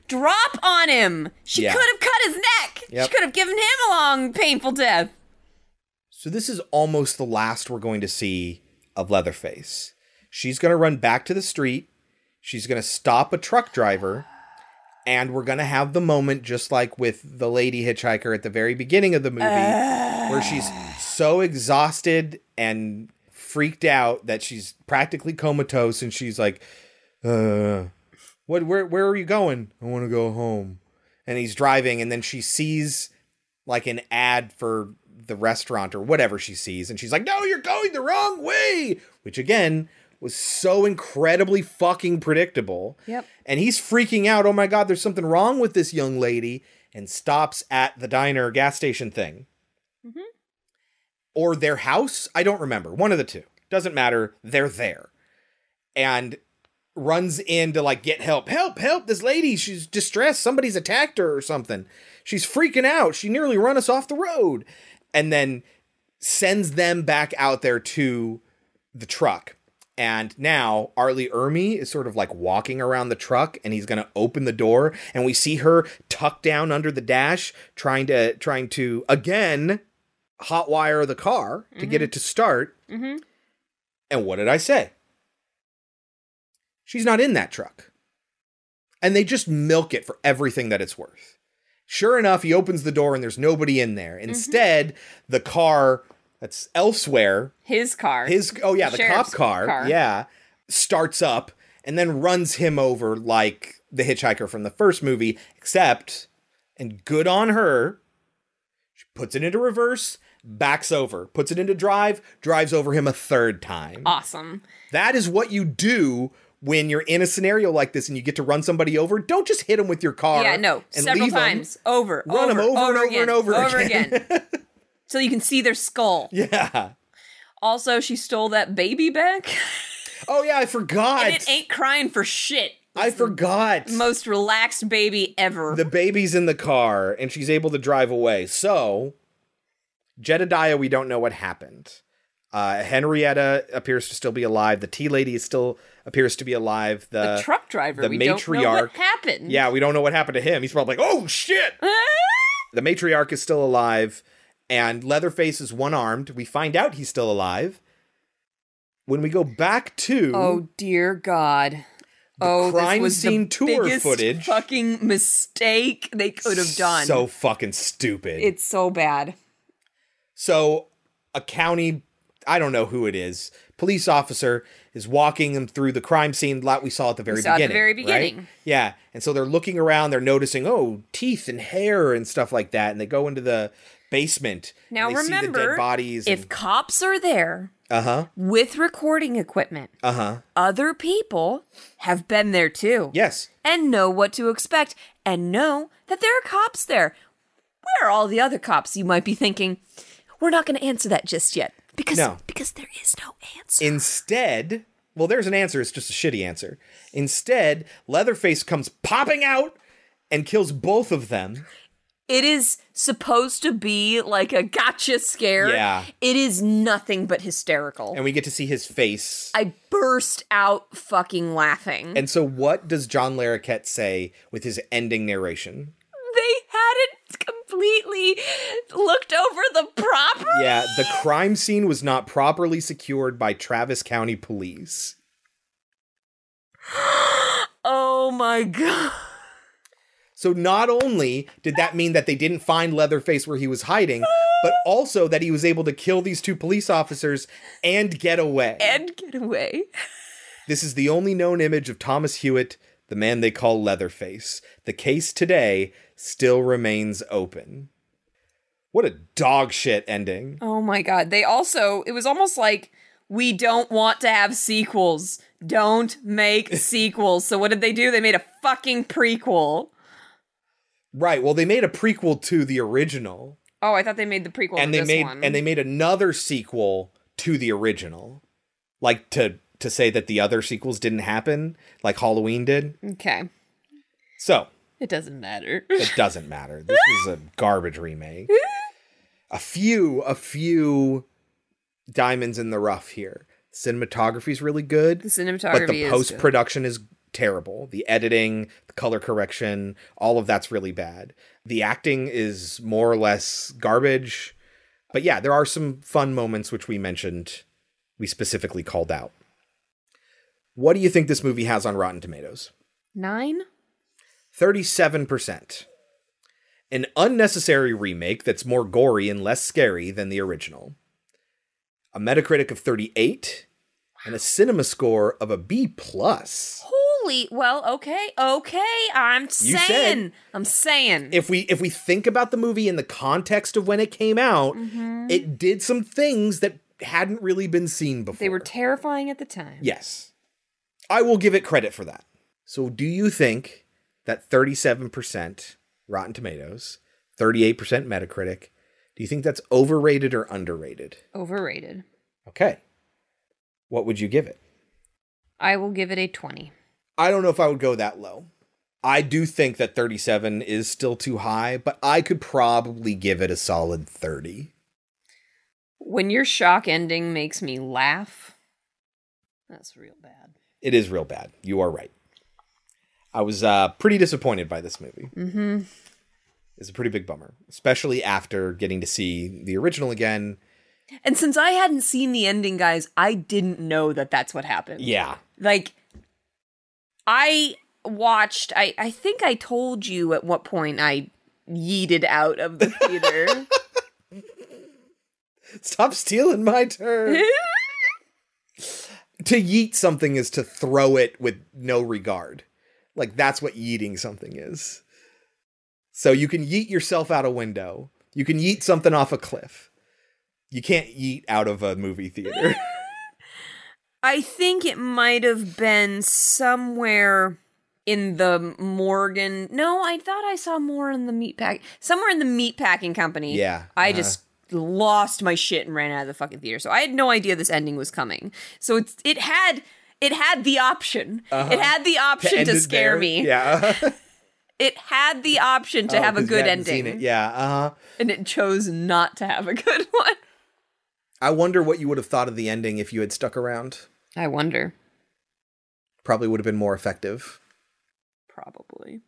[SPEAKER 3] drop on him, she
[SPEAKER 1] Yeah.
[SPEAKER 3] could have cut his neck.
[SPEAKER 1] Yep.
[SPEAKER 3] She could have given him a long, painful death.
[SPEAKER 1] So this is almost the last we're going to see of Leatherface. She's going to run back to the street. She's going to stop a truck driver. And we're going to have the moment just like with the lady hitchhiker at the very beginning of the movie where she's so exhausted and freaked out that she's practically comatose and she's like uh what where where are you going? I want to go home. And he's driving and then she sees like an ad for the restaurant or whatever she sees and she's like no you're going the wrong way which again was so incredibly fucking predictable.
[SPEAKER 3] Yep.
[SPEAKER 1] and he's freaking out oh my god there's something wrong with this young lady and stops at the diner gas station thing. Mm-hmm. Or their house? I don't remember. One of the two. Doesn't matter. They're there. And runs in to like get help. Help help this lady she's distressed. Somebody's attacked her or something. She's freaking out. She nearly run us off the road. And then sends them back out there to the truck and now R. Lee Ermey is sort of like walking around the truck and he's going to open the door and we see her tucked down under the dash trying to trying to again hotwire the car to get it to start
[SPEAKER 3] Mm-hmm.
[SPEAKER 1] and what did I say? She's not in that truck. And they just milk it for everything that it's worth. Sure enough, he opens the door and there's nobody in there. Instead, the car that's elsewhere,
[SPEAKER 3] His car.
[SPEAKER 1] his oh yeah, the
[SPEAKER 3] Sheriff's
[SPEAKER 1] cop car,
[SPEAKER 3] car.
[SPEAKER 1] yeah, starts up and then runs him over like the hitchhiker from the first movie, except and good on her, she puts it into reverse, backs over, puts it into drive, drives over him a third time.
[SPEAKER 3] Awesome.
[SPEAKER 1] That is what you do when you're in a scenario like this and you get to run somebody over. Don't just hit them with your car.
[SPEAKER 3] Yeah, no.
[SPEAKER 1] and
[SPEAKER 3] Several times. Over.
[SPEAKER 1] Run 'em over and over
[SPEAKER 3] again,
[SPEAKER 1] and over and
[SPEAKER 3] Over
[SPEAKER 1] again.
[SPEAKER 3] again. [LAUGHS] so you can see their skull.
[SPEAKER 1] Yeah.
[SPEAKER 3] Also, she stole that baby back.
[SPEAKER 1] Oh yeah, I forgot.
[SPEAKER 3] and it ain't crying for shit.
[SPEAKER 1] I forgot.
[SPEAKER 3] Most relaxed baby ever.
[SPEAKER 1] The baby's in the car and she's able to drive away. So, Jedediah, we don't know what happened. Uh, Henrietta appears to still be alive. The tea lady is still appears to be alive. The,
[SPEAKER 3] The truck driver,
[SPEAKER 1] the
[SPEAKER 3] we don't
[SPEAKER 1] matriarch.
[SPEAKER 3] know what happened.
[SPEAKER 1] Yeah, we don't know what happened to him. He's probably like, oh shit. [LAUGHS] the matriarch is still alive, and Leatherface is one armed. We find out he's still alive. When we go back to
[SPEAKER 3] Oh dear God. oh,
[SPEAKER 1] crime
[SPEAKER 3] this was
[SPEAKER 1] scene
[SPEAKER 3] the
[SPEAKER 1] tour
[SPEAKER 3] biggest
[SPEAKER 1] footage.
[SPEAKER 3] fucking mistake they could have done.
[SPEAKER 1] so fucking stupid.
[SPEAKER 3] it's so bad.
[SPEAKER 1] So a county, I don't know who it is, police officer is walking them through the crime scene lot we saw at the very
[SPEAKER 3] saw at the
[SPEAKER 1] beginning.
[SPEAKER 3] very
[SPEAKER 1] right?
[SPEAKER 3] beginning.
[SPEAKER 1] Yeah. And so they're looking around, they're noticing, oh, teeth and hair and stuff like that. And they go into the basement.
[SPEAKER 3] Now
[SPEAKER 1] and they see the
[SPEAKER 3] remember,
[SPEAKER 1] bodies.
[SPEAKER 3] if cops are there
[SPEAKER 1] Uh huh.
[SPEAKER 3] with recording equipment,
[SPEAKER 1] Uh huh.
[SPEAKER 3] other people have been there too.
[SPEAKER 1] Yes.
[SPEAKER 3] And know what to expect and know that there are cops there. Where are all the other cops? You might be thinking, we're not going to answer that just yet because
[SPEAKER 1] No.
[SPEAKER 3] because there is no answer.
[SPEAKER 1] Instead, well, there's an answer. It's just a shitty answer. Instead, Leatherface comes popping out and kills both of them.
[SPEAKER 3] It is supposed to be like a gotcha scare.
[SPEAKER 1] Yeah.
[SPEAKER 3] It is nothing but hysterical.
[SPEAKER 1] And we get to see his face.
[SPEAKER 3] I burst out fucking laughing.
[SPEAKER 1] And so, what does John Larroquette say with his ending narration?
[SPEAKER 3] they hadn't completely looked over the property.
[SPEAKER 1] Yeah, the crime scene was not properly secured by Travis County Police. [GASPS]
[SPEAKER 3] Oh my god.
[SPEAKER 1] So, not only did that mean that they didn't find Leatherface where he was hiding, but also that he was able to kill these two police officers and get away.
[SPEAKER 3] And get away.
[SPEAKER 1] This is the only known image of Thomas Hewitt, the man they call Leatherface. The case today still remains open. What a dog shit ending.
[SPEAKER 3] Oh my god. They also it was almost like we don't want to have sequels. Don't make [LAUGHS] sequels. So what did they do? They made a fucking prequel.
[SPEAKER 1] Right, well they made a prequel to the original.
[SPEAKER 3] Oh, I thought they made the prequel
[SPEAKER 1] and
[SPEAKER 3] to
[SPEAKER 1] they
[SPEAKER 3] this
[SPEAKER 1] made
[SPEAKER 3] one.
[SPEAKER 1] and they made another sequel to the original. Like to to say that the other sequels didn't happen like Halloween did.
[SPEAKER 3] Okay.
[SPEAKER 1] So,
[SPEAKER 3] It doesn't matter.
[SPEAKER 1] it [LAUGHS] doesn't matter. This is a garbage remake. A few, a few diamonds in the rough here. Cinematography is really good.
[SPEAKER 3] The cinematography
[SPEAKER 1] but the post production is terrible. The editing, the color correction, all of that's really bad. The acting is more or less garbage. But yeah, there are some fun moments which we mentioned, we specifically called out. What do you think this movie has on Rotten Tomatoes?
[SPEAKER 3] Nine?
[SPEAKER 1] 37%. An unnecessary remake that's more gory and less scary than the original. A Metacritic of 38 and a cinema score of a B plus.
[SPEAKER 3] Holy, well, okay, okay. I'm saying, I'm saying.
[SPEAKER 1] If we if we think about the movie in the context of when it came out,
[SPEAKER 3] Mhm.
[SPEAKER 1] it did some things that hadn't really been seen before.
[SPEAKER 3] they were terrifying at the time.
[SPEAKER 1] Yes. I will give it credit for that. So, do you think that 37% Rotten Tomatoes, 38% Metacritic, do you think that's overrated or underrated?
[SPEAKER 3] Overrated.
[SPEAKER 1] Okay. What would you give it?
[SPEAKER 3] I will give it a 20.
[SPEAKER 1] I don't know if I would go that low. I do think that 37 is still too high, but I could probably give it a solid 30.
[SPEAKER 3] When your shock ending makes me laugh, that's real bad.
[SPEAKER 1] It is real bad. You are right. I was uh, pretty disappointed by this movie.
[SPEAKER 3] Mm-hmm.
[SPEAKER 1] It's a pretty big bummer, especially after getting to see the original again.
[SPEAKER 3] And since I hadn't seen the ending, guys, I didn't know that that's what happened.
[SPEAKER 1] Yeah.
[SPEAKER 3] Like, I watched, I, I think I told you at what point I yeeted out of the theater. [LAUGHS]
[SPEAKER 1] Stop stealing my turn. [LAUGHS] to yeet something is to throw it with no regard. Like that's what yeeting something is. So you can yeet yourself out a window. You can yeet something off a cliff. You can't yeet out of a movie theater. [LAUGHS]
[SPEAKER 3] I think it might have been somewhere in the Morgan. No, I thought I saw more in the meat pack. Somewhere in the meat packing company.
[SPEAKER 1] Yeah,
[SPEAKER 3] I
[SPEAKER 1] uh-huh.
[SPEAKER 3] just lost my shit and ran out of the fucking theater. So I had no idea this ending was coming. So it's it had it had the option.
[SPEAKER 1] Uh-huh.
[SPEAKER 3] It had the option
[SPEAKER 1] end
[SPEAKER 3] to scare
[SPEAKER 1] there.
[SPEAKER 3] me.
[SPEAKER 1] Yeah. [LAUGHS]
[SPEAKER 3] It had the option to
[SPEAKER 1] Oh,
[SPEAKER 3] have a good ending.
[SPEAKER 1] Yeah. Uh-huh.
[SPEAKER 3] And it chose not to have a good [LAUGHS] one.
[SPEAKER 1] I wonder what you would have thought of the ending if you had stuck around.
[SPEAKER 3] I wonder.
[SPEAKER 1] Probably would have been more effective.
[SPEAKER 3] Probably.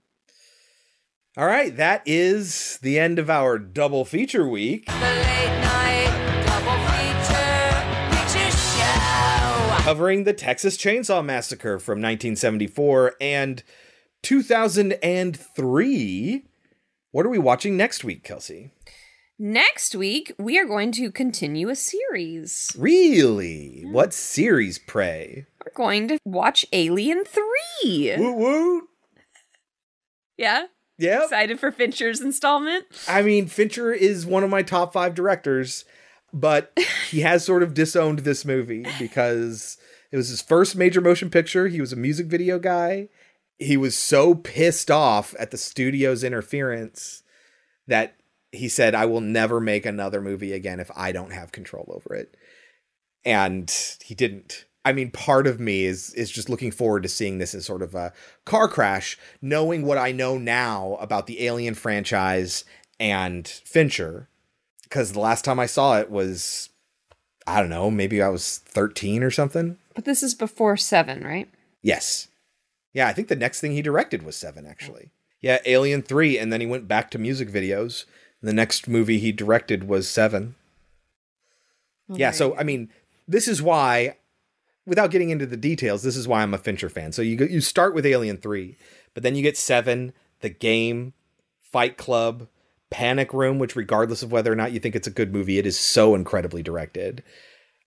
[SPEAKER 1] All right, that is the end of our double feature week. Covering the Texas Chainsaw Massacre from 1974 and 2003. What are we watching next week, Kelsey?
[SPEAKER 3] Next week, we are going to continue a series.
[SPEAKER 1] Really? What series, pray?
[SPEAKER 3] We're going to watch Alien 3.
[SPEAKER 1] Woo woo.
[SPEAKER 3] Yeah?
[SPEAKER 1] Yeah.
[SPEAKER 3] Excited for Fincher's installment?
[SPEAKER 1] I mean, Fincher is one of my top five directors, but he [LAUGHS] has sort of disowned this movie because it was his first major motion picture. He was a music video guy. He was so pissed off at the studio's interference that he said, I will never make another movie again if I don't have control over it. And he didn't. I mean, part of me is is just looking forward to seeing this as sort of a car crash, knowing what I know now about the Alien franchise and Fincher. Because the last time I saw it was, I don't know, maybe I was 13 or something.
[SPEAKER 3] But this is before 7, right?
[SPEAKER 1] Yes. Yeah, I think the next thing he directed was Seven, actually. Yeah, Alien 3, and then he went back to music videos. The next movie he directed was Seven. Yeah, so, I mean, this is why, without getting into the details, this is why I'm a Fincher fan. So you, go, you start with Alien 3, but then you get Seven, The Game, Fight Club, Panic Room, which, regardless of whether or not you think it's a good movie, it is so incredibly directed.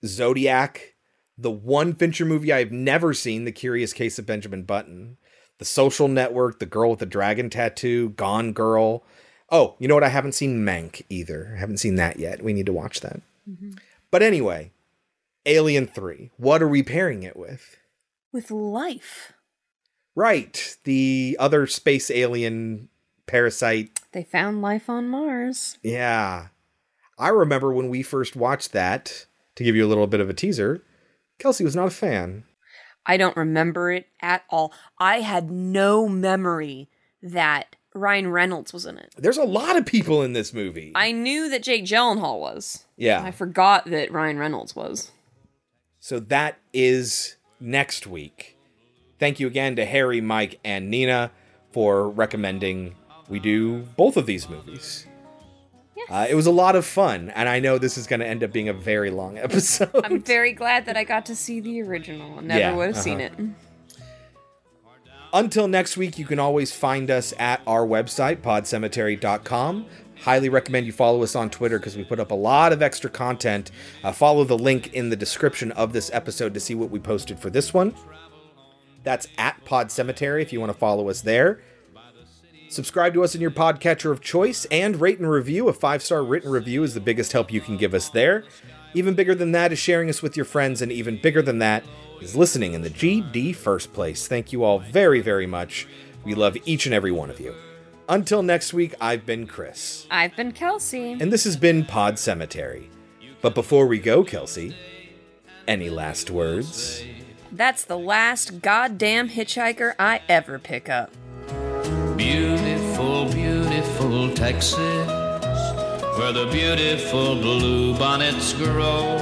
[SPEAKER 1] Zodiac, the one Fincher movie I've never seen, The Curious Case of Benjamin Button, The Social Network, The Girl with the Dragon Tattoo, Gone Girl. Oh, you know what? I haven't seen Mank either. I haven't seen that yet. We need to watch that. Mm-hmm. But anyway, Alien 3. What are we pairing it with?
[SPEAKER 3] With life.
[SPEAKER 1] Right. The other space alien parasite.
[SPEAKER 3] They found life on Mars.
[SPEAKER 1] Yeah. I remember when we first watched that, to give you a little bit of a teaser, Kelsey was not a fan.
[SPEAKER 3] I don't remember it at all. I had no memory that Ryan Reynolds was in it.
[SPEAKER 1] There's a lot of people in this movie.
[SPEAKER 3] I knew that Jake Gyllenhaal was.
[SPEAKER 1] Yeah.
[SPEAKER 3] I forgot that Ryan Reynolds was.
[SPEAKER 1] So that is next week. Thank you again to Harry, Mike, and Nina for recommending we do both of these movies. Uh, it was a lot of fun, and I know this is going to end up being a very long [LAUGHS] episode.
[SPEAKER 3] I'm very glad that I got to see the original. I never
[SPEAKER 1] Yeah,
[SPEAKER 3] would have seen
[SPEAKER 1] uh-huh.
[SPEAKER 3] it.
[SPEAKER 1] Until next week, you can always find us at our website, podcemetery.com. Highly recommend you follow us on Twitter because we put up a lot of extra content. Uh, follow the link in the description of this episode to see what we posted for this one. That's at Pod Cemetery if you want to follow us there. Subscribe to us in your podcatcher of choice and rate and review. A five star written review is the biggest help you can give us there. Even bigger than that is sharing us with your friends, and even bigger than that is listening in the GD first place. Thank you all very, very much. We love each and every one of you. Until next week, I've been Chris,
[SPEAKER 3] I've been Kelsey.
[SPEAKER 1] and this has been Pod Cemetery. But before we go, Kelsey, any last words?
[SPEAKER 3] That's the last goddamn hitchhiker I ever pick up.
[SPEAKER 22] Beautiful, beautiful Texas, where the beautiful bluebonnets grow.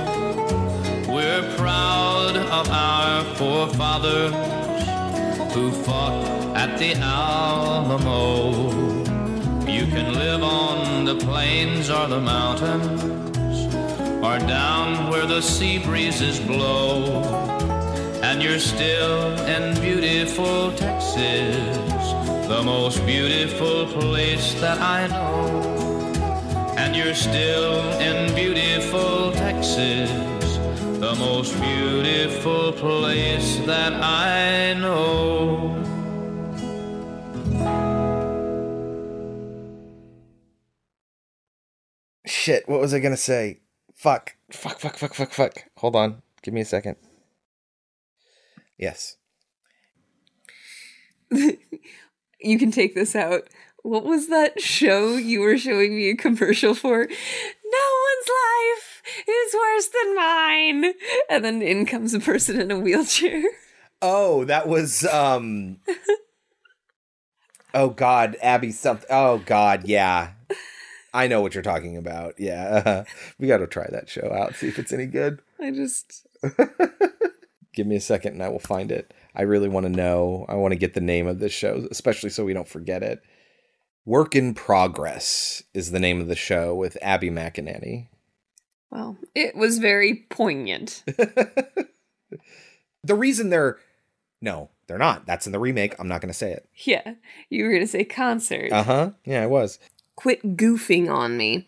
[SPEAKER 22] We're proud of our forefathers who fought at the Alamo. You can live on the plains or the mountains, or down where the sea breezes blow. And you're still in beautiful Texas, the most beautiful place that I know. And you're still in beautiful Texas, the most beautiful place that I know.
[SPEAKER 1] Shit, what was I gonna say? Fuck. Fuck, fuck, fuck, fuck, fuck. Hold on. Give me a second. Yes.
[SPEAKER 3] You can take this out. What was that show you were showing me a commercial for? No one's life is worse than mine. And then in comes a person in a wheelchair.
[SPEAKER 1] Oh, that was um Oh god, Abby something. Oh god, yeah. I know what you're talking about. Yeah. [LAUGHS] we got to try that show out, see if it's any good.
[SPEAKER 3] I just [LAUGHS]
[SPEAKER 1] Give me a second and I will find it. I really want to know. I want to get the name of this show, especially so we don't forget it. Work in Progress is the name of the show with Abby McEnany.
[SPEAKER 3] Well, it was very poignant. [LAUGHS]
[SPEAKER 1] The reason they're no, they're not. That's in the remake. I'm not going to say it.
[SPEAKER 3] Yeah, you were gonna say concert.
[SPEAKER 1] Uh huh. Yeah, I was.
[SPEAKER 3] Quit goofing on me.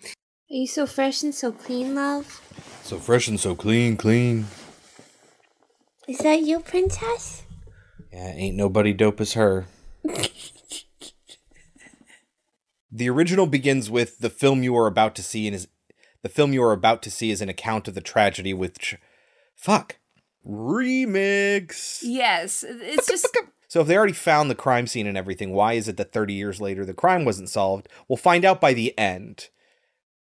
[SPEAKER 9] Are you so fresh and so clean, love?
[SPEAKER 1] So fresh and so clean, clean.
[SPEAKER 9] Is that you, princess?
[SPEAKER 1] Yeah, ain't nobody dope as her. [LAUGHS] the original begins with the film you are about to see and is the film you are about to see is an account of the tragedy which fuck remix.
[SPEAKER 3] Yes, it's just
[SPEAKER 1] So if they already found the crime scene and everything, why is it that 30 years later the crime wasn't solved? We'll find out by the end.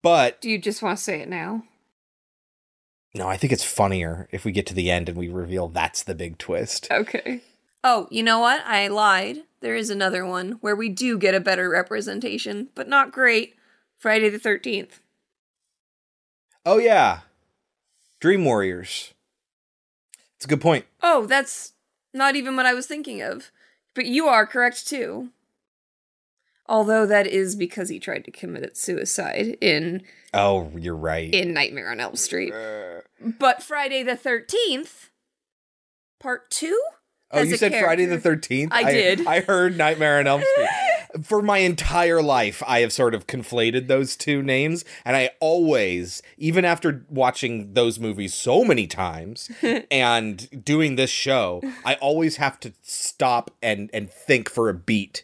[SPEAKER 1] But
[SPEAKER 3] Do you just want to say it now?
[SPEAKER 1] no, I think it's funnier if we get to the end and we reveal that's the big twist.
[SPEAKER 3] Okay. Oh, you know what? I lied. There is another one where we do get a better representation, but not great. Friday the 13th.
[SPEAKER 1] Oh yeah. Dream Warriors. It's a good point.
[SPEAKER 3] Oh, that's not even what I was thinking of. But you are correct too. Although that is because he tried to commit suicide in
[SPEAKER 1] Oh, you're right.
[SPEAKER 3] in Nightmare on Elm Street. But Friday the 13th, part 2?
[SPEAKER 1] Oh, you said Friday the 13th?
[SPEAKER 3] I did.
[SPEAKER 1] I heard Nightmare on Elm Street. [LAUGHS] For my entire life, I have sort of conflated those two names. And I always, even after watching those movies so many times [LAUGHS] and doing this show, I always have to stop and, and think for a beat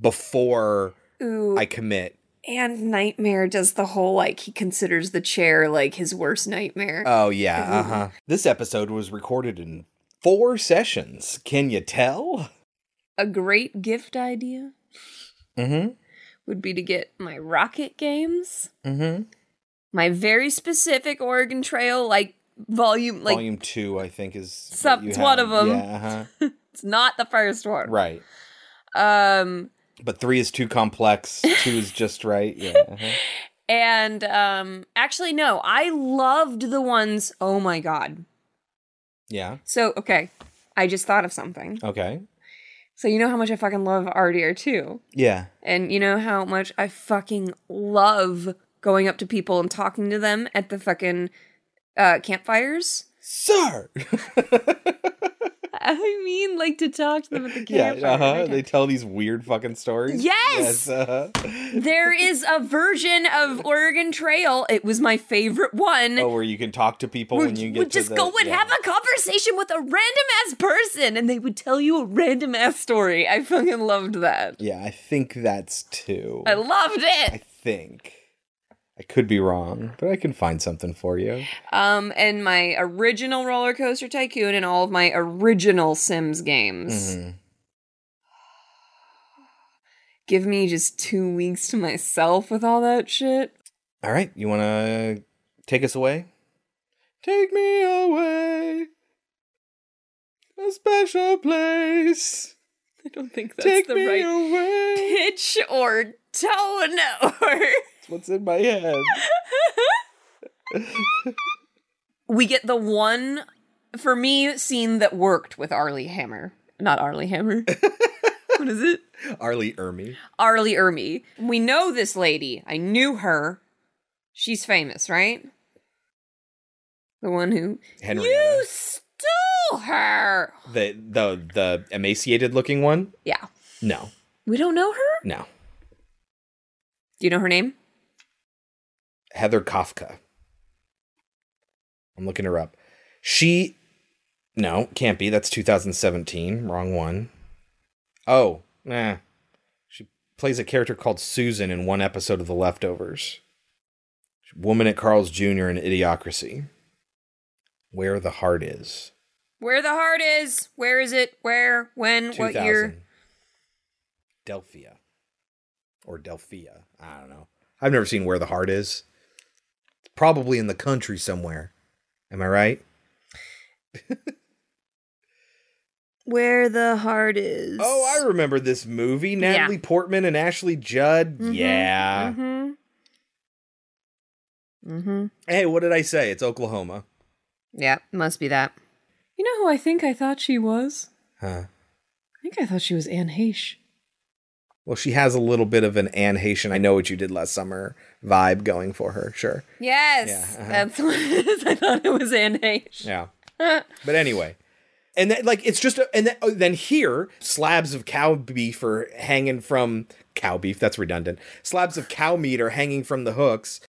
[SPEAKER 1] before
[SPEAKER 3] Ooh.
[SPEAKER 1] I commit.
[SPEAKER 3] And Nightmare does the whole like he considers the chair like his worst nightmare.
[SPEAKER 1] Oh, yeah. Uh huh. This episode was recorded in four sessions. Can you tell?
[SPEAKER 3] A great gift idea
[SPEAKER 1] Mm hmm.
[SPEAKER 3] would be to get my rocket games,
[SPEAKER 1] Mm hmm.
[SPEAKER 3] my very specific Oregon Trail like volume like
[SPEAKER 1] Volume two, I think, is
[SPEAKER 3] some, it's one of them.
[SPEAKER 1] Yeah, uh-huh. [LAUGHS]
[SPEAKER 3] it's not the first one.
[SPEAKER 1] right.
[SPEAKER 3] Um,
[SPEAKER 1] But three is too complex. [LAUGHS] Two is just right. Yeah. uh-huh.
[SPEAKER 3] and um, actually, no, I loved the ones. Oh my god.
[SPEAKER 1] Yeah.
[SPEAKER 3] So okay, I just thought of something.
[SPEAKER 1] Okay.
[SPEAKER 3] So you know how much I fucking love RDR2,
[SPEAKER 1] Yeah.
[SPEAKER 3] and you know how much I fucking love going up to people and talking to them at the fucking uh, campfires.
[SPEAKER 1] Sir. [LAUGHS] [LAUGHS]
[SPEAKER 3] I mean, like to talk to them at the
[SPEAKER 1] Yeah. Uh huh. They tell these weird fucking stories.
[SPEAKER 3] Yes!
[SPEAKER 1] uh-huh. [LAUGHS]
[SPEAKER 3] there is a version of Oregon Trail. It was my favorite one.
[SPEAKER 1] Oh, where you can talk to people when you
[SPEAKER 3] you
[SPEAKER 1] get
[SPEAKER 3] would just
[SPEAKER 1] the-
[SPEAKER 3] go and
[SPEAKER 1] yeah.
[SPEAKER 3] have a conversation with a random ass person, and they would tell you a random ass story. I fucking loved that.
[SPEAKER 1] Yeah, I think that's two.
[SPEAKER 3] I loved it.
[SPEAKER 1] I think. I could be wrong, but I can find something for you.
[SPEAKER 3] Um, and my original Roller Coaster Tycoon and all of my original Sims games.
[SPEAKER 1] Mhm.
[SPEAKER 3] Give me just two weeks to myself with all that shit.
[SPEAKER 1] All right, you want to take us away? Take me away. A special place.
[SPEAKER 3] I don't think that's
[SPEAKER 1] Take
[SPEAKER 3] the
[SPEAKER 1] me
[SPEAKER 3] right
[SPEAKER 1] away.
[SPEAKER 3] pitch or tone or. [LAUGHS]
[SPEAKER 1] What's in my head? [LAUGHS]
[SPEAKER 3] we get the one for me scene that worked with Arlie Hammer. Not Arlie Hammer. [LAUGHS] what is it?
[SPEAKER 1] R. Lee Ermey.
[SPEAKER 3] Arlie Ermy. We know this lady. I knew her. She's famous, right? The one who
[SPEAKER 1] Henrietta.
[SPEAKER 3] you stole her.
[SPEAKER 1] The the the emaciated looking one?
[SPEAKER 3] Yeah.
[SPEAKER 1] No.
[SPEAKER 3] We don't know her.
[SPEAKER 1] No.
[SPEAKER 3] Do you know her name?
[SPEAKER 1] Heather Kafka. I'm looking her up. She No, can't be. That's 2017. Wrong one. Oh, nah. She plays a character called Susan in one episode of The Leftovers. Woman at Carl's Jr. in Idiocracy. Where the Heart Is.
[SPEAKER 3] Where the heart is. Where is it? Where? When? What year?
[SPEAKER 1] 2000. Delphia. Or Delphia. I don't know. I've never seen Where the Heart Is. It's probably in the country somewhere. Am I right? [LAUGHS]
[SPEAKER 3] Where the heart is.
[SPEAKER 1] Oh, I remember this movie. Natalie Portman and Ashley Judd.
[SPEAKER 3] Mhm,
[SPEAKER 1] Yeah.
[SPEAKER 3] Mm-hmm. Mm-hmm.
[SPEAKER 1] Hey, what did I say? It's Oklahoma.
[SPEAKER 3] Yeah, must be that. You know who I think I thought she was?
[SPEAKER 1] Huh.
[SPEAKER 3] I think I thought she was Anne Heche.
[SPEAKER 1] Well, she has a little bit of an Anne Haitian, I know what you did last summer vibe going for her. Sure.
[SPEAKER 3] Yes,
[SPEAKER 1] Yeah, uh-huh.
[SPEAKER 3] that's [LAUGHS] what it is. I thought it was Anne Heche.
[SPEAKER 1] Yeah. But anyway, and then like it's just a, and then, oh, then here slabs of cow beef are hanging from cow beef. That's redundant. Slabs of cow meat are hanging from the hooks.